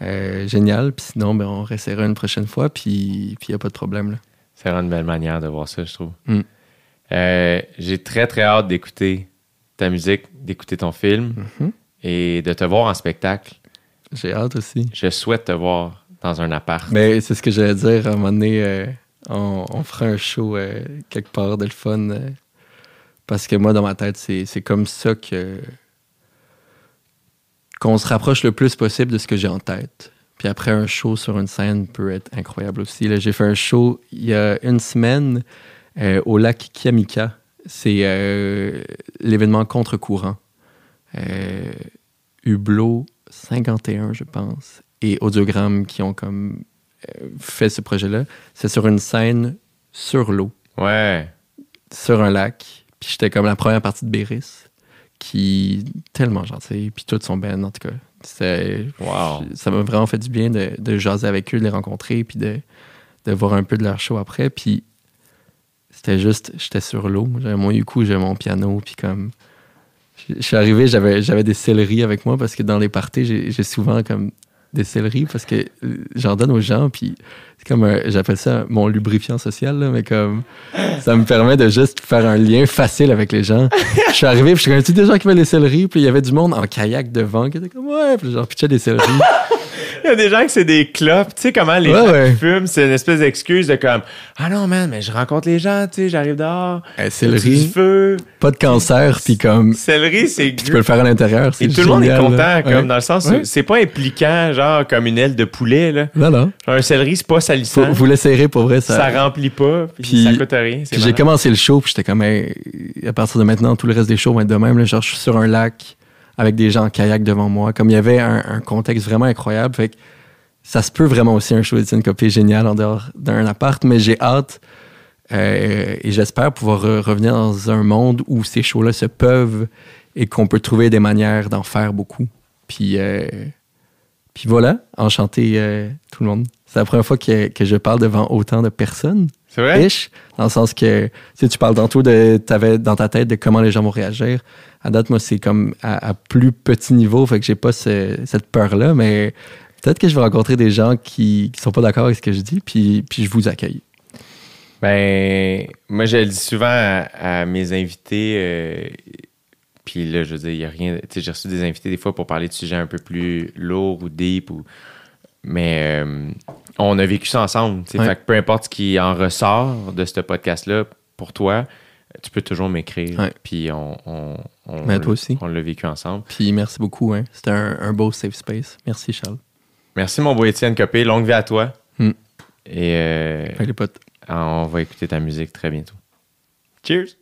euh, génial. Puis sinon, ben, on restera une prochaine fois. Puis il n'y a pas de problème. Là. C'est vraiment une belle manière de voir ça, je trouve. Mm. Euh, J'ai très, très hâte d'écouter ta musique, d'écouter ton film Mhm. et de te voir en spectacle. J'ai hâte aussi. Je souhaite te voir dans un appart. Mais c'est ce que j'allais dire. À un moment donné, on, on fera un show quelque part de le fun. Parce que moi, dans ma tête, c'est comme ça que qu'on se rapproche le plus possible de ce que j'ai en tête. Puis après, un show sur une scène peut être incroyable aussi. J'ai fait un show il y a une semaine euh, au lac Kiamika. C'est euh, l'événement contre-courant. Euh, Hublot 51, je pense, et Audiogramme qui ont comme fait ce projet-là. C'est sur une scène sur l'eau, Ouais. sur un lac. Puis j'étais comme la première partie de Béris, qui tellement gentil. Puis toutes sont belles, en tout cas. Wow. Ça m'a vraiment fait du bien de, de jaser avec eux, de les rencontrer, puis de, de voir un peu de leur show après. Puis c'était juste, j'étais sur l'eau. J'avais mon uku, j'avais mon piano, puis comme. Je suis arrivé, j'avais, j'avais des céleris avec moi parce que dans les parties, j'ai souvent comme des céleris parce que j'en donne aux gens, puis c'est comme un- j'appelle ça mon lubrifiant social, là, mais comme ça me permet de juste faire un lien facile avec les gens. Je suis arrivé, puis je tu des gens qui veulent des céleris, puis il y avait du monde en kayak devant qui était comme, ouais, puis genre, pitchait des céleris. Il y a des gens que c'est des clopes. Tu sais comment les Ouais, gens ouais. fument, c'est une espèce d'excuse de comme Ah non, man, mais je rencontre les gens, tu sais, j'arrive dehors. Eh, Du céleri, feu. pas de cancer, puis comme, Céleri, c'est tu peux le faire à l'intérieur. c'est Et tout le monde est content, là. comme Ouais. dans le sens c'est pas impliquant, genre comme une aile de poulet. Là. Non, non. Genre, un céleri, c'est pas Faut, salissant. vous l'essayerez pour vrai, ça, ça. remplit pas, puis, ça coûte rien. Puis j'ai commencé le show, puis j'étais comme, hey, à partir de maintenant, tout le reste des shows vont être de même. Là, genre, je suis sur un lac avec des gens en kayak devant moi. Comme il y avait un, contexte vraiment incroyable. Fait que ça se peut vraiment aussi un show d'Étienne Copé génial en dehors d'un appart, mais j'ai hâte euh, et j'espère pouvoir re- revenir dans un monde où ces shows-là se peuvent et qu'on peut trouver des manières d'en faire beaucoup. Puis, euh, puis voilà, enchanté euh, tout le monde. C'est la première fois que, que je parle devant autant de personnes C'est vrai? ish, dans le sens que tu parles tantôt de t'avais dans ta tête de comment les gens vont réagir. À date, moi, c'est comme à, à plus petit niveau, fait que j'ai pas ce- cette peur-là, mais peut-être que je vais rencontrer des gens qui, qui sont pas d'accord avec ce que je dis, puis, puis je vous accueille. Ben, moi, je le dis souvent à, à mes invités. euh, puis là, je veux dire, il n'y a rien. Tu sais, j'ai reçu des invités des fois pour parler de sujets un peu plus lourds ou deep. Ou, mais euh, on a vécu ça ensemble. tu sais. Ouais. Fait que peu importe ce qui en ressort de ce podcast-là, pour toi, tu peux toujours m'écrire. Ouais. Puis on, on, on, Mais toi aussi. on l'a vécu ensemble. Puis merci beaucoup, hein. C'était un, un beau safe space. Merci, Charles. Merci, mon beau Étienne Copé. Longue vie à toi. Hmm. Et euh, potes. on va écouter ta musique très bientôt. Cheers!